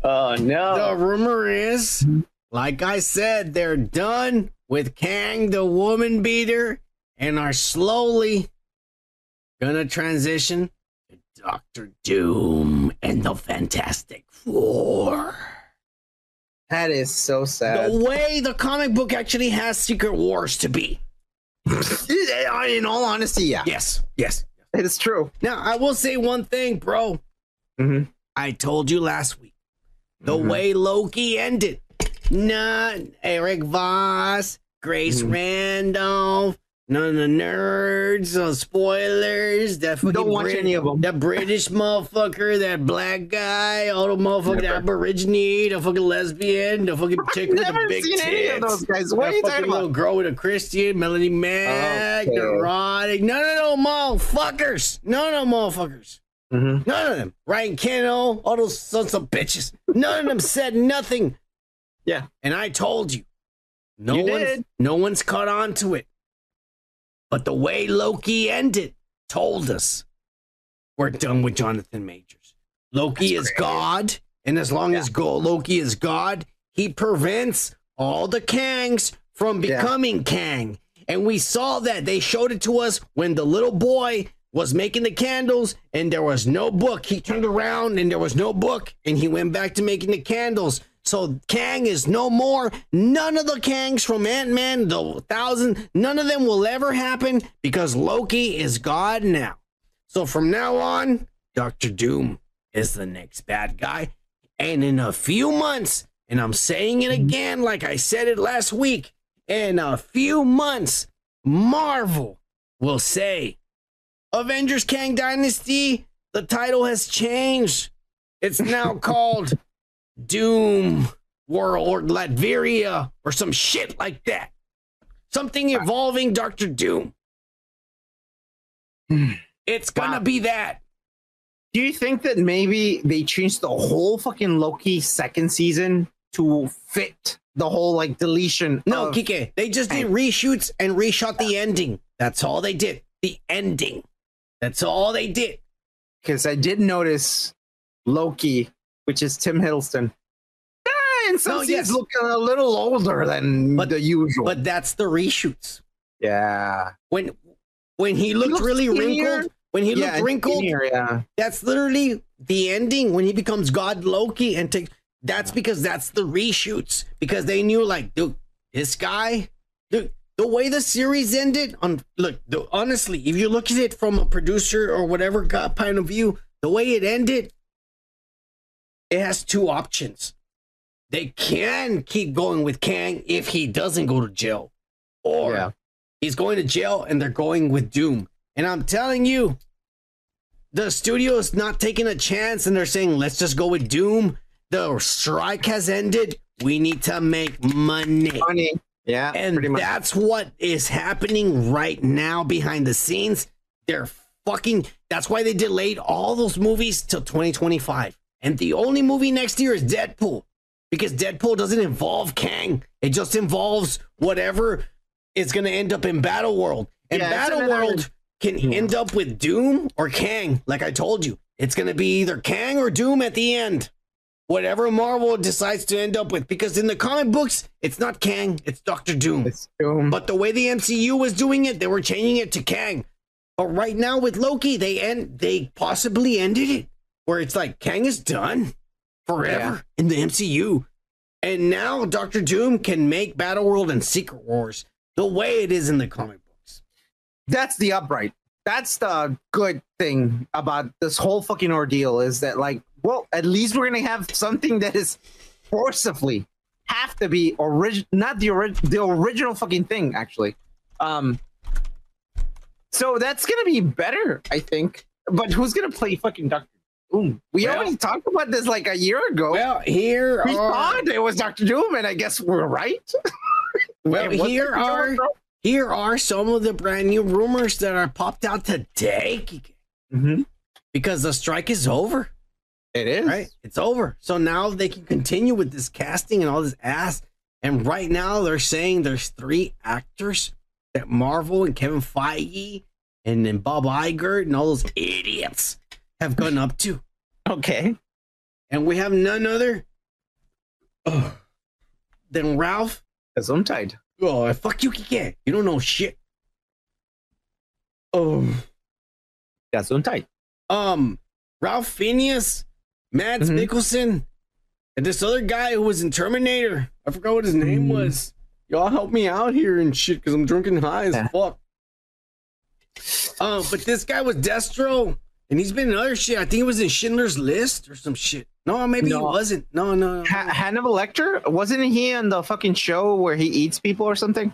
Oh, no. the rumor is, like I said, they're done with Kang the woman beater and are slowly gonna transition to Doctor Doom and the Fantastic Four. That is so sad. The way the comic book actually has Secret Wars to be. In all honesty, yeah. Yes, yes. It is true. Now, I will say one thing, bro. Mhm. I told you last week the Mhm. way Loki ended. Not Erik Voss, Grace Mhm. Randolph, none of the nerds, uh, spoilers. That fucking Don't watch any of them. That British motherfucker, that black guy, all the motherfucking Never. Aborigine, the fucking lesbian, the fucking chick with the big seen tits. any of those guys. What that are you talking about? little girl with a Christian, Melonie Mac, Okay. neurotic. None of those motherfuckers. None of them motherfuckers. Mhm. None of them. Ryan Keno, all those sons of bitches. None of them said nothing. Yeah. And I told you. No You did. no one's caught on to it. But the way Loki ended told us we're done with Jonathan Majors. Loki is God, and as long as Go- Loki is God, he prevents all the Kangs from Yeah. becoming Kang. And we saw that they showed it to us when the little boy was making the candles and there was no book. He turned around and there was no book and he went back to making the candles. So Kang is no more. None of the Kangs from Ant Man, the thousand, none of them will ever happen because Loki is God now. So from now on, Doctor Doom is the next bad guy. And in a few months, and I'm saying it again, like I said it last week, in a few months, Marvel will say Avengers Kang Dynasty, the title has changed. It's now called Doom World or Latveria or some shit like that. Something involving Doctor Doom. Hmm. It's gonna be that. Do you think that maybe they changed the whole fucking Loki second season to fit the whole like deletion? No, of- Kike, they just did reshoots and reshot the ending. That's all they did. The ending. That's all they did. because I did notice Loki, which is Tim Hiddleston. eh, in some No, scenes yes. looking a little older than but, the usual. But that's the reshoots. Yeah. When when he looked looks really skinnier. wrinkled, when he Yeah, looked wrinkled, skinnier, yeah. that's literally the ending when he becomes God Loki and takes. That's because that's the reshoots because they knew like, dude, this guy, dude, the way the series ended. On look, the, honestly, if you look at it from a producer or whatever point of view, the way it ended, it has two options. They can keep going with Kang if he doesn't go to jail, or Yeah. he's going to jail and they're going with Doom. And I'm telling you, the studio is not taking a chance and they're saying, let's just go with Doom. The strike has ended. We need to make money. Money. Yeah. And that's what is happening right now behind the scenes. They're fucking. That's why they delayed all those movies till 2025. And the only movie next year is Deadpool because Deadpool doesn't involve Kang. It just involves whatever is going to end up in Battle World. And Yeah, Battle another- World can end up with Doom or Kang. Like I told you, it's going to be either Kang or Doom at the end. Whatever Marvel decides to end up with, because in the comic books, it's not Kang, it's Doctor Doom. It's Doom. But the way the MCU was doing it, they were changing it to Kang. But right now with Loki, they end they possibly ended it where it's like Kang is done forever in the MCU. And now Doctor Doom can make Battle World and Secret Wars the way it is in the comic books. that's the upright. That's the good thing about this whole fucking ordeal is that like, well, at least we're gonna have something that is forcibly have to be original, not the orig- the original fucking thing actually. Um, so that's gonna be better, I think. But who's gonna play fucking Doctor Doom? We Well- already talked about this like a year ago. Well, here we are thought it was Doctor Doom, and I guess we're right. well here are here are some of the brand new rumors that are popped out today Mhm. because the strike is over. It is right. It's over. So now they can continue with this casting and all this ass. And right now they're saying there's three actors that Marvel and Kevin Feige and then Bob Iger and all those idiots have gone up to. Okay. And we have none other ugh, than Ralph. Gesundheit. Oh, fuck you, Kike. You don't know shit. Oh. Gesundheit. Um, Ralph Phineas, Mads Mhm. Mikkelsen, and this other guy who was in Terminator. I forgot what his name was. Y'all help me out here and shit because I'm drunk and high as fuck. Uh, but this guy was Destro, and he's been in other shit. I think he was in Schindler's List or some shit. No, maybe he wasn't. No, no, no. Ha- Hannibal Lecter wasn't he on the fucking show where he eats people or something?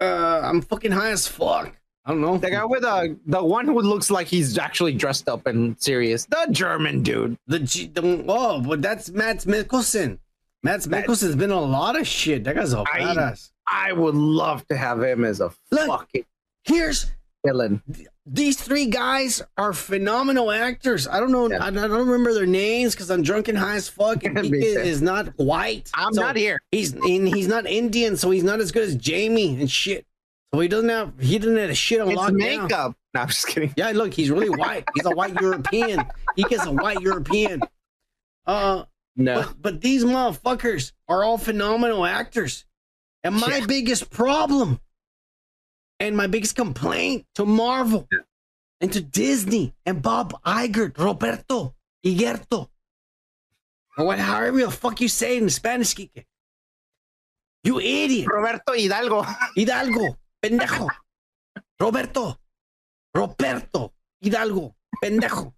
Uh, I'm fucking high as fuck. I don't know. The guy with uh, the one who looks like he's actually dressed up and serious. The German dude. The, G- the oh, but that's Matt Mikkelsen. Matt Mikkelsen's been a lot of shit. That guy's a I- badass. I would love to have him as a fucking Here's villain. These three guys are phenomenal actors. I don't know. I, I don't remember their names because I'm drunk and high as fuck. And Pete too. is not white. I'm So not here. He's and he's not Indian, so he's not as good as Jamie and shit. So he doesn't have he doesn't have a shit on It's lockdown. makeup. No, I'm just kidding. Yeah, look, he's really white. He's a white European. He gets a white European. Uh, No. but, but these motherfuckers are all phenomenal actors. And my biggest problem and my biggest complaint to Marvel and to Disney and Bob Iger, Roberto Igerto, Or what, however the fuck you say it in Spanish, Kike. You idiot. Roberto Hidalgo. Hidalgo, pendejo. Roberto. Roberto Hidalgo, pendejo.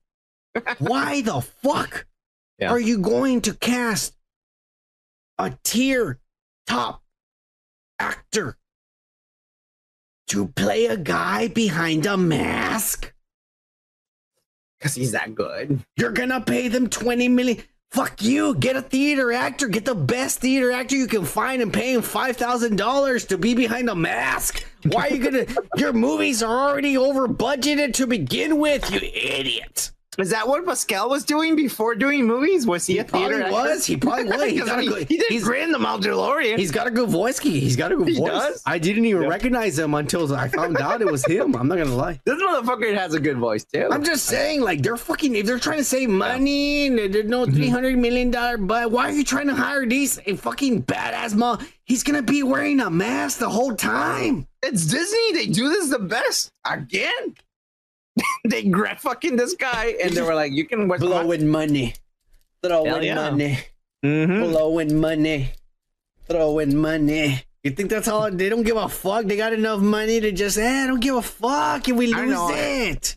Why the fuck Yeah. are you going to cast a tier top actor to play a guy behind a mask? Because he's that good. You're gonna pay them 20 million. Fuck you. Get a theater actor. Get the best theater actor you can find and pay him $5,000 to be behind a mask. Why are you gonna? Your movies are already over budgeted to begin with, you idiot. Is that what Pascal was doing before doing movies? Was he, a Probably theater actor? was. He probably was. He, got a good, he did he's, great the Mandalorian. he's got a good voice. Key. He's got a good He voice. does? I didn't even recognize him until I found out it was him. I'm not gonna lie. This motherfucker has a good voice too. I'm just saying, like they're fucking. If they're trying to save money and there's no mm-hmm. three hundred million dollar, but why are you trying to hire these a fucking badass mom? He's gonna be wearing a mask the whole time. It's Disney. They do this the best. Again. they grabbed fucking this guy and they were like, you can wear blowing money, throwing yeah. money, Mm-hmm. blowing money, throwing money. You think that's all? They don't give a fuck. They got enough money to just, eh, I don't give a fuck if we lose it.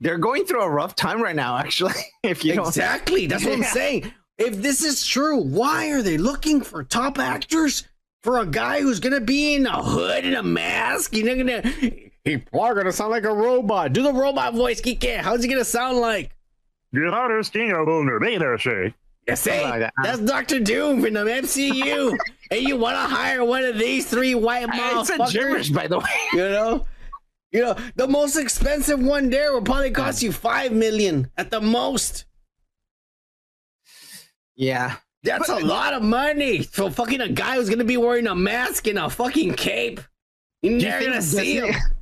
They're going through a rough time right now, actually. If you Exactly. That's what I'm saying. If this is true, why are they looking for top actors for a guy who's gonna be in a hood and a mask? You're not gonna. He's probably gonna sound like a robot. Do the robot voice, Kike. How's he gonna sound like? You understand under me there, say. You see, like that. that's Doctor Doom from the MCU, and you want to hire one of these three white I said gibberish, motherfuckers? by the way. You know, you know, the most expensive one there will probably cost you five million at the most. Yeah. That's a lot of money for fucking a guy who's gonna be wearing a mask and a fucking cape. You're you never gonna see Disney- him.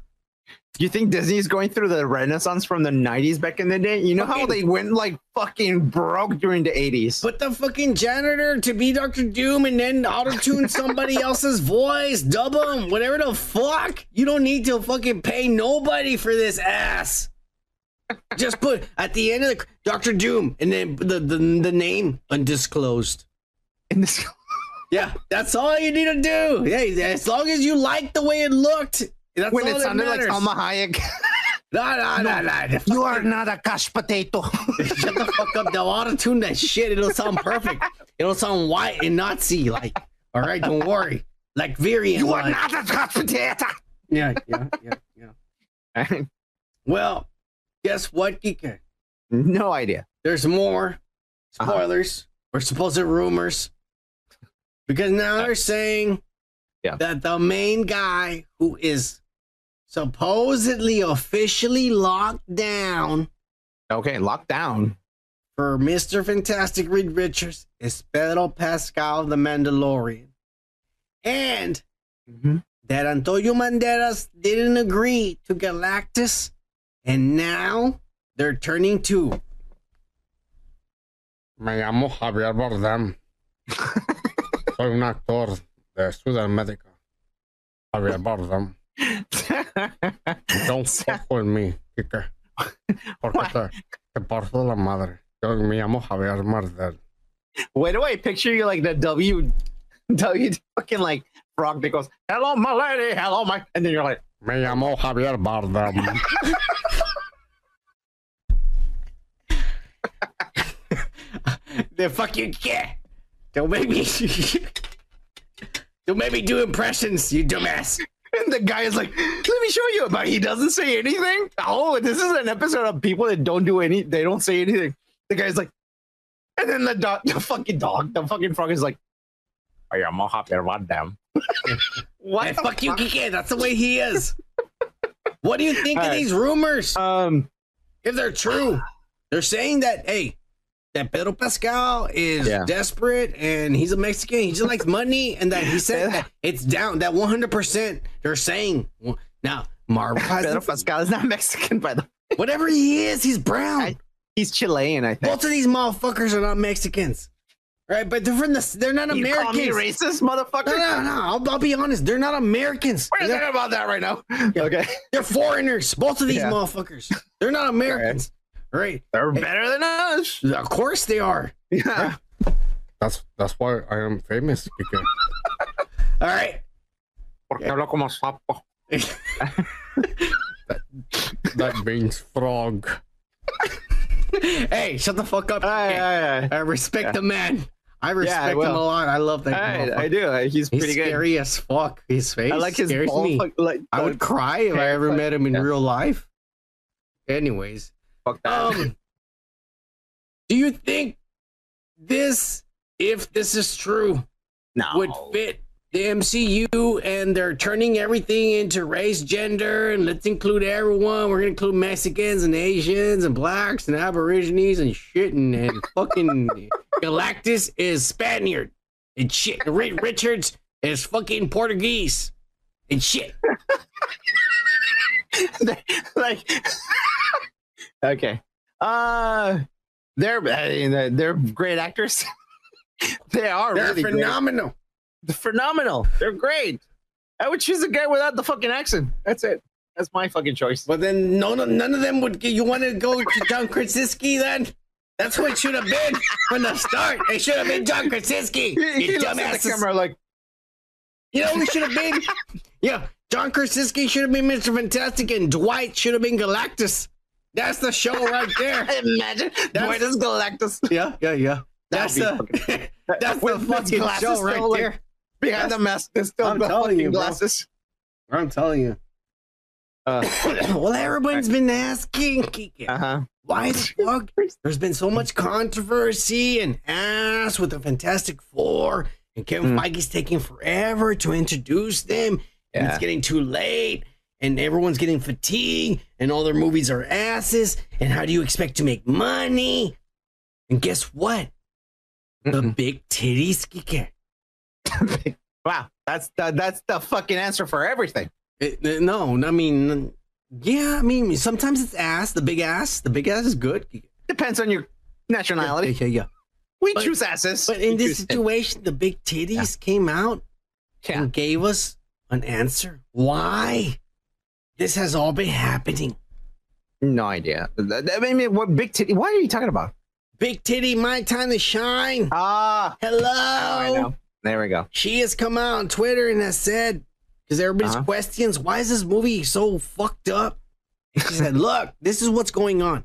You think Disney's going through the renaissance from the 90s back in the day? You know how they went like fucking broke during the 80s? Put the fucking janitor to be Doctor Doom and then auto tune somebody else's voice, dub them, whatever the fuck. You don't need to fucking pay nobody for this ass. Just put at the end of the Doctor Doom and then the the, the name undisclosed. In this Yeah, that's all you need to do. Yeah, as long as you like the way it looked. That's when it sounded like matters. Salma Hayek. No, no, no, no. You are not a cash potato. Shut the fuck up. They'll auto tune that shit. It'll sound perfect. It'll sound white and Nazi like. All right, don't worry. Like very. You are like. not a cash potato. Yeah, yeah, yeah, yeah. Well, guess what, Geeka? no idea. There's more uh-huh. spoilers or supposed rumors because now uh, they're saying Yeah. that the main guy who is supposedly officially locked down Okay, locked down. for Mr. Fantastic Reed Richards is Pedro Pascal, the Mandalorian. And Mhm. that Antonio Banderas didn't agree to Galactus, and now they're turning to. Me llamo Javier Bardem. Soy un actor de Sudamérica. Javier Bardem. Don't fuck with me, Kike. Porque te, te parto la madre. Yo me llamo Javier Bardem. Why do I picture you like the W, W fucking like frog that goes, "Hello, my lady, hello, my," and then you're like, Me llamo Javier Bardem. The fuck fucking cat. Don't make me. Don't make me do impressions, you dumbass. And the guy is like, "Let me show you," but he doesn't say anything. Oh, this is an episode of people that don't do any, they don't say anything. The guy's like, and then the dog, the fucking dog, the fucking frog is like, "I am a happy damn." What? Hey, the fuck you, Kike. That's the way he is. what do you think of All right. these rumors? Um, if they're true, they're saying that hey, that Pedro Pascal is Yeah. desperate and he's a Mexican. He just likes money, and that he said that it's down. That one hundred percent. They're saying now Marvel Pedro Pascal is not Mexican, by the way. whatever he is, he's brown. I- He's Chilean, I think. Both of these motherfuckers are not Mexicans, right? But they're from the. They're not You call Americans. me racist, motherfucker? No, no, no. I'll, I'll be honest. They're not Americans. We're They're, talking about that right now. Okay, they're foreigners. Both of these Yeah. motherfuckers. They're not Americans. Right? they're better than us. Of course they are. Yeah. That's that's why I am famous. Kike. All right. Porque hablo como sapo. That means frog. hey, shut the fuck up. Aye, aye, I respect Yeah. the man. I respect him a lot. I love that. I, motherfucker. I do. He's He's pretty good. scary as fuck. His face I like his scares ball, me. like I would cry if I ever fuck- met him in yeah. real life. Anyways, Fuck that. um, do you think this, if this is true, no. would fit the MCU and they're turning everything into race, gender, and let's include everyone. We're gonna include Mexicans and Asians and blacks and Aborigines and shit and, and fucking Galactus is Spaniard and shit. Richards is fucking Portuguese and shit. like okay uh they're they're- great actors they are They're really phenomenal. They're phenomenal they're great i would choose a guy without the fucking accent that's it that's my fucking choice But then no, no none of them would. You want to go to John Krasinski then? That's what it should have been from the start. It should have been John Krasinski. he, he You looks at the camera like You know, we should have been. Yeah, John Krasinski should have been Mr. Fantastic, and Dwight should have been Galactus. That's the show right there. imagine Dwight is galactus Yeah, yeah, yeah. That's the that's the fucking show right like, there. behind the That's- mask there's still I'm the telling fucking you, bro. glasses I'm telling you. uh, well, everyone's been asking, uh-huh why the fuck? There's been so much controversy and ass with the Fantastic Four, and Kevin Hmm. Feige's taking forever to introduce them, and it's getting too late, and everyone's getting fatigued, and all their movies are asses, and how do you expect to make money? And guess what? The big titties, Kike. wow that's the, that's the fucking answer for everything It- it- no, I mean, yeah, I mean, sometimes it's ass, the big ass. The big ass is good. depends on your nationality Yeah, yeah, yeah. we But- choose asses But in We this situation, the big titties came out Yeah. and gave us an answer. Why this has all been happening? No idea. I mean, what big titty? What are you talking about? Big titty, my time to shine. Ah, Hello. oh, I know. There we go. She has come out on Twitter and has said, because everybody's Uh-huh. questions, why is this movie so fucked up? And she said, look, this is what's going on.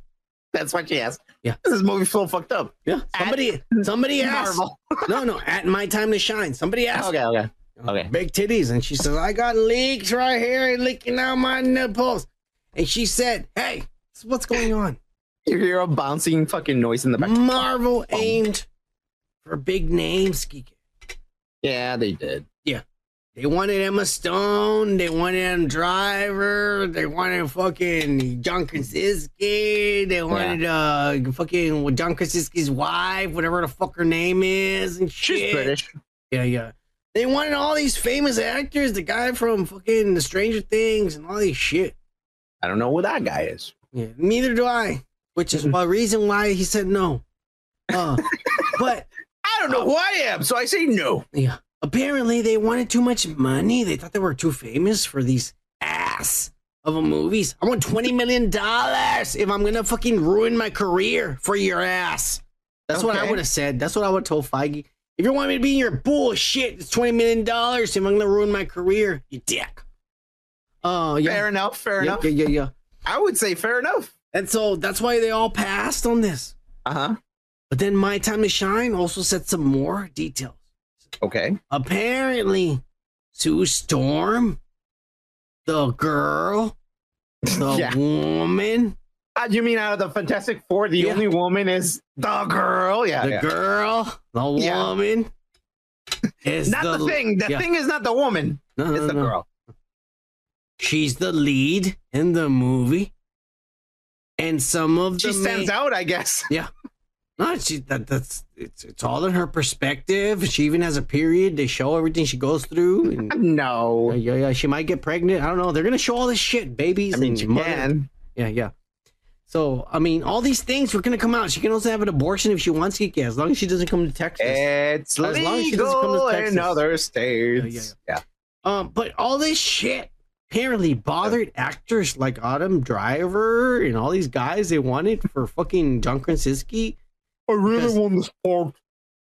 That's what she asked. Yeah. This movie so fucked up. Yeah. Somebody, somebody asked. Marvel. No, no, at my time to shine. Somebody asked. Okay, okay. Okay. Big titties. And she says, I got leaks right here leaking out my nipples. And she said, Hey, what's going on. You hear a bouncing fucking noise in the back. Marvel aimed for big names. Kike. Yeah, they did. Yeah. They wanted Emma Stone. They wanted Adam Driver. They wanted fucking John Krasinski. They wanted uh fucking John Krasinski's wife, whatever the fuck her name is, and shit. She's British. Yeah, yeah. They wanted all these famous actors, the guy from fucking The Stranger Things and all these shit. I don't know who that guy is. Yeah, neither do I. Which is the reason why he said no. Uh, but I don't know who I am, so I say no. yeah, apparently they wanted too much money. They thought they were too famous for these ass of a movies. I want twenty million dollars if I'm gonna fucking ruin my career for your ass. That's what I would have said. That's what I would have told Feige. If you want me to be in your bullshit, it's twenty million dollars if I'm gonna ruin my career. You dick. Oh yeah. Fair enough. Fair yeah, enough. yeah, yeah, yeah. I would say fair enough. And so that's why they all passed on this. Uh huh. But then My Time to Shine also said some more details. Okay. Apparently, Sue Storm, the girl, the Yeah. woman, Uh, you mean out of the Fantastic Four, the Yeah. only woman is the girl? Yeah. the yeah. girl, the Yeah. woman is Not the, thing. The thing is not the woman. No, no, It's the no. girl. She's the lead in the movie, and some of the She stands ma- out, I guess. Yeah. No, she that that's it's it's all in her perspective. She even has a period. They show everything she goes through. And No. yeah, yeah, she might get pregnant. I don't know. They're gonna show all this shit, babies. I mean, and she mother- can. Yeah, yeah. So I mean, all these things were gonna come out. She can also have an abortion if she wants to, as long as she doesn't come to Texas. It's As long as she doesn't come to legal Texas. in other states. Yeah, Yeah. Um, but all this shit apparently bothered actors like Adam Driver and all these guys they wanted for fucking John Krasinski. I really Because- want this part.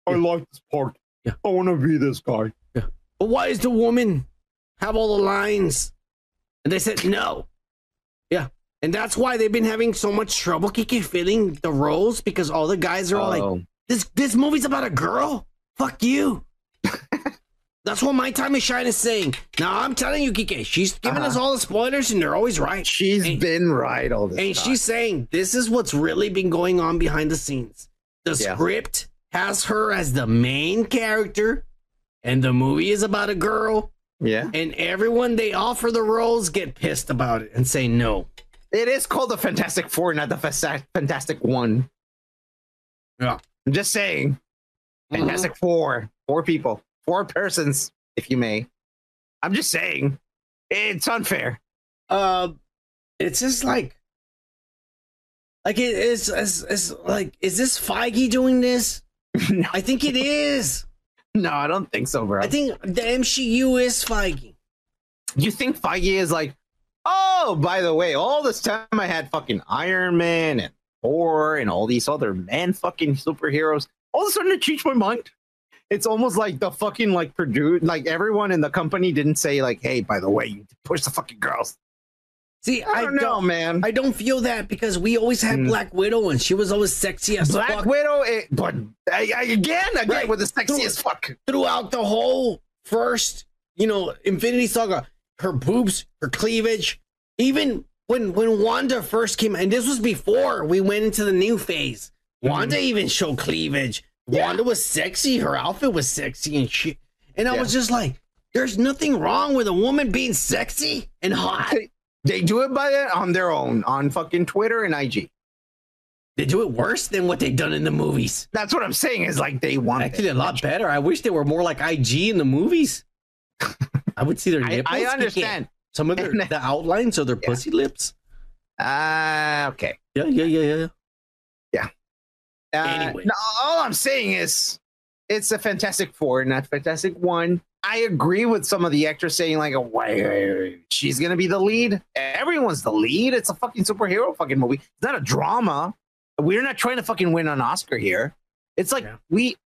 I like this part. Yeah. I want to be this guy. Yeah. But why does the woman have all the lines? And they said no. And that's why they've been having so much trouble kicking filling the roles because all the guys are all Oh. like, this this movie's about a girl? Fuck you. that's what my time is shine is saying. Now I'm telling you, Kike, she's giving us Uh-huh. all the spoilers and they're always right. She's been right all this time. And time. she's saying this is what's really been going on behind the scenes. The Yeah. script has her as the main character, and the movie is about a girl. Yeah. And everyone they offer the roles get pissed about it and say no. It is called the Fantastic Four, not the Fasa- Fantastic One. Yeah. I'm just saying. Fantastic Four. Four people. Four persons, if you may. I'm just saying. It's unfair. Uh, it's just like, like it is. It's, it's like, is this Feige doing this? I think it is. No, I don't think so, bro. I think the MCU is Feige. You think Feige is like, oh, by the way, all this time I had fucking Iron Man and Thor and all these other man fucking superheroes. All of a sudden, it changed my mind. It's almost like the fucking like produce, like everyone in the company didn't say like, hey, by the way, you push the fucking girls. See, I, don't know, man. I don't feel that because we always had Mm. Black Widow and she was always sexy as Black fuck. Widow, it, but I, I, again, again Right. with the sexiest Through- fuck. throughout the whole first, you know, Infinity Saga, her boobs, her cleavage, even when when Wanda first came, and this was before we went into the new phase. Mm-hmm. Wanda even showed cleavage. Wanda was sexy. Her outfit was sexy and shit. And I Yeah. was just like, "There's nothing wrong with a woman being sexy and hot." They, do it by it on their own on fucking Twitter and IG. They do it worse than what they've done in the movies. That's what I'm saying. Is like they want Actually, a lot better. I wish they were more like IG in the movies. I would see their I, nipples. I in. understand. Some of their the outlines of their pussy lips. Uh, okay. Yeah, yeah, yeah, yeah. Yeah. Uh, Anyway. no, all I'm saying is it's a Fantastic Four, not Fantastic One. I agree with some of the actors saying like, wait, she's gonna be the lead. Everyone's the lead. It's a fucking superhero fucking movie. It's not a drama. We're not trying to fucking win an Oscar here. It's like we,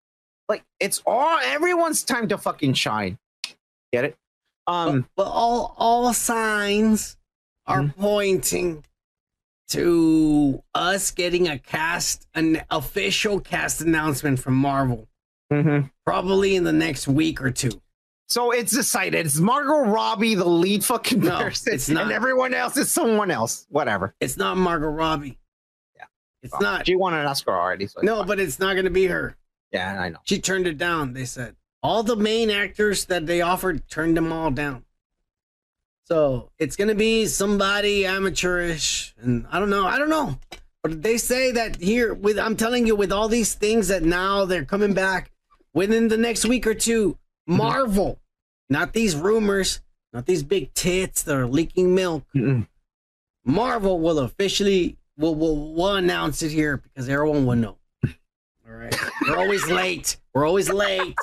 like it's all everyone's time to fucking shine. Get it? Um, But all all signs are Mm-hmm. pointing to us getting a cast, an official cast announcement from Marvel, mhm. probably in the next week or two. So it's decided. It's Margot Robbie, the lead fucking No, person, it's not. and everyone else is someone else. Whatever. It's not Margot Robbie. Yeah. It's Well, not. She won an Oscar already. So No, fine. but it's not going to be her. yeah, I know. She turned it down. They said all the main actors that they offered turned them all down. So it's gonna be somebody amateurish, and I don't know. I don't know, but they say that here. With I'm telling you, with all these things that now they're coming back within the next week or two. Mm-hmm. Marvel, not these rumors, not these big tits that are leaking milk. Marvel will officially will will will announce it here because everyone will know. All right, we're always late. We're always late,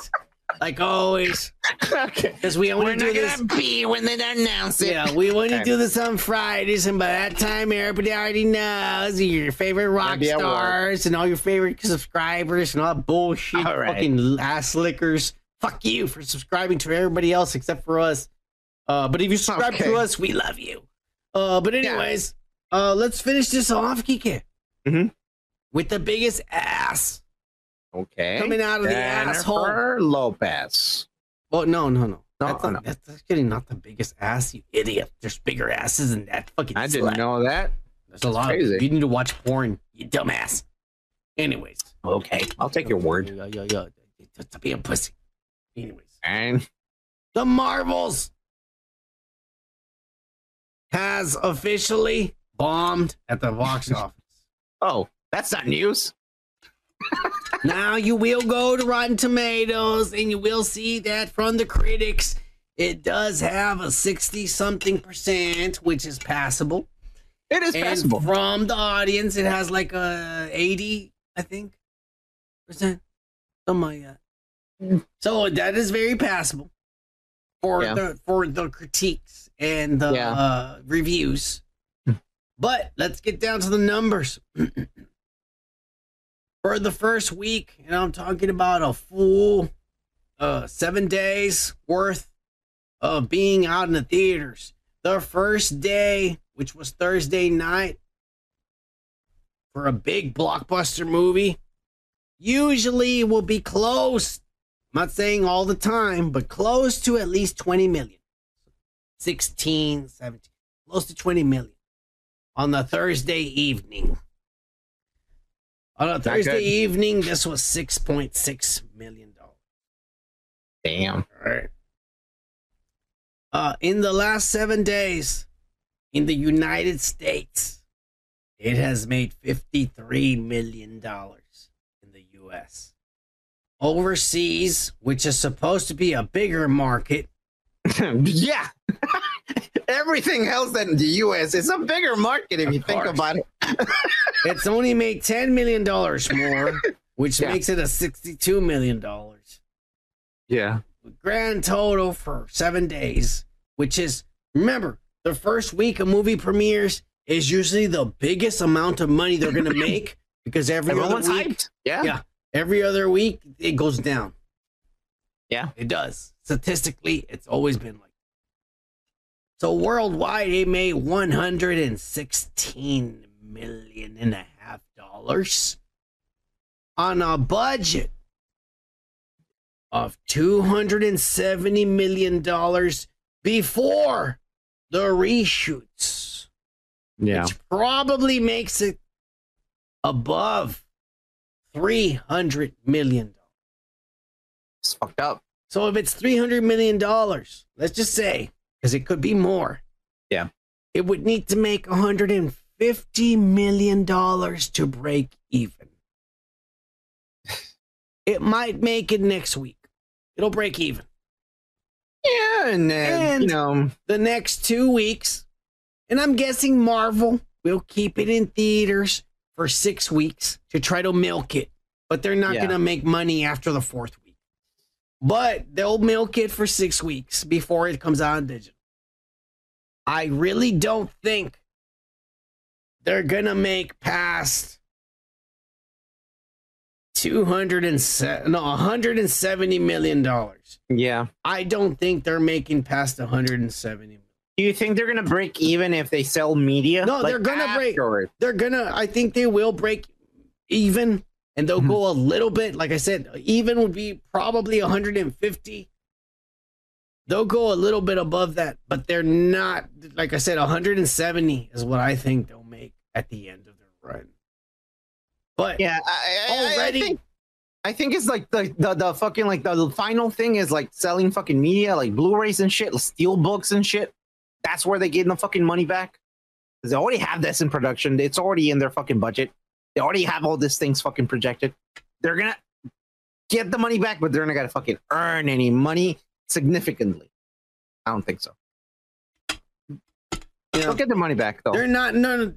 like always. Okay. Because we only We're do not this. gonna be when they announce it. Yeah, we only Okay. do this on Fridays, and by that time, everybody already knows your favorite rock Maybe at work. stars and all your favorite subscribers and all that bullshit, All right. fucking ass lickers. Fuck you for subscribing to everybody else except for us. Uh, but if you subscribe Okay. to us, we love you. Uh, but anyways, uh, let's finish this off, Kike, Mhm. with the biggest ass. Okay. Coming out of the asshole. Lopez. Oh no, no, no. No, that's, not, no. that's actually not the biggest ass, you idiot. There's bigger asses than that. Fucking I didn't slut. know that. There's a lot. crazy. Of, you need to watch porn, you dumbass. Anyways. Okay, I'll take your word. Yeah, yeah, yeah. Just to be a pussy. Anyways. And The Marvels has officially bombed at the box office. oh, that's not news. Now you will go to Rotten Tomatoes and you will see that from the critics, it does have a 60 something percent, which is passable. It is and passable. From the audience, it has like a 80, I think, percent. Something like that. So that is very passable for Yeah. the for the critiques and the Yeah. uh, reviews. but let's get down to the numbers. for the first week, and I'm talking about a full uh, seven days worth of being out in the theaters. The first day, which was Thursday night, for a big blockbuster movie, usually will be close. I'm not saying all the time, but close to at least 20 million. 16, 17, close to 20 million on the Thursday evening. On a Thursday evening, this was $6.6 million. Damn. All right. Uh, in the last seven days, in the United States, it has made $53 million in the US. Overseas, which is supposed to be a bigger market, yeah. Everything else than the US is a bigger market if you think about it. it's only made $10 million more, which Yeah. makes it a $62 million. Yeah. grand total for seven days, which is remember the first week of movie premieres is usually the biggest amount of money they're gonna make because every Everyone's other week, hyped. Yeah. yeah, every other week it goes down. Yeah. It does. Statistically, it's always been like. So worldwide, it made one hundred and sixteen million and a half dollars on a budget of two hundred and seventy million dollars before the reshoots, Yeah. which probably makes it above three hundred million. It's fucked up. So if it's three hundred million dollars, let's just say, because it could be more, Yeah. it would need to make one hundred and fifty million dollars to break even. It might make it next week. It'll break even. Yeah, and, uh, And you know, the next two weeks, and I'm guessing Marvel will keep it in theaters for six weeks to try to milk it, but they're not Yeah. going to make money after the fourth. But they'll milk it for six weeks before it comes out on digital. I really don't think they're going to make past 207 no 170 million dollars. yeah. I don't think they're making past 170 Do you think they're gonna break even if they sell media? No, Like, they're gonna break. They're gonna. I think they will break even, and they'll Mm-hmm. go a little bit. Like I said, even would be probably 150. They'll go a little bit above that, but they're not. Like I said, 170 is what I think they'll make at the end of their run. But Yeah, I, I- already, I think, I think it's like the, the the fucking like the, the final thing is like selling fucking media, like Blu-rays and shit, steel books and shit. That's where they get the fucking money back. 'Cause they already have this in production. It's already in their fucking budget. They already have all these things fucking projected. They're gonna get the money back, but they're not gonna fucking earn any money significantly. I don't think so. They'll get their money back though. they're not. No,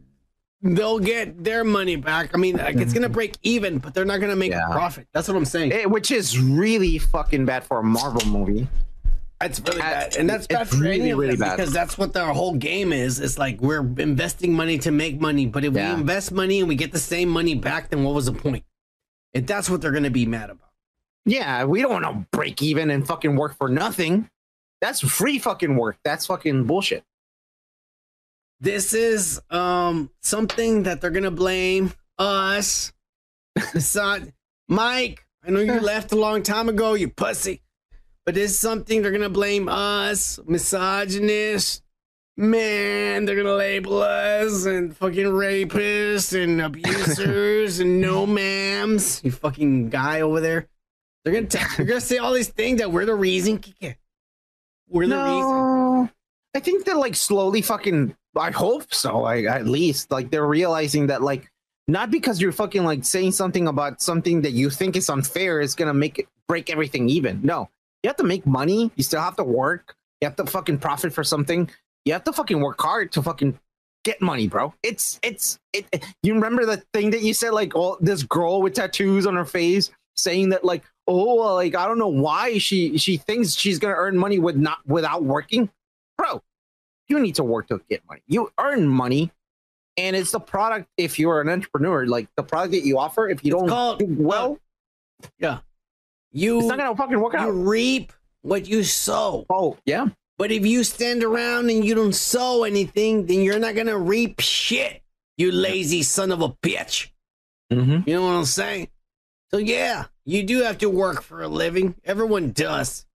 they'll get their money back. I mean, like, it's gonna break even, but they're not gonna make Yeah. a profit. That's what I'm saying. Eh, which is really fucking bad for a Marvel movie. That's really bad, and that's bad for really, really bad. because that's what their whole game is. It's like we're investing money to make money, but if Yeah. we invest money and we get the same money back, then what was the point? And that's what they're going to be mad about. Yeah, we don't want to break even and fucking work for nothing. That's free fucking work. That's fucking bullshit. This is um something that they're going to blame us. Son, Mike, I know you left a long time ago, you pussy. But this is something they're going to blame us, misogynist. Man, they're gonna label us and fucking rapists and abusers and no ma'ams. You fucking guy over there. They're gonna tell, they're gonna say all these things that we're the reason. We're the reason. I think they're like slowly fucking. I hope so. Like at least like they're realizing that like not because you're fucking like saying something about something that you think is unfair is gonna make it break everything even. No, you have to make money. You still have to work. You have to fucking profit for something. You have to fucking work hard to fucking get money, bro. It's it's it. it- You remember the thing that you said like oh this girl with tattoos on her face saying that like oh like I don't know why she she thinks she's gonna earn money with not without working, bro. You need to work to get money. You earn money and it's the product. If you're an entrepreneur, like the product that you offer, if you don't do well, yeah, you it's not gonna fucking work you out. reap what you sow. Oh, yeah. But if you stand around and you don't sow anything, then you're not gonna reap shit. You lazy son of a bitch. Mm-hmm. You know what I'm saying? So yeah, you do have to work for a living. Everyone does.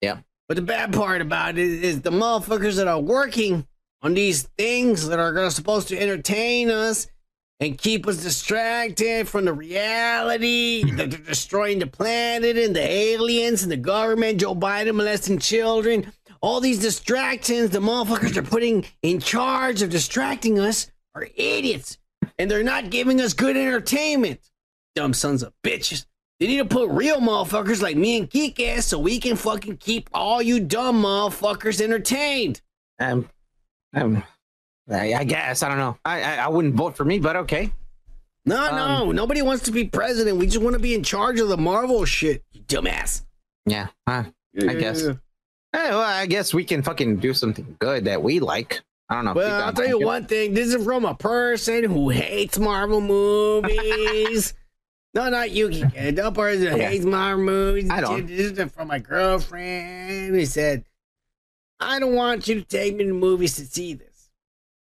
Yeah. But the bad part about it is the motherfuckers that are working on these things that are gonna supposed to entertain us and keep us distracted from the reality that they're destroying the planet and the aliens and the government, Joe Biden molesting children. All these distractions the motherfuckers are putting in charge of distracting us are idiots. And they're not giving us good entertainment. Dumb sons of bitches. They need to put real motherfuckers like me and Geek so we can fucking keep all you dumb motherfuckers entertained. Um, um, I, I guess I don't know. I, I I wouldn't vote for me, but okay. No, no, nobody wants to be president. We just want to be in charge of the Marvel shit, you dumbass. Yeah, huh, I guess. Eh, well, I guess we can fucking do something good that we like. I don't know. Well, I'll tell you it. one thing. This is from a person who hates Marvel movies. no, not Yuki. The person who Okay. hates Marvel movies. I don't. This is from my girlfriend. He said, I don't want you to take me to movies to see this.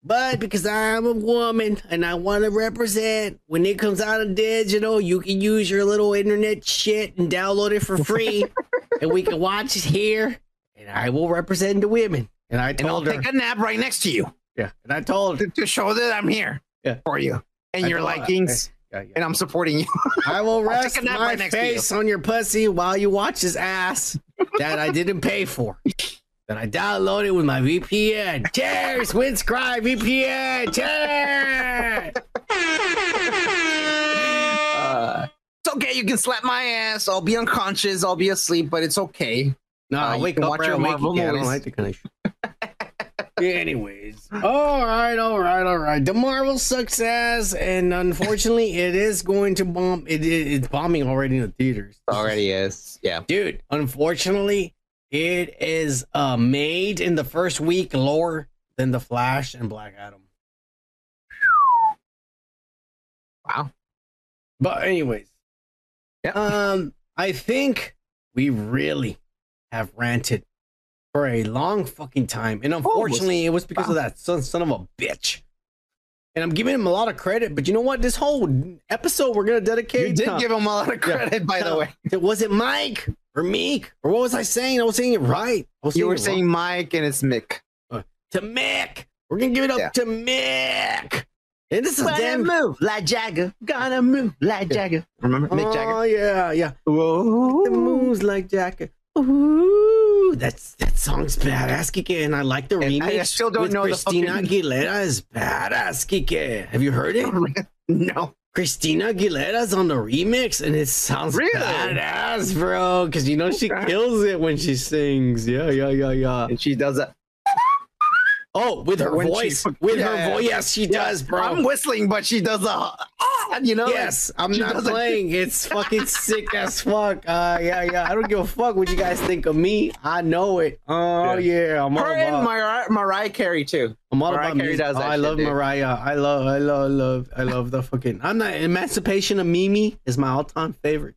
But because I'm a woman and I want to represent, when it comes out of digital, you can use your little internet shit and download it for free. and we can watch it here. And I will represent the women. And I And I'll told her. take a nap right next to you. Yeah, and I told to, to show that I'm here Yeah. for you and I your told her, likings, yeah, yeah. and I'm supporting you. I will rest my right next to you. face on your pussy while you watch his ass that I didn't pay for. That I download it with my VPN. Cheers, Windscribe VPN. Cheers. Uh, it's okay. You can slap my ass. I'll be unconscious. I'll be asleep, but it's okay. No, Uh, wake up, watch your Wake Marvel. I don't like the kind. Anyways, all right, all right, all right. The Marvel success, and unfortunately, it is going to bomb. It, it it's bombing already in the theaters. Already is. Yeah. dude. Unfortunately, it is uh made in the first week lower than the Flash and Black Adam. Wow. But anyways, um, I think we really have ranted for a long fucking time, and unfortunately, it was because of that son, son of a bitch. And I'm giving him a lot of credit, but you know what? This whole episode we're gonna dedicate. You did to- give him a lot of credit, by the way. Was it Mike or Meek or what was I saying? I was saying it right. You were saying Mike, and it's Mick. wrong. to Mick. We're gonna give it up Yeah. to Mick. And this is Gonna damn. move like Jagger. Gonna move like Jagger. Remember Mick oh, Jagger? Oh yeah, yeah. Whoa. The moves like Jagger. Ooh, that's that song's badass, Kike, and I like the And remix. I still don't know the Christina fucking- Aguilera is badass, Kike. Have you heard it? No. Christina Aguilera's on the remix, and it sounds Really? badass, bro. Because you know she kills it when she sings. Yeah, yeah, yeah, yeah. And she does that. Oh, with her When voice, with Yeah, her voice, yes, she Yeah, does, bro. I'm whistling, but she does the. Ah, you know? like, Yes, I'm not does a- playing. It's fucking sick as fuck. Uh, yeah, yeah. I don't give a fuck what you guys think of me. I know it. Oh yeah, I'm all Her and about. Mariah, Mariah Carey too. I'm all Mariah about Carey music. does Oh, I shit, love dude. Mariah. I love, I love, I love, I love the fucking. I'm not Emancipation of Mimi is my all-time favorite.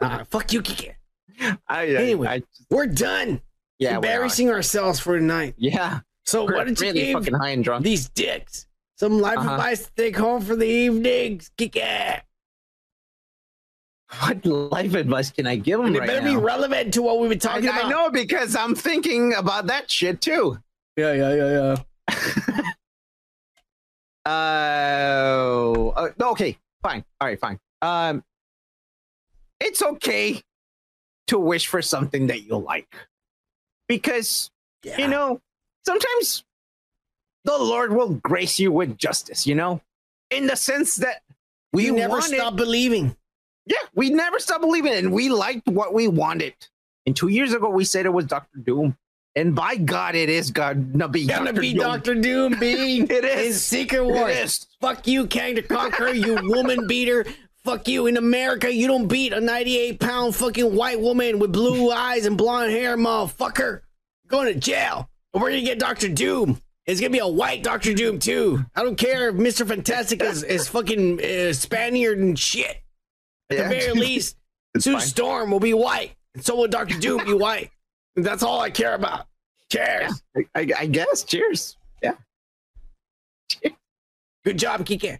Uh, fuck you, Kike. I, I, Anyway, I, we're done. Yeah, embarrassing ourselves for tonight. Yeah. So We're why don't you really give fucking high and drunk. these dicks some life Uh-huh. advice to take home for the evenings? What life advice can I give them? And it right better now? be relevant to what we've been I, talking I about. know because I'm thinking about that shit too. Yeah, yeah, yeah, yeah. Uh, uh, okay, fine. All right, fine. Um, it's okay to wish for something that you like because you know sometimes the Lord will grace you with justice. You know, in the sense that we never stop believing. Yeah, we never stop believing, and we liked what we wanted. And two years ago, we said it was Doctor Doom, and by God, it is God gonna be Gonna Dr. be Doom. Doctor Doom, B. It is. in Secret Wars. Fuck you, Kang the Conqueror, you woman beater. Fuck you. In America, you don't beat a 98 pound fucking white woman with blue eyes and blonde hair, motherfucker. You're going to jail. And we're gonna get Doctor Doom. It's gonna be a white Doctor Doom too. I don't care if Mister Fantastic is is fucking uh, Spaniard and shit. At Yeah. the very least, Sue. Storm will be white, and so will Doctor Doom be white. That's all I care about. Cheers. I, I, I guess. Cheers. Yeah. Good job, Kike.